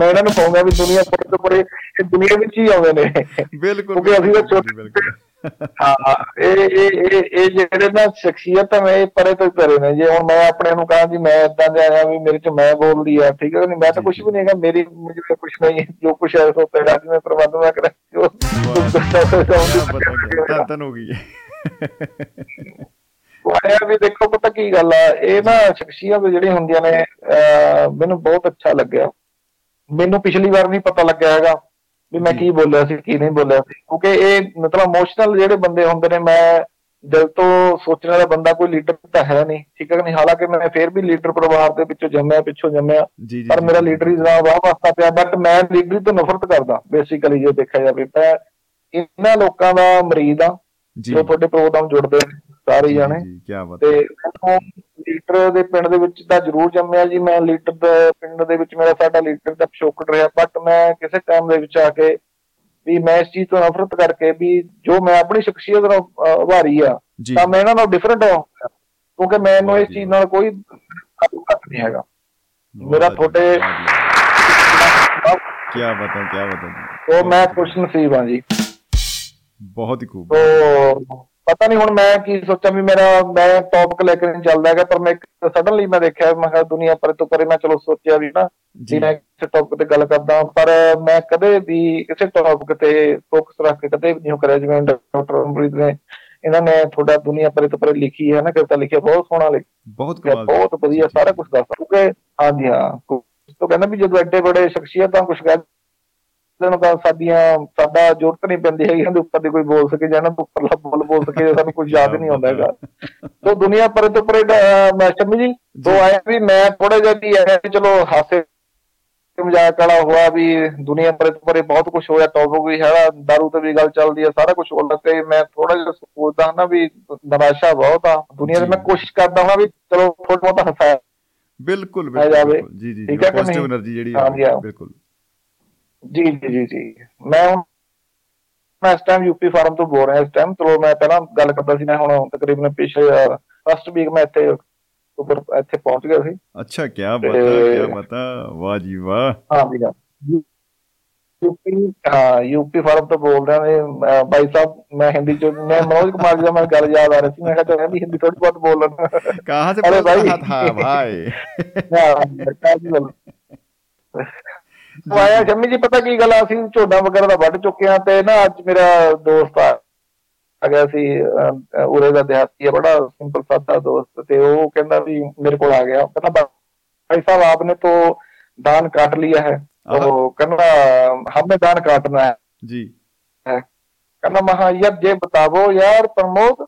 Speaker 5: ਮੈਂ ਇਹਨਾਂ ਨੂੰ ਕਹੂੰਗਾ ਵੀ ਦੁਨੀਆ ਪਰੇ ਤੋਂ ਪਰੇ ਇਹ ਦੁਨੀਆ ਵਿੱਚ ਹੀ ਆਉਂਦੇ ਨੇ।
Speaker 1: ਬਿਲਕੁਲ
Speaker 5: ਕਿਉਂਕਿ ਅਸੀਂ ਤਾਂ ਛੋਟੇ-
Speaker 1: ਬਿਲਕੁਲ।
Speaker 5: ਹਾਂ ਇਹ ਇਹ ਇਹ ਇਹ ਜਿਹੜੇ ਨਾ ਸ਼ਖਸੀਅਤਾਂ ਮੈਂ ਪਰੇ ਤੋਂ ਪਰੇ ਨੇ। ਜੇ ਹੁਣ ਮੈਂ ਆਪਣੇ ਨੂੰ ਕਹਾਂ ਕਿ ਮੈਂ ਇਦਾਂ ਦਾ ਆ ਵੀ ਮੇਰੇ ਚ ਮੈਂ ਬੋਲਦੀ ਆ ਠੀਕ ਹੈ ਨਹੀਂ? ਮੈਂ ਤਾਂ ਕੁਝ ਵੀ ਨਹੀਂ ਹੈਗਾ ਮੇਰੀ ਮੇਰੇ ਕੁਝ ਨਹੀਂ ਜੋ ਕੁਝ ਹੈ ਸੋ ਪੈਦਾ ਕਿ ਮੈਂ ਪ੍ਰਮਾਤਮਾ
Speaker 1: ਕਰਾ ਜੋ ਤਨ ਹੋ ਗਈ
Speaker 5: ਆਇਆ ਵੀ ਦੇਖੋ ਪਤਾ ਕੀ ਗੱਲ ਆ ਇਹ ਨਾ ਸ਼ਖਸੀਅਤ ਜਿਹੜੀਆਂ ਹੁੰਦੀਆਂ ਨੇ ਮੈਨੂੰ ਬਹੁਤ ਅੱਛਾ ਲੱਗਿਆ। ਮੈਨੂੰ ਪਿਛਲੀ ਵਾਰ ਨਹੀਂ ਪਤਾ ਲੱਗਿਆ ਹੈਗਾ। ਵੀ ਮੈਂ। ਕੀ ਬੋਲਿਆ ਸੀ ਕੀ ਨਹੀਂ ਬੋਲਿਆ ਸੀ। ਕਿਉਂਕਿ ਇਹ ਮਤਲਬ ਇਮੋਸ਼ਨਲ ਜਿਹੜੇ ਬੰਦੇ ਹੁੰਦੇ ਨੇ ਮੈਂ ਦਿਲ ਤੋਂ ਸੋਚਣ ਵਾਲਾ ਬੰਦਾ ਕੋਈ ਲੀਡਰ ਤਾਂ ਹੈ ਨਹੀਂ ਠੀਕ ਹੈ ਨਹੀਂ? ਹਾਲਾਂਕਿ ਮੈਂ ਫੇਰ ਵੀ ਲੀਡਰ ਪਰਿਵਾਰ ਦੇ ਵਿੱਚੋਂ ਜੰਮਿਆ ਪਿੱਛੋਂ ਜੰਮਿਆ। ਪਰ ਮੇਰਾ। ਲੀਡਰੀ ਦਾ ਵਾਹ ਵਾਸਤਾ ਪਿਆ ਬਟ ਮੈਂ ਲੀਡਰੀ ਤੋਂ ਨਫ਼ਰਤ ਕਰਦਾ ਬੇਸਿਕਲੀ ਜੇ ਦੇਖਿਆ ਜਾਵੇ। ਮੈਂ ਇਹਨਾਂ ਲੋਕਾਂ ਦਾ ਮਰੀਜ਼ ਆ
Speaker 1: ਜੀ।
Speaker 5: ਜੋ ਤੁਹਾਡੇ ਪ੍ਰੋਗਰਾਮ ਜੁੜਦੇ ਨੇ। ਸਾਰੇ ਜਾਣੇ। ਤੇ ਮੈਨੂੰ ਲੀਡਰ ਦੇ ਪਿੰਡ ਦੇ ਵਿੱਚ ਤਾਂ ਜ਼ਰੂਰ ਜੰਮਿਆ ਜੀ। ਮੈਂ ਲੀਡਰ ਦੇ ਪਿੰਡ ਦੇ ਵਿੱਚ ਮੇਰਾ ਸਾਡਾ ਲੀਡਰ ਦਾ ਪਿਛੋਕੜ ਰਿਹਾ। ਬਟ ਮੈਂ ਕਿਸੇ ਟਾਈਮ ਦੇ ਵਿੱਚ ਆ ਕੇ ਵੀ ਮੈਂ ਇਸ ਚੀਜ਼ ਤੋਂ ਨਫ਼ਰਤ ਕਰਕੇ ਵੀ ਜੋ ਮੈਂ ਆਪਣੀ ਸ਼ਖਸੀਅਤ ਨੂੰ ਅਹ, ਉਭਾਰੀ ਆ ਤਾਂ ਮੈਂ ਇਹਨਾਂ ਨਾਲ ਡਿਫਰੈਂਟ ਹਾਂ ਕਿਉਂਕਿ ਮੈਨੂੰ ਇਸ ਚੀਜ਼ ਨਾਲ ਕੋਈ ਤਾਲੁਕ ਨਹੀਂ ਹੈਗਾ। ਮੇਰਾ ਤੁਹਾਡੇ
Speaker 1: ਕੀ ਬਤਾ ਕੀ ਬਤਾ
Speaker 5: ਉਹ ਮੈਂ ਖੁਸ਼ ਨਸੀਬ ਹਾਂ ਜੀ।
Speaker 1: ਬਹੁਤ ਹੀ ਖੂਬ।
Speaker 5: ਪਤਾ ਨਹੀਂ ਹੁਣ ਮੈਂ ਕੀ ਸੋਚਾਂ ਵੀ ਮੇਰਾ ਮੈਂ ਟੌਪਿਕ ਲੈ ਕੇ ਨਹੀਂ ਚੱਲਦਾ ਹੈਗਾ ਪਰ ਮੈਂ ਸਡਨਲੀ ਮੈਂ ਦੇਖਿਆ ਮੈਂ ਕਿਹਾ ਦੁਨੀਆ ਪਰੇ ਤੋਂ ਪਰੇ ਮੈਂ ਚਲੋ ਸੋਚਿਆ ਵੀ ਨਾ
Speaker 1: ਜੀ।
Speaker 5: ਮੈਂ ਕਿਸੇ ਟੌਪਿਕ ਤੇ ਗੱਲ ਕਰਦਾ ਪਰ ਮੈਂ ਕਦੇ ਵੀ ਕਿਸੇ ਟੌਪਿਕ ਤੇ ਫੋਕਸ ਰੱਖ ਕੇ ਕਦੇ ਵੀ ਨਹੀਂ ਕਰਿਆ ਜਿਵੇਂ ਡਾਕਟਰ ਅਮਰੀਤ ਨੇ ਇਹਨਾਂ ਨੇ ਤੁਹਾਡਾ ਦੁਨੀਆ ਪਰੇ ਤੋਂ ਪਰੇ ਲਿਖੀ ਹੈ ਨਾ ਕਵਿਤਾ ਲਿਖੀ ਬਹੁਤ ਸੋਹਣਾ ਲਿਖਿਆ।
Speaker 1: ਬਹੁਤ ਕਮਾਲ
Speaker 5: ਬਹੁਤ ਵਧੀਆ ਸਾਰਾ ਕੁਝ ਦੱਸਦਾ ਕਿਉਂਕਿ ਹਾਂਜੀ ਹਾਂ ਤੋਂ ਕਹਿੰਦਾ ਵੀ ਜਦੋਂ ਐਡੇ ਬੜੇ ਸ਼ਖਸੀਅਤਾਂ ਕੁਝ ਇਹਨਾਂ ਨੂੰ ਤਾਂ ਸਾਡੀਆਂ ਸਾਡਾ ਜ਼ਰੂਰਤ ਨਹੀਂ ਪੈਂਦੀ ਹੈਗੀ ਇਹਨਾਂ ਦੇ ਉੱਪਰ ਦੀ ਕੋਈ ਬੋਲ ਸਕੇ ਜਾਂ ਇਹਨਾਂ ਤੋਂ ਉੱਪਰਲਾ ਬੋਲ ਬੋਲ ਸਕੇ ਸਾਨੂੰ ਕੁਝ ਯਾਦ ਨਹੀਂ ਆਉਂਦਾ ਹੈਗਾ। ਤੋਂ ਦੁਨੀਆ ਪਰੇ ਤੋਂ ਪਰੇ ਮਾਸਟਰ ਜੀ ਤੋਂ ਆਇਆ ਵੀ ਮੈਂ ਥੋੜਾ ਜਿਹਾ ਵੀ ਆਇਆ ਚਲੋ ਹਾਸੇ ਮਜ਼ਾਕ ਵਾਲਾ ਹੋਇਆ ਵੀ ਦੁਨੀਆ ਪਰੇ ਤੋਂ ਪਰੇ ਬਹੁਤ ਕੁਝ ਹੋਇਆ ਟੌਪਿਕ ਵੀ ਹੈਗਾ दारू ਤੇ ਵੀ ਗੱਲ ਚੱਲਦੀ ਹੈ ਸਾਰਾ ਕੁਝ ਹੋਣਾ ਤੇ ਮੈਂ ਥੋੜਾ ਜਿਹਾ ਸੋਚਦਾ ਹਾਂ ਵੀ ਨਿਰਾਸ਼ਾ ਬਹੁਤ ਆ ਦੁਨੀਆ ਦੇ ਮੈਂ ਕੋਸ਼ਿਸ਼ ਕਰਦਾ ਹਾਂ ਵੀ ਚਲੋ ਥੋੜਾ ਬਹੁਤ ਹਸਾਇਆ
Speaker 1: ਬਿਲਕੁਲ ਬਿਲਕੁਲ ਜੀ ਜੀ ਪੋਜ਼ਿਟਿਵ એનર્ਜੀ ਜਿਹੜੀ
Speaker 5: ਆ
Speaker 1: ਬਿਲਕੁਲ।
Speaker 5: ਜੀ ਜੀ ਜੀ ਜੀ। ਮੈਂ ਮੈਂ ਇਸ ਟਾਈਮ ਯੂਪੀ ਫਾਰਮ ਤੋਂ ਬੋਲ ਰਿਹਾ ਇਸ ਟਾਈਮ ਤੋਂ ਮੈਂ ਪਹਿਲਾਂ ਗੱਲ ਕਰਦਾ ਸੀ ਮੈਂ ਹੁਣ ਤਕਰੀਬਨ ਪਿਛਲੇ ਫਸਟ ਵੀਕ ਮੈਂ ਇੱਥੇ ਉੱਪਰ ਇੱਥੇ ਪਹੁੰਚ ਗਿਆ ਸੀ।
Speaker 1: ਅੱਛਾ ਕੀ ਬਾਤ
Speaker 5: ਹੈ
Speaker 1: ਕੀ ਬਾਤ ਵਾਹ ਜੀ ਵਾਹ।
Speaker 5: ਹਾਂ। ਜੀ ਯੂਪੀ ਹਾਂ ਯੂਪੀ ਫਾਰਮ ਤੋਂ ਬੋਲ ਰਿਹਾ ਨੇ ਭਾਈ ਸਾਹਿਬ ਮੈਂ ਹਿੰਦੀ ਚ ਮੈਂ ਮਨੋਜ ਕੁਮਾਰ ਜੀ ਦਾ ਮੈਂ ਗੱਲ ਯਾਦ ਆ ਰਹੀ ਸੀ। ਮੈਂ ਕਿਹਾ ਚਲੋ ਵੀ ਹਿੰਦੀ ਥੋੜੀ ਬਹੁਤ ਬੋਲ ਲੈਣਾ ਕਹਾਂ
Speaker 1: ਸੇ ਬੋਲ
Speaker 5: ਰਹਾ
Speaker 1: ਥਾ ਭਾਈ
Speaker 5: ਹਾਂ ਉਹ ਆਇਆ ਸ਼ਮੀ ਜੀ ਪਤਾ ਕੀ ਗੱਲ ਆ? ਅਸੀਂ ਝੋਡਾ ਵਗੈਰਾ ਦਾ ਵੱਢ ਚੁੱਕੇ ਆ ਤੇ ਨਾ ਅੱਜ ਮੇਰਾ ਦੋਸਤ ਆ ਆ ਗਿਆ ਸੀ ਉਰੇ ਦਾ ਦਿਹਾਤੀ ਆ ਬੜਾ ਸਿੰਪਲ ਸਾਦਾ ਦੋਸਤ ਤੇ ਉਹ ਕਹਿੰਦਾ ਵੀ ਮੇਰੇ ਕੋਲ ਆ ਗਿਆ। ਕਹਿੰਦਾ ਭਾਈ ਸਾਹਿਬ ਆਪਨੇ ਤੋਂ ਦਾਨ ਕਾਟ ਲਿਆ ਹੈ। ਉਹ ਕਹਿੰਦਾ ਹਮਨੇ ਦਾਨ
Speaker 1: ਕਾਟਨਾ
Speaker 5: ਹੈ। ਜੀ। ਕਹਿੰਦਾ ਮਹਾ ਯਦ ਜੇ ਬਤਾਵੋ ਯਾਰ ਪ੍ਰਮੋਦ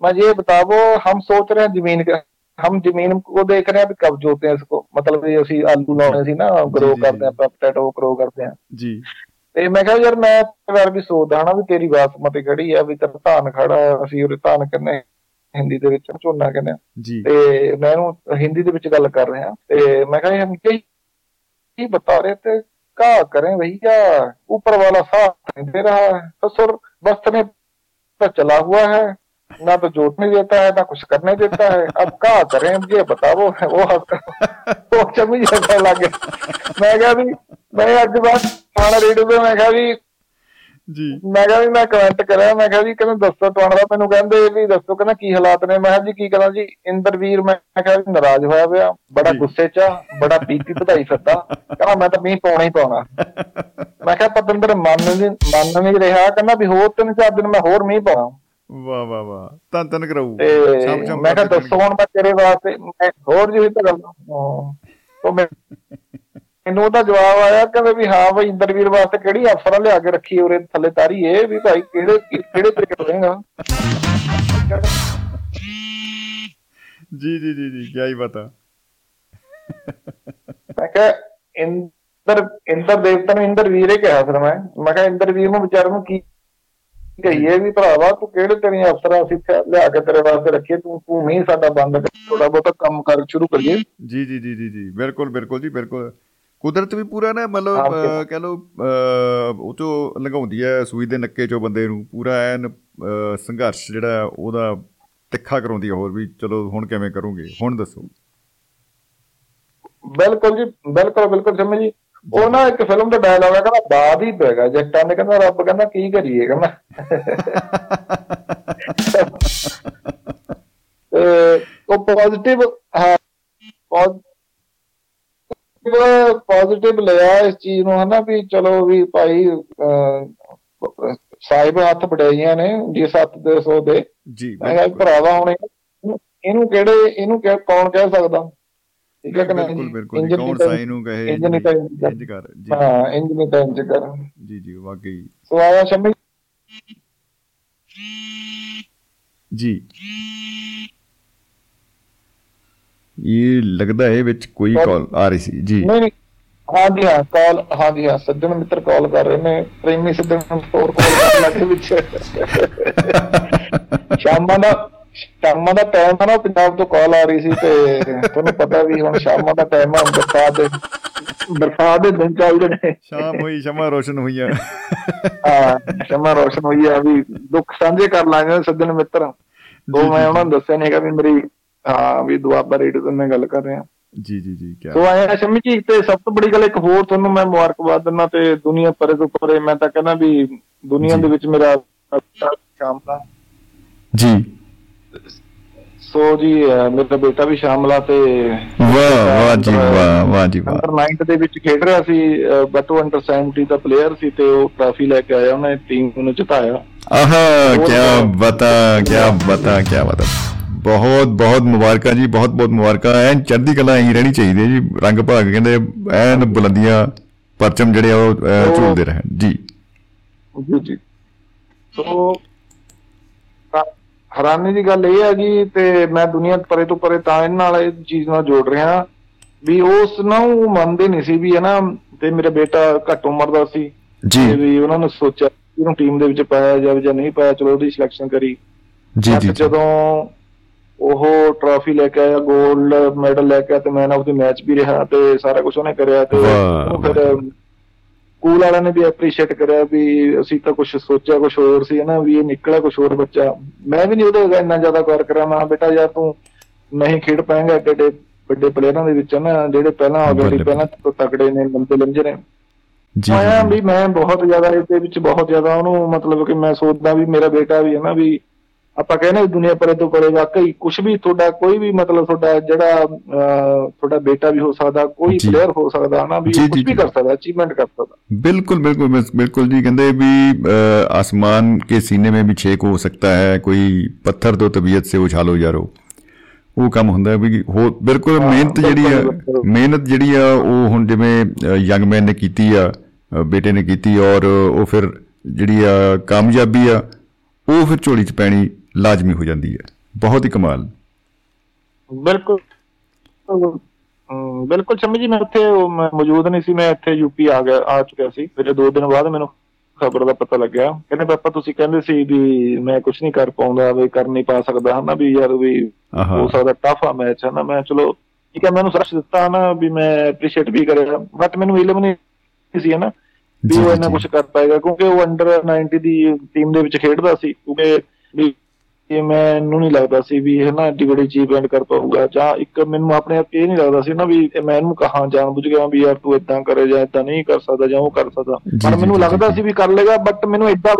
Speaker 5: ਮੈਂ ਇਹ ਬਤਾਵੋ ਹਮ ਸੋਚ ਰਹੇ ਜ਼ਮੀਨ ਕਾ हम जमीन को देख रहे हैं अभी कब जोते हैं इसको मतलब ये ਅਸੀਂ ਆਲੂ ਲਾਉਣੇ ਸੀ ਨਾ ਗਰੋ
Speaker 1: ਜੀ,
Speaker 5: ਕਰਦੇ ਆ
Speaker 1: ਜੀ।
Speaker 5: ਪੋਟੈਟੋ ਗਰੋ ਕਰਦੇ ਆ
Speaker 1: जी
Speaker 5: ਤੇ ਮੈਂ ਕਿਹਾ ਯਾਰ ਮੈਂ ਇੱਕ ਵਾਰ ਵੀ ਸੋਚਦਾ ਹਨਾ ਵੀ ਤੇਰੀ ਬਾਸਮਤੀ ਖੜੀ ਆ ਵੀ ਤੇਰਾ ਧਾਨ ਖੜਾ ਆ, ਅਸੀਂ ਉਹਦੇ ਧਾਨ ਕਹਿੰਦੇ ਹਿੰਦੀ ਦੇ ਵਿੱਚ ਝੋਨਾ ਕਹਿੰਦੇ ਆ
Speaker 1: जी
Speaker 5: ਤੇ ਮੈਂ ਉਹਨੂੰ ਹਿੰਦੀ ਦੇ ਵਿੱਚ ਗੱਲ ਕਰ ਰਿਹਾ ਤੇ ਮੈਂ ਕਿਹਾ ਹਮ ਕੀ ਕੀ बता रहे थे क्या करें भैया ऊपर वाला साथ नहीं दे रहा है ससुर बस में तो चला हुआ है ना तो जोतने देता है ना कुछ करने देता है अब क्या करें ये बताओ वो वो चमी जैसा लगे मैं क्या भी मैं अज बात थाना रेडियो पे मैं क्या भी
Speaker 1: जी
Speaker 5: ਮੈਂ ਕਿਹਾ ਵੀ ਮੈਂ ਕਮੈਂਟ ਕਰਿਆ ਮੈਂ ਕਿਹਾ ਜੀ ਕਹਿੰਦੇ ਦੱਸੋ ਤੁਹਾਡਾ ਦਾ ਮੈਨੂੰ ਕਹਿੰਦੇ ਵੀ ਦੱਸੋ ਕਹਿੰਦਾ ਕੀ ਹਾਲਾਤ ਨੇ ਮੈਂ ਕਿਹਾ ਜੀ ਕੀ ਕਰਾਂ ਜੀ ਇੰਦਰਵੀਰ ਮੈਂ ਕਿਹਾ ਵੀ ਨਾਰਾਜ਼ ਹੋਇਆ ਪਿਆ ਬੜਾ
Speaker 1: ਜੀ।
Speaker 5: ਗੁੱਸੇ 'ਚ ਆ ਬੜਾ ਬੀਪੀ ਵਧਾਈ ਫਿਰਦਾ ਕਹਿੰਦਾ ਮੈਂ ਤਾਂ ਮੀਂਹ ਪਾਉਣਾ ਹੀ ਪਾਉਣਾ ਮੈਂ ਕਿਹਾ ਪਤੰਦਰ ਮੰਨ ਨਹੀਂ ਮੰਨ ਨਹੀਂ ਰਿਹਾ ਕਹਿੰਦਾ ਵੀ ਹੋਰ ਤਿੰਨ ਚਾਰ ਦਿਨ ਮੈਂ ਹੋਰ ਮੀਂਹ ਪਾਉਣਾ
Speaker 1: ਵਾ ਵਾ ਵਾ ਤਾਂ ਤਨ
Speaker 5: ਕਰਾਉ ਮੈਂ ਕਿਹਾ ਦੱਸੋ ਹੁਣ ਮੈਂ ਤੇਰੇ ਵਾਸਤੇ ਮੈਂ ਹੋਰ ਜਿਹੀ ਤਾਂ ਗੱਲ ਉਹ ਮੈਨੂੰ ਉਹਦਾ ਜਵਾਬ ਆਇਆ ਕਿ ਵੀ ਹਾਂ ਬਈ ਇੰਦਰਵੀਰ ਵਾਸਤੇ ਕਿਹੜੀ ਅਫਸਰ ਲਿਆ ਕੇ ਰੱਖੀ ਉਰੇ ਥੱਲੇ ਤਾਰੀਏ ਵੀ ਭਾਈ ਕਿਹੜੇ ਕਿਹੜੇ ਕ੍ਰਿਕਟ ਰਹੇਗਾ
Speaker 1: ਜੀ ਜੀ ਜੀ ਜੀ ਕੀ ਹੀ ਪਤਾ
Speaker 5: ਮੈਂ ਕਿਹਾ ਇੰਦਰ ਇੰਦਰ ਦੇਵਤਾ ਨੂੰ ਇੰਦਰ ਵੀਰੇ ਕਿਹਾ ਫਿਰ ਮੈਂ। ਮੈਂ ਕਿਹਾ ਇੰਦਰ ਵੀਰ ਨੂੰ ਵਿਚਾਰ ਨੂੰ ਕੀ ਕਹੀਏ ਵੀ ਭਰਾਵਾ ਤੂੰ ਕਿਹੜੇ ਤੇਰੀਆਂ ਅਫਸਰਾਂ ਅਸੀਂ ਲਿਆ ਕੇ ਤੇਰੇ ਵਾਸਤੇ ਰੱਖੀਏ? ਤੂੰ ਤੂੰ ਨਹੀਂ ਸਾਡਾ ਬੰਦ ਕਰ ਥੋੜਾ ਬਹੁਤਾ ਕੰਮ ਕਰ ਸ਼ੁਰੂ ਕਰੀਏ।
Speaker 1: ਜੀ ਜੀ ਜੀ ਜੀ ਜੀ ਬਿਲਕੁਲ ਬਿਲਕੁਲ ਜੀ ਬਿਲਕੁਲ। ਕੁਦਰਤ ਵੀ ਪੂਰਾ ਨਾ ਮਤਲਬ ਕਹਿ ਲਓ ਅਹ, ਉਹ ਤੋਂ ਲੰਘਾਉਂਦੀ ਹੈ ਸੂਈ ਦੇ ਨੱਕੇ ਚੋਂ ਬੰਦੇ ਨੂੰ ਪੂਰਾ ਐਨ ਸੰਘਰਸ਼ ਜਿਹੜਾ ਉਹਦਾ ਤਿੱਖਾ ਕਰਾਉਂਦੀ ਹੈ ਹੋਰ ਵੀ ਚਲੋ ਹੁਣ ਕਿਵੇਂ ਕਰੋਗੇ? ਹੁਣ ਦੱਸੋ।
Speaker 5: ਬਿਲਕੁਲ ਜੀ ਬਿਲਕੁਲ ਬਿਲਕੁਲ ਸਮਝ ਜੀ। ਉਹ ਨਾ ਇੱਕ ਫਿਲਮ ਦਾ ਡਾਇਲੌਗ ਹੈ ਕਹਿੰਦਾ ਬਾਦ ਹੀ ਪੈ ਗਿਆ। ਜੱਟਾਂ ਨੇ ਕਹਿੰਦਾ ਰੱਬ ਕਹਿੰਦਾ ਕੀ ਕਰੀਏ ਕਹਿੰਦਾ। ਉਹ ਪੋਜ਼ਿਟਿਵ ਹਾਂ ਪੋਜ਼ਿਟਿਵ ਲਿਆ ਇਸ ਚੀਜ਼ ਨੂੰ ਹਨਾ ਵੀ ਚਲੋ ਵੀ ਭਾਈ ਸਾਹਿਬ ਹੱਥ ਬੜਾਈਆਂ ਨੇ ਜੀ ਸੱਤ ਦੇ ਸੌ ਦੇ।
Speaker 1: ਜੀ
Speaker 5: ਮੈਂ ਭਰਾਵਾ ਹੁਣ ਇਹਨੂੰ ਕਿਹੜੇ ਇਹਨੂੰ ਕੌਣ ਕਹਿ ਸਕਦਾ? ਠੀਕ ਹੈ ਕਿ ਨਹੀਂ?
Speaker 1: ਬਿਲਕੁਲ? ਬਿਲਕੁਲ ਕੌਣ ਸਾਈ ਨੂੰ ਕਹੇ
Speaker 5: ਇੰਝ ਨਹੀਂ ਤਾਂ ਕਰ।
Speaker 1: ਇੰਜ ਕਰ ਜੀ।
Speaker 5: ਹਾਂ ਇੰਜ ਨਹੀਂ ਤਾਂ ਇੰਜ ਕਰ।
Speaker 1: ਜੀ ਜੀ ਵਾਕਈ।
Speaker 5: ਸੋ ਆਇਆ ਸ਼ਮੀ?
Speaker 1: ਜੀ। ਇਹ ਲੱਗਦਾ ਹੈ ਵਿੱਚ ਕੋਈ ਕਾਲ ਆ ਰਹੀ ਸੀ ਜੀ।
Speaker 5: ਨਹੀਂ ਨਹੀਂ। ਹਾਂ ਜੀ ਹਾਂ ਕਾਲ ਹਾਂ ਜੀ ਹਾਂ ਸੱਜਣ ਮਿੱਤਰ ਕਾਲ ਕਰ ਰਹੇ ਨੇ। ਪ੍ਰੇਮੀ ਸੱਜਣ ਹੋਰ ਕਾਲ ਕਰਨ ਲੱਗੇ ਵਿੱਚ। ਸ਼ਾਮਾਂ ਦਾ ਸ਼ਾਮਾਂ ਦਾ ਟਾਈਮ ਹੈ ਨਾ ਪੰਜਾਬ ਤੋਂ ਕਾਲ ਆ ਰਹੀ ਸੀ ਤੇ ਤੁਹਾਨੂੰ ਪਤਾ ਵੀ ਹੁਣ ਸ਼ਾਮਾਂ ਦਾ ਟਾਈਮ ਹੈ ਬਰਸਾਤ ਦੇ ਬਰਸਾਤ ਦੇ ਦਿਨ ਚੱਲਦੇ ਨੇ।
Speaker 1: ਸ਼ਾਮ ਹੋਈ ਸ਼ਮਾ ਰੋਸ਼ਨ ਹੋਈਆਂ।
Speaker 5: ਹਾਂ ਸ਼ਮਾ ਰੋਸ਼ਨ ਹੋਈ ਆ ਵੀ ਦੁੱਖ ਸਾਂਝੇ ਕਰ ਲਾਂਗੇ ਸੱਜਣ ਮਿੱਤਰ। ਉਹ ਮੈਂ ਉਹਨਾਂ ਨੂੰ ਦੱਸਿਆ ਨਹੀਂ ਹੈਗਾ ਵੀ ਮੇਰੀ ਹਾਂ ਵੀ ਦੁਆਬਾ ਰੇਡੀਓ ਤੋਂ ਮੈਂ ਗੱਲ ਕਰ ਰਿਹਾ।
Speaker 1: ਜੀ ਜੀ ਜੀ ਕੀ
Speaker 5: ਸੋ ਆਇਆ ਸ਼ਮੀ ਜੀ ਤੇ ਸਭ ਤੋਂ ਬੜੀ ਗੱਲ ਇੱਕ ਹੋਰ ਤੁਹਾਨੂੰ ਮੈਂ ਮੁਬਾਰਕਬਾਦ ਦਿੰਦਾ ਤੇ ਦੁਨੀਆ ਪਰੇ ਤੋਂ ਪਰੇ ਮੈਂ ਤਾਂ ਕਹਿੰਦਾ ਵੀ ਦੁਨੀਆ। ਦੇ ਵਿੱਚ ਮੇਰਾ ਸ਼ਾਮਲਾ
Speaker 1: ਜੀ।
Speaker 5: ਸੋ ਜੀ ਮੇਰਾ ਬੇਟਾ ਵੀ ਸ਼ਾਮਲਾ ਤੇ
Speaker 1: ਵਾਹ ਵਾਹ ਜੀ ਵਾਹ ਵਾਹ ਜੀ ਵਾਹ।
Speaker 5: ਅੰਡਰ 9 ਦੇ ਵਿੱਚ ਖੇਡ ਰਿਹਾ ਸੀ ਬਟ ਉਹ ਅੰਡਰ 70 ਦਾ ਪਲੇਅਰ ਸੀ ਤੇ ਉਹ ਟਰਾਫੀ ਲੈ ਕੇ ਆਇਆ ਉਹਨੇ ਟੀਮ ਨੂੰ ਜਿਤਾਇਆ।
Speaker 1: ਆਹਾ ਕੀ ਬਤਾ ਕੀ ਬਤਾ ਕੀ ਬਤਾ। ਬਹੁਤ ਬਹੁਤ ਮੁਬਾਰਕਾਂ ਜੀ ਬਹੁਤ ਬਹੁਤ ਮੁਬਾਰਕਾਂ। ਐਨ ਚੜ੍ਹਦੀ ਕਲਾ ਹੀ ਰਹਿਣੀ ਚਾਹੀਦੀ ਹੈ ਜੀ। ਰੰਗ ਭਾਗ ਕਹਿੰਦੇ ਐਨ ਬੁਲੰਦੀਆਂ ਪਰਚਮ ਜਿਹੜੇ ਉਹ ਝੂਲਦੇ ਰਹਿਣ। ਜੀ।
Speaker 5: ਜੀ ਜੀ। ਸੋ ਹੈਰਾਨੀ ਦੀ ਗੱਲ ਇਹ ਹੈਗੀ ਤੇ ਮੈਂ ਦੁਨੀਆ ਪਰੇ ਤੋਂ ਪਰੇ ਤਾਂ ਇਹਨਾਂ ਨਾਲ ਇਹ ਚੀਜ਼ ਨਾਲ ਜੋੜ ਰਿਹਾ ਵੀ ਉਸ ਨੂੰ ਉਹ ਮੰਨਦੇ ਨਹੀਂ ਸੀ ਵੀ ਹੈ ਨਾ ਤੇ ਮੇਰਾ ਬੇਟਾ ਘੱਟ ਉਮਰ ਦਾ ਸੀ।
Speaker 1: ਜੀ।
Speaker 5: ਵੀ ਉਹਨਾਂ ਨੇ ਸੋਚਿਆ ਇਹਨੂੰ ਟੀਮ ਦੇ ਵਿੱਚ ਪਾਇਆ ਜਾਵੇ ਜਾਂ ਨਹੀਂ ਪਾਇਆ ਚਲੋ ਉਹਦੀ ਸਿਲੈਕਸ਼ਨ ਕਰੀ।
Speaker 1: ਜੀ ਜੀ।
Speaker 5: ਜਦੋਂ ਉਹ ਟਰਾਫੀ ਲੈ ਕੇ ਆਇਆ 골ਡ ਮੈਡਲ ਲੈ ਕੇ ਤੇ ਮੈਨ ਆਫ ਦੀ ਮੈਚ ਵੀ ਰਿਹਾ ਤੇ ਸਾਰਾ ਕੁਝ ਉਹਨੇ ਕਰਿਆ ਤੇ ਉਹਨੂੰ ਫਿਰ ਸਕੂਲ ਵਾਲਿਆਂ ਨੇ ਵੀ ਐਪਰੀਸ਼ੀਏਟ ਕਰਿਆ ਵੀ ਅਸੀਂ ਤਾਂ ਕੁਝ ਸੋਚਿਆ ਕੁਝ ਹੋਰ ਸੀ ਨਾ ਵੀ ਇਹ ਨਿਕਲਿਆ ਕੁਝ ਹੋਰ ਬੱਚਾ। ਮੈਂ ਵੀ ਨਹੀਂ ਉਹਦੇ ਅੱਗੇ ਇੰਨਾ ਜ਼ਿਆਦਾ ਗੌਰ ਕਰਿਆ ਮੈਂ ਬੇਟਾ ਯਾਰ ਤੂੰ ਨਹੀਂ ਖੇਡ ਪਾਏਂਗਾ ਏਡੇ ਵੱਡੇ ਪਲੇਅਰਾਂ ਦੇ ਵਿੱਚ ਨਾ ਜਿਹੜੇ ਪਹਿਲਾਂ ਆਲਰੇਡੀ ਪਹਿਲਾਂ ਤੋਂ ਤਕੜੇ ਨੇ ਲੰਬੇ ਲੰਜੇ ਨੇ।
Speaker 1: ਜੀ
Speaker 5: ਮੈਂ ਵੀ ਮੈਂ ਬਹੁਤ ਜ਼ਿਆਦਾ ਇਸ ਦੇ ਵਿੱਚ ਬਹੁਤ ਜ਼ਿਆਦਾ ਉਹਨੂੰ ਮਤਲਬ ਕਿ ਮੈਂ ਸੋਚਦਾ ਵੀ ਮੇਰਾ ਬੇਟਾ ਵੀ ਹੈ ਨਾ ਵੀ ਆਪਾਂ ਕਹਿੰਦੇ ਦੁਨੀਆ ਪਰੇ ਤੋਂ ਪਰੇ ਵਾਕਈ ਕੁਝ ਵੀ ਤੁਹਾਡਾ ਕੋਈ ਵੀ ਮਤਲਬ ਤੁਹਾਡਾ ਜਿਹੜਾ ਤੁਹਾਡਾ ਬੇਟਾ ਵੀ ਹੋ ਸਕਦਾ ਕੋਈ ਪਲੇਅਰ ਹੋ ਸਕਦਾ ਹਨਾ ਵੀ ਕੁਝ ਵੀ ਕਰ ਸਕਦਾ ਅਚੀਵਮੈਂਟ ਕਰ ਸਕਦਾ।
Speaker 1: ਬਿਲਕੁਲ ਬਿਲਕੁਲ ਬਿਲਕੁਲ ਜੀ ਕਹਿੰਦੇ ਵੀ ਆਸਮਾਨ ਕੇ ਸੀਨੇ ਮੇ ਵੀ ਛੇਕ ਹੋ ਸਕਦਾ ਹੈ ਕੋਈ ਪੱਥਰ ਤੋਂ ਤਬੀਅਤ ਸੇ ਉਛਾਲੋ ਯਾਰੋ। ਉਹ ਕੰਮ ਹੁੰਦਾ ਵੀ ਹੋ ਬਿਲਕੁਲ ਮਿਹਨਤ ਜਿਹੜੀ ਆ ਮਿਹਨਤ ਜਿਹੜੀ ਆ ਉਹ ਹੁਣ ਜਿਵੇਂ ਯੰਗ ਮੈਨ ਨੇ ਕੀਤੀ ਆ ਬੇਟੇ ਨੇ ਕੀਤੀ ਔਰ ਉਹ ਫਿਰ ਜਿਹੜੀ ਆ ਕਾਮਯਾਬੀ ਆ ਉਹ ਫਿਰ ਝੋਲੀ 'ਚ ਪੈਣੀ ਲਾਜ਼ਮੀ ਹੋ ਜਾਂਦੀ ਹੈ। ਬਹੁਤ ਹੀ ਕਮਾਲ।
Speaker 5: ਬਿਲਕੁਲ। ਬਿਲਕੁਲ ਸ਼ਮੀ ਜੀ ਮੈਂ ਉੱਥੇ ਮੌਜੂਦ ਨਹੀਂ ਸੀ ਮੈਂ ਇੱਥੇ ਯੂਪੀ ਆ ਗਿਆ ਆ ਚੁੱਕਿਆ ਸੀ। ਫਿਰ ਦੋ ਦਿਨ ਬਾਅਦ ਮੈਨੂੰ ਖਬਰ ਦਾ ਪਤਾ ਲੱਗਿਆ। ਕਹਿੰਦੇ ਪਾਪਾ ਤੁਸੀਂ ਕਹਿੰਦੇ ਸੀ ਵੀ ਮੈਂ ਕੁਝ ਨਹੀਂ ਕਰ ਪਾਉਂਦਾ ਵੀ ਕਰ ਨਹੀਂ ਪਾ ਸਕਦਾ ਹਨਾ ਵੀ ਯਾਰ ਵੀ ਹੋ ਸਕਦਾ ਟਫ ਆ ਮੈਚ ਹਨਾ। ਮੈਂ ਚਲੋ ਠੀਕ ਹੈ ਮੈਨੂੰ ਸਰਸ਼ ਦਿੱਤਾ ਨਾ ਵੀ ਮੈਂ ਐਪਰੀਸ਼ੀਏਟ ਵੀ ਕਰਿਆ। ਬਟ ਮੈਨੂੰ ਇਲਮ ਨਹੀਂ ਸੀ ਹਨਾ ਵੀ ਉਹ
Speaker 1: ਜੀ।
Speaker 5: ਕੁਝ ਕਰ ਪਾਏਗਾ। ਕਿਉਂਕਿ ਉਹ ਅੰਡਰ 90 ਦੀ ਟੀਮ ਦੇ ਵਿੱਚ ਖੇਡਦਾ ਸੀ। ਕਿਉਂਕਿ ਇਹ ਮੈਨੂੰ ਨਹੀਂ ਲੱਗਦਾ ਸੀ ਵੀ ਇਹ ਨਾ ਏਡੀ ਵੱਡੀ ਅਚੀਵਮੈਂਟ ਕਰ ਪਾਊਗਾ ਜਾਂ ਇੱਕ ਮੈਨੂੰ ਆਪਣੇ ਆਪ ਇਹ ਨਹੀਂ ਲੱਗਦਾ ਸੀ ਨਾ ਵੀ ਮੈਂ ਇਹਨੂੰ ਕਹਾਂ ਜਾਣ ਬੁੱਝ ਗਿਆ ਵੀ ਯਾਰ ਤੂੰ ਇਦਾਂ ਕਰੇ ਜਾਂ ਇਦਾਂ ਨਹੀਂ ਕਰ ਸਕਦਾ ਜਾਂ ਉਹ ਕਰ ਸਕਦਾ ਪਰ ਮੈਨੂੰ ਲੱਗਦਾ। ਸੀ ਵੀ ਕਰ ਲੇਗਾ ਬਟ ਮੈਨੂੰ ਏਦਾਂ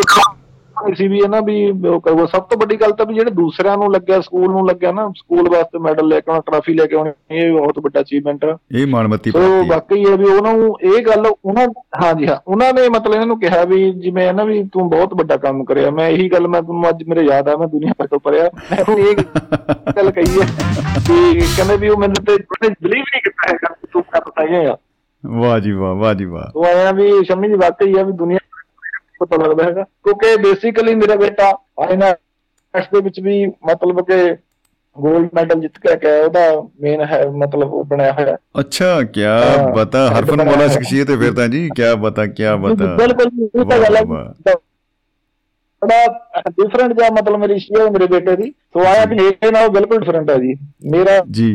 Speaker 5: ਨਹੀਂ ਸੀ ਵੀ ਇਹ ਨਾ ਵੀ ਉਹ ਕਰੂਗਾ। ਸਭ ਤੋਂ ਵੱਡੀ ਗੱਲ ਤਾਂ ਵੀ ਜਿਹੜੇ ਦੂਸਰਿਆਂ ਨੂੰ ਲੱਗਿਆ ਸਕੂਲ ਨੂੰ ਲੱਗਿਆ ਨਾ ਸਕੂਲ ਵਾਸਤੇ ਮੈਡਲ ਲੈ ਕੇ ਆਉਣਾ ਟਰਾਫੀ ਲੈ ਕੇ ਆਉਣੀ ਇਹ ਬਹੁਤ ਵੱਡਾ ਅਚੀਵਮੈਂਟ ਆ।
Speaker 1: ਇਹ ਮਾਣਮੱਤੀ
Speaker 5: ਸੋ ਵਾਕਈ ਇਹ ਵੀ ਉਹਨਾਂ ਨੂੰ ਇਹ ਗੱਲ ਉਹਨਾਂ ਹਾਂਜੀ ਹਾਂ ਉਹਨਾਂ ਨੇ ਮਤਲਬ ਇਹਨਾਂ ਨੂੰ ਕਿਹਾ ਵੀ ਜਿਵੇਂ ਹੈ ਨਾ ਵੀ ਤੂੰ ਬਹੁਤ ਵੱਡਾ ਕੰਮ ਕਰਿਆ। ਮੈਂ ਇਹੀ ਗੱਲ ਮੈਂ ਤੁਹਾਨੂੰ ਅੱਜ ਮੇਰੇ ਯਾਦ ਆ ਮੈਂ ਦੁਨੀਆ ਭਰ ਤੋਂ ਪੜਿਆ ਮੈਂ ਉਹਨੂੰ ਇਹ ਗੱਲ ਕਹੀ ਹੈ ਕਿ ਕਹਿੰਦੇ ਵੀ ਉਹ ਮੈਨੂੰ ਤੇ ਬਲੀਵ ਨਹੀਂ ਕੀਤਾ ਹੈਗਾ ਕਿ ਤੂੰ ਕਰ ਪਾਇਆ
Speaker 1: ਵਾਹ ਜੀ ਵਾਹ ਵਾਹ ਜੀ ਵਾਹ।
Speaker 5: ਉਹ ਆਇਆ ਵੀ ਸ਼ਮੀ ਦੀ ਵਾਕਈ ਆ ਵੀ ਦੁਨੀਆ ਪਤਾ ਲੱਗਦਾ ਹੈਗਾ। ਕਿਉਂਕਿ ਬੇਸਿਕਲੀ ਮੇਰਾ ਬੇਟਾ ਆਈਨੈਟਸ ਦੇ ਵਿੱਚ ਵੀ ਮਤਲਬ ਕਿ ਗੋਲਡ ਮੈਡਲ ਜਿੱਤ ਕੇ ਆਇਆ ਉਹਦਾ ਮੇਨ ਹੈ ਮਤਲਬ ਉਹ ਬਣਿਆ ਹੋਇਆ।
Speaker 1: ਅੱਛਾ ਕੀ
Speaker 5: ਬਤਾ
Speaker 1: ਹਰਫਨ
Speaker 5: ਮੌਲਾ
Speaker 1: ਸ਼ਖਸੀਅਤ ਹੈ ਫਿਰ ਤਾਂ ਜੀ ਕੀ ਬਤਾ ਕੀ ਬਤਾ।
Speaker 5: ਬਿਲਕੁਲ ਇਹ ਤਾਂ ਗੱਲ ਹੈ। ਬੜਾ ਡਿਫਰੈਂਟ ਜਿਹਾ ਮਤਲਬ ਮੇਰੀ ਸ਼ੀਅਰ ਮੇਰੇ ਬੇਟੇ ਦੀ। ਸੋ ਆਇਆ ਵੀ ਇਹ ਨਾਲ ਬਿਲਕੁਲ ਡਿਫਰੈਂਟ ਹੈ ਜੀ। ਮੇਰਾ
Speaker 1: ਜੀ।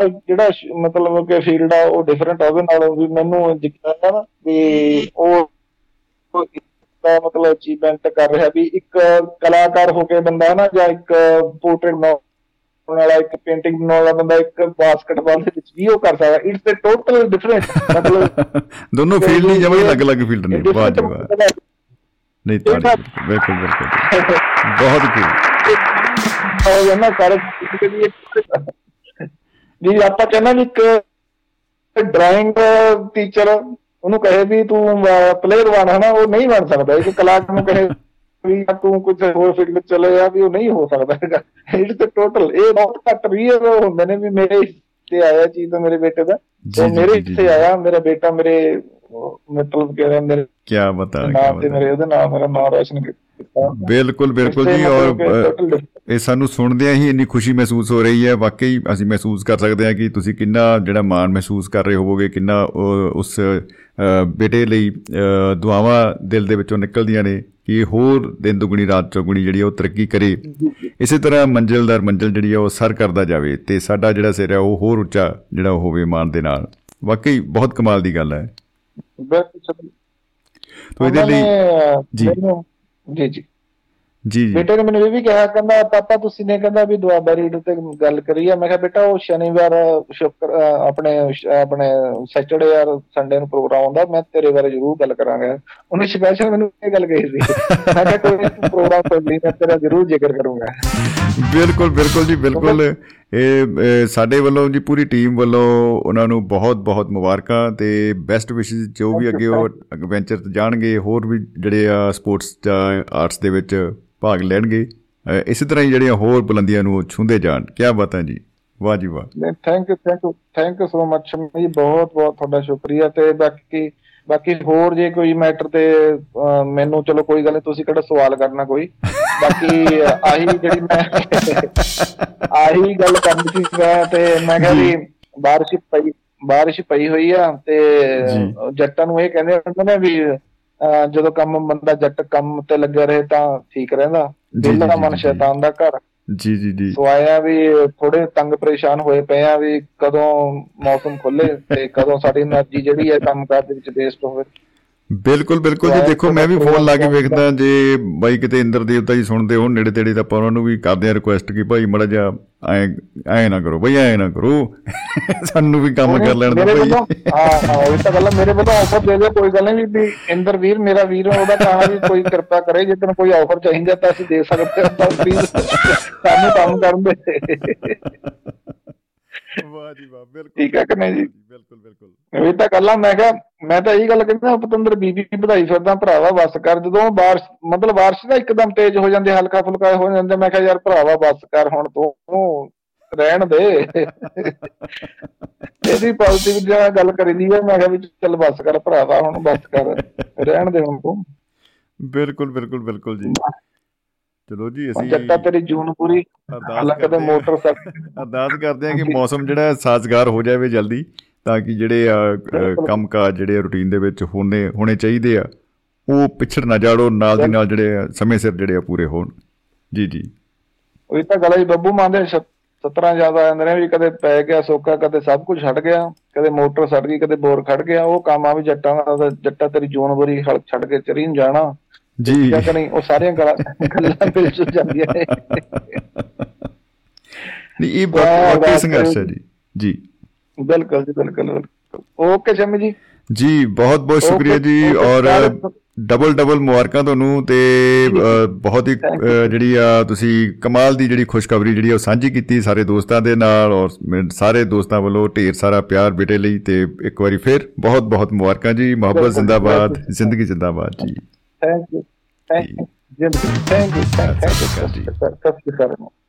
Speaker 5: ਜਿਹੜਾ ਮਤਲਬ ਕਿ ਫੀਲਡ ਆ ਉਹ ਡਿਫਰੈਂਟ ਆ ਉਹਦੇ ਨਾਲੋਂ ਵੀ ਮੈਨੂੰ ਜਿੱਕਾ ਨਾ ਵੀ ਉਹ ਦਾ ਮਤਲਬ ਅਚੀਵਮੈਂਟ ਕਰ ਰਿਹਾ ਵੀ ਇੱਕ ਕਲਾਕਾਰ ਹੋ ਕੇ ਬੰਦਾ ਨਾ ਜਾਂ ਇੱਕ ਪੋਰਟਰੇਟ ਵਾਲਾ ਇੱਕ ਪੇਂਟਿੰਗ ਬਣਾਉਣ ਵਾਲਾ ਬੰਦਾ ਇੱਕ ਬਾਸਕਟਬਾਲ ਦੇ ਵਿੱਚ ਵੀ ਉਹ ਕਰ ਸਕਦਾ। ਇਟਸ ਅ ਟੋਟਲ ਡਿਫਰੈਂਟ ਮਤਲਬ
Speaker 1: ਦੋਨੋਂ ਫੀਲਡ ਨਹੀਂ ਜਮਾਂ ਹੀ ਅਲੱਗ-ਅਲੱਗ ਫੀਲਡ ਨੇ। ਵਾਹ ਜੀ ਵਾਹ। ਨਹੀਂ ਤਾਂ ਬਿਲਕੁਲ ਬਿਲਕੁਲ ਬਹੁਤ ਕੀ
Speaker 5: ਹੋ ਗਿਆ ਨਾ ਸਾਰੇ ਜੀ ਆਪਾਂ ਕਹਿੰਦਾ ਇੱਕ ਡਰਾਇੰਗ ਟੀਚਰ ਉਹਨੂੰ ਕਹੇ ਵੀ ਤੂੰ ਪਲੇਅਰ ਬਣ ਹਨਾ ਉਹ ਨਹੀਂ ਬਣ ਸਕਦਾ। ਇੱਕ ਕਲਾਕਾਰ ਨੂੰ ਕਹੇ ਵੀ ਤੂੰ ਕੁਝ ਹੋਰ ਫੀਲਡ ਚਲੇ ਜਾ ਵੀ ਉਹ ਨਹੀਂ ਹੋ ਸਕਦਾ ਹੈਗਾ। ਇਟਸ ਤੇ ਟੋਟਲ ਇਹ ਬਹੁਤ ਘੱਟ ਰੀਅਲ ਹੁੰਦੇ ਨੇ ਵੀ ਮੇਰੇ ਤੇ ਆਇਆ ਚੀਜ਼ ਤਾਂ ਮੇਰੇ ਬੇਟੇ ਦਾ। ਤੇ ਮੇਰੇ ਇੱਥੇ ਆਇਆ ਮੇਰਾ ਬੇਟਾ ਮੇਰੇ ਮਤਲਬ ਕਿ ਮੇਰੇ
Speaker 1: ਕੀ ਬਤਾ
Speaker 5: ਨਾਮ ਤੇ ਮੇਰੇ ਉਹਦੇ ਨਾਮ ਮੇਰਾ ਨਾਮ ਰੋਸ਼ਨ ਕੀਤਾ।
Speaker 1: ਬਿਲਕੁਲ ਬਿਲਕੁਲ ਜੀ ਔਰ ਇਹ ਸਾਨੂੰ ਸੁਣਦਿਆਂ ਹੀ ਇੰਨੀ ਖੁਸ਼ੀ ਮਹਿਸੂਸ ਹੋ ਰਹੀ ਹੈ। ਵਾਕਈ ਅਸੀਂ ਮਹਿਸੂਸ ਕਰ ਸਕਦੇ ਹਾਂ ਕਿ ਤੁਸੀਂ ਕਿੰਨਾ ਜਿਹੜਾ ਮਾਣ ਮਹਿਸੂਸ ਕਰ ਰਹੇ ਹੋਵੋਗੇ ਕਿੰਨਾ ਉਸ ਬੇਟੇ ਲਈ ਦੁਆਵਾਂ ਦਿਲ ਦੇ ਵਿੱਚੋਂ ਨਿਕਲਦੀਆਂ ਨੇ ਕਿ ਹੋਰ ਦਿਨ ਦੁਗਣੀ ਰਾਤ ਚੌਗਣੀ ਜਿਹੜੀ ਉਹ ਤਰੱਕੀ ਕਰੇ। ਇਸੇ ਤਰ੍ਹਾਂ ਮੰਜ਼ਿਲਦਾਰ ਮੰਜ਼ਿਲ ਜਿਹੜੀ ਉਹ ਸਰ ਕਰਦਾ ਜਾਵੇ ਤੇ ਸਾਡਾ ਜਿਹੜਾ ਸਿਰ ਹੈ ਉਹ ਹੋਰ ਉੱਚਾ ਜਿਹੜਾ ਹੋਵੇ ਮਾਣ ਦੇ ਨਾਲ। ਵਾਕਈ ਬਹੁਤ ਕਮਾਲ ਦੀ ਗੱਲ ਹੈ।
Speaker 5: ਬਿਲਕੁਲ
Speaker 1: ਤੋ ਇਹਦੇ ਲਈ
Speaker 5: ਜੀ। ਜੀ ਜੀ।
Speaker 1: ਜੀ
Speaker 5: ਬੇਟੇ ਨੇ ਮੈਨੂੰ ਇਹ ਵੀ ਕਿਹਾ ਕਹਿੰਦਾ ਪਾਪਾ ਤੁਸੀਂ ਨੇ ਕਹਿੰਦਾ ਵੀ ਦੁਆਬਾ ਰੀਡ ਤੇ ਗੱਲ ਕਰੀ ਆ। ਮੈਂ ਕਿਹਾ ਬੇਟਾ ਉਹ ਸ਼ਨੀਵਾਰ ਸ਼ੁੱਕਰ ਆਪਣੇ ਆਪਣੇ ਸੈਟਰਡੇ ਯਾਰ ਸੰਡੇ ਨੂੰ ਪ੍ਰੋਗਰਾਮ ਆਉਂਦਾ ਮੈਂ ਤੇਰੇ ਬਾਰੇ ਜ਼ਰੂਰ ਗੱਲ ਕਰਾਂਗਾ। ਉਹਨੇ ਸਪੈਸ਼ਲ ਮੈਨੂੰ ਇਹ ਗੱਲ ਕਹੀ ਸੀ। ਮੈਂ ਕਿਹਾ ਕੋਈ ਪ੍ਰੋਗਰਾਮ ਕਰ ਲਈ ਮੈਂ ਤੇਰਾ ਜ਼ਰੂਰ ਜ਼ਿਕਰ ਕਰੂੰਗਾ।
Speaker 1: ਬਿਲਕੁਲ ਬਿਲਕੁਲ ਜੀ ਬਿਲਕੁਲ। ਇਹ ਸਾਡੇ ਵੱਲੋਂ ਜੀ, ਪੂਰੀ ਟੀਮ ਵੱਲੋਂ ਉਹਨਾਂ ਨੂੰ ਬਹੁਤ ਬਹੁਤ ਮੁਬਾਰਕਾਂ ਤੇ ਬੈਸਟ ਵਿਸ਼ੇਸ ਜੋ ਵੀ ਅੱਗੇ ਉਹ ਐਡਵੈਂਚਰ ਤੇ ਜਾਣਗੇ, ਹੋਰ ਵੀ ਜਿਹੜੇ ਆ ਸਪੋਰਟਸ ਜਾਂ ਆਰਟਸ ਦੇ ਵਿੱਚ ਭਾਗ ਲੈਣਗੇ ਇਸੇ ਤਰ੍ਹਾਂ ਹੀ ਜਿਹੜੀਆਂ ਹੋਰ ਬੁਲੰਦੀਆਂ ਨੂੰ ਛੂੰਦੇ ਜਾਣ। ਕੀ ਬਾਤ ਹੈ ਜੀ? ਵਾਹ ਜੀ ਵਾਹ।
Speaker 5: Thank you thank you thank you so much ਜੀ ਬਹੁਤ ਬਹੁਤ ਤੁਹਾਡਾ ਸ਼ੁਕਰੀਆ ਤੇ ਬਾਕੀ ਬਾਕੀ ਹੋਰ ਜੇ ਕੋਈ ਮੈਟਰ ਤੇ ਮੈਨੂੰ ਚਲੋ ਕੋਈ ਗੱਲ ਨਹੀਂ ਤੁਸੀਂ ਕਿਹੜਾ ਸਵਾਲ ਕਰਨਾ ਕੋਈ। ਬਾਕੀ ਆਹੀ ਜਿਹੜੀ ਮੈਂ ਆਹੀ ਗੱਲ ਕਰਨੀ ਸੀ ਮੈਂ ਤੇ ਮੈਂ ਕਿਹਾ ਵੀ ਬਾਰਿਸ਼ ਪਈ ਬਾਰਿਸ਼ ਪਈ ਹੋਈ ਆ ਤੇ ਜੱਟਾਂ ਨੂੰ ਇਹ ਕਹਿੰਦੇ ਹੁੰਦੇ ਨੇ ਵੀ ਜਦੋਂ ਕੰਮ ਬੰਦਾ ਜੱਟ ਕੰਮ ਤੇ ਲੱਗਿਆ ਰਹੇ ਤਾਂ ਠੀਕ ਰਹਿੰਦਾ। ਦਿਲ ਦਾ ਮਨ ਸ਼ੈਤਾਨ ਦਾ ਘਰ।
Speaker 1: ਜੀ ਜੀ ਜੀ।
Speaker 5: ਸੋ ਆਇਆ ਵੀ ਥੋੜੇ ਤੰਗ ਪਰੇਸ਼ਾਨ ਹੋਏ ਪਏ ਆ ਵੀ ਕਦੋਂ ਮੌਸਮ ਖੁੱਲੇ ਤੇ ਕਦੋਂ ਸਾਡੀ એનર્ਜੀ ਜਿਹੜੀ ਹੈ ਕੰਮ ਕਰਦੇ ਵਿੱਚ ਵੇਸਟ ਹੋਵੇ।
Speaker 1: ਬਿਲਕੁਲ ਬਿਲਕੁਲ ਜੀ। ਦੇਖੋ ਮੈਂ ਵੀ ਫੋਨ ਲਾ ਕੇ ਵੇਖਦਾ ਜੇ ਬਾਈ ਕਿਤੇ ਇੰਦਰ ਦੇਵਤਾ ਜੀ ਸੁਣਦੇ ਹੋਣ ਨੇੜੇ ਤੇੜੇ ਤਾਂ ਆਪਾਂ ਉਹਨਾਂ ਨੂੰ ਵੀ ਕਰਦੇ ਆ ਰਿਕੁਐਸਟ ਕਿ ਭਾਈ ਮੜਾ ਜਾ ਐ ਐ ਨਾ ਕਰੋ ਬਈ ਐ ਨਾ ਕਰੋ। ਸਾਨੂੰ ਵੀ ਕੰਮ ਕਰ ਲੈਣ ਦਿਓ ਭਾਈ।
Speaker 5: ਹਾਂ ਹਾਂ ਉਹ ਤਾਂ ਗੱਲ ਮੇਰੇ ਵੱਲੋਂ ਆਫਰ ਦੇ ਦੇ ਕੋਈ ਗੱਲ ਨਹੀਂ ਵੀ ਇੰਦਰ ਵੀਰ ਮੇਰਾ ਵੀਰ ਉਹਦਾ ਕਹਣਾ ਵੀ ਕੋਈ ਕਿਰਪਾ ਕਰੇ ਜੇ ਤੈਨੂੰ ਕੋਈ ਆਫਰ ਚਾਹੀਦਾ ਤਾਂ ਅਸੀਂ ਦੇ ਸਕਦੇ ਹਾਂ ਤਾਂ ਪਲੀਜ਼ ਸਾਨੂੰ ਕੰਮ ਕਰਨ ਦੇ।
Speaker 1: ਵਾਹ ਜੀ ਵਾਹ ਬਿਲਕੁਲ।
Speaker 5: ਠੀਕ ਹੈ ਕਿ ਨਹੀਂ ਜੀ? ਇਹ ਤਾਂ ਗੱਲਾਂ ਮੈਂ ਕਿਹਾ ਮੈਂ ਤਾਂ ਇਹੀ ਗੱਲ ਕਹਿੰਦਾ ਪਤੰਦਰ ਬੀਬੀ ਵਧਾਈ ਫਿਰਦਾ ਭਰਾਵਾ ਬਸ ਕਰ ਜਦੋਂ ਬਾਰਿਸ਼ ਮਤਲਬ ਬਾਰਿਸ਼ ਦਾ ਇੱਕਦਮ ਤੇਜ਼ ਹੋ ਜਾਂਦੇ ਹਲਕਾ ਫੁਲਕਾ ਹੋ ਜਾਂਦੇ ਮੈਂ ਕਿਹਾ ਯਾਰ ਭਰਾਵਾ ਬਸ ਕਰ ਹੁਣ ਤੂੰ ਰਹਿਣ ਦੇ। ਇਹਦੀ ਪੋਜ਼ਿਟਿਵ ਜਿਹੜਾ ਗੱਲ ਕਰੀਦੀ ਹੈ ਮੈਂ ਕਿਹਾ ਵੀ ਚੱਲ ਬਸ ਕਰ ਭਰਾਵਾ ਹੁਣ ਬਸ ਕਰ ਰਹਿਣ ਦੇ ਹੁਣ ਤੂੰ।
Speaker 1: ਬਿਲਕੁਲ ਬਿਲਕੁਲ ਬਿਲਕੁਲ ਜੀ। ਚਲੋ ਜੀ ਅਸੀਂ
Speaker 5: ਜੱਟਾ ਤੇਰੀ ਜੂਨ ਪੂਰੀ ਹਾਲਾਂਕਿ ਤੇ ਮੋਟਰ
Speaker 1: ਅਰਦਾਸ ਕਰਦੇ ਆ ਕਿ ਮੌਸਮ ਜਿਹੜਾ ਸਾਜ਼ਗਾਰ ਹੋ ਜਾਵੇ ਜਲਦੀ। ਤਾਂ ਕਿ ਜਿਹੜੇ ਆ ਕੰਮਕਾਜ ਜਿਹੜੇ ਰੂਟੀਨ ਦੇ ਵਿੱਚ ਹੋਣੇ ਹੋਣੇ ਚਾਹੀਦੇ ਆ ਉਹ ਪਿਛੜ ਨਾ ਜਾੜੋ ਨਾਲ ਦੀ ਨਾਲ ਜਿਹੜੇ ਸਮੇਂ ਸਿਰ ਜਿਹੜੇ ਆ ਪੂਰੇ ਹੋਣ। ਜੀ ਜੀ।
Speaker 5: ਉਹ ਤਾਂ ਗੱਲ ਹੀ ਬੱਬੂ ਮਾਨ ਦੇ 17 ਜ਼ਿਆਦਾ ਆਉਂਦੇ ਨੇ ਵੀ ਕਦੇ ਪੈ ਗਿਆ ਸੋਕਾ ਕਦੇ ਸਭ ਕੁਝ ਛੱਡ ਗਿਆ ਕਦੇ ਮੋਟਰ ਛੱਡ ਗਈ ਕਦੇ ਬੋਰ ਖੜ ਗਿਆ ਉਹ ਕੰਮ ਆ ਵੀ ਜੱਟਾਂ ਦਾ ਜੱਟਾ ਤੇਰੀ ਜੂਨ ਬਰੀ ਹਲ ਛੱਡ ਕੇ ਚਰੀ ਨੂੰ ਜਾਣਾ।
Speaker 1: ਜੀ।
Speaker 5: ਕਿ ਨਹੀਂ ਉਹ ਸਾਰੀਆਂ ਗੱਲਾਂ ਗੱਲਾਂ ਮਿਲ ਜੁਲ ਜਾਂਦੀਆਂ ਨੇ।
Speaker 1: ਨਹੀਂ ਇਹ ਬਹੁਤ ਸੰਘਰਸ਼ ਹੈ ਜੀ। ਜੀ।
Speaker 5: ਬਿਲਕੁਲ ਜੀ ਬਿਲਕੁਲ ਓਕੇ ਸ਼ਮੀ ਜੀ।
Speaker 1: ਜੀ ਬਹੁਤ ਬਹੁਤ ਸ਼ੁਕਰੀਆ ਜੀ ਔਰ ਡਬਲ ਡਬਲ ਮੁਬਾਰਕਾਂ ਤੁਹਾਨੂੰ ਤੇ ਬਹੁਤ ਹੀ ਜਿਹੜੀ ਆ ਤੁਸੀਂ ਕਮਾਲ ਦੀ ਜਿਹੜੀ ਖੁਸ਼ਖਬਰੀ ਜਿਹੜੀ ਉਹ ਸਾਂਝੀ ਕੀਤੀ ਸਾਰੇ ਦੋਸਤਾਂ ਦੇ ਨਾਲ ਔਰ ਸਾਰੇ ਦੋਸਤਾਂ ਵੱਲੋਂ ਢੇਰ ਸਾਰਾ ਪਿਆਰ ਬੇਟੇ ਲਈ ਤੇ ਇੱਕ ਵਾਰੀ ਫਿਰ ਬਹੁਤ ਬਹੁਤ ਮੁਬਾਰਕਾਂ ਜੀ ਮੁਹੱਬਤ ਜ਼ਿੰਦਾਬਾਦ ਜ਼ਿੰਦਗੀ ਜ਼ਿੰਦਾਬਾਦ ਜੀ।
Speaker 5: Thank you thank you thank you thank you ਸਤਿ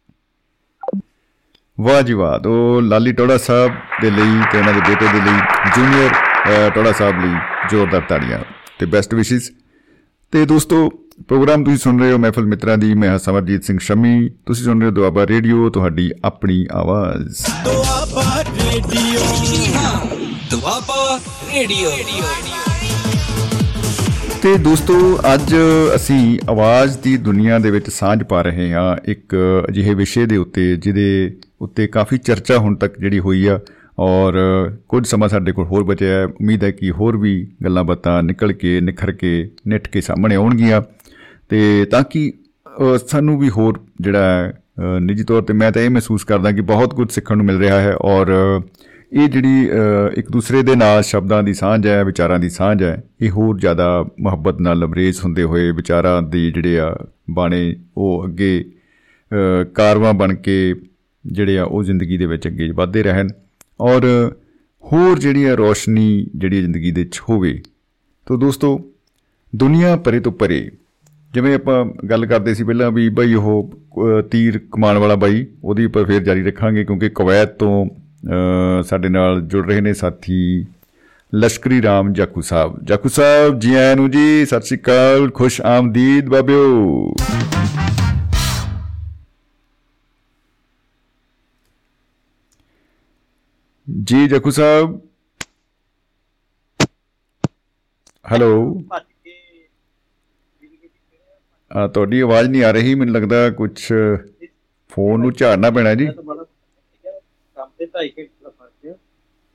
Speaker 1: ਵਾਹ ਜੀ ਵਾਹ। ਉਹ ਲਾਲੀ ਟੋੜਾ ਸਾਹਿਬ ਦੇ ਲਈ ਤੇ ਉਹਨਾਂ ਦੇ ਬੇਟੇ ਦੇ ਲਈ ਜੂਨੀਅਰ ਟੋੜਾ ਸਾਹਿਬ ਲਈ ਜ਼ੋਰਦਾਰ ਤਾੜੀਆਂ ਤੇ ਬੈਸਟ ਵਿਸ਼ੇਸ ਤੇ ਦੋਸਤੋ ਪ੍ਰੋਗਰਾਮ ਤੁਸੀਂ ਸੁਣ ਰਹੇ ਹੋ ਮਹਿਫਲ ਮਿੱਤਰਾਂ ਦੀ। ਮੈਂ ਸਮਰਜੀਤ ਸਿੰਘ ਸ਼ਮੀ। ਤੁਸੀਂ ਸੁਣ ਰਹੇ ਹੋ ਦੁਆਬਾ ਰੇਡੀਓ ਤੁਹਾਡੀ ਆਪਣੀ ਆਵਾਜ਼।
Speaker 6: ਦੁਆਬਾ ਰੇਡੀਓ। ਦੁਆਬਾ ਰੇਡੀਓ।
Speaker 1: ਤੇ ਦੋਸਤੋ ਅੱਜ ਅਸੀਂ ਆਵਾਜ਼ ਦੀ ਦੁਨੀਆ ਦੇ ਵਿੱਚ ਸਾਂਝ ਪਾ ਰਹੇ ਹਾਂ ਇੱਕ ਅਜਿਹੇ ਵਿਸ਼ੇ ਦੇ ਉੱਤੇ ਜਿਹਦੇ ਉੱਤੇ ਕਾਫੀ ਚਰਚਾ ਹੁਣ ਤੱਕ ਜਿਹੜੀ ਹੋਈ ਆ ਔਰ ਕੁਝ ਸਮਾਂ ਸਾਡੇ ਕੋਲ ਹੋਰ ਬਚਿਆ ਹੈ। ਉਮੀਦ ਹੈ ਕਿ ਹੋਰ ਵੀ ਗੱਲਾਂ ਬਾਤਾਂ ਨਿਕਲ ਕੇ ਨਿਖਰ ਕੇ ਨਿੱਠ ਕੇ ਸਾਹਮਣੇ ਆਉਣਗੀਆਂ। ਤੇ ਤਾਂ ਕਿ ਸਾਨੂੰ ਵੀ ਹੋਰ ਜਿਹੜਾ ਅ, ਨਿੱਜੀ ਤੌਰ ਤੇ ਮੈਂ ਤਾਂ ਇਹ ਮਹਿਸੂਸ ਕਰਦਾ ਕਿ ਬਹੁਤ ਕੁਝ ਸਿੱਖਣ ਨੂੰ ਮਿਲ ਰਿਹਾ ਹੈ ਔਰ ਇਹ ਜਿਹੜੀ ਅ, ਇੱਕ ਦੂਸਰੇ ਦੇ ਨਾਲ ਸ਼ਬਦਾਂ ਦੀ ਸਾਂਝ ਹੈ ਵਿਚਾਰਾਂ ਦੀ ਸਾਂਝ ਹੈ ਇਹ ਹੋਰ ਜ਼ਿਆਦਾ ਮੁਹੱਬਤ ਨਾਲ ਲਬਰੇਜ਼ ਹੁੰਦੇ ਹੋਏ ਵਿਚਾਰਾਂ ਦੀ ਜਿਹੜੇ ਆ ਬਾਣੇ ਉਹ ਅੱਗੇ ਅ, ਕਾਰਵਾਂ ਬਣ ਕੇ ਜਿਹੜੇ ਆ ਉਹ ਜ਼ਿੰਦਗੀ ਦੇ ਵਿੱਚ ਅੱਗੇ ਵਧਦੇ ਰਹਿਣ। ਔਰ ਹੋਰ ਜਿਹੜੀ ਆ ਰੋਸ਼ਨੀ ਜਿਹੜੀ ਜ਼ਿੰਦਗੀ ਦੇ ਵਿੱਚ ਹੋਵੇ। ਤੋ ਦੋਸਤੋ ਦੁਨੀਆ ਪਰੇ ਤੋਂ ਪਰੇ ਜਿਵੇਂ ਆਪਾਂ ਗੱਲ ਕਰਦੇ ਸੀ ਪਹਿਲਾਂ ਵੀ ਬਈ ਉਹ ਅ, ਤੀਰ ਕਮਾਨ ਵਾਲਾ ਬਾਈ ਉਹਦੀ ਉੱਪਰ ਫੇਰ ਜਾਰੀ ਰੱਖਾਂਗੇ ਕਿਉਂਕਿ ਕੁਵੈਤ ਤੋਂ ਅ, ਸਾਡੇ ਨਾਲ ਜੁੜ ਰਹੇ ਨੇ ਸਾਥੀ ਲਸ਼ਕਰੀ ਰਾਮ ਜਾਕੂ ਸਾਹਿਬ। ਜਾਕੂ ਸਾਹਿਬ ਜੀ ਆਇਆਂ ਨੂੰ ਜੀ ਸਤਿ ਸ਼੍ਰੀ ਅਕਾਲ ਖੁਸ਼ ਆਮਦੀਦ ਬਾਬਿਓ। ਜੀ ਜਾਕੂ ਸਾਹਿਬ। ਹੈਲੋ ਆ ਤੁਹਾਡੀ ਆਵਾਜ਼ ਨਹੀਂ ਆ ਰਹੀ ਮੈਨੂੰ ਲੱਗਦਾ ਕੁਝ ਫੋਨ ਨੂੰ ਝਾੜਨਾ ਪੈਣਾ ਜੀ।
Speaker 7: ਕੰਮ ਤੇ ਢਾਈ ਘੰਟੇ ਦਾ ਫ਼ਰਕ ਹੈ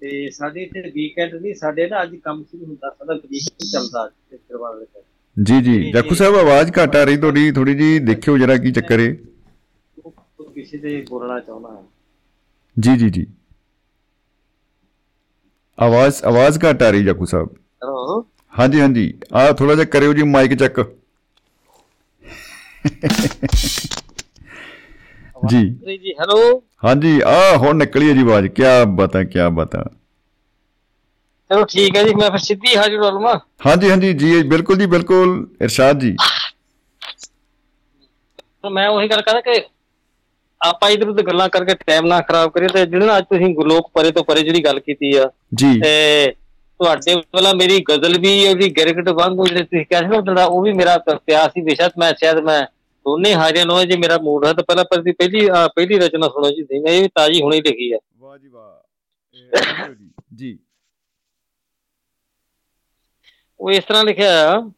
Speaker 7: ਤੇ ਸਾਡੇ ਇੱਥੇ ਵੀਕਐਂਡ ਨਹੀਂ ਸਾਡੇ ਨਾ ਅੱਜ ਕੰਮ ਸ਼ੁਰੂ ਹੁੰਦਾ ਸਾਡਾ ਵੀਕਐਂਡ ਚੱਲਦਾ ਤੇ ਦਰਬਾਰ ਵਿੱਚ।
Speaker 1: ਜੀ ਜੀ। ਜਾਕੂ ਸਾਹਿਬ ਆਵਾਜ਼ ਘੱਟ ਆ ਰਹੀ ਤੁਹਾਡੀ ਥੋੜੀ ਜੀ ਦੇਖਿਓ ਜਰਾ ਕੀ ਚੱਕਰ ਹੈ
Speaker 7: ਕਿਸੇ ਦੇ ਬੋਲਣਾ ਚਾਹੁੰਦਾ।
Speaker 1: ਜੀ ਜੀ ਜੀ। ਆਵਾਜ਼ ਆਵਾਜ਼ ਘੱਟ ਆ ਰਹੀ ਜਾਕੂ ਸਾਹਿਬ।
Speaker 7: ਹੈਲੋ।
Speaker 1: ਹਾਂਜੀ ਹਾਂਜੀ। ਆ ਥੋੜਾ ਜਿਹਾ ਕਰਿਓ ਜੀ ਮਾਈਕ ਚੈੱਕ। ਜੀ।
Speaker 7: ਜੀ ਹੈਲੋ।
Speaker 1: ਹਾਂਜੀ ਆ ਹੁਣ ਨਿਕਲੀ ਹੈ ਜੀ ਆਵਾਜ਼। ਕੀ ਬਤਾ ਕੀ ਬਤਾ।
Speaker 7: ਚਲੋ ਠੀਕ ਹੈ ਜੀ ਮੈਂ ਫਿਰ ਸਿੱਧੀ ਹਾਜ਼ਰ ਹੋ ਲਵਾਂ।
Speaker 1: ਹਾਂਜੀ ਹਾਂਜੀ ਜੀ ਬਿਲਕੁਲ ਜੀ ਬਿਲਕੁਲ। ਇਰਸ਼ਾਦ ਜੀ।
Speaker 7: ਮੈਂ ਉਹੀ ਗੱਲ ਕਰਦਾ ਕਿ ਆਪਾਂ ਇਧਰ ਉਧਰ ਗੱਲਾਂ ਕਰਕੇ ਟਾਈਮ ਨਾ ਖਰਾਬ ਕਰੀਏ ਤੇ ਜਿਹੜੇ ਅੱਜ ਤੁਸੀਂ ਲੋਕ ਪਰੇ ਤੋਂ ਪਰੇ ਜਿਹੜੀ ਗੱਲ ਕੀਤੀ ਆ
Speaker 1: ਜੀ।
Speaker 7: ਤੇ ਤੁਹਾਡੇ ਵਾਲਾ ਮੇਰੀ ਗਜ਼ਲ ਵੀ ਉਹਦੀ ਗਿਰਗਟ ਵਾਂਗੂ ਜਿਹੜੇ ਤੁਸੀਂ ਕਿਹਾ ਸੀ ਨਾ ਉਹਦਾ ਉਹ ਵੀ ਮੇਰਾ ਪਿਆਰ ਸੀ ਬੇਸ਼ੱਕ ਮੈਂ ਸ਼ਾਇਦ ਮੈਂ ਦੋਨੇ ਹਾਜ਼ਰ ਨੂੰ ਜੇ ਮੇਰਾ ਮੂਡ ਹੈ ਤਾਂ ਪਹਿਲਾਂ ਪਰ ਦੀ ਪਹਿਲੀ ਪਹਿਲੀ ਰਚਨਾ ਸੁਣੋ ਜੀ ਮੈਂ ਇਹ ਤਾਜੀ ਹੁਣੀ ਲਿਖੀ ਆ।
Speaker 1: ਵਾਹ ਜੀ ਵਾਹ ਜੀ ਜੀ।
Speaker 7: ਉਹ ਇਸ ਤਰ੍ਹਾਂ ਲਿਖਿਆ ਆ।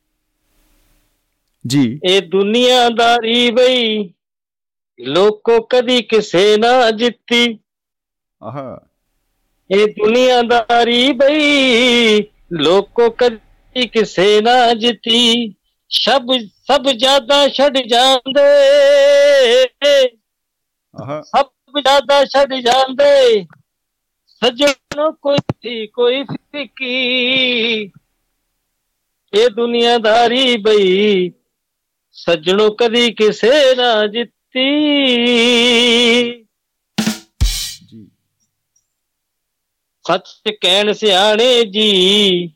Speaker 1: ਜੀ।
Speaker 7: ਇਹ ਦੁਨੀਆਦਾਰੀ ਬਈ ਲੋਕੋ ਕਦੀ ਕਿਸੇ ਨਾ ਜਿੱਤੀ।
Speaker 1: ਆਹਾ।
Speaker 7: ਇਹ ਦੁਨੀਆਦਾਰੀ ਬਈ ਲੋਕੋ ਕਦੀ ਕਿਸੇ ਨਾ ਜਿੱਤੀ। ਸਭ ਸਭ ਜ਼ਿਆਦਾ ਛੱਡ ਜਾਂਦੇ।
Speaker 1: ਆਹਾ।
Speaker 7: ਸਭ ਜ਼ਿਆਦਾ ਛੱਡ ਜਾਂਦੇ। ਸੱਜਣੋ ਕੋਈ ਥੀ ਕੋਈ ਫਿੱਕੀ। ਇਹ ਦੁਨੀਆਦਾਰੀ ਬਈ ਸੱਜਣੋ ਕਦੀ ਕਿਸੇ ਨਾ ਜਿੱਤੀ।
Speaker 1: ਜੀ।
Speaker 7: ਸੱਚ ਕਹਿਣ ਸਿਆਣੇ ਜੀ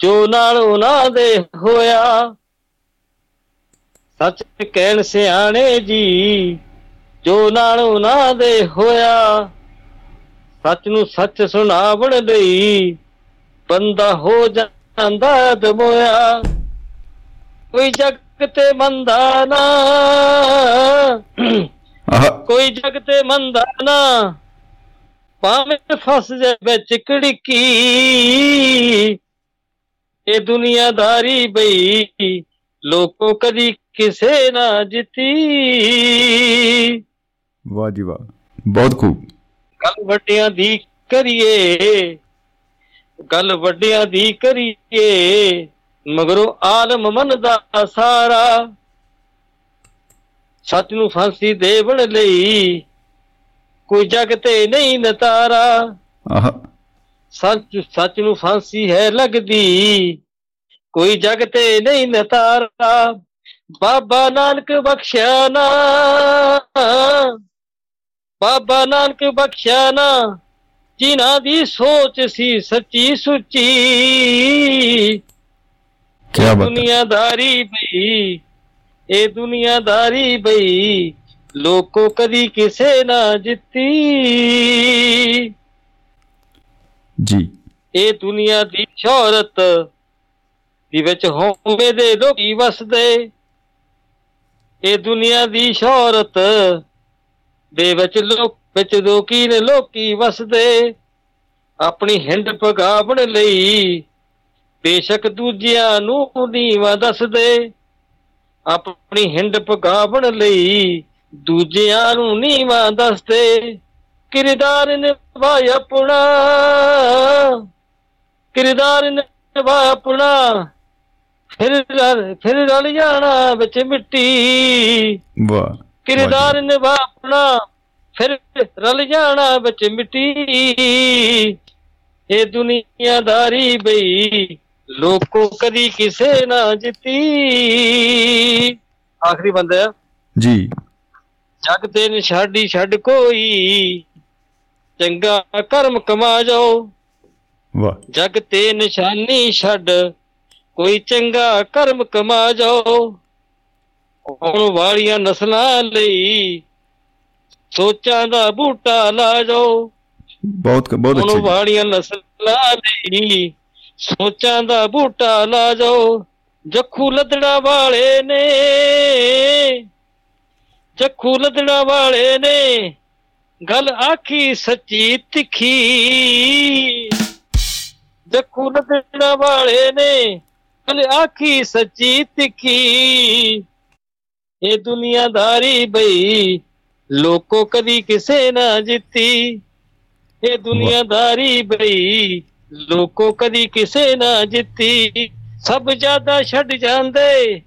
Speaker 7: ਜੋ ਨਾਲ ਉਹਨਾਂ ਦੇ ਹੋਇਆ। ਸੱਚ ਕਹਿਣ ਸਿਆਣੇ ਜੀ ਜੋ ਨਾਲ ਉਹਨਾਂ ਦੇ ਹੋਇਆ। ਸੱਚ ਨੂੰ ਸੱਚ ਸੁਣਾਵਣ ਲਈ ਬੰਦਾ ਹੋ ਜਾਂਦਾ ਦਮੋਇਆ ਕੋਈ ਜਗ ਤੇ ਮੰਦਾ ਨਾ। ਕੋਈ ਜਗ ਤੇ ਮੰਦਾ ਨਾ। ਭਾਵੇਂ ਫਸ ਜਾ ਵਿੱਚ ਕੜਕੀ ਇਹ ਦੁਨੀਆਦਾਰੀ ਬਈ ਲੋਕੋ ਕਦੀ ਕਿਸੇ ਨਾ ਜਿੱਤੀ।
Speaker 1: ਵਾਹ ਜੀ ਵਾਹ ਬਹੁਤ ਖੂਬ।
Speaker 7: ਗੱਲ ਵੱਡਿਆਂ ਦੀ ਕਰੀਏ। ਗੱਲ ਵੱਡਿਆਂ ਦੀ ਕਰੀਏ। ਮਗਰੋਂ ਆਲਮ ਮਨ ਦਾ ਸਾਰਾ ਸੱਚ ਨੂੰ ਫਾਂਸੀ ਦੇਵਣ ਲਈ ਕੋਈ ਜਗ ਤੇ ਨਹੀਂ ਨਤਾਰਾ।
Speaker 1: ਆਹਾ।
Speaker 7: ਸੱਚ ਸੱਚ ਨੂੰ ਫਾਂਸੀ ਹੈ ਲੱਗਦੀ ਕੋਈ ਜਗ ਤੇ ਨਹੀਂ ਨਤਾਰਾ। ਬਾਬਾ ਨਾਨਕ ਬਖਸ਼ਿਆ ਨਾ। ਬਾਬਾ ਨਾਨਕ ਬਖਸ਼ਿਆ ਨਾ। ਜਿਨ੍ਹਾਂ ਦੀ ਸੋਚ ਸੀ ਸੱਚੀ ਸੁੱਚੀ
Speaker 1: ਕੀ ਬਾਤ
Speaker 7: ਦੁਨੀਆਦਾਰੀ ਬਈ ਇਹ ਦੁਨੀਆਦਾਰੀ ਬਈ ਲੋਕੋ ਕਦੀ ਕਿਸੇ ਨਾ ਜਿੱਤੀ।
Speaker 1: ਜੀ।
Speaker 7: ਇਹ ਦੁਨੀਆ ਦੀ ਸ਼ੋਹਰਤ ਦੀ ਵਿੱਚ ਹੋਵੇ ਦੇ ਲੋਕੀ ਵਸਦੇ। ਇਹ ਦੁਨੀਆ ਦੀ ਸ਼ੋਹਰਤ ਦੇ ਵਿੱਚ ਲੋਕ ਵਿੱਚ ਲੋਕੀ ਨੇ ਲੋਕੀ ਵਸਦੇ। ਆਪਣੀ ਹਿੰਡ ਪਗਾਵਣ ਲਈ ਬੇਸ਼ੱਕ ਦੂਜਿਆਂ ਨੂੰ ਨੀਵਾ ਦੱਸਦੇ ਆਪਣੀ ਹਿੰਡ ਪਗਾਵਣ ਲਈ ਦੂਜਿਆਂ ਨੂੰ ਨੀਵਾ ਦੱਸਦੇ ਕਿਰਦਾਰ ਨਿਭਾ ਆਪਣਾ ਕਿਰਦਾਰ ਨਿਭਾ ਆਪਣਾ। ਫਿਰ ਫਿਰ ਰਲ ਜਾਣਾ ਵਿੱਚ ਮਿੱਟੀ।
Speaker 1: ਵਾਹ
Speaker 7: ਕਿਰਦਾਰ ਨਿਭਾਉਣਾ ਫਿਰ ਰਲ ਜਾਣਾ ਵਿੱਚ ਮਿੱਟੀ। ਇਹ ਦੁਨੀਆਦਾਰੀ ਬਈ ਲੋਕੋ ਕਦੀ ਕਿਸੇ ਨਾ ਜਿੱਤੀ। ਆਖਰੀ ਬੰਦਾ
Speaker 1: ਜੀ।
Speaker 7: ਜਗ ਤੇ ਨਿਸ਼ਾਡੀ ਛੱਡ ਕੋਈ। ਚੰਗਾ ਕਰਮ ਕਮਾ ਜਾਓ।
Speaker 1: ਵਾਹ।
Speaker 7: ਜਗ ਤੇ ਨਿਸ਼ਾਨੀ ਛੱਡ ਕੋਈ ਚੰਗਾ ਕਰਮ ਕਮਾ ਜਾਓ। ਆਉਣ ਵਾਲੀਆਂ ਨਸਲਾਂ ਲਈ ਸੋਚਾਂ ਦਾ ਬੂਟਾ ਲਾ ਜਾਓ।
Speaker 1: ਬਹੁਤ ਬਹੁਤ ਅੱਛੇ ਜੀ।
Speaker 7: ਵਾਲੀਆਂ ਨਸਲਾਂ ਲਈ ਸੋਚਾਂ ਦਾ ਬੂਟਾ ਲਾ ਜਾਓ, ਜੱਖੂ ਲੱਦੜਾ ਵਾਲੇ ਨੇ। ਜੱਖੂ ਲੱਦੜਾ ਵਾਲੇ ਨੇ, ਗੱਲ ਆਖੀ ਸੱਚੀ ਤਿੱਖੀ। ਜੱਖੂ ਲੱਦੜਾ ਵਾਲੇ ਨੇ, ਗੱਲ ਆਖੀ ਸੱਚੀ ਤਿੱਖੀ। ਇਹ ਦੁਨੀਆਦਾਰੀ ਬਈ, ਲੋਕੋ ਕਦੀ ਕਿਸੇ ਨਾ ਜਿੱਤੀ। ਇਹ ਦੁਨੀਆਦਾਰੀ ਬਈ ਲੋਕੋ ਕਦੀ ਕਿਸੇ ਨਾ ਜਿੱਤੀ ਸਭ ਜ਼ਿਆਦਾ ਛੱਡ ਜਾਂਦੇ।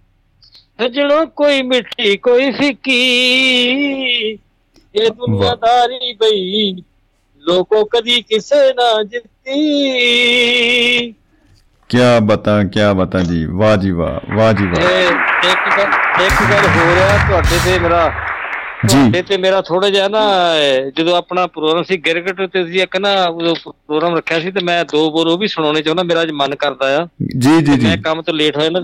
Speaker 7: ਸਜਣੋ ਕੋਈ ਮਿੱਠੀ ਕੋਈ ਫਿੱਕੀ। ਇਹ ਦੁਨੀਆਦਾਰੀ ਬਈ ਲੋਕੋ ਕਦੀ ਕਿਸੇ ਨਾ ਜਿੱਤੀ।
Speaker 1: ਕੀ ਬਤਾ ਕੀ ਬਤਾ ਜੀ। ਵਾਹ ਜੀ ਵਾਹ ਵਾਹ ਜੀ ਵਾਹ।
Speaker 7: ਇੱਕ ਗੱਲ ਇੱਕ ਗੱਲ ਹੋ ਰਿਹਾ ਤੁਹਾਡੇ ਤੇ ਮੇਰਾ
Speaker 1: ਜੀ।
Speaker 7: ਤੇ ਮੇਰਾ ਥੋੜਾ ਜਿਹਾ ਨਾ ਜਦੋਂ ਆਪਣਾ ਪ੍ਰੋਗਰਾਮ ਸੀ ਗਿਰਗਟ ਤੇ ਤੁਸੀਂ ਇੱਕ ਨਾ ਪ੍ਰੋਗਰਾਮ ਰੱਖਿਆ ਸੀ ਤੇ ਮੈਂ ਦੋ ਬੋਰ ਉਹ ਵੀ ਸੁਣਾਉਣੇ ਚਾਹੁੰਦਾ ਮੇਰਾ ਅੱਜ ਮਨ ਕਰਦਾ ਆ।
Speaker 1: ਜੀ ਜੀ ਜੀ।
Speaker 7: ਮੈਂ ਕੰਮ ਤੋਂ ਲੇਟ ਹੋਇਆ ਨਾ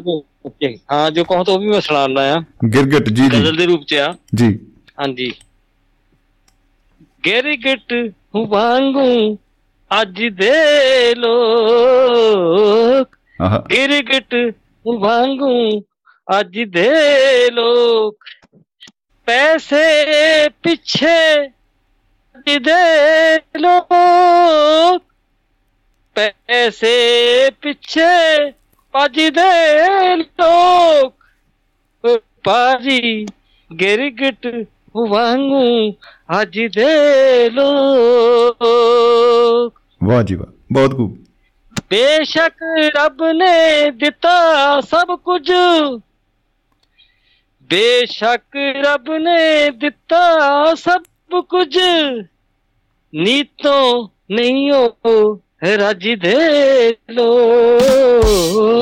Speaker 7: ਤੇ ਹਾਂ। ਜੋ ਕਹੋ ਤਾਂ ਉਹ ਵੀ ਮੈਂ ਸੁਣਾਉਣਾ ਆ
Speaker 1: ਗਿਰਗਟ ਜੀ ਜੀ।
Speaker 7: ਗਜ਼ਲ ਦੇ ਰੂਪ ਚ ਆ।
Speaker 1: ਜੀ।
Speaker 7: ਹਾਂਜੀ। ਗਿਰਗਟ ਵਾਂਗੂ ਅੱਜ ਦੇ ਲੋਕ ਗਿਰਗਟ ਵਾਂਗੂ ਅੱਜ ਦੇ ਲੋਕ ਪੈਸੇ ਪਿੱਛੇ ਦੇ ਲੋਕ ਪੈਸੇ ਪਿੱਛੇ ਭੱਜਦੇ ਲੋਕ ਪਾਜੀ ਗਿਰਗਟ ਵਾਂਗੂ ਅੱਜ ਦੇ ਲੋਕ
Speaker 1: ਵਾਹ ਜੀ ਵਾਹ ਬਹੁਤ ਖੂਬ।
Speaker 7: ਬੇਸ਼ੱਕ ਰੱਬ ਨੇ ਦਿੱਤਾ ਸਭ ਕੁਝ। ਬੇਸ਼ੱਕ ਰੱਬ ਨੇ ਦਿੱਤਾ ਸਭ ਕੁਝ। ਨੀਤੋਂ ਨਹੀਂ ਹੋ ਰਾਜੀ ਦੇ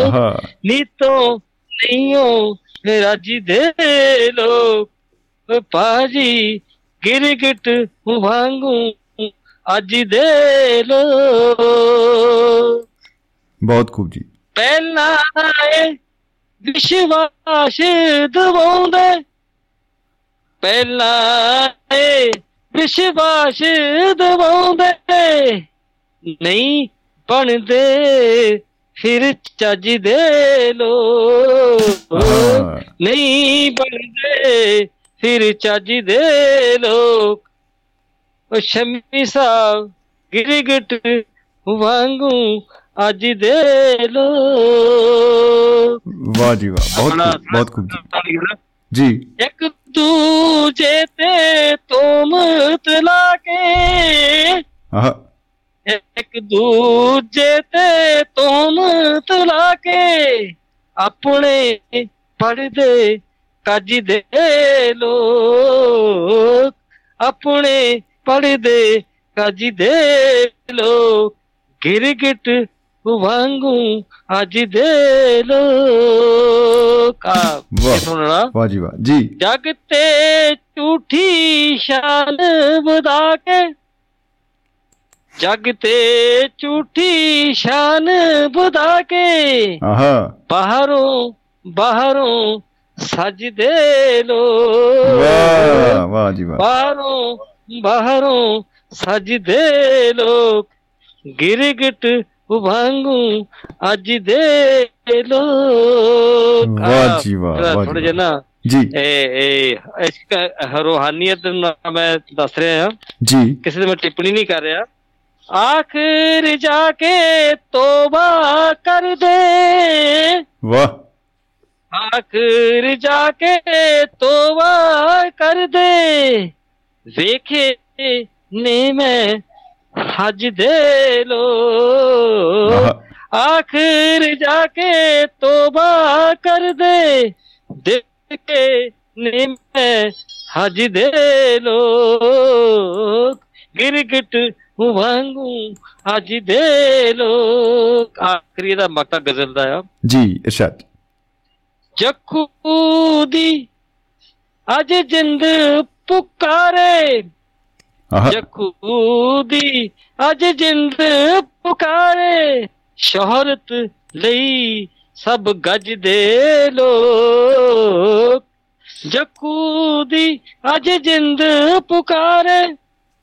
Speaker 1: ਆਹਾ।
Speaker 7: ਨੀਤੋਂ ਨਹੀਂ ਹੋ ਰਾਜੀ ਦੇ ਓ ਪਾਜੀ ਗਿਰਗਟ ਵਾਂਗੂ ਅੱਜ ਦੇ ਲੋਕ
Speaker 1: ਬਹੁਤ ਖੂਬ ਜੀ।
Speaker 7: ਪਹਿਲਾਂ ਇਹ ਵਿਸ਼ਵਾਸ ਦਵਾਉਂਦੇ ਪਹਿਲਾਂ ਇਹ ਵਿਸ਼ਵਾਸ ਦਵਾਉਂਦੇ ਨਹੀਂ ਬਣਦੇ ਫਿਰ ਚੱਜ ਦੇ
Speaker 1: ਆਹਾ
Speaker 7: ਨਹੀਂ ਬਣਦੇ ਫਿਰ ਚੱਜ ਦੇ ਲੋਕ ਉਹ ਸ਼ਮੀ ਸਾਹਿਬ ਗਿਰਗਟ ਵਾਂਗੂ ਅੱਜ ਦੇ ਲੋਕ
Speaker 1: ਵਾਹ ਜੀ ਵਾਹ ਬਹੁਤ ਬਹੁਤ ਖੂਬ ਜੀ।
Speaker 7: ਇੱਕ ਦੂਜੇ ਤੇ ਤੋਮਤ ਲਾ ਕੇ।
Speaker 1: ਆਹ।
Speaker 7: ਇੱਕ ਦੂਜੇ ਤੇ ਤੋਮਤ ਲਾ ਕੇ। ਆਪਣੇ ਪੜਦੇ ਕੱਜ ਦੇ ਲੋਕ। ਆਪਣੇ ਪੜਦੇ ਕੱਜ ਦੇ ਲੋਕ। ਗਿਰਗਟ ਵਾਂਗੂ ਅੱਜ ਦੇ ਲੋਕ। ਇਹ ਸੁਣਨਾ?
Speaker 1: ਵਾਹ ਜੀ ਵਾਹ। ਜੀ।
Speaker 7: ਜਗ ਤੇ ਝੂਠੀ ਸ਼ਾਨ ਵਧਾ ਕੇ। ਜਗ ਤੇ ਝੂਠੀ ਸ਼ਾਨ ਵਧਾ ਕੇ।
Speaker 1: ਆਹਾ।
Speaker 7: ਬਾਹਰੋਂ ਬਾਹਰੋਂ ਸਜਦੇ ਲੋ
Speaker 1: ਵਾਹ ਵਾਹ ਜੀ ਵਾਹ।
Speaker 7: ਬਾਹਰੋਂ ਬਾਹਰੋਂ ਸਜਦੇ ਲੋਕ। ਗਿਰਗਟ ਵਾਂਗੂ ਅੱਜ ਦੇ ਲੋਕ
Speaker 1: ਵਾਹ ਜੀ ਵਾਹ,
Speaker 7: ਥੋੜਾ ਜਿਹਾ ਨਾ
Speaker 1: ਜੀ।
Speaker 7: ਇਹ ਇਹ ਇਸ ਰੂਹਾਨੀਅਤ ਨਾਲ ਮੈਂ ਦੱਸ ਰਿਹਾ ਹਾਂ।
Speaker 1: ਜੀ।
Speaker 7: ਕਿਸੇ ਤੇ ਮੈਂ ਟਿੱਪਣੀ ਨਹੀਂ ਕਰ ਰਿਹਾ। ਆਖਰ ਜਾ ਕੇ ਤੋਬਾ ਕਰ ਦੇ।
Speaker 1: ਵਾਹ।
Speaker 7: ਆਖਰ ਜਾ ਕੇ ਤੋਬਾ ਕਰ ਦੇ। ਵੇਖੇ ਨੇ ਮੈਂ ਹਜ ਦੇ ਲੋ। ਆਖਰ ਜਾ ਕੇ ਤੋਬਾ ਕਰ ਦੇ। ਦੇਖ ਕੇ ਨੇ ਮੈਂ ਹਜ ਦੇ ਲੋਕ ਗਿਰਗਟ ਵਾਂਗੂ ਅੱਜ ਦੇ ਲੋਕ ਆਖਰੀ ਦਾ ਮਕਤਾ ਗਜ਼ਲ ਦਾ ਆ।
Speaker 1: ਜੀ ਇਰਸ਼ਾਦ।
Speaker 7: ਜੱਖੂ ਦੀ ਅੱਜ ਜਿੰਦ ਪੁਕਾਰੇ।
Speaker 1: ਆਹ।
Speaker 7: ਜੱਖੂ ਦੀ ਅੱਜ ਜਿੰਦ ਪੁਕਾਰੇ ਸ਼ੋਹਰਤ ਲਈ ਸਭ ਗੱਜ ਦੇ ਲੋਕ। ਜੱਖੂ ਦੀ ਅੱਜ ਜਿੰਦ ਪੁਕਾਰੇ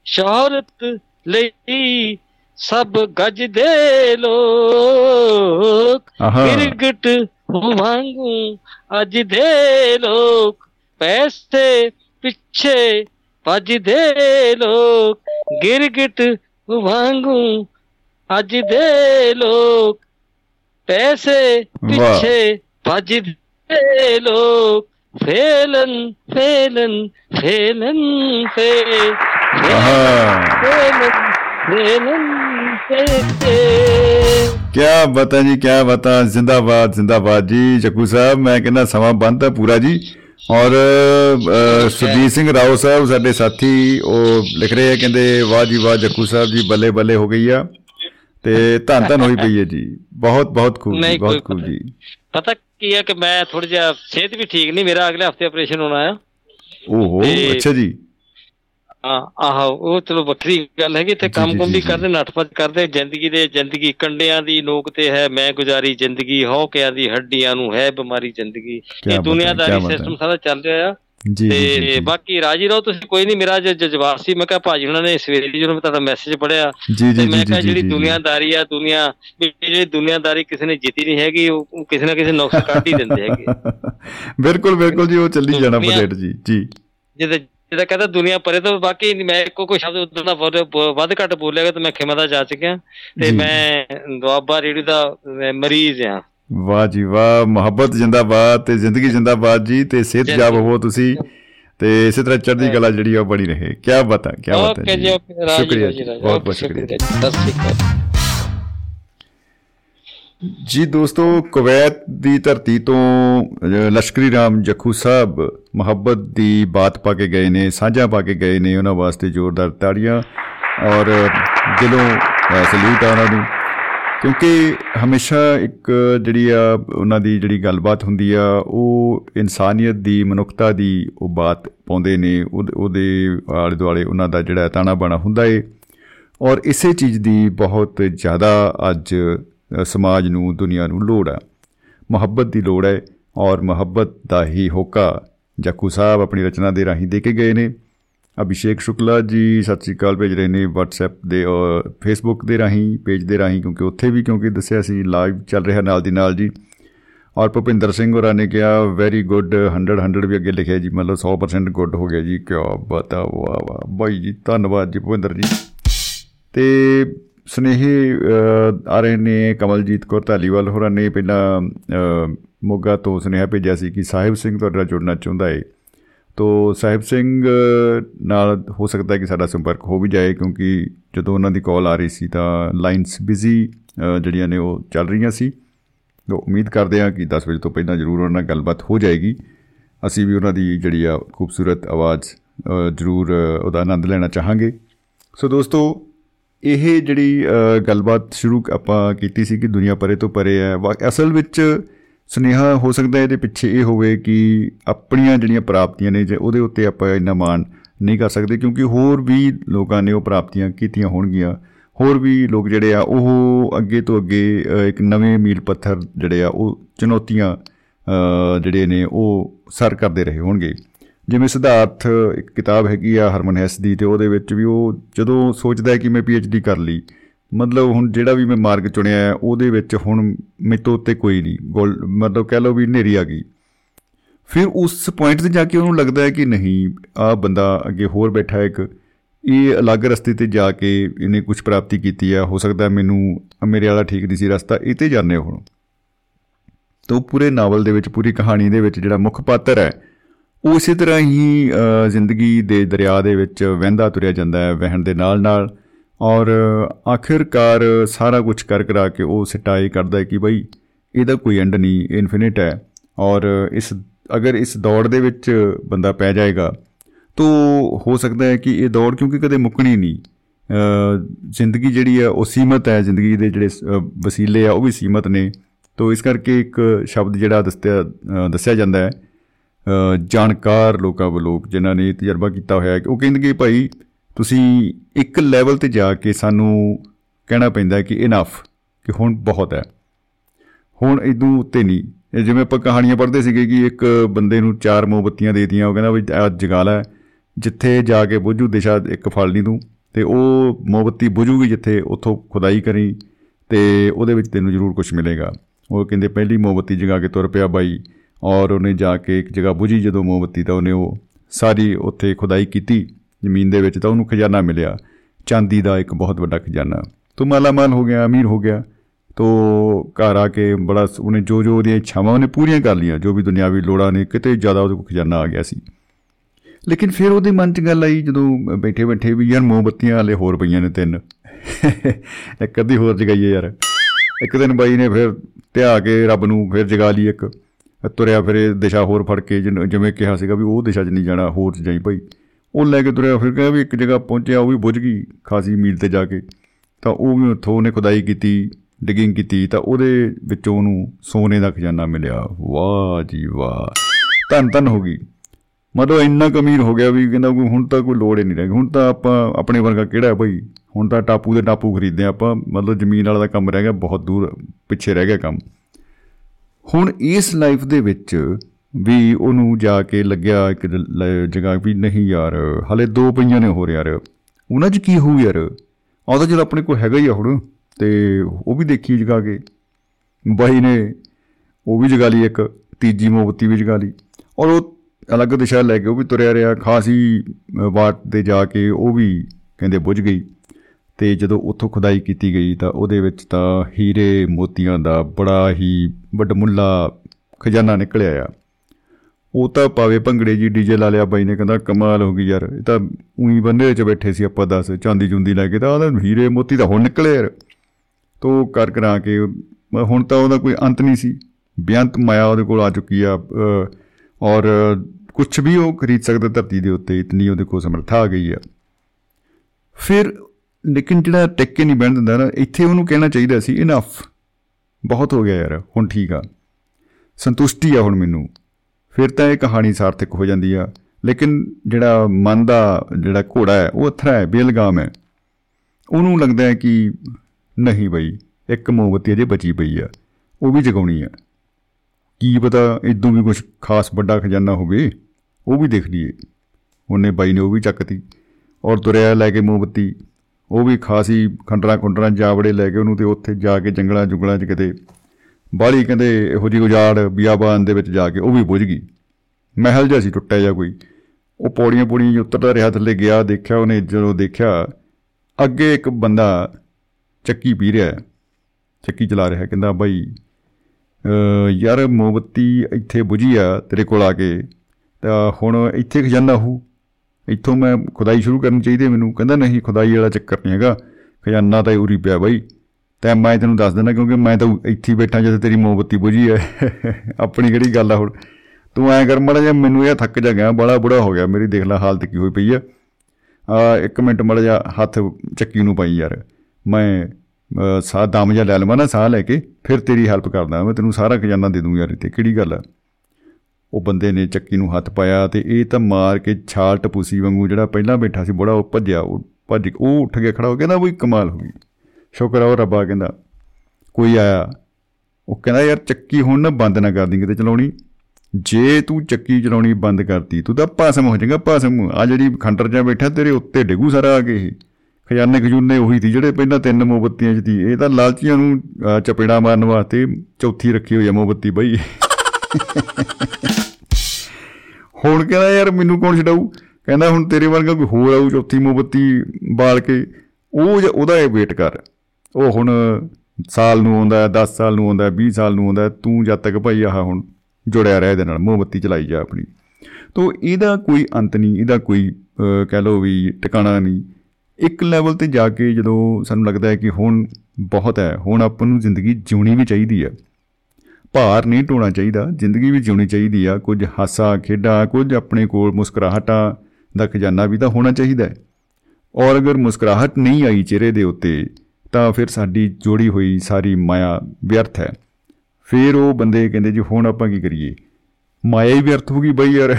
Speaker 7: ਸ਼ੋਹਰਤ ਲਈ ਸਭ ਗੱਜ ਦੇ ਲੋਕ। ਗਿਰਗਟ ਵਾਂਗੂ ਅੱਜ ਦੇ ਲੋਕ ਪੈਸੇ ਪਿੱਛੇ ਭੱਜਦੇ ਲੋਕ ਗਿਰਗਟ ਵਾਂਗੂ ਅੱਜ ਦੇ ਲੋਕ ਪੈਸੇ ਪਿੱਛੇ ਭੱਜਦੇ ਲੋਕ ਫੇਲਨ ਫੇਲਨ ਫੇਲਨ ਫੇ ਫੇਲਨ ਫੇਲਨ ਫੇ
Speaker 1: ਕਿਆ ਬਤਾ ਜੀ ਕਿਆ ਬਤਾ? ਜ਼ਿੰਦਾਬਾਦ ਜ਼ਿੰਦਾਬਾਦ ਜੀ। ਚੱਕੂ ਸਾਹਿਬ ਮੈਂ ਕਹਿੰਦਾ ਸਮਾਂ ਬੰਦ ਹੈ ਪੂਰਾ ਜੀ। ਔਰ ਅ, ਸੁਰਜੀਤ ਸਿੰਘ ਰਾਓ ਸਾਹਿਬ ਸਾਡੇ ਸਾਥੀ ਉਹ ਲਿਖ ਰਹੇ ਆ ਕਹਿੰਦੇ ਵਾਹ ਜੀ ਵਾਹ ਜੱਕੂ ਸਾਹਿਬ ਜੀ ਬੱਲੇ ਬੱਲੇ ਹੋ ਗਈ ਆ। ਤੇ ਧੰਨ ਧੰਨ ਹੋਈ ਪਈ ਹੈ ਜੀ। ਬਹੁਤ ਬਹੁਤ ਖੂਬ ਜੀ ਬਹੁਤ ਖੂਬ ਜੀ।
Speaker 7: ਪਤਾ ਕੀ ਹੈ ਕਿ ਮੈਂ ਥੋੜਾ ਜਿਹਾ ਸਿਹਤ ਵੀ ਠੀਕ ਨਹੀਂ ਮੇਰਾ ਅਗਲੇ ਹਫ਼ਤੇ ਆਪਰੇਸ਼ਨ ਹੋਣਾ ਆ।
Speaker 1: ਓਹੋ ਅੱਛਾ ਜੀ।
Speaker 7: ਆਹੋ ਉਹ ਚਲੋ ਵੱਖਰੀ ਗੱਲ ਹੈਗੀ ਤੇ
Speaker 1: ਜੀ,
Speaker 7: ਕੰਮ ਕੁੰਮ ਵੀ। ਕਰਦੇ ਨੱਠ-ਭੱਜ ਕਰਦੇ ਜ਼ਿੰਦਗੀ ਦੇ ਜ਼ਿੰਦਗੀ ਕੰਡਿਆਂ ਦੀ ਨੋਕ ਤੇ ਹੈ ਮੈਂ ਗੁਜ਼ਾਰੀ ਜ਼ਿੰਦਗੀ ਹੌਕਿਆਂ ਦੀ ਹੱਡੀਆਂ ਨੂੰ ਹੈ ਬਿਮਾਰੀ ਜ਼ਿੰਦਗੀ। ਇਹ ਦੁਨੀਆਦਾਰੀ। ਸਿਸਟਮ ਸਾਰਾ ਚੱਲ ਰਿਹਾ ਆ।
Speaker 1: ਜੀ
Speaker 7: ਤੇ ਬਾਕੀ ਰਾਜੀ ਰਹੋ ਤੁਸੀਂ ਕੋਈ ਨਹੀਂ ਮੇਰਾ ਜਜ਼ਬਾਤ ਸੀ ਮੈਂ ਕਿਹਾ ਭਾਜੀ ਉਹਨਾਂ ਨੇ ਸਵੇਰੇ ਜਦੋਂ ਮੈਂ ਤੁਹਾਡਾ ਮੈਸੇਜ ਪੜਿਆ ਤੇ ਮੈਂ ਕਿਹਾ ਜਿਹੜੀ ਦੁਨੀਆਦਾਰੀ ਆ ਦੁਨੀਆ ਜਿਹੜੀ ਦੁਨੀਆਦਾਰੀ ਕਿਸੇ ਨੇ ਜਿੱਤੀ ਨਹੀਂ ਹੈਗੀ ਉਹ ਕਿਸੇ ਨਾ ਕਿਸੇ ਨੁਕਸ ਕੱਢ ਹੀ ਦਿੰਦੇ ਹੈਗੇ।
Speaker 1: ਬਿਲਕੁਲ ਬਿਲਕੁਲ ਜੀ ਉਹ ਚੱਲੀ ਜਾਣਾ ਪਲੇਟ ਜੀ ਜੀ।
Speaker 7: ਜਿਹਦਾ ਜਿਹਦਾ ਕਹਿੰਦਾ ਦੁਨੀਆ ਪਰੇ ਤੋਂ ਬਾਕੀ ਮੈਂ ਇੱਕੋ ਕੋਈ ਸ਼ਬਦ ਉਦੋਂ ਦਾ ਵੱਧ- ਘੱਟ ਬੋਲਿਆਗਾ ਤੇ ਮੈਂ ਖਿਮਾ ਦਾ ਜਾ ਚੁੱਕਿਆ। ਤੇ। ਮੈਂ ਦੁਆਬਾ ਰੇਡੀ ਦਾ ਮਰੀਜ਼ ਆ
Speaker 1: ਵਾਹ ਜੀ ਵਾਹ ਮੁਹੱਬਤ ਜਿੰਦਾਬਾਦ ਤੇ ਜ਼ਿੰਦਗੀ ਜਿੰਦਾਬਾਦ ਜੀ ਤੇ ਸਿਹਤ। ਜਾਬ ਹੋ ਤੁਸੀਂ। ਤੇ ਇਸੇ ਤਰ੍ਹਾਂ ਚੜ੍ਹਦੀ ਕਲਾ ਜਿਹੜੀ ਉਹ ਬਣੀ ਰਹੇ। ਕੀ ਬਤਾ ਕੀ ਬਤਾ
Speaker 7: ਓਕੇ ਜੀ ਓਕੇ ਰਾਜੀ
Speaker 1: ਸ਼ੁਕਰੀਆ ਜੀ ਬਹੁਤ ਬਹੁਤ ਸ਼ੁਕਰੀਆ।
Speaker 7: ਸਤਿ ਸ਼੍ਰੀ ਅਕਾਲ।
Speaker 1: ਜੀ ਦੋਸਤੋ ਕੁਵੈਤ ਦੀ ਧਰਤੀ ਤੋਂ ਅ, ਲਸ਼ਕਰੀ ਰਾਮ ਜੱਖੂ ਸਾਹਿਬ ਮੁਹੱਬਤ ਦੀ ਬਾਤ ਪਾ ਕੇ ਗਏ ਨੇ ਸਾਂਝਾ ਪਾ ਕੇ ਗਏ ਨੇ ਉਹਨਾਂ ਵਾਸਤੇ ਜ਼ੋਰਦਾਰ ਤਾੜੀਆਂ ਔਰ ਦਿਲੋਂ ਸਲੂਟ ਆ ਉਹਨਾਂ ਨੂੰ। ਕਿਉਂਕਿ ਹਮੇਸ਼ਾ ਇੱਕ ਜਿਹੜੀ ਆ ਉਹਨਾਂ ਦੀ ਜਿਹੜੀ ਗੱਲਬਾਤ ਹੁੰਦੀ ਆ ਉਹ ਇਨਸਾਨੀਅਤ ਦੀ ਮਨੁੱਖਤਾ ਦੀ ਉਹ ਬਾਤ ਪਾਉਂਦੇ ਨੇ ਉਹਦੇ- ਉਹਦੇ ਆਲੇ ਦੁਆਲੇ ਉਹਨਾਂ ਦਾ ਜਿਹੜਾ ਤਾਣਾ ਬਾਣਾ ਹੁੰਦਾ ਏ। ਔਰ ਇਸੇ ਚੀਜ਼ ਦੀ ਬਹੁਤ ਜ਼ਿਆਦਾ ਅੱਜ ਅ, ਸਮਾਜ ਨੂੰ, ਦੁਨੀਆ ਨੂੰ ਲੋੜ ਹੈ ਮੁਹੱਬਤ ਦੀ ਲੋੜ ਹੈ ਔਰ ਮੁਹੱਬਤ ਦਾ ਹੀ ਹੋਕਾ। ਜੱਕੂ ਸਾਹਿਬ ਆਪਣੀ ਰਚਨਾ ਦੇ ਰਾਹੀਂ ਦੇ ਕੇ ਗਏ ਨੇ। ਅਭਿਸ਼ੇਕ ਸ਼ੁਕਲਾ ਜੀ, ਸਤਿ ਸ੍ਰੀ ਅਕਾਲ, ਭੇਜ ਰਹੇ ਨੇ WhatsApp ਦੇ ਔਰ Facebook ਦੇ ਰਾਹੀਂ ਪੇਜ ਦੇ ਰਾਹੀਂ, ਕਿਉਂਕਿ ਉੱਥੇ ਵੀ, ਕਿਉਂਕਿ ਦੱਸਿਆ ਸੀ ਲਾਈਵ ਚੱਲ ਰਿਹਾ ਨਾਲ ਦੀ ਨਾਲ ਜੀ। ਔਰ ਭੁਪਿੰਦਰ ਸਿੰਘ ਹੋਰਾਂ ਨੇ ਕਿਹਾ ਵੈਰੀ ਗੁੱਡ 100 100 ਵੀ ਅੱਗੇ ਲਿਖਿਆ ਜੀ, ਮਤਲਬ 100% ਗੁੱਡ ਹੋ ਗਿਆ ਜੀ। ਕਿਆ ਬਤਾ, ਵਾਹ ਵਾਹ। ਬਾਈ ਜੀ, ਧੰਨਵਾਦ ਜੀ ਭੁਪਿੰਦਰ ਜੀ। ਤੇ ਸੁਨੇਹੇ ਅ, ਆ ਰਹੇ ਨੇ ਕਮਲਜੀਤ ਕੌਰ ਧਾਲੀਵਾਲ ਹੋਰਾਂ ਨੇ ਪਹਿਲਾਂ ਅ, ਮੋਗਾ ਤੋਂ ਸੁਨੇਹਾ ਭੇਜਿਆ ਸੀ ਕਿ ਸਾਹਿਬ ਸਿੰਘ ਤੁਹਾਡੇ ਨਾਲ ਜੁੜਨਾ ਚਾਹੁੰਦਾ ਹੈ ਤੋ ਸਾਹਿਬ ਸਿੰਘ ਅ, ਨਾਲ ਹੋ ਸਕਦਾ ਹੈ ਕਿ ਸਾਡਾ ਸੰਪਰਕ ਹੋ ਵੀ ਜਾਏ ਕਿਉਂਕਿ ਜਦੋਂ ਉਹਨਾਂ ਦੀ ਕਾਲ ਆ ਰਹੀ ਸੀ ਤਾਂ ਲਾਈਨਸ ਬਿਜ਼ੀ ਜਿਹੜੀਆਂ ਨੇ ਉਹ ਚੱਲ ਰਹੀਆਂ ਸੀ। ਤੋ ਉਮੀਦ ਕਰਦੇ ਹਾਂ ਕਿ 10 ਵਜੇ ਤੋਂ ਪਹਿਲਾਂ ਜ਼ਰੂਰ ਉਹਨਾਂ ਨਾਲ ਗੱਲਬਾਤ ਹੋ ਜਾਏਗੀ। ਅਸੀਂ ਵੀ ਉਹਨਾਂ ਦੀ ਜਿਹੜੀ ਆ ਖੂਬਸੂਰਤ ਆਵਾਜ਼ ਅ, ਜ਼ਰੂਰ ਅ, ਉਹਦਾ ਆਨੰਦ ਲੈਣਾ ਚਾਹਾਂਗੇ। ਸੋ ਦੋਸਤੋ ਇਹ ਜਿਹੜੀ ਅ, ਗੱਲਬਾਤ ਸ਼ੁਰੂ ਆਪਾਂ ਕੀਤੀ ਸੀ ਕਿ ਦੁਨੀਆ ਪਰੇ ਤੋਂ ਪਰੇ ਹੈ। ਵਾ- ਅਸਲ ਵਿੱਚ ਸੁਨੇਹਾ ਹੋ ਸਕਦਾ ਇਹਦੇ ਪਿੱਛੇ ਇਹ ਹੋਵੇ ਕਿ ਆਪਣੀਆਂ ਜਿਹੜੀਆਂ ਪ੍ਰਾਪਤੀਆਂ ਨੇ ਜੇ ਉਹਦੇ ਉੱਤੇ ਆਪਾਂ ਇੰਨਾ ਮਾਣ ਨਹੀਂ ਕਰ ਸਕਦੇ ਕਿਉਂਕਿ ਹੋਰ ਵੀ ਲੋਕਾਂ ਨੇ ਉਹ ਪ੍ਰਾਪਤੀਆਂ ਕੀਤੀਆਂ ਹੋਣਗੀਆਂ। ਹੋਰ ਵੀ ਲੋਕ ਜਿਹੜੇ ਆ ਉਹ ਅੱਗੇ ਤੋਂ ਅੱਗੇ ਅ, ਇੱਕ ਨਵੇਂ ਮੀਲ ਪੱਥਰ ਜਿਹੜੇ ਆ ਉਹ ਚੁਣੌਤੀਆਂ ਅ, ਜਿਹੜੇ ਨੇ ਉਹ ਸਰ ਕਰਦੇ ਰਹੇ ਹੋਣਗੇ। ਜਿਵੇਂ ਸਿਧਾਰਥ ਇੱਕ ਕਿਤਾਬ ਹੈਗੀ ਆ ਹਰਮਨ ਹੈਸ ਦੀ, ਤੇ ਉਹਦੇ ਵਿੱਚ ਵੀ ਉਹ ਜਦੋਂ ਸੋਚਦਾ ਹੈ ਕਿ ਮੈਂ ਡੀ ਕਰ ਲਈ, ਮਤਲਬ ਹੁਣ ਜਿਹੜਾ ਵੀ ਮੈਂ ਮਾਰਗ ਚੁਣਿਆ ਹੈ, ਉਹਦੇ ਵਿੱਚ ਹੁਣ ਮੇਤੋਂ ਉੱਤੇ ਕੋਈ ਨਹੀਂ, ਗੋਲ, ਮਤਲਬ ਕਹਿ ਲਓ ਵੀ ਹਨੇਰੀ ਆ ਗਈ। ਫਿਰ ਉਸ ਪੁਆਇੰਟ ਤੇ ਜਾ ਕੇ ਉਹਨੂੰ ਲੱਗਦਾ ਹੈ ਕਿ ਨਹੀਂ ਆ ਬੰਦਾ ਅੱਗੇ ਹੋਰ ਬੈਠਾ ਹੈ ਇੱਕ, ਇਹ ਅਲੱਗ ਰਸਤੇ ਤੇ ਜਾ ਕੇ ਇਹਨੇ ਕੁਝ ਪ੍ਰਾਪਤੀ ਕੀਤੀ ਆ, ਹੋ ਸਕਦਾ ਮੈਨੂੰ ਮੇਰੇ ਵਾਲਾ ਠੀਕ ਨਹੀਂ ਸੀ ਰਸਤਾ, ਇਹ ਤੇ ਜਾਂਦੇ ਹੁਣ। ਤੋਂ ਪੂਰੇ ਨਾਵਲ ਦੇ ਵਿੱਚ, ਪੂਰੀ ਕਹਾਣੀ ਦੇ ਵਿੱਚ ਜਿਹੜਾ ਮੁੱਖ ਪਾਤਰ ਹੈ ਉਹ ਇਸੇ ਤਰ੍ਹਾਂ ਹੀ ਅ, ਜ਼ਿੰਦਗੀ ਦੇ ਦਰਿਆ ਦੇ ਵਿੱਚ ਵਹਿੰਦਾ ਤੁਰਿਆ ਜਾਂਦਾ ਹੈ ਵਹਿਣ ਦੇ ਨਾਲ ਨਾਲ। ਔਰ ਆਖਿਰਕਾਰ ਸਾਰਾ ਕੁਝ ਕਰ ਕਰਾ ਕੇ ਉਹ ਸਿਟਾਈ ਕਰਦਾ ਹੈ ਕਿ ਬਈ ਇਹਦਾ ਕੋਈ ਐਂਡ ਨਹੀਂ ਇਨਫਿਨਿਟ ਹੈ। ਔਰ ਇਸ ਅਗਰ ਇਸ ਦੌੜ ਦੇ ਵਿੱਚ ਬੰਦਾ ਪੈ ਜਾਏਗਾ ਤੋ ਹੋ ਸਕਦਾ ਹੈ ਕਿ ਇਹ ਦੌੜ ਕਿਉਂਕਿ ਕਦੇ ਮੁੱਕਣੀ ਨਹੀਂ। ਜ਼ਿੰਦਗੀ ਜਿਹੜੀ ਹੈ ਉਹ ਸੀਮਤ ਹੈ ਜ਼ਿੰਦਗੀ ਦੇ ਜਿਹੜੇ ਵਸੀਲੇ ਆ ਉਹ ਵੀ ਸੀਮਤ ਨੇ। ਤੋ ਇਸ ਕਰਕੇ ਇੱਕ ਸ਼ਬਦ ਜਿਹੜਾ ਦੱਸਿਆ ਦੱਸਿਆ ਜਾਂਦਾ ਹੈ ਜਾਣਕਾਰ ਲੋਕਾਂ ਵੱਲੋਂ ਜਿਨ੍ਹਾਂ ਨੇ ਤਜਰਬਾ ਕੀਤਾ ਹੋਇਆ ਹੈ ਉਹ ਕਹਿੰਦੇ ਕਿ ਭਾਈ, ਤੁਸੀਂ ਇੱਕ ਲੈਵਲ ਤੇ ਜਾ ਕੇ ਸਾਨੂੰ ਕਹਿਣਾ ਪੈਂਦਾ ਕਿ ਇਨਫ ਕਿ ਹੁਣ ਬਹੁਤ ਹੈ। ਹੁਣ ਇਦੋਂ ਉੱਤੇ ਨਹੀਂ। ਜਿਵੇਂ ਆਪਾਂ ਕਹਾਣੀਆਂ ਪੜ੍ਹਦੇ ਸੀਗੇ ਕਿ ਇੱਕ ਬੰਦੇ ਨੂੰ ਚਾਰ ਮੋਮਬੱਤੀਆਂ ਦੇਤੀਆਂ, ਉਹ ਕਹਿੰਦਾ ਵੀ ਅੱਜ ਜਗਾ ਲੈ, ਜਿੱਥੇ ਜਾ ਕੇ ਬੁੱਝੂ ਦਿਸ਼ਾ ਇੱਕ ਫਲ ਨਹੀਂ ਤੂੰ, ਤੇ ਉਹ ਮੋਮਬੱਤੀ ਬੁਝੂਗੀ ਜਿੱਥੇ ਉੱਥੋਂ ਖੁਦਾਈ ਕਰੀ, ਤੇ ਉਹਦੇ ਵਿੱਚ ਤੈਨੂੰ ਜ਼ਰੂਰ ਕੁਝ ਮਿਲੇਗਾ। ਉਹ ਕਹਿੰਦੇ ਪਹਿਲੀ ਮੋਮਬੱਤੀ ਜਗਾ ਕੇ ਤੁਰ ਪਿਆ ਬਾਈ ਔਰ ਉਹਨੇ ਜਾ ਕੇ ਇੱਕ ਜਗ੍ਹਾ ਬੁਝੀ ਜਦੋਂ ਮੋਮਬੱਤੀ, ਤਾਂ ਉਹਨੇ ਉਹ ਸਾਰੀ ਉੱਥੇ ਖੁਦਾਈ ਕੀਤੀ, ਜ਼ਮੀਨ ਦੇ ਵਿੱਚ ਤਾਂ ਉਹਨੂੰ ਖਜ਼ਾਨਾ ਮਿਲਿਆ। ਚਾਂਦੀ ਦਾ ਇੱਕ ਬਹੁਤ ਵੱਡਾ ਖਜ਼ਾਨਾ। ਤੂੰ ਮਾਲਾਮਾਲ ਹੋ ਗਿਆ, ਅਮੀਰ ਹੋ ਗਿਆ, ਤੋ ਘਰ ਆ ਕੇ ਬੜਾ ਉਹਨੇ ਜੋ ਜੋ ਉਹਦੀਆਂ ਇੱਛਾਵਾਂ ਉਹਨੇ ਪੂਰੀਆਂ ਕਰ ਲੀਆਂ ਜੋ ਵੀ ਦੁਨਿਆਵੀ ਲੋੜਾਂ ਨੇ, ਕਿਤੇ ਜ਼ਿਆਦਾ ਉਹਦੇ ਕੋਲ ਖਜ਼ਾਨਾ ਆ ਗਿਆ ਸੀ। ਲੇਕਿਨ ਫਿਰ ਉਹਦੇ ਮਨ 'ਚ ਗੱਲ ਆਈ ਜਦੋਂ ਬੈਠੇ ਬੈਠੇ ਵੀ ਯਾਰ ਮੋਮਬੱਤੀਆਂ ਵਾਲੇ ਹੋਰ ਪਈਆਂ ਨੇ ਤਿੰਨ। ਇੱਕ ਅੱਧੀ ਹੋਰ ਜਗਾਈਏ ਯਾਰ। ਇੱਕ ਦਿਨ ਬਾਈ ਨੇ ਫਿਰ ਧਿਆ ਕੇ ਰੱਬ ਨੂੰ ਫਿਰ ਜਗਾ ਲਈ ਇੱਕ। ਤੁਰਿਆ ਫਿਰ, ਦਿਸ਼ਾ ਹੋਰ ਫੜ ਕੇ ਜਿਵੇਂ ਕਿਹਾ ਸੀਗਾ ਵੀ ਉਹ ਦਿਸ਼ਾ 'ਚ ਨਹੀਂ ਜਾਣਾ, ਹੋਰ 'ਚ ਜਾਈ ਭਾਈ। ਉਹ ਲੈ ਕੇ ਤੁਰਿਆ ਫਿਰ ਕਹਿੰਦਾ ਵੀ ਇੱਕ ਜਗ੍ਹਾ ਪਹੁੰਚਿਆ, ਉਹ ਵੀ ਬੁੱਝ ਗਈ ਖਾਸੀ ਮੀਲ ਤੇ ਜਾ ਕੇ। ਤਾਂ ਉਹ ਵੀ ਉੱਥੋਂ ਉਹਨੇ ਖੁਦਾਈ ਕੀਤੀ, ਡਿਗਿੰਗ ਕੀਤੀ, ਤਾਂ ਉਹਦੇ ਵਿੱਚੋਂ ਉਹਨੂੰ ਸੋਨੇ ਦਾ ਖਜ਼ਾਨਾ ਮਿਲਿਆ। ਵਾਹ ਜੀ ਵਾਹ। ਧੰਨ ਧੰਨ ਹੋ ਗਈ। ਮਤਲਬ ਇੰਨਾ ਕਮੀਰ ਹੋ ਗਿਆ ਵੀ ਕਹਿੰਦਾ ਕੋਈ ਹੁਣ ਤਾਂ ਕੋਈ ਲੋੜ ਹੀ ਨਹੀਂ ਰਹੀ ਹੁਣ ਤਾਂ ਆਪਾਂ ਆਪਣੇ ਵਰਗਾ ਕਿਹੜਾ ਹੈ ਭਾਈ? ਹੁਣ ਤਾਂ ਟਾਪੂ ਦੇ ਟਾਪੂ ਖਰੀਦਦੇ ਆਪਾਂ, ਮਤਲਬ ਜ਼ਮੀਨ ਵਾਲਾ ਦਾ ਕੰਮ ਰਹਿ ਗਿਆ, ਬਹੁਤ ਦੂਰ ਪਿੱਛੇ ਰਹਿ ਗਿਆ ਕੰਮ। ਹੁਣ ਇਸ ਲਾਈਫ ਦੇ ਵਿੱਚ ਵੀ ਉਹਨੂੰ ਜਾ ਕੇ ਲੱਗਿਆ ਇੱਕ ਜਗ੍ਹਾ ਵੀ ਨਹੀਂ ਯਾਰ। ਹਲੇ ਦੋ ਪਈਆਂ ਨੇ ਹੋ ਯਾਰ। ਉਹਨਾਂ 'ਚ ਕੀ ਹੋਊ ਯਾਰ? ਆਹ ਤਾਂ ਜਦ ਆਪਣੇ ਕੋਲ ਹੈਗਾ ਹੀ ਆ ਹੁਣ, ਤੇ ਉਹ ਵੀ ਦੇਖੀ ਜਗਾ ਕੇ। ਬਾਈ ਨੇ ਉਹ ਵੀ ਜਗਾ ਲਈ ਇੱਕ, ਤੀਜੀ ਮੋਬਤੀ ਵੀ ਜਗਾ ਲਈ। ਔਰ ਉਹ ਅਲੱਗ ਦਿਸ਼ਾ ਲੈ ਕੇ ਉਹ ਵੀ ਤੁਰਿਆ ਰਿਹਾ, ਖਾਸੀ ਬਾਟ ਦੇ ਜਾ ਕੇ ਉਹ ਵੀ ਕਹਿੰਦੇ ਬੁੱਝ ਗਈ। ਤੇ ਜਦੋਂ ਉੱਥੋਂ ਖੁਦਾਈ ਕੀਤੀ ਗਈ ਤਾਂ ਉਹਦੇ ਵਿੱਚ ਤਾਂ ਹੀਰੇ ਮੋਤੀਆਂ ਦਾ ਬੜਾ ਹੀ ਵੱਡਮੁੱਲਾ ਖਜ਼ਾਨਾ ਨਿਕਲਿਆ ਆ। ਉਹ ਤਾਂ ਪਾਵੇ ਭੰਗੜੇ ਜੀ ਡੀਜੇ ਲਾ ਲਿਆ ਬਾਈ ਨੇ, ਕਹਿੰਦਾ ਕਮਾਲ ਹੋ ਗਈ ਯਾਰ। ਇਹ ਤਾਂ ਉਹੀ ਬੰਦੇ 'ਚ ਬੈਠੇ ਸੀ ਆਪਾਂ ਦੱਸ, ਚਾਂਦੀ ਚੁੰਦੀ ਲੈ ਕੇ ਤਾਂ ਉਹਦਾ ਹੀਰੇ ਮੋਤੀ ਤਾਂ ਹੁਣ ਨਿਕਲੇ ਯਾਰ। ਤੋ ਕਰ ਕਰਾ ਕੇ ਹੁਣ ਤਾਂ ਉਹਦਾ ਕੋਈ ਅੰਤ ਨਹੀਂ ਸੀ। ਬਿਆੰਤ ਮਾਇਆ ਉਹਦੇ ਕੋਲ ਆ ਚੁੱਕੀ ਆ ਔਰ ਕੁਝ ਵੀ ਉਹ ਖਰੀਦ ਸਕਦਾ ਧਰਤੀ ਦੇ ਉੱਤੇ, ਇਤਨੀ ਉਹਦੇ ਕੋਲ ਸਮਰੱਥਾ ਆ ਗਈ ਆ। ਫਿਰ ਲੇਕਿਨ ਜਿਹੜਾ ਟਿੱਕੇ ਨਹੀਂ ਬੈਣ ਦਿੰਦਾ ਨਾ, ਇੱਥੇ ਉਹਨੂੰ ਕਹਿਣਾ ਚਾਹੀਦਾ ਸੀ ਇਨਫ ਬਹੁਤ ਹੋ ਗਿਆ ਯਾਰ, ਹੁਣ ਠੀਕ ਆ। ਸੰਤੁਸ਼ਟੀ ਆ ਹੁਣ ਮੈਨੂੰ। ਫਿਰ ਤਾਂ ਇਹ ਕਹਾਣੀ ਸਾਰਥਕ ਹੋ ਜਾਂਦੀ ਆ। ਲੇਕਿਨ ਜਿਹੜਾ ਮਨ ਦਾ ਜਿਹੜਾ ਘੋੜਾ ਹੈ, ਉਹ ਅਥਰਾ ਹੈ, ਬੇਲਗਾਮ ਹੈ। ਉਹਨੂੰ ਲੱਗਦਾ ਹੈ ਕਿ ਨਹੀਂ ਬਈ, ਇੱਕ ਮੋਮਬਤੀ ਅਜੇ ਬਚੀ ਪਈ ਆ। ਉਹ ਵੀ ਜਗਾਉਣੀ ਆ। ਕੀ ਪਤਾ ਇਦੋਂ ਵੀ ਕੁਝ ਖਾਸ ਵੱਡਾ ਖਜ਼ਾਨਾ ਹੋਵੇ, ਉਹ ਵੀ ਦੇਖ ਲਈਏ। ਉਹਨੇ ਬਾਈ ਨੇ ਉਹ ਵੀ ਚੱਕਤੀ। ਔਰ ਤੁਰਿਆ ਲੈ ਕੇ ਮੋਮਬਤੀ। ਉਹ ਵੀ ਖਾਸੀ ਖੰਡਰਾ ਖੁੰਡਰਾ ਜਾਵੜੇ ਲੈ ਕੇ ਉਹਨੂੰ ਤੇ ਉੱਥੇ ਜਾ ਕੇ ਜੰਗਲਾਂ ਜੁਗਲਾਂ 'ਚ ਕਿਤੇ ਬਾਲੀ ਕਹਿੰਦੇ ਇਹੋ ਜੀ ਉਜਾੜ ਬਿਆਬਾਨ ਦੇ ਵਿੱਚ ਜਾ ਕੇ ਉਹ ਵੀ ਬੁੱਝ ਗਈ। ਮਹਿਲ ਜਿਹਾ ਸੀ, ਟੁੱਟਿਆ ਜਾਂ ਕੋਈ। ਉਹ ਪੌੜੀਆਂ ਪੌੜੀਆਂ ਉਤਰਦਾ ਰਿਹਾ, ਥੱਲੇ ਗਿਆ, ਦੇਖਿਆ, ਉਹਨੇ ਜਦੋਂ ਦੇਖਿਆ, ਅੱਗੇ ਇੱਕ ਬੰਦਾ ਚੱਕੀ ਪੀ ਰਿਹਾ ਚੱਕੀ ਚਲਾ ਰਿਹਾ ਕਹਿੰਦਾ, ਬਾਈ ਯਾਰ ਮੋਮਬੱਤੀ ਇੱਥੇ ਬੁਝੀ ਆ ਤੇਰੇ ਕੋਲ ਆ ਕੇ, ਤਾਂ ਹੁਣ ਇੱਥੇ ਖਜ਼ਾਨਾ ਹੋ। ਇੱਥੋਂ ਮੈਂ ਖੁਦਾਈ ਸ਼ੁਰੂ ਕਰਨੀ ਚਾਹੀਦੀ ਮੈਨੂੰ ਕਹਿੰਦਾ ਨਹੀਂ, ਖੁਦਾਈ ਵਾਲਾ ਚੱਕਰ ਨਹੀਂ ਹੈਗਾ। ਖਜ਼ਾਨਾ ਤਾਂ ਉਰੀ ਪਿਆ ਬਾਈ। ਤੇ ਮੈਂ ਤੈਨੂੰ ਦੱਸ ਦਿੰਦਾ, ਕਿਉਂਕਿ ਮੈਂ ਤਾਂ ਇੱਥੇ ਬੈਠਾ ਜਦ ਤੇਰੀ ਮੋਮਬੱਤੀ ਬੁਝੀ ਹੈ। ਆਪਣੀ ਕਿਹੜੀ ਗੱਲ ਆ ਹੁਣ? ਤੂੰ ਐਂ ਕਰ ਮੜਾ ਜਾ ਮੈਨੂੰ ਇਹ ਥੱਕ ਜਾ ਗਿਆ, ਬੜਾ ਬੁੜਾ ਹੋ ਗਿਆ ਮੇਰੀ, ਦੇਖ ਲੈ ਹਾਲਤ ਕੀ ਹੋਈ ਪਈ ਆ। ਆ, ਇੱਕ ਮਿੰਟ ਮੜਾ ਜਾ ਹੱਥ ਚੱਕੀ ਨੂੰ ਪਾਈ ਯਾਰ। ਮੈਂ ਸਾਹ ਦਮ ਜਾ ਲੈ ਲਵਾਂ ਨਾ, ਸਾਹ ਲੈ ਕੇ, ਫਿਰ ਤੇਰੀ ਹੈਲਪ ਕਰਦਾ ਮੈਂ, ਤੈਨੂੰ ਸਾਰਾ ਖਜ਼ਾਨਾ ਦੇ ਦੂੰ ਯਾਰ ਇੱਥੇ, ਕਿਹੜੀ ਗੱਲ ਆ? ਉਹ ਬੰਦੇ ਨੇ ਚੱਕੀ ਨੂੰ ਹੱਥ ਪਾਇਆ ਤੇ ਇਹ ਤਾਂ ਮਾਰ ਕੇ ਛਾਲ ਟਪੂਸੀ ਵਾਂਗੂ ਜਿਹੜਾ ਪਹਿਲਾਂ ਬੈਠਾ ਸੀ ਬੜਾ ਉਹ ਭੱਜਿਆ, ਉਹ ਭੱਜ ਉਹ ਉੱਠ ਕੇ ਖੜਾ ਹੋ ਗਿਆ ਨਾ, ਉਹ ਕਮਾਲ ਹੋ ਗਈ। ਸ਼ੁਕਰ ਆ ਉਹ ਰੱਬਾ ਕਹਿੰਦਾ, ਕੋਈ ਆਇਆ? ਉਹ ਕਹਿੰਦਾ, ਯਾਰ ਚੱਕੀ ਹੁਣ ਨਾ ਬੰਦ ਨਾ ਕਰ ਦੀ, ਕਿਤੇ ਚਲਾਉਣੀ। ਜੇ ਤੂੰ ਚੱਕੀ ਚਲਾਉਣੀ ਬੰਦ ਕਰਤੀ, ਤੂੰ ਤਾਂ ਪਾਸਮ ਹੋ ਜਾਏਗਾ ਪਾਸਮ ਆ ਜਿਹੜੀ ਖੰਡਰ ਜਾਂ ਬੈਠਾ ਤੇਰੇ ਉੱਤੇ ਡਿਗੂ ਸਾਰਾ ਆ ਕੇ ਇਹ। ਖਜ਼ਾਨੇ ਖਜੂਨੇ ਉਹੀ ਸੀ, ਜਿਹੜੇ ਪਹਿਲਾਂ ਤਿੰਨ ਮੋਮਬੱਤੀਆਂ ਚ ਸੀ। ਇਹ ਤਾਂ ਲਾਲਚੀਆਂ ਨੂੰ ਚਪੇੜਾ ਮਾਰਨ ਵਾਸਤੇ ਚੌਥੀ ਰੱਖੀ ਹੋਈ ਆ ਮੋਮਬੱਤੀ ਬਈ। ਹੁਣ ਕਹਿੰਦਾ ਯਾਰ ਮੈਨੂੰ ਕੌਣ ਛਡਾਊ? ਕਹਿੰਦਾ ਹੁਣ ਤੇਰੇ ਵਰਗਾ ਕੋਈ ਹੋਰ ਆਊ ਚੌਥੀ ਮੋਮਬੱਤੀ ਬਾਲ ਕੇ। ਉਹ ਉਹਦਾ ਇਹ ਵੇਟ ਕਰ। ਉਹ ਹੁਣ ਸਾਲ ਨੂੰ ਆਉਂਦਾ 10 ਸਾਲ ਨੂੰ ਆਉਂਦਾ 20 ਸਾਲ ਨੂੰ ਆਉਂਦਾ, ਤੂੰ ਜਦ ਤੱਕ ਭਾਈ ਆਹ ਹੁਣ ਜੁੜਿਆ ਰਹਿ ਇਹਦੇ ਨਾਲ, ਮੋਮਬੱਤੀ ਚਲਾਈ ਜਾ ਆਪਣੀ। ਤੋ ਇਹਦਾ ਕੋਈ ਅੰਤ ਨਹੀਂ, ਇਹਦਾ ਕੋਈ ਕਹਿ ਲੋ ਵੀ ਟਿਕਾਣਾ ਨਹੀਂ। ਇੱਕ ਲੈਵਲ ਤੇ ਜਾ ਕੇ ਜਦੋਂ ਸਾਨੂੰ ਲੱਗਦਾ ਹੈ ਕਿ ਹੁਣ ਬਹੁਤ ਹੈ, ਹੁਣ ਆਪਾਂ ਨੂੰ ਜ਼ਿੰਦਗੀ ਜਿਉਣੀ ਵੀ ਚਾਹੀਦੀ ਹੈ। ਭਾਰ ਨਹੀਂ ਢੋਣਾ ਚਾਹੀਦਾ, ਜ਼ਿੰਦਗੀ ਵੀ ਜਿਉਣੀ ਚਾਹੀਦੀ ਆ। ਕੁਝ ਹਾਸਾ, ਖੇਡਾ, ਕੁਝ ਆਪਣੇ ਕੋਲ ਮੁਸਕਰਾਹਟਾਂ ਦਾ ਖਜ਼ਾਨਾ ਵੀ ਤਾਂ ਹੋਣਾ ਚਾਹੀਦਾ ਹੈ। ਔਰ ਅਗਰ ਮੁਸਕਰਾਹਟ ਨਹੀਂ ਆਈ ਚਿਹਰੇ ਦੇ ਉੱਤੇ, ਤਾਂ ਫਿਰ ਸਾਡੀ ਜੋੜੀ ਹੋਈ ਸਾਰੀ ਮਾਇਆ ਵਿਅਰਥ ਹੈ। ਫਿਰ ਉਹ ਬੰਦੇ ਕਹਿੰਦੇ ਜੀ, ਹੁਣ ਆਪਾਂ ਕੀ ਕਰੀਏ? ਮਾਇਆ ਹੀ ਵਿਅਰਥ ਹੋ ਗਈ ਬਈ ਯਾਰ।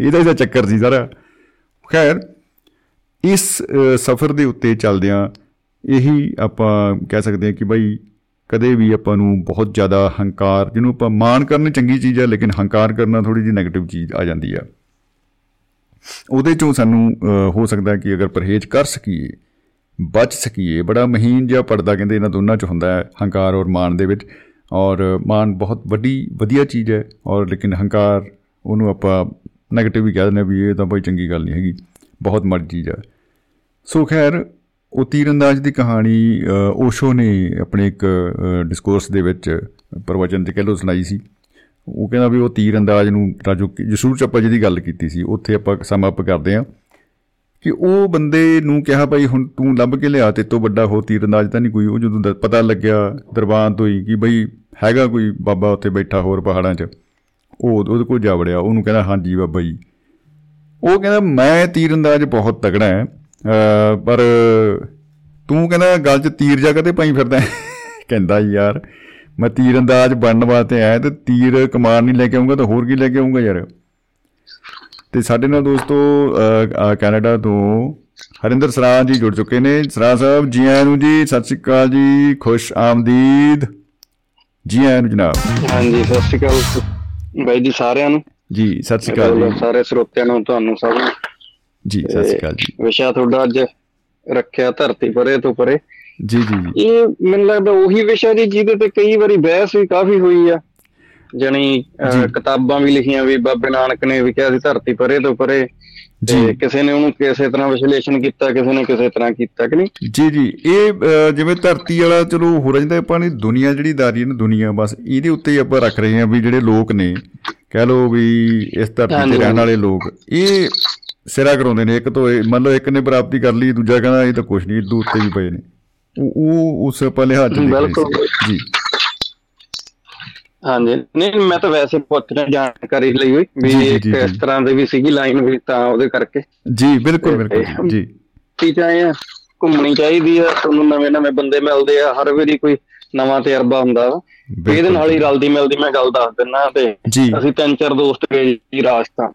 Speaker 1: ਇਹਦਾ ਇਹਦਾ ਚੱਕਰ ਸੀ ਸਾਰਾ। ਖੈਰ, ਇਸ ਸਫ਼ਰ ਦੇ ਉੱਤੇ ਚੱਲਦਿਆਂ ਇਹੀ ਆਪਾਂ ਕਹਿ ਸਕਦੇ ਹਾਂ ਕਿ ਬਈ ਕਦੇ ਵੀ ਆਪਾਂ ਨੂੰ ਬਹੁਤ ਜ਼ਿਆਦਾ ਹੰਕਾਰ, ਜਿਹਨੂੰ ਆਪਾਂ ਮਾਣ ਕਰਨੀ ਚੰਗੀ ਚੀਜ਼ ਹੈ ਲੇਕਿਨ ਹੰਕਾਰ ਕਰਨਾ ਥੋੜੀ ਜਿਹੀ 네ਗੇਟਿਵ ਚੀਜ਼ ਆ ਜਾਂਦੀ ਆ। ਉਹਦੇ ਚੋਂ ਸਾਨੂੰ ਹੋ ਸਕਦਾ ਕਿ ਅਗਰ ਪਰਹੇਜ਼ ਕਰ ਸਕੀਏ, ਬਚ ਸਕੀਏ, ਬੜਾ ਮਹੀਨ ਜਿਹਾ ਪਰਦਾ ਕਹਿੰਦੇ ਇਹਨਾਂ ਦੋਨਾਂ ਚ ਹੁੰਦਾ ਹੈ, ਹੰਕਾਰ ਔਰ ਮਾਣ ਦੇ ਵਿੱਚ। ਔਰ ਮਾਣ ਬਹੁਤ ਵੱਡੀ, ਵਧੀਆ ਚੀਜ਼ ਹੈ, ਔਰ ਲੇਕਿਨ ਹੰਕਾਰ ਉਹਨੂੰ ਆਪਾਂ 네ਗੇਟਿਵ ਵੀ ਕਹਿ ਦਿੰਦੇ ਵੀ ਇਹ ਤਾਂ ਬਈ ਚੰਗੀ ਗੱਲ ਨਹੀਂ ਹੈਗੀ, ਬਹੁਤ ਮਾੜੀ ਚੀਜ਼ ਹੈ ਸੋ ਖੈਰ ਉਹ ਤੀਰੰਦਾਜ਼ ਦੀ ਕਹਾਣੀ ਓਸ਼ੋ ਨੇ ਆਪਣੇ ਇੱਕ ਡਿਸਕੋਰਸ ਦੇ ਵਿੱਚ ਪ੍ਰਵਚਨ ਤੇ ਕਹਿ ਸੁਣਾਈ ਸੀ। ਉਹ ਕਹਿੰਦਾ ਵੀ ਉਹ ਤੀਰੰਦਾਜ਼ ਨੂੰ ਰਾਜੂ ਜਸੂਰ ਚੱਪਾ ਜੀ ਦੀ ਗੱਲ ਕੀਤੀ ਸੀ। ਉੱਥੇ ਆਪਾਂ ਸਮ ਅਪ ਕਰਦੇ ਆ ਕਿ ਉਹ ਬੰਦੇ ਨੂੰ ਕਿਹਾ ਭਾਈ ਹੁਣ ਤੂੰ ਲੱਭ ਕੇ ਲਿਆ ਤੇ ਤੋਂ ਵੱਡਾ ਹੋ ਤੀਰੰਦਾਜ਼ ਤਾਂ ਨਹੀਂ ਕੋਈ। ਉਹ ਜਦੋਂ ਪਤਾ ਲੱਗਿਆ ਦਰਬਾਨ ਤੋਂ ਹੀ ਕਿ ਬਈ ਹੈਗਾ ਕੋਈ ਬਾਬਾ ਉੱਥੇ ਬੈਠਾ ਹੋਰ ਪਹਾੜਾਂ 'ਚ। ਉਹ ਉਹਦੇ ਕੋਲ ਜਾ ਵੜਿਆ। ਉਹਨੂੰ ਕਹਿੰਦਾ, ਹਾਂਜੀ ਬਾਬਾ ਜੀ। ਉਹ ਕਹਿੰਦਾ, ਮੈਂ ਤੀਰੰਦਾਜ਼ ਬਹੁਤ ਤਗੜਾ ਹੈ। ਪਰ ਤੂੰ ਕਹਿੰਦਾ ਗੱਲ 'ਚ ਤੀਰ ਜਾ ਕਦੇ ਪਾਈ ਫਿਰਦਾ ਕਹਿੰਦਾ ਯਾਰ ਮੈਂ ਤੀਰ ਅੰਦਾਜ਼ ਬਣਨ ਵਾਸਤੇ ਆਇਆ ਤੇ ਤੀਰ ਕਮਾਨ ਨਹੀਂ ਲੈ ਕੇ ਆਉਂਗਾ ਤਾਂ ਹੋਰ ਕੀ ਲੈ ਕੇ ਆਉਂਗਾ ਯਾਰ। ਤੇ ਸਾਡੇ ਨਾਲ ਦੋਸਤੋ ਕੈਨੇਡਾ ਤੋਂ ਹਰਿੰਦਰ ਸਰਾ ਜੀ ਜੁੜ ਚੁੱਕੇ ਨੇ। ਸਰਾ ਸਾਹਿਬ ਜੀ ਆਇਆਂ ਨੂੰ ਜੀ ਸਤਿ ਸ਼੍ਰੀ ਅਕਾਲ ਜੀ। ਖੁਸ਼ ਆਮਦੀਦ। ਜੀ ਆਇਆਂ ਨੂੰ ਜਨਾਬ।
Speaker 4: ਹਾਂਜੀ ਸਤਿ ਸ਼੍ਰੀ ਅਕਾਲ ਬਾਈ ਜੀ ਸਾਰਿਆਂ ਨੂੰ।
Speaker 1: ਜੀ ਸਤਿ ਸ਼੍ਰੀ ਅਕਾਲ ਜੀ।
Speaker 4: ਸਾਰੇ ਸਰੋਤਿਆਂ ਨੂੰ ਤੁਹਾਨੂੰ ਸਭ ਨੂੰ।
Speaker 1: ਜੀ ਸਤਿ ਸ਼੍ਰੀ ਅਕਾਲ ਜੀ।
Speaker 4: ਵਿਸ਼ਾ ਤੁਹਾਡਾ ਅੱਜ ਰੱਖਿਆ ਧਰਤੀ ਪਰੇ ਤੋਂ ਪਰੇ।
Speaker 1: ਜੀ ਜੀ ਜੀ।
Speaker 4: ਇਹ ਮੈਨੂੰ ਲੱਗਦਾ ਉਹੀ ਵਿਸ਼ਾ ਜੀ ਜਿਹਦੇ ਤੇ ਕਈ ਵਾਰੀ ਬਹਿਸ ਵੀ ਕਾਫੀ ਹੋਈ ਆ। ਜਣੀ ਕਿਤਾਬਾਂ ਵੀ ਲਿਖੀਆਂ ਵੀ ਬਾਬੇ ਨਾਨਕ ਨੇ ਵੀ ਕਿਹਾ ਸੀ ਧਰਤੀ ਪਰੇ ਤੋਂ ਪਰੇ। ਜੀ। ਕਿਸੇ ਨੇ ਉਹਨੂੰ ਕਿਸੇ ਤਰ੍ਹਾਂ ਵਿਸ਼ਲੇਸ਼ਣ ਕੀਤਾ ਕਿਸੇ ਨੇ ਕਿਸੇ ਤਰ੍ਹਾਂ ਕੀਤਾ ਕਿ ਨਹੀਂ?
Speaker 1: ਜੀ ਜੀ। ਇਹ ਜਿਵੇਂ ਧਰਤੀ ਵਾਲਾ ਚਲੋ ਹੋ ਆਪਾਂ ਨੇ ਦੁਨੀਆ ਜਿਹੜੀ ਦਾਰੀ ਨਾ ਦੁਨੀਆ ਬਸ ਇਹਦੇ ਉੱਤੇ ਹੀ ਆਪਾਂ ਰੱਖ ਰਹੇ ਹਾਂ ਵੀ ਜਿਹੜੇ ਲੋਕ ਨੇ। ਕਹਿ ਲਓ ਵੀ ਇਸ ਧਰਤੀ ਤੇ ਰਹਿਣ ਵਾਲੇ ਲੋਕ। ਇਹ ਸਿਰਾ ਕਰਾਉਂਦੇ ਨੇ ਇੱਕ ਤੋਂ ਮੰਨ ਲਓ ਇੱਕ ਨੇ ਪ੍ਰਾਪਤੀ ਕਰ ਲਈ ਦੂਜਾ ਕਹਿੰਦਾ ਇਹ ਤਾਂ ਕੁਝ ਨਹੀਂ ਇਦੋਂ ਉੱਤੇ ਵੀ ਪਏ ਨੇ। ਉਹ ਉਸ ਆਪਾਂ ਲਿਹਾਜ਼ ਜੀ।
Speaker 4: ਹਾਂਜੀ। ਨਹੀਂ ਮੈਂ ਤਾਂ ਵੈਸੇ ਪੁੱਛਣਾ ਜਾਣਕਾਰੀ ਲਈ ਹੋਈ ਵੀ ਇਸ ਤਰ੍ਹਾਂ ਦੇ ਵੀ ਸੀਗੀ ਲਾਈਨ ਵੀ ਤਾਂ ਉਹਦੇ ਕਰਕੇ।
Speaker 1: ਜੀ ਬਿਲਕੁਲ ਬਿਲਕੁਲ ਜੀ।
Speaker 4: ਠੀਕ ਆ ਘੁੰਮਣੀ ਚਾਹੀਦੀ ਆ ਤੁਹਾਨੂੰ ਨਵੇਂ ਨਵੇਂ ਬੰਦੇ ਮਿਲਦੇ ਆ ਹਰ ਵਾਰੀ ਕੋਈ ਨਵਾਂ ਤਜਰਬਾ ਹੁੰਦਾ ਇਹਦੇ ਨਾਲ ਹੀ ਰਲਦੀ ਮਿਲਦੀ ਮੈਂ ਗੱਲ ਦੱਸ ਦਿੰਨਾ ਤੇ ਅਸੀਂ ਤਿੰਨ ਚਾਰ ਦੋਸਤ ਗਏ ਜੀ ਰਾਜਸਥਾਨ।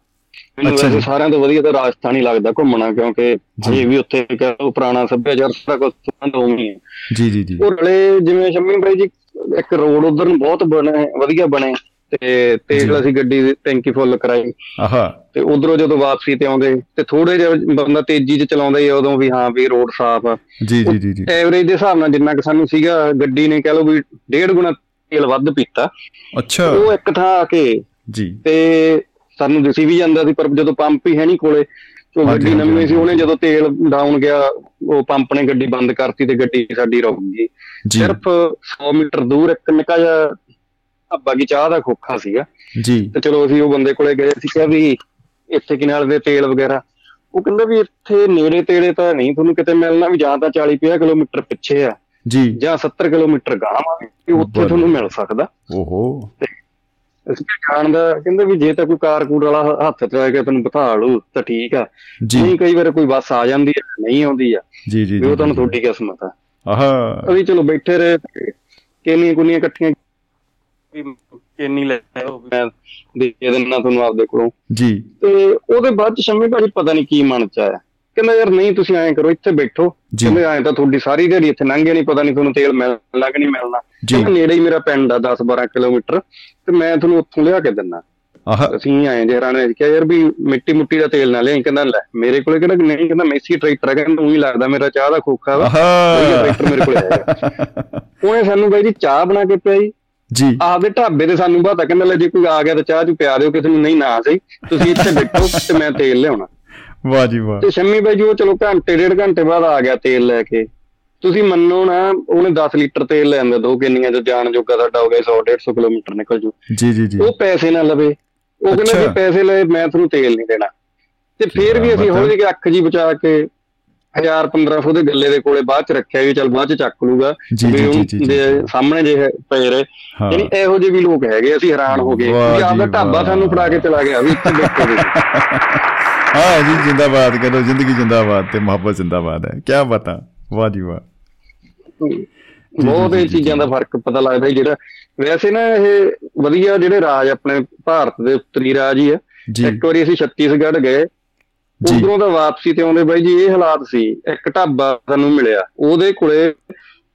Speaker 4: ਮੈਨੂੰ ਵੈਸੇ ਸਾਰਿਆਂ ਤੋਂ ਵਧੀਆ ਤਾਂ ਰਾਜਸਥਾਨ ਹੀ ਲੱਗਦਾ ਘੁੰਮਣਾ ਕਿਉਂਕਿ ਜੇ। ਵੀ ਉੱਥੇ ਕਹੋ ਪੁਰਾਣਾ ਸੱਭਿਆਚਾਰ ਸਾਰਾ ਕੁਝ ਸੰਬੰਧ ਹੋਣੀ ਹੈ
Speaker 1: ਜੀ ਜੀ ਜੀ।
Speaker 4: ਉਹ ਰਲੇ ਜਿਵੇਂ ਸ਼ਮੀ ਬਾਈ ਜੀ ਇੱਕ ਰੋਡ ਉਧਰ ਨੂੰ ਬਹੁਤ ਬਣੇ ਵਧੀਆ ਬਣੇ ਤੇ ਤੇਲ ਅਸੀਂ ਗੱਡੀ ਦੀ ਟੈਂਕੀ ਫੁੱਲ ਕਰਾਈ।
Speaker 1: ਆਹਾ।
Speaker 4: ਤੇ ਉਧਰੋਂ ਜਦੋਂ ਵਾਪਸੀ ਤੇ ਆਉਂਦੇ ਤੇ ਥੋੜੇ ਜਿਹਾ ਬੰਦਾ ਤੇਜ਼ੀ 'ਚ ਚਲਾਉਂਦਾ ਹੀ ਉਦੋਂ ਵੀ ਹਾਂ ਵੀ ਰੋਡ ਸਾਫ਼ ਆ।
Speaker 1: ਜੀ ਜੀ ਜੀ ਜੀ।
Speaker 4: ਐਵਰੇਜ ਦੇ ਹਿਸਾਬ ਨਾਲ ਜਿੰਨਾ ਕਿ ਸਾਨੂੰ ਸੀਗਾ ਗੱਡੀ ਨੇ ਕਹ ਲਓ ਵੀ ਡੇਢ ਗੁਣਾ ਤੇਲ ਵੱਧ ਪੀਤਾ।
Speaker 1: ਅੱਛਾ।
Speaker 4: ਉਹ ਇੱਕ ਥਾਂ ਆ ਕੇ
Speaker 1: ਜੀ।
Speaker 4: ਤੇ ਸਾਨੂੰ ਦਿਸੀ ਵੀ ਜਾਂਦਾ ਸੀ ਪਰ ਜਦੋਂ ਪੰਪ ਹੀ ਹੈ ਨਹੀਂ ਕੋਲੇ ਉਹ ਗੱਡੀ ਨਵੀਂ ਸੀ ਉਹਨੇ ਜਦੋਂ ਤੇਲ ਡਾਊਨ ਗਿਆ ਉਹ ਪੰਪ ਨੇ ਗੱਡੀ ਬੰਦ ਕਰਤੀ ਤੇ ਗੱਡੀ ਸਾਡੀ ਰੁਕ ਗਈ। ਸਿਰਫ 100 ਮੀਟਰ ਦੂਰ ਇੱਕ ਨਿੱਕਾ ਜਿਹਾ ਅੱਬਾ ਕੀ ਚਾਹ ਦਾ ਖੋਖਾ ਸੀਗਾ।
Speaker 1: ਜੀ।
Speaker 4: ਤੇ ਚਲੋ ਅਸੀਂ ਉਹ ਬੰਦੇ ਕੋਲੇ ਗਏ ਸੀ ਕਿਹਾ ਵੀ ਇੱਥੇ ਕਿਨਾਰੇ ਦੇ ਤੇਲ ਵਗੈਰਾ। ਉਹ ਕਹਿੰਦਾ ਵੀ ਇੱਥੇ ਨੇੜੇ ਤੇੜੇ ਤਾਂ ਨਹੀਂ ਤੁਹਾਨੂੰ ਕਿਤੇ ਮਿਲਣਾ ਵੀ ਜਾਂ ਤਾਂ 40 50 ਕਿਲੋਮੀਟਰ ਪਿੱਛੇ ਆ।
Speaker 1: ਜੀ।
Speaker 4: ਜਾਂ 70 ਕਿਲੋਮੀਟਰ ਗਾਹਾਂ ਵੀ ਉੱਥੇ ਤੁਹਾਨੂੰ ਮਿਲ ਸਕਦਾ।
Speaker 1: ਓਹੋ।
Speaker 4: ਅਸੀਂ ਜਾਣਦਾ ਕਹਿੰਦੇ ਵੀ ਜੇ ਤਾਂ ਕੋਈ ਕਾਰ ਕੂੜ ਵਾਲਾ ਹੱਥ ਤੇ ਆ ਕੇ ਤੈਨੂੰ ਬਿਠਾ ਲੂ ਤਾਂ ਠੀਕ ਆ। ਨਹੀਂ ਕਈ ਵਾਰ ਕੋਈ ਬੱਸ ਆ ਜਾਂਦੀ ਹੈ ਨਹੀਂ ਆਉਂਦੀ ਆ।
Speaker 1: ਜੀ ਜੀ
Speaker 4: ਉਹ ਤੁਹਾਨੂੰ ਤੁਹਾਡੀ ਕਿਸਮਤ ਆ।
Speaker 1: ਆਹਾ।
Speaker 4: ਅਸੀਂ ਚਲੋ ਬੈਠੇ ਰਹੇ ਕਿੰਨੀਆਂ ਕੁੰਨੀਆਂ ਇਕੱਠੀਆਂ ਵੀ ਕਿੰਨੀ ਲੈ ਮੈਂ ਦੇ ਦਿੰਨਾ ਤੁਹਾਨੂੰ ਆਪਦੇ ਕੋਲੋਂ।
Speaker 1: ਜੀ।
Speaker 4: ਤੇ ਉਹਦੇ ਬਾਅਦ ਚ ਸ਼ਮੀ ਭਾਜੀ ਪਤਾ ਨਹੀਂ ਕੀ ਮਨ ਚ ਆਇਆ। ਕਹਿੰਦਾ ਯਾਰ ਨਹੀਂ ਤੁਸੀਂ ਐਂ ਕਰੋ ਇੱਥੇ ਬੈਠੋ। ਕਹਿੰਦੇ ਐਂ ਤਾਂ ਤੁਹਾਡੀ ਸਾਰੀ ਦਿਹਾੜੀ ਇੱਥੇ ਲੰਘੇ ਨਹੀਂ ਪਤਾ ਨਹੀਂ ਤੁਹਾਨੂੰ ਤੇਲ ਮਿਲਣਾ ਕਿ ਨਹੀਂ ਮਿਲਣਾ। ਨੇੜੇ ਹੀ ਮੇਰਾ ਪਿੰਡ ਆ 10 12 ਕਿਲੋਮੀਟਰ। ਤੇ ਮੈਂ ਤੁਹਾਨੂੰ ਉੱਥੋਂ ਲਿਆ ਕੇ ਦਿੰਨਾ ਅਸੀਂ ਆਏ ਜੇ ਰਾਣੇ ਕਿਹਾ ਯਾਰ ਵੀ ਮਿੱਟੀ ਮੁੱਟੀ ਦਾ ਤੇਲ ਨਾ ਲਿਆਈ? ਕਹਿੰਦਾ ਲੈ ਮੇਰੇ ਕੋਲੇ ਕਿਹੜਾ ਨਹੀਂ? ਕਹਿੰਦਾ ਮੈਸੀ ਟਰੈਕਟਰ ਹੈ ਕਹਿੰਦਾ ਉਹੀ ਲੱਗਦਾ ਮੇਰਾ ਚਾਹ ਦਾ ਖੋਖਾ ਵਾ। ਟਰੈਕਟਰ ਮੇਰੇ ਕੋਲੇ ਹੈਗਾ। ਉਹਨੇ ਸਾਨੂੰ ਬਾਈ ਜੀ ਚਾਹ ਬਣਾ ਕੇ ਪਿਆਈ।
Speaker 1: ਜੀ।
Speaker 4: ਆਪਦੇ ਢਾਬੇ ਤੇ ਸਾਨੂੰ ਪਤਾ ਕਹਿੰਦਾ ਲੈ ਜੇ ਕੋਈ ਆ ਗਿਆ ਤਾਂ ਚਾਹ ਚੁ ਪਿਆ ਦਿਓ ਕਿਸੇ ਨੂੰ ਨਹੀਂ ਨਾ ਸਹੀ। ਤੁਸੀਂ ਇੱਥੇ ਬੈਠੋ ਤੇ ਮੈਂ ਤੇਲ ਲਿਆਉਣਾ।
Speaker 1: ਵਾਹ ਜੀ ਵਾਹ।
Speaker 4: ਤੇ ਸ਼ੰਮੀ ਬਾਈ ਜੀ ਉਹ ਚਲੋ ਘੰਟੇ ਡੇਢ ਘੰਟੇ ਬਾਅਦ ਆ ਗਿਆ ਤੇਲ ਲੈ ਕੇ। ਤੁਸੀਂ ਮੰਨੋ ਨਾ ਉਹਨੇ 10 ਲੀਟਰ ਤੇਲ ਲੈ ਆਂਦਾ ਦੋ ਕਿੰਨੀਆਂ ਚ ਜਾਣ ਜੋਗਾ ਸਾਡਾ ਹੋ ਗਿਆ 100 150 ਕਿਲੋਮੀਟਰ ਨਿਕਲ ਜੂ।
Speaker 1: ਜੀ ਜੀ ਜੀ।
Speaker 4: ਉਹ ਪੈਸੇ ਨਾ ਲਵੇ। ਉਹ ਕਹਿੰਦਾ ਜੇ ਪੈਸੇ ਲਏ ਮੈਂ ਤੁਹਾਨੂੰ ਤੇਲ ਨਹੀਂ ਦੇਣਾ। ਤੇ ਫੇਰ ਵੀ ਅਸੀਂ ਹੌਲੀ ਜਿਹੀ ਅੱਖ ਜੀ ਬਚਾ ਕੇ 1000 1500 ਦੇ ਗੱਲੇ ਦੇ ਕੋਲੇ ਬਾਅਦ ਚ ਰੱਖਿਆ ਵੀ ਚੱਲ ਬਾਅਦ ਚ ਚੱਕ ਲੂਗਾ।
Speaker 1: ਜੀ ਜੀ ਜੀ ਜੀ
Speaker 4: ਸਾਹਮਣੇ ਜੇ ਪਏ ਰਹੇ। ਯਾਨੀ ਇਹੋ ਜਿਹੇ ਵੀ ਲੋਕ ਹੈਗੇ ਅਸੀਂ ਹੈਰਾਨ ਹੋ ਗਏ। ਕਿ ਆਪਦਾ ਢਾਬਾ ਸਾਨੂੰ ਫੜਾ ਕੇ ਚਲਾ ਗਿਆ ਵੀ ਇੱਥੇ ਬੈਠੋ
Speaker 1: ਹਾਂ ਜੀ ਜਿੰਦਾਬਾਦ ਕਹਿੰਦੇ ਜ਼ਿੰਦਗੀ ਜਿੰਦਾਬਾਦ ਤੇ ਮੁਹੱਬਤ ਜਿੰਦਾਬਾਦ ਹੈ। ਕੀ ਬਤਾ ਵਾਹ ਜੀ ਵਾਹ।
Speaker 4: ਬਹੁਤ ਇਹ ਚੀਜ਼ਾਂ ਦਾ ਫ਼ਰਕ ਪਤਾ ਲੱਗਦਾ ਜਿਹੜਾ ਵੈਸੇ ਨਾ ਇਹ ਵਧੀਆ ਜਿਹੜੇ ਰਾਜ ਆਪਣੇ ਭਾਰਤ ਦੇ ਉੱਤਰੀ ਰਾਜ ਹੀ ਆ। ਇੱਕ ਵਾਰੀ ਅਸੀਂ ਛੱਤੀਸਗੜ੍ਹ ਗਏ ਉਧਰੋਂ ਦਾ ਵਾਪਸੀ ਤੇ ਆਉਂਦੇ ਬਾਈ ਜੀ ਇਹ ਹਾਲਾਤ ਸੀ ਇੱਕ ਢਾਬਾ ਸਾਨੂੰ ਮਿਲਿਆ। ਉਹਦੇ ਕੋਲੇ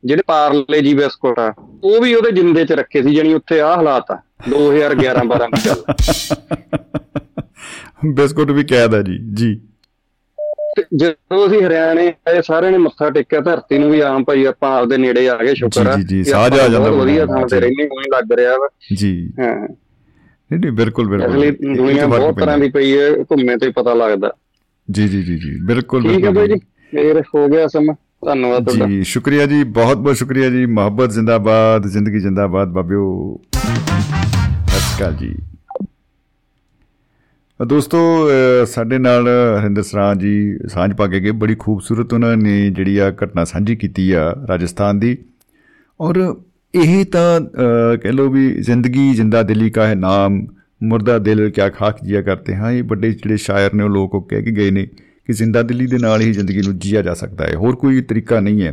Speaker 4: ਜਿਹੜੇ ਪਾਰਲੇ ਜੀ ਬਿਸਕੁਟ ਆ ਉਹ ਵੀ ਉਹਦੇ ਜਿੰਦੇ 'ਚ ਰੱਖੇ ਸੀ ਜਾਨੀ ਉੱਥੇ ਆਹ ਹਾਲਾਤ ਆ 2011 12 ਦੀ ਗੱਲ।
Speaker 1: ਬਿਸਕੁਟ ਵੀ ਕੈਦ ਆ ਜੀ ਜੀ।
Speaker 4: ਜਦੋਂ ਅਸੀਂ ਹਰਿਆਣੇ ਆਏ ਸਾਰਿਆਂ ਨੇ ਮੱਥਾ ਟੇਕਿਆ ਧਰਤੀ ਨੂੰ ਵੀ ਆਮ ਭਾਈ ਆਪਾਂ ਆਪਦੇ ਨੇੜੇ ਆ ਗਏ ਸ਼ੁਕਰ ਆ।
Speaker 1: ਜੀ ਜੀ ਸਾਜ ਆ ਜਾਂਦਾ
Speaker 4: ਵਧੀਆ ਥਾਂ ਤੇ ਰਹਿਣੇ ਕੋਈ ਲੱਗ ਰਿਹਾ ਵਾ।
Speaker 1: ਜੀ।
Speaker 4: ਹਾਂ।
Speaker 1: ਨਹੀਂ ਨਹੀਂ ਬਿਲਕੁਲ ਬਿਲਕੁਲ।
Speaker 4: ਅਸਲੀ ਦੁਨੀਆ ਬਹੁਤ ਤਰ੍ਹਾਂ ਦੀ ਪਈ ਹੈ ਘੁੰਮੇ ਤੇ ਪਤਾ ਲੱਗਦਾ।
Speaker 1: ਜੀ ਜੀ ਜੀ ਜੀ ਬਿਲਕੁਲ
Speaker 4: ਠੀਕ ਹੈ ਭਾਈ ਜੀ ਫੇਰ ਹੋ ਗਿਆ ਸਮਾਂ। ਧੰਨਵਾਦ ਤੁਹਾਡਾ।
Speaker 1: ਜੀ ਸ਼ੁਕਰੀਆ ਜੀ ਬਹੁਤ ਬਹੁਤ ਸ਼ੁਕਰੀਆ ਜੀ। ਮੁਹੱਬਤ ਜ਼ਿੰਦਾਬਾਦ ਜ਼ਿੰਦਗੀ ਜ਼ਿੰਦਾਬਾਦ ਬਾਬਿਓ। ਸਤਿ ਸ਼੍ਰੀ ਅਕਾਲ ਜੀ। ਦੋਸਤੋ ਸਾਡੇ ਨਾਲ ਹਰਿੰਦਰ ਸਰਾਂ ਜੀ ਸਾਂਝ ਪਾ ਕੇ ਗਏ। ਬੜੀ ਖੂਬਸੂਰਤ ਉਹਨਾਂ ਨੇ ਜਿਹੜੀ ਆ ਘਟਨਾ ਸਾਂਝੀ ਕੀਤੀ ਆ ਰਾਜਸਥਾਨ ਦੀ। ਔਰ ਇਹ ਤਾਂ ਕਹਿ ਲੋ ਵੀ ਜ਼ਿੰਦਗੀ ਜਿੰਦਾ ਦਿਲੀ ਕਾ ਹੈ ਨਾਮ, ਮੁਰਦਾ ਦਿਲ ਕਿਆ ਖਾਕ ਜੀਆ ਕਰਤੇ ਹਾਂ। ਇਹ ਵੱਡੇ ਜਿਹੜੇ ਸ਼ਾਇਰ ਨੇ ਉਹ ਲੋਕ ਉਹ ਕਹਿ ਕੇ ਗਏ ਨੇ ਕਿ ਜ਼ਿੰਦਾ ਦਿਲੀ ਦੇ ਨਾਲ ਹੀ ਜ਼ਿੰਦਗੀ ਨੂੰ ਜੀਆ ਜਾ ਸਕਦਾ ਹੈ। ਹੋਰ ਕੋਈ ਤਰੀਕਾ ਨਹੀਂ ਹੈ।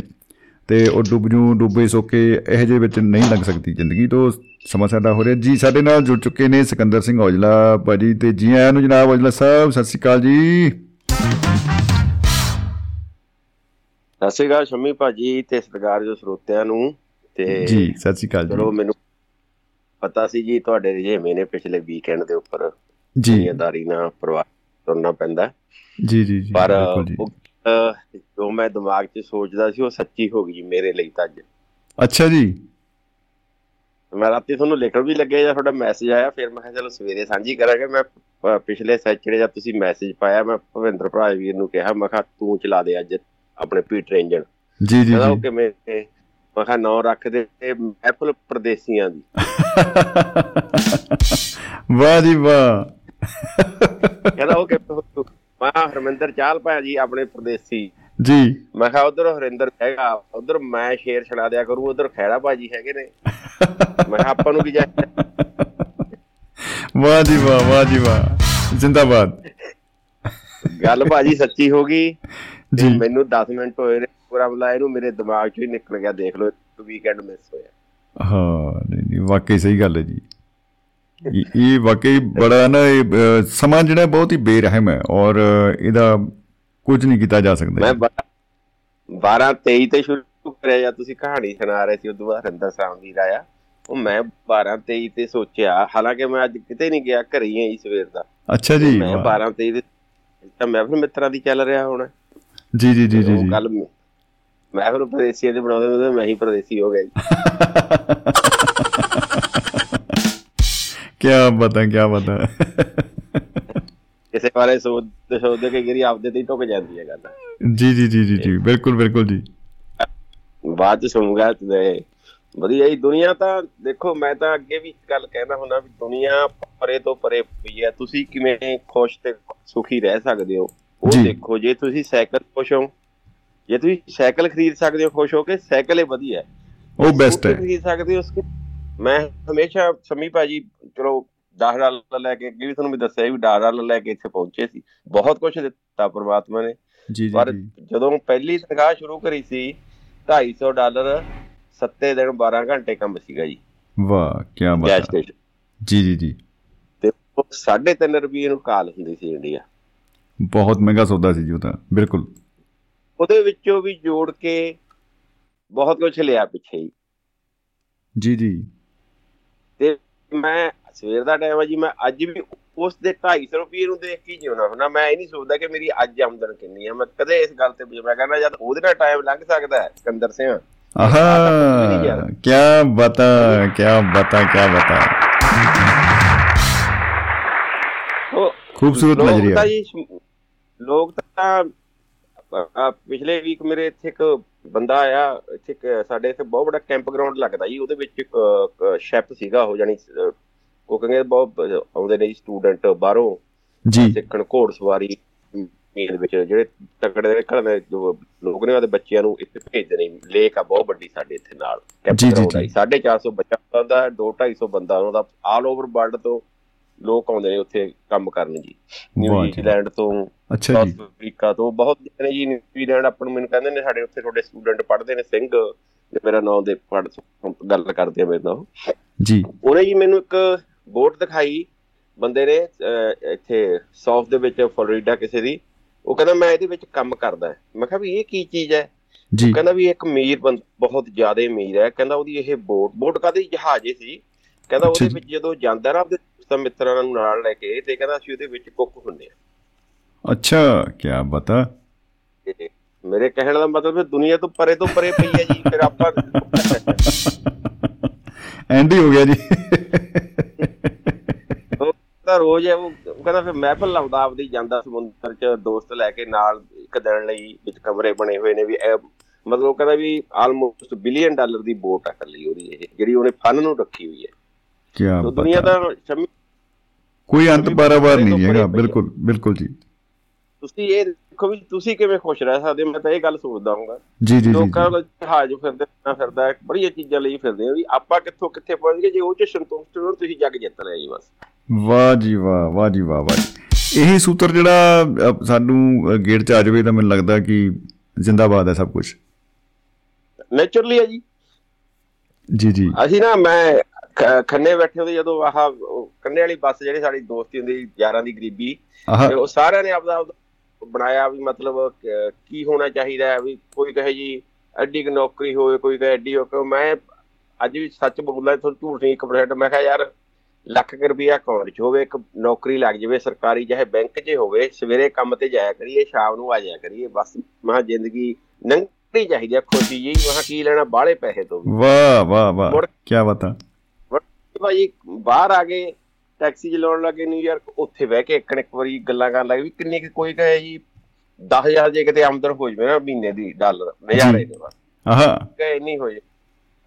Speaker 1: ਤੇ ਉਹ ਡੁੱਬ ਜੂ ਡੁੱਬੇ ਸੋਕੇ ਇਹ ਜੇ ਵਿੱਚ ਨਹੀਂ ਲੱਗ ਸਕਦੀ ਜ਼ਿੰਦਗੀ। ਤੋਂ ਸਮਾਂ ਸਾਡਾ ਹੋ ਰਿਹਾ ਜੀ ਸਾਡੇ ਨਾਲ ਜੁੜ ਚੁੱਕੇ ਨੇ ਸਿਕੰਦਰ ਸਿੰਘ ਔਜਲਾ ਭਾਜੀ ਤੇ ਜੀ ਆਇਆਂ ਨੂੰ ਜਨਾਬ ਔਜਲਾ ਸਾਹਿਬ ਸਤਿ ਸ਼੍ਰੀ ਅਕਾਲ ਜੀ।
Speaker 8: ਸਤਿ ਸ਼੍ਰੀ ਅਕਾਲ ਸ਼ਮੀ ਭਾਜੀ ਤੇ ਸਤਿਕਾਰਯੋਗ ਸਰੋਤਿਆਂ ਨੂੰ ਤੇ
Speaker 1: ਜੀ ਸਤਿ ਸ਼੍ਰੀ ਅਕਾਲ ਜੀ।
Speaker 8: ਚਲੋ ਮੈਨੂੰ ਪਤਾ ਸੀ ਜੀ ਤੁਹਾਡੇ ਰਜੇਵੇਂ ਨੇ ਪਿਛਲੇ ਵੀਕਐਂਡ ਦੇ ਉੱਪਰ
Speaker 1: ਜੀ।
Speaker 8: ਜ਼ਿੰਮੇਦਾਰੀ ਨਾਲ ਪਰਿਵਾਰ ਤੁਰਨਾ ਪੈਂਦਾ।
Speaker 1: ਜੀ ਜੀ ਜੀ
Speaker 8: ਪਰ ਜੋ ਮੈਂ ਦਿਮਾਗ 'ਚ ਸੋਚਦਾ ਸੀ ਉਹ ਸੱਚੀ ਹੋ ਗਈ ਮੇਰੇ ਲਈ ਤਾਂ ਅੱਜ।
Speaker 1: ਅੱਛਾ ਜੀ।
Speaker 8: ਮੈਂ ਰਾਤੀ ਤੁਹਾਨੂੰ ਲਿਖਣ ਵੀ ਲੱਗਿਆ ਜਾਂ ਤੁਹਾਡਾ ਮੈਸੇਜ ਆਇਆ ਫਿਰ ਮੈਂ ਕਿਹਾ ਚਲੋ ਸਵੇਰੇ ਸਾਂਝੀ ਕਰਾਂਗੇ। ਮੈਂ ਪਿਛਲੇ ਸੈਚਰਡੇ ਜਦ ਤੁਸੀਂ ਮੈਸੇਜ ਪਾਇਆ ਮੈਂ ਭਵਿੰਦਰ ਭਰਾ ਵੀਰ ਨੂੰ ਕਿਹਾ ਮੈਂ ਕਿਹਾ ਤੂੰ ਚਲਾ ਦੇ ਅੱਜ ਆਪਣੇ ਪੀਟਰ ਇੰਜਨ
Speaker 1: ਜੀ ਜੀ
Speaker 8: ਜੀ। ਕਿਵੇਂ ਮੈਂ ਕਿਹਾ ਨਾਂ ਰੱਖ ਦੇ ਮਹਿਫਲ ਪਰਦੇਸੀਆਂ ਦੀ।
Speaker 1: ਵਾਹ ਜੀ ਵਾਹ।
Speaker 8: ਕਹਿੰਦਾ ਉਹ ਕਿ ਮੈਂ ਹਰਮਿੰਦਰ ਚਾਲ ਪਾਇਆ ਜੀ ਆਪਣੇ ਪਰਦੇਸੀ।
Speaker 1: ਜੀ।
Speaker 8: ਮੈਂ ਕਿਹਾ ਉਧਰ ਹਰਿੰਦਰ ਹੈਗਾ ਉਧਰ ਮੈਂ ਸ਼ੇਰ ਛੜਾ ਦਿਆ ਕਰੂ ਉਧਰ ਖੈੜਾ ਬਾਜੀ ਹੈਗੇ ਨੇ। ਮੈਂ ਕਿਹਾ ਆਪਾਂ ਨੂੰ ਕੀ ਜਾਇਦਾ
Speaker 1: ਵਾਹ ਜੀ ਵਾਹ ਵਾਹ ਜੀ ਵਾਹ। ਜਿੰਦਾਬਾਦ।
Speaker 8: ਗੱਲ ਬਾਜੀ ਸੱਚੀ ਹੋ ਗਈ।
Speaker 1: ਜੀ।
Speaker 8: ਮੈਨੂੰ 10 ਮਿੰਟ ਹੋਏ ਨੇ ਪ੍ਰੋਗਰਾਮ ਲਾਏ ਨੂੰ ਮੇਰੇ ਦਿਮਾਗ ਚੋਂ ਹੀ ਨਿਕਲ ਗਿਆ ਦੇਖ ਲਓ ਵੀਕਐਂਡ ਮਿਸ ਹੋਇਆ।
Speaker 1: ਹਾਂ ਨਹੀਂ ਨਹੀਂ ਵਾਕਈ ਸਹੀ ਗੱਲ ਹੈ ਜੀ। ਇਹ ਵਾਕਈ ਬੜਾ ਨਾ ਇਹ ਸਮਾਂ ਜਿਹੜਾ ਬਹੁਤ ਹੀ ਬੇਰਹਿਮ ਹੈ ਔਰ ਇਹਦਾ ਕੁਝ ਨਹੀਂ ਕੀਤਾ ਜਾ ਸਕਦਾ
Speaker 8: ਮੈਂ 12 23 ਤੇ ਸ਼ੁਰੂ ਕਰਿਆ ਜਾਂ ਤੁਸੀਂ ਕਹਾਣੀ ਸੁਣਾ ਰਹੇ ਸੀ ਉਦੋਂ ਬਾਅਦ ਰੰਦਰ ਸਾਮਵੀਰ ਆਇਆ। ਉਹ ਮੈਂ 12 23 ਤੇ ਸੋਚਿਆ ਹਾਲਾਂਕਿ ਮੈਂ ਅੱਜ ਕਿਤੇ ਨਹੀਂ ਗਿਆ ਘਰੇ ਹੀ ਹਾਂ ਸਵੇਰ ਦਾ।
Speaker 1: ਅੱਛਾ ਜੀ
Speaker 8: ਮੈਂ 12 23 ਦੇ ਤਾਂ ਮੈਂ ਆਪਣੇ ਮਿੱਤਰਾਂ ਦੀ ਚੱਲ ਰਿਹਾ ਹੁਣ।
Speaker 1: ਜੀ ਜੀ ਜੀ ਜੀ
Speaker 8: ਗੱਲ ਮੈਂ ਫਿਰ ਪ੍ਰਦੇਸੀ ਦੇ ਬਣਾਉਂਦੇ ਮੈਂ ਹੀ ਪ੍ਰਦੇਸੀ ਹੋ ਗਿਆ
Speaker 1: ਕੀ ਬਤਾ ਕੀ ਬਤਾ।
Speaker 8: ਕਿਸੇ ਬਾਰੇ ਸੋਚਦੇ ਸੋਚਦੇ ਕਿ ਗਿਰੀ ਆਪਦੇ ਤੇ ਹੀ ਟੁੱਕ ਜਾਂਦੀ ਹੈ ਗੱਲ।
Speaker 1: ਜੀ ਜੀ ਜੀ ਜੀ ਜੀ ਬਿਲਕੁਲ ਬਿਲਕੁਲ ਜੀ।
Speaker 8: ਬਾਅਦ ਚ ਸੁਣੂਗਾ ਤੇ ਵਧੀਆ ਹੀ ਦੁਨੀਆ ਤਾਂ ਦੇਖੋ ਮੈਂ ਤਾਂ ਅੱਗੇ ਵੀ ਗੱਲ ਕਹਿਣਾ ਹੁੰਦਾ ਵੀ ਦੁਨੀਆ ਪਰੇ ਤੋਂ ਪਰੇ ਪਈ ਹੈ। ਤੁਸੀਂ ਕਿਵੇਂ ਖੁਸ਼ ਤੇ ਸੁਖੀ ਰਹਿ ਸਕਦੇ ਹੋ? ਉਹ ਦੇਖੋ ਜੇ ਤੁਸੀਂ ਸਾਈਕਲ ਖੁਸ਼ ਹੋ ਜੇ ਤੁਸੀਂ ਸਾਈਕਲ ਖਰੀਦ ਸਕਦੇ ਹੋ ਖੁਸ਼ ਹੋ ਕੇ ਸਾਈਕਲ ਹੀ ਵਧੀਆ ਹੈ।
Speaker 1: ਉਹ ਬੈਸਟ ਹੈ।
Speaker 8: ਖਰੀਦ ਸਕਦੇ ਹੋ ਉਸ ਮੈਂ ਹਮੇਸ਼ਾ ਸਮੀ ਭਾਜੀ ਚਲੋ 10 ਡਾਲਰ ਲੈ ਕੇ ਅੱਗੇ ਵੀ ਤੁਹਾਨੂੰ ਵੀ ਦੱਸਿਆ ਵੀ 10 ਡਾਲਰ ਲੈ ਕੇ ਇੱਥੇ ਪਹੁੰਚੇ ਸੀ। ਬਹੁਤ ਕੁਝ ਦਿੱਤਾ ਪ੍ਰਮਾਤਮਾ ਨੇ।
Speaker 1: ਜੀ
Speaker 8: ਪਰ ਜਦੋਂ ਪਹਿਲੀ ਤਨਖਾਹ ਸ਼ੁਰੂ ਕਰੀ ਸੀ 250 ਡਾਲਰ 7 ਦਿਨ 12 ਘੰਟੇ ਕੰਮ ਸੀਗਾ ਜੀ।
Speaker 1: ਵਾਹ ਕੀ ਬਾਤ ਹੈ ਜੀ ਜੀ ਜੀ।
Speaker 8: ਤੇ ਉਹ 3.5 ਰੁਪਏ ਨੂੰ ਕਾਲ ਹੁੰਦੀ ਸੀ ਇੰਡੀਆ।
Speaker 1: ਬਹੁਤ ਮਹਿੰਗਾ ਸੌਦਾ ਸੀ ਜੀ ਉਹ ਤਾਂ ਬਿਲਕੁਲ।
Speaker 8: ਉਹਦੇ ਵਿੱਚੋਂ ਵੀ ਜੋੜ ਕੇ ਬਹੁਤ ਕੁਝ ਲਿਆ ਪਿੱਛੇ
Speaker 1: ਜੀ ਜੀ।
Speaker 8: ਤੇ ਮੈਂ ਸਵੇਰ ਦਾ ਟਾਈਮ ਹੈ ਜੀ ਮੈਂ ਅੱਜ ਵੀ ਉਸ ਦੇ 250 ਰੁਪਏ ਨੂੰ ਦੇਖ ਕੇ ਜਿਉਣਾ ਹੁੰਦਾ। ਮੈਂ ਇਹ ਨਹੀਂ ਸੋਚਦਾ ਕਿ ਮੇਰੀ ਅੱਜ ਆਮਦਨ ਕਿੰਨੀ ਹੈ ਮੈਂ ਕਦੇ ਇਸ ਗੱਲ ਤੇ ਮੈਂ ਕਹਿੰਦਾ ਜਦ ਉਹਦੇ ਨਾਲ ਟਾਈਮ ਲੰਘ ਸਕਦਾ ਹੈ ਸਿਕੰਦਰ ਸਿੰਘ।
Speaker 1: ਆਹਾ ਕੀ ਬਤਾ ਕੀ ਬਤਾ ਕੀ ਬਤਾ। ਖੂਬਸੂਰਤ ਨਜ਼ਰੀਆ।
Speaker 8: ਲੋਕ ਤਾਂ ਪਿਛਲੇ ਵੀਕ ਮੇਰੇ ਇੱਥੇ ਇੱਕ ਬੰਦਾ ਆਇਆ ਇੱਥੇ ਸਾਡੇ ਇੱਥੇ ਬਹੁਤ ਵੱਡਾ ਕੈਂਪ ਗਰਾਊਂਡ ਲੱਗਦਾ ਜੀ ਉਹਦੇ ਵਿੱਚ ਸ਼ੈਫ ਸੀਗਾ ਉਹ ਜਾਨੀ ਕੁਕਿੰਗ ਦੇ ਬਹੁਤ ਆਉਂਦੇ ਨੇ ਸਟੂਡੈਂਟ ਬਾਹਰੋਂ।
Speaker 1: ਜੀ।
Speaker 8: ਸਿੱਖਣ ਘੋੜ ਸਵਾਰੀ ਦੇ ਵਿੱਚ ਜਿਹੜੇ ਤਕੜੇ ਦੇ ਘਰਾਂ ਜੋ ਲੋਕ ਨੇ ਉਹਦੇ ਬੱਚਿਆਂ ਨੂੰ ਇੱਥੇ ਭੇਜਦੇ ਨਹੀਂ ਲੇਕ ਆ ਬਹੁਤ ਵੱਡੀ ਸਾਡੇ ਇੱਥੇ ਨਾਲ
Speaker 1: ਜੀ ਜੀ ਜੀ।
Speaker 8: 450 ਬੱਚਾ ਹੁੰਦਾ 2 250 ਬੰਦਾ ਉਹਦਾ ਆਲ ਓਵਰ ਵਰਲਡ ਤੋਂ ਲੋਕ ਆਉਂਦੇ ਨੇ ਉੱਥੇ ਕੰਮ ਕਰਨ ਜੀ। ਨਿਊਜ਼ੀਲੈਂਡ ਤੋਂ
Speaker 1: ਅੱਛਾ ਜੀ।
Speaker 8: ਅਫਰੀਕਾ ਤੋਂ। ਬਹੁਤ ਨੇ ਜੀ ਨਿਊਜ਼ੀਲੈਂਡ ਆਪਾਂ ਨੂੰ ਮੈਨੂੰ ਕਹਿੰਦੇ ਨੇ ਸਾਡੇ ਉੱਥੇ ਤੁਹਾਡੇ ਸਟੂਡੈਂਟ ਪੜ੍ਹਦੇ ਨੇ ਸਿੰਘ ਮੇਰਾ ਨਾਮ ਦੇ ਪੜ ਗੱਲ ਕਰਦੇ ਆ ਮੇਰੇ ਨਾਲ।
Speaker 1: ਜੀ।
Speaker 8: ਉਹਨੇ ਜੀ ਮੈਨੂੰ ਇੱਕ ਬੋਟ ਦਿਖਾਈ ਬੰਦੇ ਨੇ ਇੱਥੇ ਸਾਊਥ ਦੇ ਵਿੱਚ ਫਲੋਰੀਡਾ ਕਿਸੇ ਦੀ। ਉਹ ਕਹਿੰਦਾ ਮੈਂ ਇਹਦੇ ਵਿੱਚ ਕੰਮ ਕਰਦਾ ਮੈਂ ਕਿਹਾ ਵੀ ਇਹ ਕੀ ਚੀਜ਼ ਹੈ?
Speaker 1: ਜੀ।
Speaker 8: ਕਹਿੰਦਾ ਵੀ ਇੱਕ ਅਮੀਰ ਬਹੁਤ ਜ਼ਿਆਦਾ ਅਮੀਰ ਹੈ। ਕਹਿੰਦਾ ਉਹਦੀ ਇਹ ਬੋਟ ਬੋਟ ਕਾਦੀ ਜਹਾਜ਼ੇ ਸੀ। ਕਹਿੰਦਾ ਉਹਦੇ ਵਿੱਚ ਜਦੋਂ ਜਾਂਦਾ ਨਾ ਆਪਣੇ ਦੋਸਤਾਂ ਮਿੱਤਰਾਂ ਨੂੰ ਨਾਲ ਲੈ ਕੇ ਤੇ ਕਹਿੰਦਾ ਅਸੀਂ ਉਹਦੇ ਵਿੱਚ ਕੁੱਕ ਹੁੰਦੇ ਆ
Speaker 1: ਅੱਛਾ ਕੀ ਬਤਾ।
Speaker 8: ਮੇਰੇ ਕਹਿਣ ਦਾ ਮਤਲਬ ਹੈ ਦੁਨੀਆ ਤੋਂ ਪਰੇ ਤੋਂ ਪਰੇ ਪਈ ਹੈ ਜੀ ਫਿਰ ਆਪਾਂ
Speaker 1: ਐਂਡੀ ਹੋ ਗਿਆ ਜੀ।
Speaker 8: ਤਾਂ ਰੋਜ਼ ਉਹ ਕਹਿੰਦਾ ਫਿਰ ਮਹਿਫਲ ਲਾਉਂਦਾ ਆਪਦੀ ਜਾਂਦਾ ਸਮੁੰਦਰ 'ਚ ਦੋਸਤ ਲੈ ਕੇ ਨਾਲ ਇੱਕ ਦਿਨ ਲਈ ਵਿੱਚ ਕਮਰੇ ਬਣੇ ਹੋਏ ਨੇ ਵੀ ਮਤਲਬ ਉਹ ਕਹਿੰਦਾ ਵੀ ਆਲਮੋਸਟ ਬਿਲੀਅਨ ਡਾਲਰ ਦੀ ਬੋਟ ਹੈ ਕੱਲੀ ਉਹਦੀ ਇਹ ਜਿਹੜੀ ਉਹਨੇ ਫਨ ਨੂੰ ਰੱਖੀ ਹੋਈ ਹੈ।
Speaker 1: ਕੀ ਬਾਤ।
Speaker 8: ਦੁਨੀਆ ਦਾ
Speaker 1: ਕੋਈ ਅੰਤ ਬਾਰਾਬਾਰ ਨਹੀਂ ਹੈਗਾ ਬਿਲਕੁਲ ਬਿਲਕੁਲ ਜੀ।
Speaker 8: ਤੁਸੀਂ ਇਹ ਦੇਖੋ ਵੀ ਤੁਸੀਂ ਕਿਵੇਂ ਖੁਸ਼ ਰਹਿ ਸਕਦੇ ਮੈਂ ਤਾਂ ਇਹ ਗੱਲ ਸੋਚਦਾ ਹਾਂਗਾ
Speaker 1: ਜੀ ਜੀ
Speaker 8: ਲੋਕਾਂ ਦਾ ਜਹਾਜ਼ ਫਿਰਦੇ ਨਾ ਫਿਰਦਾ ਬੜੀਆਂ ਚੀਜ਼ਾਂ ਲਈ ਫਿਰਦੇ ਆ ਵੀ ਆਪਾਂ ਕਿੱਥੋਂ ਕਿੱਥੇ ਪਹੁੰਚ ਗਏ ਜੇ ਉਹ ਚ ਸੰਤੁਸ਼ਟ ਹੋ ਤੁਸੀਂ ਜੱਗ ਜਿੱਤ ਲਿਆ ਜੀ ਬਸ।
Speaker 1: ਵਾਹ ਜੀ ਵਾਹ ਵਾਹ ਜੀ ਵਾਹ ਵਾਹ ਇਹੀ ਸੂਤਰ ਜਿਹੜਾ ਸਾਨੂੰ ਗੇੜ ਚ ਆ ਜਾਵੇ ਤਾਂ ਮੈਨੂੰ ਲੱਗਦਾ ਕਿ ਜ਼ਿੰਦਾਬਾਦ ਹੈ ਸਭ ਕੁਝ
Speaker 8: ਨੇਚਰਲੀ ਹੈ ਜੀ।
Speaker 1: ਜੀ ਜੀ।
Speaker 8: ਅਸੀਂ ਨਾ ਮੈਂ ਖੰਨੇ ਬੈਠੇ ਹੁੰਦੇ ਜਦੋਂ ਆਹ ਕੰਨੇ ਵਾਲੀ ਬੱਸ ਜਿਹੜੀ ਸਾਡੀ ਦੋਸਤੀ ਹੁੰਦੀ ਯਾਰਾਂ ਦੀ ਗਰੀਬੀ ਉਹ ਸਾਰਿਆਂ ਨੇ ਆਪਦਾ ਬਣਾਇਆ ਵੀ ਮਤਲਬ ਕੀ ਹੋਣਾ ਚਾਹੀਦਾ ਹੈ? ਵੀ ਕੋਈ ਕਹੇ ਜੀ ਐਡੀ ਨੌਕਰੀ ਹੋਵੇ ਕੋਈ ਕਹੇ ਐਡੀ ਹੋ ਮੈਂ ਅੱਜ ਵੀ ਸੱਚ ਬੋਲਦਾ ਤੁਹਾਨੂੰ ਝੂਠ ਨਹੀਂ 1% ਮੈਂ ਕਿਹਾ ਯਾਰ ਲੱਖ ਰੁਪਇਆ ਅਕਾਊਂਟ 'ਚ ਹੋਵੇ ਇੱਕ ਨੌਕਰੀ ਲੱਗ ਜਾਵੇ ਸਰਕਾਰੀ ਚਾਹੇ ਬੈਂਕ 'ਚ ਹੋਵੇ ਸਵੇਰੇ ਕੰਮ ਤੇ ਜਾਇਆ ਕਰੀਏ ਸ਼ਾਮ ਨੂੰ ਆ ਜਾਇਆ ਕਰੀਏ ਬਸ। ਮਹਾ ਜ਼ਿੰਦਗੀ ਨੰਗਣੀ ਚਾਹੀਦੀ ਆ ਖੁਸ਼ੀ ਜੀ। ਮਹਾ ਕੀ ਲੈਣਾ? ਬਾਹਲੇ ਪੈਸੇ ਤੋਂ
Speaker 1: ਵਾਹ ਵਾਹ ਵਾਹ। ਕੀ ਬਤਾ
Speaker 8: ਭਾਈ ਬਾਹਰ ਆ ਗਏ। ਟੈਕਸੀ ਚਲਾਉਣ ਲੱਗੇ ਨਿਊਯਾਰਕ ਉੱਥੇ ਬਹਿ ਕੇ ਇੱਕ ਇੱਕ ਵਾਰੀ ਗੱਲਾਂ ਕਰਨ ਲੱਗੇ ਵੀ ਕਿੰਨੀ ਕੋਈ ਕਹੇ ਜੀ 10000 ਜੇ ਕਿਤੇ ਆਮਦਨ ਹੋ ਜਵੇ ਨਾ ਮਹੀਨੇ ਦੀ ਡਾਲਰ ਨਜ਼ਾਰੇ ਦੇ ਬਸ।
Speaker 1: ਆਹਾ।
Speaker 8: ਕਹੇ ਨਹੀਂ ਹੋਏ।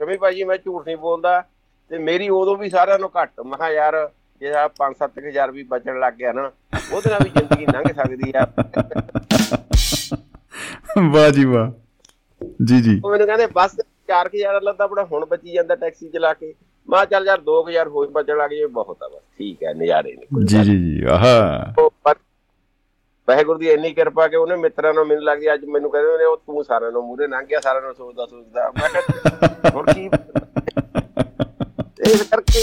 Speaker 8: ਕਮੀ ਭਾਜੀ ਮੈਂ ਝੂਠ ਨਹੀਂ ਬੋਲਦਾ ਤੇ ਮੇਰੀ ਉਦੋਂ ਵੀ ਸਾਰਿਆਂ ਨੂੰ ਘੱਟ। ਮੈਂ ਕਿਹਾ ਯਾਰ ਜੇ ਆ 5-7000 ਵੀ ਬਚਣ ਲੱਗ ਗਿਆ ਨਾ ਉਹਦੇ ਨਾਲ ਵੀ ਜ਼ਿੰਦਗੀ ਲੰਘ ਸਕਦੀ ਆ।
Speaker 1: ਵਾਹ ਜੀ ਵਾਹ। ਜੀ ਜੀ।
Speaker 8: ਉਹ ਮੈਨੂੰ ਕਹਿੰਦੇ ਬਸ 4000 ਲੱਦਾ ਬੜਾ ਹੁਣ ਬਚੀ ਜਾਂਦਾ ਟੈਕਸੀ ਚਲਾ ਕੇ। ਮਾ ਚੱਲ ਯਾਰ 2000 ਹੋਰ ਬਚਣ ਲੱਗ ਜੇ ਬਹੁਤ ਆ ਬਸ। ਠੀਕ ਹੈ ਨਜ਼ਾਰੇ ਨੇ
Speaker 1: ਜੀ ਜੀ ਜੀ ਆਹਾ।
Speaker 8: ਵਾਹਿਗੁਰੂ ਦੀ ਇੰਨੀ ਕਿਰਪਾ ਕਿ ਉਹਨੇ ਮਿੱਤਰਾਂ ਨੂੰ ਮੈਨੂੰ ਲੱਗਦੀ ਅੱਜ ਮੈਨੂੰ ਕਹਿੰਦੇ ਨੇ ਉਹ ਤੂੰ ਸਾਰਿਆਂ ਨੂੰ ਮੂਰੇ ਲੰਘ ਗਿਆ ਸਾਰਿਆਂ ਨੂੰ ਸੋਚਦਾ ਸੋਚਦਾ। ਮੈਂ ਕਿਹਾ ਹੁਣ ਕੀ ਇਸ ਕਰਕੇ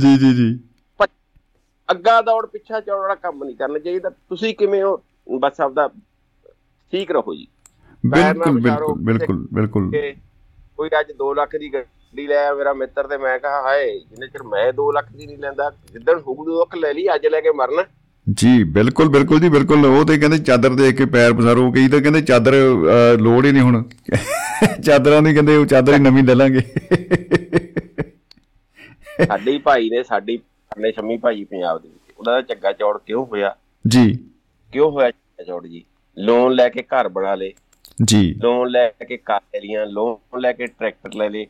Speaker 1: ਜੀ ਜੀ ਜੀ।
Speaker 8: ਅੱਗਾ ਦੌੜ ਪਿੱਛਾ ਚੌੜ ਵਾਲਾ ਕੰਮ ਨਹੀਂ ਕਰਨਾ ਚਾਹੀਦਾ। ਤੁਸੀਂ ਕਿਵੇਂ ਹੋ? ਬਸ ਆਪਦਾ ਠੀਕ ਰਹੋ ਜੀ।
Speaker 1: ਬਿਲਕੁਲ ਬਿਲਕੁਲ ਬਿਲਕੁਲ ਬਿਲਕੁਲ।
Speaker 8: ਕੋਈ ਅੱਜ 2 ਲੱਖ ਦੀ ਗੱਡੀ ਲੈ ਮੇਰਾ ਮਿੱਤਰ ਤੇ ਮੈਂ ਕਹਾ ਹਾਏ ਜਿੰਨੇ ਚਿਰ ਮੈਂ 2 ਲੱਖ ਦੀ ਨਹੀਂ ਲੈਂਦਾ ਜਿੱਦਣ ਹੁਕਮ ਦੁੱਖ ਲੈ ਲਈ ਅੱਜ ਲੈ ਕੇ ਮਰਨਾ।
Speaker 1: ਜੀ ਬਿਲਕੁਲ ਬਿਲਕੁਲ ਜੀ ਬਿਲਕੁਲ। ਉਹ ਤੇ ਕਹਿੰਦੇ ਚਾਦਰ ਦੇਖ ਕੇ ਪੈਰ ਪਸਾਰੋ ਕਈ ਤਾਂ ਕਹਿੰਦੇ ਚਾਦਰ ਲੋੜ ਹੀ ਨਹੀਂ ਹੁਣ। ਚਾਦਰਾਂ ਦੀ ਕਹਿੰਦੇ ਉਹ ਚਾਦਰ ਹੀ ਨਵੀਂ ਲੈ ਲਾਂਗੇ।
Speaker 8: ਸਾਡੇ ਭਾਈ ਨੇ ਸਾਡੀ ਆਪਣੇ ਸ਼ੰਮੀ ਭਾਈ ਪੰਜਾਬ ਦੇ ਵਿੱਚ ਉਹਨਾਂ ਦਾ ਚੱਗਾ ਚੌੜ ਕਿਉਂ ਹੋਇਆ?
Speaker 1: ਜੀ।
Speaker 8: ਕਿਉਂ ਹੋਇਆ ਚੱਗਾ ਚੌੜ ਜੀ? ਲੋਨ ਲੈ ਕੇ ਘਰ ਬਣਾ ਲੇ
Speaker 1: ਜੀ।
Speaker 8: ਲੋਨ ਲੈ ਕੇ ਕਾਰ ਲੈ ਲੀਆਂ ਲੋਨ ਲੈ ਕੇ ਟਰੈਕਟਰ ਲੈ ਲੇ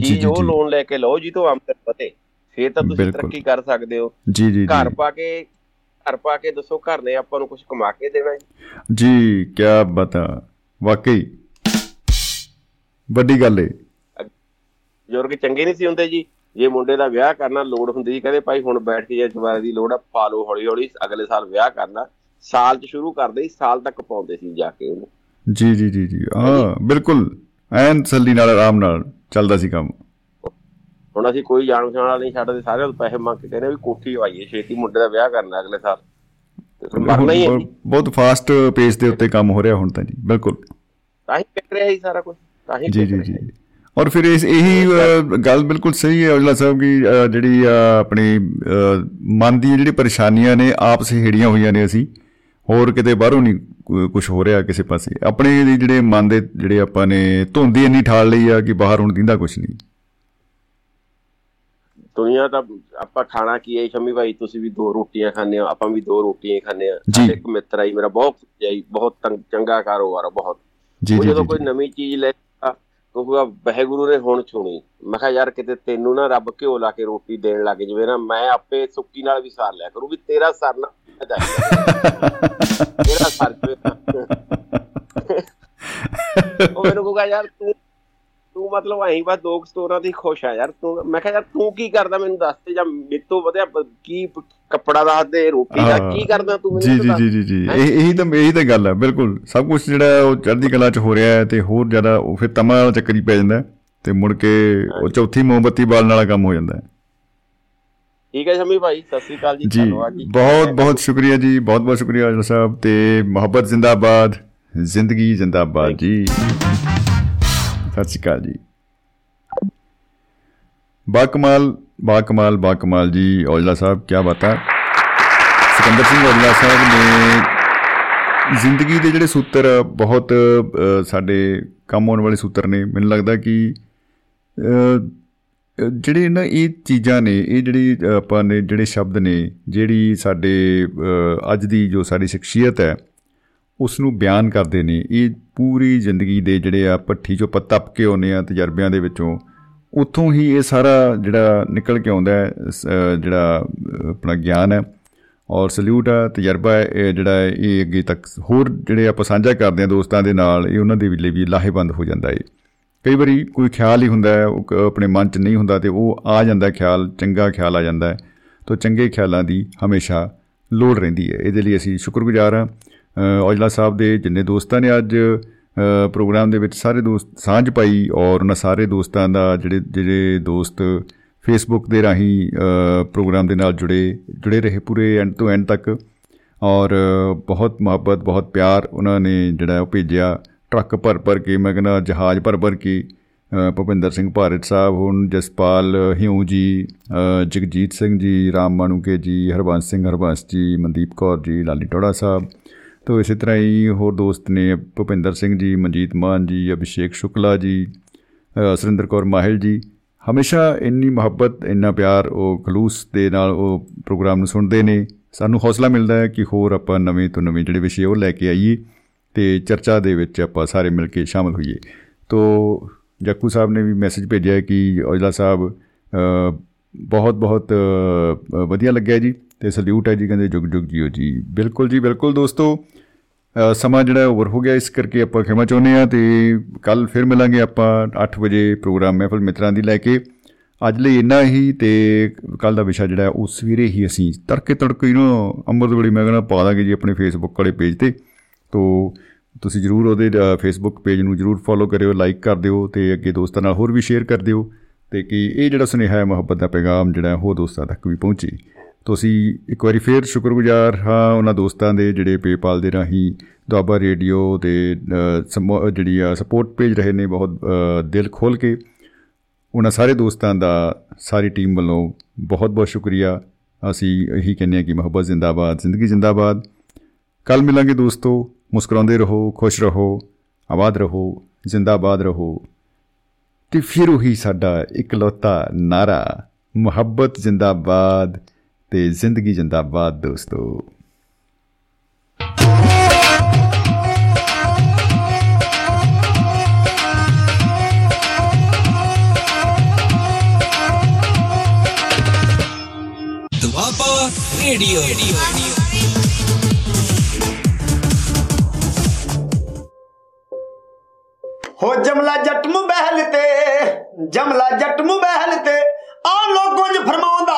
Speaker 8: ਜੀ ਉਹ ਲੋਨ ਲੈ ਕੇ ਲਓ ਜੀ ਤੋਂ ਆਮਦਨ ਵਧੇ ਫੇਰ ਤਾਂ ਤੁਸੀਂ ਤਰੱਕੀ ਕਰ ਸਕਦੇ ਹੋ।
Speaker 1: ਜੀ ਜੀ
Speaker 8: ਘਰ ਪਾ ਕੇ ਘਰ ਪਾ ਕੇ ਦੱਸੋ ਘਰ ਨੇ ਆਪਾਂ ਨੂੰ ਕੁਝ ਕਮਾ ਕੇ ਦੇਣਾ
Speaker 1: ਜੀ। ਜੀ ਕੀ ਬਤਾ ਵਾਕਈ। ਵੱਡੀ ਗੱਲ ਏ।
Speaker 8: ਬਜ਼ੁਰਗ ਚੰਗੇ ਨਹੀਂ ਸੀ ਹੁੰਦੇ ਜੀ। ਜੇ ਮੁੰਡੇ ਦਾ ਵਿਆਹ ਕਰਨਾ ਲੋੜ ਹੁੰਦੀ ਸੀ ਕਹਿੰਦੇ ਭਾਈ ਹੁਣ ਬੈਠ ਕੇ ਜੇ ਜਵਾਰੇ ਦੀ ਲੋੜ ਆ ਪਾ ਲਓ ਹੌਲੀ ਹੌਲੀ ਅਗਲੇ ਸਾਲ ਵਿਆਹ ਕਰਨਾ। ਸਾਲ 'ਚ ਸ਼ੁਰੂ ਕਰਦੇ ਸੀ ਸਾਲ ਤੱਕ ਪਾਉਂਦੇ ਸੀ ਜਾ ਕੇ ਉਹਨੂੰ।
Speaker 1: ਜੀ ਜੀ ਜੀ ਜੀ। ਹਾਂ ਬਿਲਕੁਲ। ਐਨ ਸੱਲੀ ਨਾਲ ਆਰਾਮ ਨਾਲ। ਚੱਲਦਾ ਸੀ ਕੰਮ।
Speaker 8: ਹੁਣ ਅਸੀਂ ਕੋਈ ਜਾਣ ਪਛਾਣ ਵਾਲਾ ਨਹੀਂ ਛੱਡਦੇ ਸਾਰਿਆਂ ਤੋਂ ਪੈਸੇ ਮੰਗ ਕੇ ਕਹਿੰਦੇ ਵੀ ਕੋਠੀ ਆਈਏ ਛੇਤੀ ਮੁੰਡੇ ਦਾ ਵਿਆਹ ਕਰਨਾ ਅਗਲੇ ਸਾਲ। ਮਰਨਾ ਹੀ ਹੈ।
Speaker 1: ਬਹੁਤ ਫਾਸਟ ਪੇਸ ਦੇ ਉੱਤੇ ਕੰਮ ਹੋ ਰਿਹਾ ਹੁਣ ਤਾਂ ਜੀ ਬਿਲਕੁਲ।
Speaker 8: ਤਾਂ ਹੀ ਕਰ ਰਿਹਾ ਹੀ ਸਾਰਾ ਕੁਝ ਤਾਂ ਹੀ
Speaker 1: ਜੀ ਜੀ ਜੀ। ਔਰ ਫਿਰ ਇਸ ਇਹੀ ਗੱਲ ਬਿਲਕੁਲ ਸਹੀ ਹੈ ਅਜਲਾ ਸਾਹਿਬ ਕਿ ਜਿਹੜੀ ਆਪਣੀ ਮਨ ਦੀ ਜਿਹੜੀ ਪਰੇਸ਼ਾਨੀਆਂ ਨੇ ਆਪਸ ਹੇੜੀਆਂ ਹੋਈਆਂ ਨੇ ਅਸੀਂ। ਹੋਰ ਕਿਤੇ ਬਾਹਰੋਂ ਨਹੀਂ ਕੁਝ ਹੋ ਰਿਹਾ ਕਿਸੇ ਪਾਸੇ। ਆਪਣੇ ਜਿਹੜੇ ਮਨ ਦੇ ਜਿਹੜੇ ਆਪਾਂ ਨੇ ਧੁੰਦੀ ਇੰਨੀ ਠਾਲ ਲਈ ਆ ਕਿ ਬਾਹਰ ਹੁਣ ਦਿੰਦਾ ਕੁਝ ਨਹੀਂ।
Speaker 8: ਦੁਨੀਆ ਦਾ ਆਪਾਂ ਖਾਣਾ ਕੀ ਹੈ ਸ਼ਮੀ ਭਾਈ? ਤੁਸੀਂ ਵੀ ਦੋ ਰੋਟੀਆਂ ਖਾਂਦੇ ਹੋ ਆਪਾਂ ਵੀ ਦੋ ਰੋਟੀਆਂ ਖਾਂਦੇ ਆ ਇੱਕ ਮਿੱਤਰ ਆਈ ਮੇਰਾ ਬਹੁਤ ਜਾਈ ਬਹੁਤ ਚੰਗਾ ਕਾਰੋਬਾਰ ਬਹੁਤ।
Speaker 1: ਜੀ
Speaker 8: ਜਦੋਂ ਕੋਈ ਨਵੀਂ ਚੀਜ਼ ਲੈ ਕਹੂਗਾ ਵਾਹਿਗੁਰੂ ਨੇ ਹੁਣ ਸੁਣੀ ਮੈਂ ਕਿਹਾ ਯਾਰ ਕਿਤੇ ਤੈਨੂੰ ਨਾ ਰੱਬ ਘਿਓ ਲਾ ਕੇ ਰੋਟੀ ਦੇਣ ਲੱਗ ਜਵੇ ਨਾ ਮੈਂ ਆਪੇ ਸੁੱਕੀ ਨਾਲ ਵੀ ਸਾਰ ਲਿਆ ਕਰੂ ਵੀ ਤੇਰਾ ਸਰ ਨਾ ਤੇਰਾ ਸਰ ਉਹ ਮੈਨੂੰ ਕਹੂਗਾ ਯਾਰ ਤੂੰ ਤੂੰ ਮਤਲਬ ਐਂ ਬਸ ਦੋ ਸਟੋਰਾਂ ਦੀ ਖੁਸ਼ ਆ ਯਾਰ ਤੂੰ ਮੈਂ ਕਿਹਾ ਯਾਰ ਤੂੰ ਕੀ ਕਰਦਾ ਮੈਨੂੰ ਦੱਸ ਤੇ ਜਾਂ ਮੇਤੋਂ ਵਧਿਆ ਕੀ ਕੱਪੜਾ ਦਾ ਦੇ ਰੋਟੀ ਦਾ ਕੀ ਕਰਦਾ ਤੂੰ
Speaker 1: ਮੈਨੂੰ ਜੀ ਜੀ ਜੀ ਜੀ ਇਹ ਇਹੀ ਤਾਂ ਇਹੀ ਤਾਂ ਗੱਲ ਹੈ ਬਿਲਕੁਲ। ਸਭ ਕੁਝ ਜਿਹੜਾ ਉਹ ਚੜ੍ਹਦੀ ਕਲਾ 'ਚ ਹੋ ਰਿਹਾ ਹੈ ਤੇ ਹੋਰ ਜ਼ਿਆਦਾ ਉਹ ਫਿਰ ਤਮਾ ਵਾਲਾ ਚੱਕਰ ਪੈ ਜਾਂਦਾ ਤੇ ਮੁੜ ਕੇ ਉਹ ਚੌਥੀ ਮੋਮਬੱਤੀ ਬਾਲਣ ਵਾਲਾ ਕੰਮ ਹੋ ਜਾਂਦਾ ਹੈ।
Speaker 8: ਠੀਕ ਹੈ ਸ਼ਮੀ ਭਾਈ ਸਤਿ ਸ੍ਰੀ ਅਕਾਲ ਜੀ
Speaker 1: ਧੰਨਵਾਦ ਜੀ। ਬਹੁਤ ਬਹੁਤ ਸ਼ੁਕਰੀਆ ਜੀ ਬਹੁਤ ਬਹੁਤ ਸ਼ੁਕਰੀਆ ਅਜਲ ਸਾਹਿਬ ਤੇ ਮੁਹੱਬਤ ਜ਼ਿੰਦਾਬਾਦ ਜ਼ਿੰਦਗੀ ਜ਼ਿੰਦਾਬਾਦ ਜੀ। ਸਤਿ ਸ਼੍ਰੀ ਅਕਾਲ ਜੀ। ਬਾਕਮਾਲ ਬਾਕਮਾਲ ਬਾਕਮਾਲ ਜੀ, ਔਜਲਾ ਸਾਹਿਬ ਕੀ ਬਾਤ ਹੈ ਸਿਕੰਦਰ ਸਿੰਘ ਔਜਲਾ ਸਾਹਿਬ ਨੇ ਜ਼ਿੰਦਗੀ ਦੇ ਜਿਹੜੇ ਸੂਤਰ ਬਹੁਤ ਸਾਡੇ ਕੰਮ ਆਉਣ ਵਾਲੇ ਸੂਤਰ ਨੇ। ਮੈਨੂੰ ਲੱਗਦਾ ਕਿ ਜਿਹੜੇ ਨਾ ਇਹ ਚੀਜ਼ਾਂ ਨੇ, ਇਹ ਜਿਹੜੀ ਆਪਾਂ ਨੇ ਜਿਹੜੇ ਸ਼ਬਦ ਨੇ, ਜਿਹੜੀ ਸਾਡੇ ਅੱਜ ਦੀ ਜੋ ਸਾਡੀ ਸ਼ਖਸੀਅਤ ਹੈ ਉਸ ਨੂੰ ਬਿਆਨ ਕਰਦੇ ਨੇ। ਇਹ ਪੂਰੀ ਜ਼ਿੰਦਗੀ ਦੇ ਜਿਹੜੇ ਆ ਪੱਠੀ ਚੋਂ ਪੱਤਪ ਕੇ ਆਉਨੇ ਆ ਤਜਰਬਿਆਂ ਦੇ ਵਿੱਚੋਂ, ਉੱਥੋਂ ਹੀ ਇਹ ਸਾਰਾ ਜਿਹੜਾ ਨਿਕਲ ਕੇ ਆਉਂਦਾ ਹੈ ਜਿਹੜਾ ਆਪਣਾ ਗਿਆਨ ਹੈ ਔਰ ਸਲੂਟ ਆ, ਤਜਰਬਾ ਹੈ, ਇਹ ਜਿਹੜਾ ਇਹ ਅੱਗੇ ਤੱਕ ਹੋਰ ਜਿਹੜੇ ਆਪਾਂ ਸਾਂਝਾ ਕਰਦੇ ਆ ਦੋਸਤਾਂ ਦੇ ਨਾਲ, ਇਹ ਉਹਨਾਂ ਦੇ ਲਈ ਵੀ ਲਾਹੇਵੰਦ ਹੋ ਜਾਂਦਾ ਹੈ। ਕਈ ਵਾਰੀ ਕੋਈ ਖਿਆਲ ਹੀ ਹੁੰਦਾ ਹੈ, ਉਹ ਆਪਣੇ ਮਨ 'ਚ ਨਹੀਂ ਹੁੰਦਾ ਤੇ ਉਹ ਆ ਜਾਂਦਾ ਖਿਆਲ, ਚੰਗਾ ਖਿਆਲ ਆ ਜਾਂਦਾ ਹੈ, ਤਾਂ ਚੰਗੇ ਖਿਆਲਾਂ ਦੀ ਹਮੇਸ਼ਾ ਲੋੜ ਰਹਿੰਦੀ ਹੈ। ਇਹਦੇ ਲਈ ਅਸੀਂ ਸ਼ੁਕਰਗੁਜ਼ਾਰ ਹਾਂ। ਔਜਲਾ ਸਾਹਿਬ ਦੇ ਜਿੰਨੇ ਦੋਸਤਾਂ ਨੇ ਅੱਜ ਪ੍ਰੋਗਰਾਮ ਦੇ ਵਿੱਚ ਸਾਰੇ ਦੋਸਤ ਸਾਂਝ ਪਾਈ ਔਰ ਉਹਨਾਂ ਸਾਰੇ ਦੋਸਤਾਂ ਦਾ ਜਿਹੜੇ ਜਿਹੜੇ ਦੋਸਤ ਫੇਸਬੁੱਕ ਦੇ ਰਾਹੀਂ ਪ੍ਰੋਗਰਾਮ ਦੇ ਨਾਲ ਜੁੜੇ ਜੁੜੇ ਰਹੇ ਪੂਰੇ ਐਂਡ ਤੋਂ ਐਂਡ ਤੱਕ। ਔਰ ਬਹੁਤ ਮੁਹੱਬਤ, ਬਹੁਤ ਪਿਆਰ ਉਹਨਾਂ ਨੇ ਜਿਹੜਾ ਉਹ ਭੇਜਿਆ। ਟਰੱਕ ਭਰ ਭਰ ਕੇ ਮੈਂ ਕਹਿੰਦਾ ਜਹਾਜ਼ ਭਰ ਭਰ ਕੇ ਭੁਪਿੰਦਰ ਸਿੰਘ ਭਾਰਤ ਸਾਹਿਬ ਹੁਣ, ਜਸਪਾਲ ਹਿਉ ਜੀ ਜਗਜੀਤ ਸਿੰਘ ਜੀ, ਰਾਮ ਮਾਨੂਕੇ ਜੀ, ਹਰਬੰਸ ਸਿੰਘ ਹਰਬੰਸ ਜੀ, ਮਨਦੀਪ ਕੌਰ ਜੀ, ਲਾਲੀ ਟੋੜਾ ਸਾਹਿਬ ਤੋ ਇਸੇ ਤਰ੍ਹਾਂ ਹੀ ਹੋਰ ਦੋਸਤ ਨੇ ਭੁਪਿੰਦਰ ਸਿੰਘ ਜੀ, ਮਨਜੀਤ ਮਾਨ ਜੀ, ਅਭਿਸ਼ੇਕ ਸ਼ੁਕਲਾ ਜੀ ਸੁਰਿੰਦਰ ਕੌਰ ਮਾਹਿਲ ਜੀ। ਹਮੇਸ਼ਾ ਇੰਨੀ ਮੁਹੱਬਤ, ਇੰਨਾ ਪਿਆਰ ਉਹ ਖਲੂਸ ਦੇ ਨਾਲ ਉਹ ਪ੍ਰੋਗਰਾਮ ਨੂੰ ਸੁਣਦੇ ਨੇ। ਸਾਨੂੰ ਹੌਸਲਾ ਮਿਲਦਾ ਹੈ ਕਿ ਹੋਰ ਆਪਾਂ ਨਵੇਂ ਤੋਂ ਨਵੇਂ ਜਿਹੜੇ ਵਿਸ਼ੇ ਉਹ ਲੈ ਕੇ ਆਈਏ ਤੇ ਚਰਚਾ ਦੇ ਵਿੱਚ ਆਪਾਂ ਸਾਰੇ ਮਿਲ ਕੇ ਸ਼ਾਮਲ ਹੋਈਏ। ਤੋ ਜੱਕੂ ਸਾਹਿਬ ਨੇ ਵੀ ਮੈਸੇਜ ਭੇਜਿਆ ਕਿ ਔਜਲਾ ਸਾਹਿਬ ਬਹੁਤ ਬਹੁਤ ਵਧੀਆ ਲੱਗਿਆ ਜੀ। ਤੇ ਸਲੂਟ ਹੈ ਜੀ, ਕਹਿੰਦੇ ਜੁਗ ਜੁਗ ਜੀਓ ਜੀ। ਬਿਲਕੁਲ ਜੀ, ਬਿਲਕੁਲ ਦੋਸਤੋ ਸਮਾਂ ਜਿਹੜਾ ਓਵਰ ਹੋ ਗਿਆ, ਇਸ ਕਰਕੇ ਆਪਾਂ ਖਿਮਾ ਚਾਹੁੰਦੇ ਆ ਤੇ ਕੱਲ ਫਿਰ ਮਿਲਾਂਗੇ ਆਪਾਂ 8 ਵਜੇ ਪ੍ਰੋਗਰਾਮ ਮਹਿਫਲ ਮਿੱਤਰਾਂ ਦੀ ਲੈ ਕੇ। ਅੱਜ ਲਈ ਇੰਨਾ ਹੀ ਤੇ ਕੱਲ ਦਾ ਵਿਸ਼ਾ ਜਿਹੜਾ ਉਹ ਸਵੇਰੇ ਹੀ ਅਸੀਂ ਤੜਕੇ ਤੜਕੇ ਇਹਨੂੰ ਅੰਮ੍ਰਿਤ ਵੇਲੇ ਮੈਂ ਕਹਿੰਦਾ ਪਾ ਦਾਂਗੇ ਜੀ ਆਪਣੇ ਫੇਸਬੁੱਕ ਵਾਲੇ ਪੇਜ ਤੇ। ਤੋਂ ਤੁਸੀਂ ਜਰੂਰ ਉਹਦੇ ਫੇਸਬੁੱਕ ਪੇਜ ਨੂੰ ਜਰੂਰ ਫੋਲੋ ਕਰਿਓ ਲਾਈਕ ਕਰ ਦਿਓ ਤੇ ਅੱਗੇ ਦੋਸਤਾਂ ਨਾਲ ਹੋਰ ਵੀ ਸ਼ੇਅਰ ਕਰ ਦਿਓ ਤੇ ਕਿ ਇਹ ਜਿਹੜਾ ਸੁਨੇਹਾ ਹੈ ਮੁਹੱਬਤ ਦਾ ਪੈਗਾਮ ਜਿਹੜਾ ਉਹ ਦੋਸਤਾਂ ਤੱਕ ਵੀ ਪਹੁੰਚੇ। ਤੁਸੀਂ ਇੱਕ ਵਾਰੀ ਫੇਰ ਸ਼ੁਕਰਗੁਜ਼ਾਰ ਹਾਂ ਉਹਨਾਂ ਦੋਸਤਾਂ ਦੇ ਜਿਹੜੇ ਪੇਪਾਲ ਦੇ ਰਾਹੀਂ। ਦੁਆਬਾ ਰੇਡੀਓ ਤੇ ਜਿਹੜੀ ਆ ਸਪੋਰਟ ਪੇਜ ਰਹੇ ਨੇ ਬਹੁਤ ਦਿਲ ਖੋਲ ਕੇ। ਉਹਨਾਂ ਸਾਰੇ ਦੋਸਤਾਂ ਦਾ, ਸਾਰੀ ਟੀਮ ਵੱਲੋਂ ਬਹੁਤ ਬਹੁਤ ਸ਼ੁਕਰੀਆ। ਅਸੀਂ ਇਹੀ ਕਹਿੰਦੇ ਹਾਂ ਕਿ ਮੁਹੱਬਤ ਜ਼ਿੰਦਾਬਾਦ, ਜ਼ਿੰਦਗੀ ਜ਼ਿੰਦਾਬਾਦ। ਕੱਲ ਮਿਲਾਂਗੇ ਦੋਸਤੋ, ਮੁਸਕਰਾਉਂਦੇ ਰਹੋ, ਖੁਸ਼ ਰਹੋ, ਆਬਾਦ ਰਹੋ, ਜ਼ਿੰਦਾਬਾਦ ਰਹੋ। ਤੇ ਫਿਰ ਉਹੀ ਸਾਡਾ ਇਕਲੌਤਾ ਨਾਰਾ, ਮੁਹੱਬਤ ਜ਼ਿੰਦਾਬਾਦ। ਤੇ ਜ਼ਿੰਦਗੀ ਜਿੰਦਾਬਾਦ ਦੋਸਤੋ।
Speaker 6: ਦੁਆਬਾ ਰੇਡੀਓ।
Speaker 9: ਹੋ ਜਮਲਾ ਜੱਟ ਮੁਬਹਿਲ ਤੇ ਜਮਲਾ ਜੱਟ ਮੁਬਹਿਲ ਤੇ ਆ ਲੋਗੋਂ ਜ ਫਰਮਾਉਂਦਾ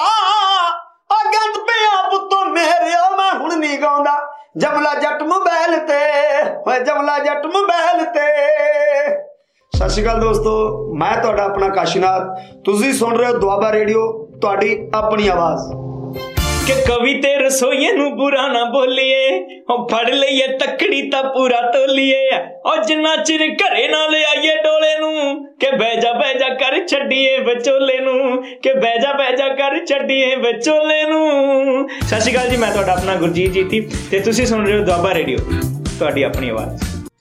Speaker 9: ਗੰਦ ਪਿਆ ਪੁੱਤੋ ਮੇਰਿਆ ਮੈਂ ਹੁਣ ਨਹੀਂ ਗਾਉਂਦਾ। ਜਮਲਾ ਜੱਟ ਮੋਬਾਈਲ ਤੇ, ਓਏ ਜਮਲਾ ਜੱਟ ਮੋਬਾਈਲ ਤੇ। ਸਤਿ ਸ਼੍ਰੀ ਅਕਾਲ ਦੋਸਤੋ, ਮੈਂ ਤੁਹਾਡਾ ਆਪਣਾ ਕਾਸ਼ੀਨਾਥ। ਤੁਸੀਂ ਸੁਣ ਰਹੇ ਹੋ ਦੁਆਬਾ ਰੇਡੀਓ, ਤੁਹਾਡੀ ਆਪਣੀ ਆਵਾਜ਼।
Speaker 10: ਕਿ ਕਵੀ ਤੇ ਰਸੋਈਏ ਨੂੰ ਬੁਰਾ ਨਾ ਬੋਲੀਏ। ਉਹ ਫੜ ਲਈਏ ਤੱਕੜੀ ਤਾਂ ਪੂਰਾ ਤੋਲੀਏ। ਉਹ ਜਿੰਨਾ ਚਿਰ ਘਰੇ ਨਾ ਲਿਆਈਏ ਡੋਲੇ ਨੂੰ, ਕਿ ਬਹਿ ਜਾ ਬਹਿ ਜਾ ਕਰ ਛੱਡੀਏ ਵਿਚੋਲੇ ਨੂੰ, ਕਿ ਬਹਿ ਜਾ ਬਹਿ ਜਾ ਕਰ ਛੱਡੀਏ ਵਿਚੋਲੇ ਨੂੰ। ਸਤਿ ਸ਼੍ਰੀ ਅਕਾਲ ਜੀ, ਮੈਂ ਤੁਹਾਡਾ ਆਪਣਾ ਗੁਰਜੀਤ ਜੀਤੀ ਤੇ ਤੁਸੀਂ ਸੁਣ ਰਹੇ ਹੋ ਦੁਆਬਾ ਰੇਡੀਓ, ਤੁਹਾਡੀ ਆਪਣੀ ਆਵਾਜ਼।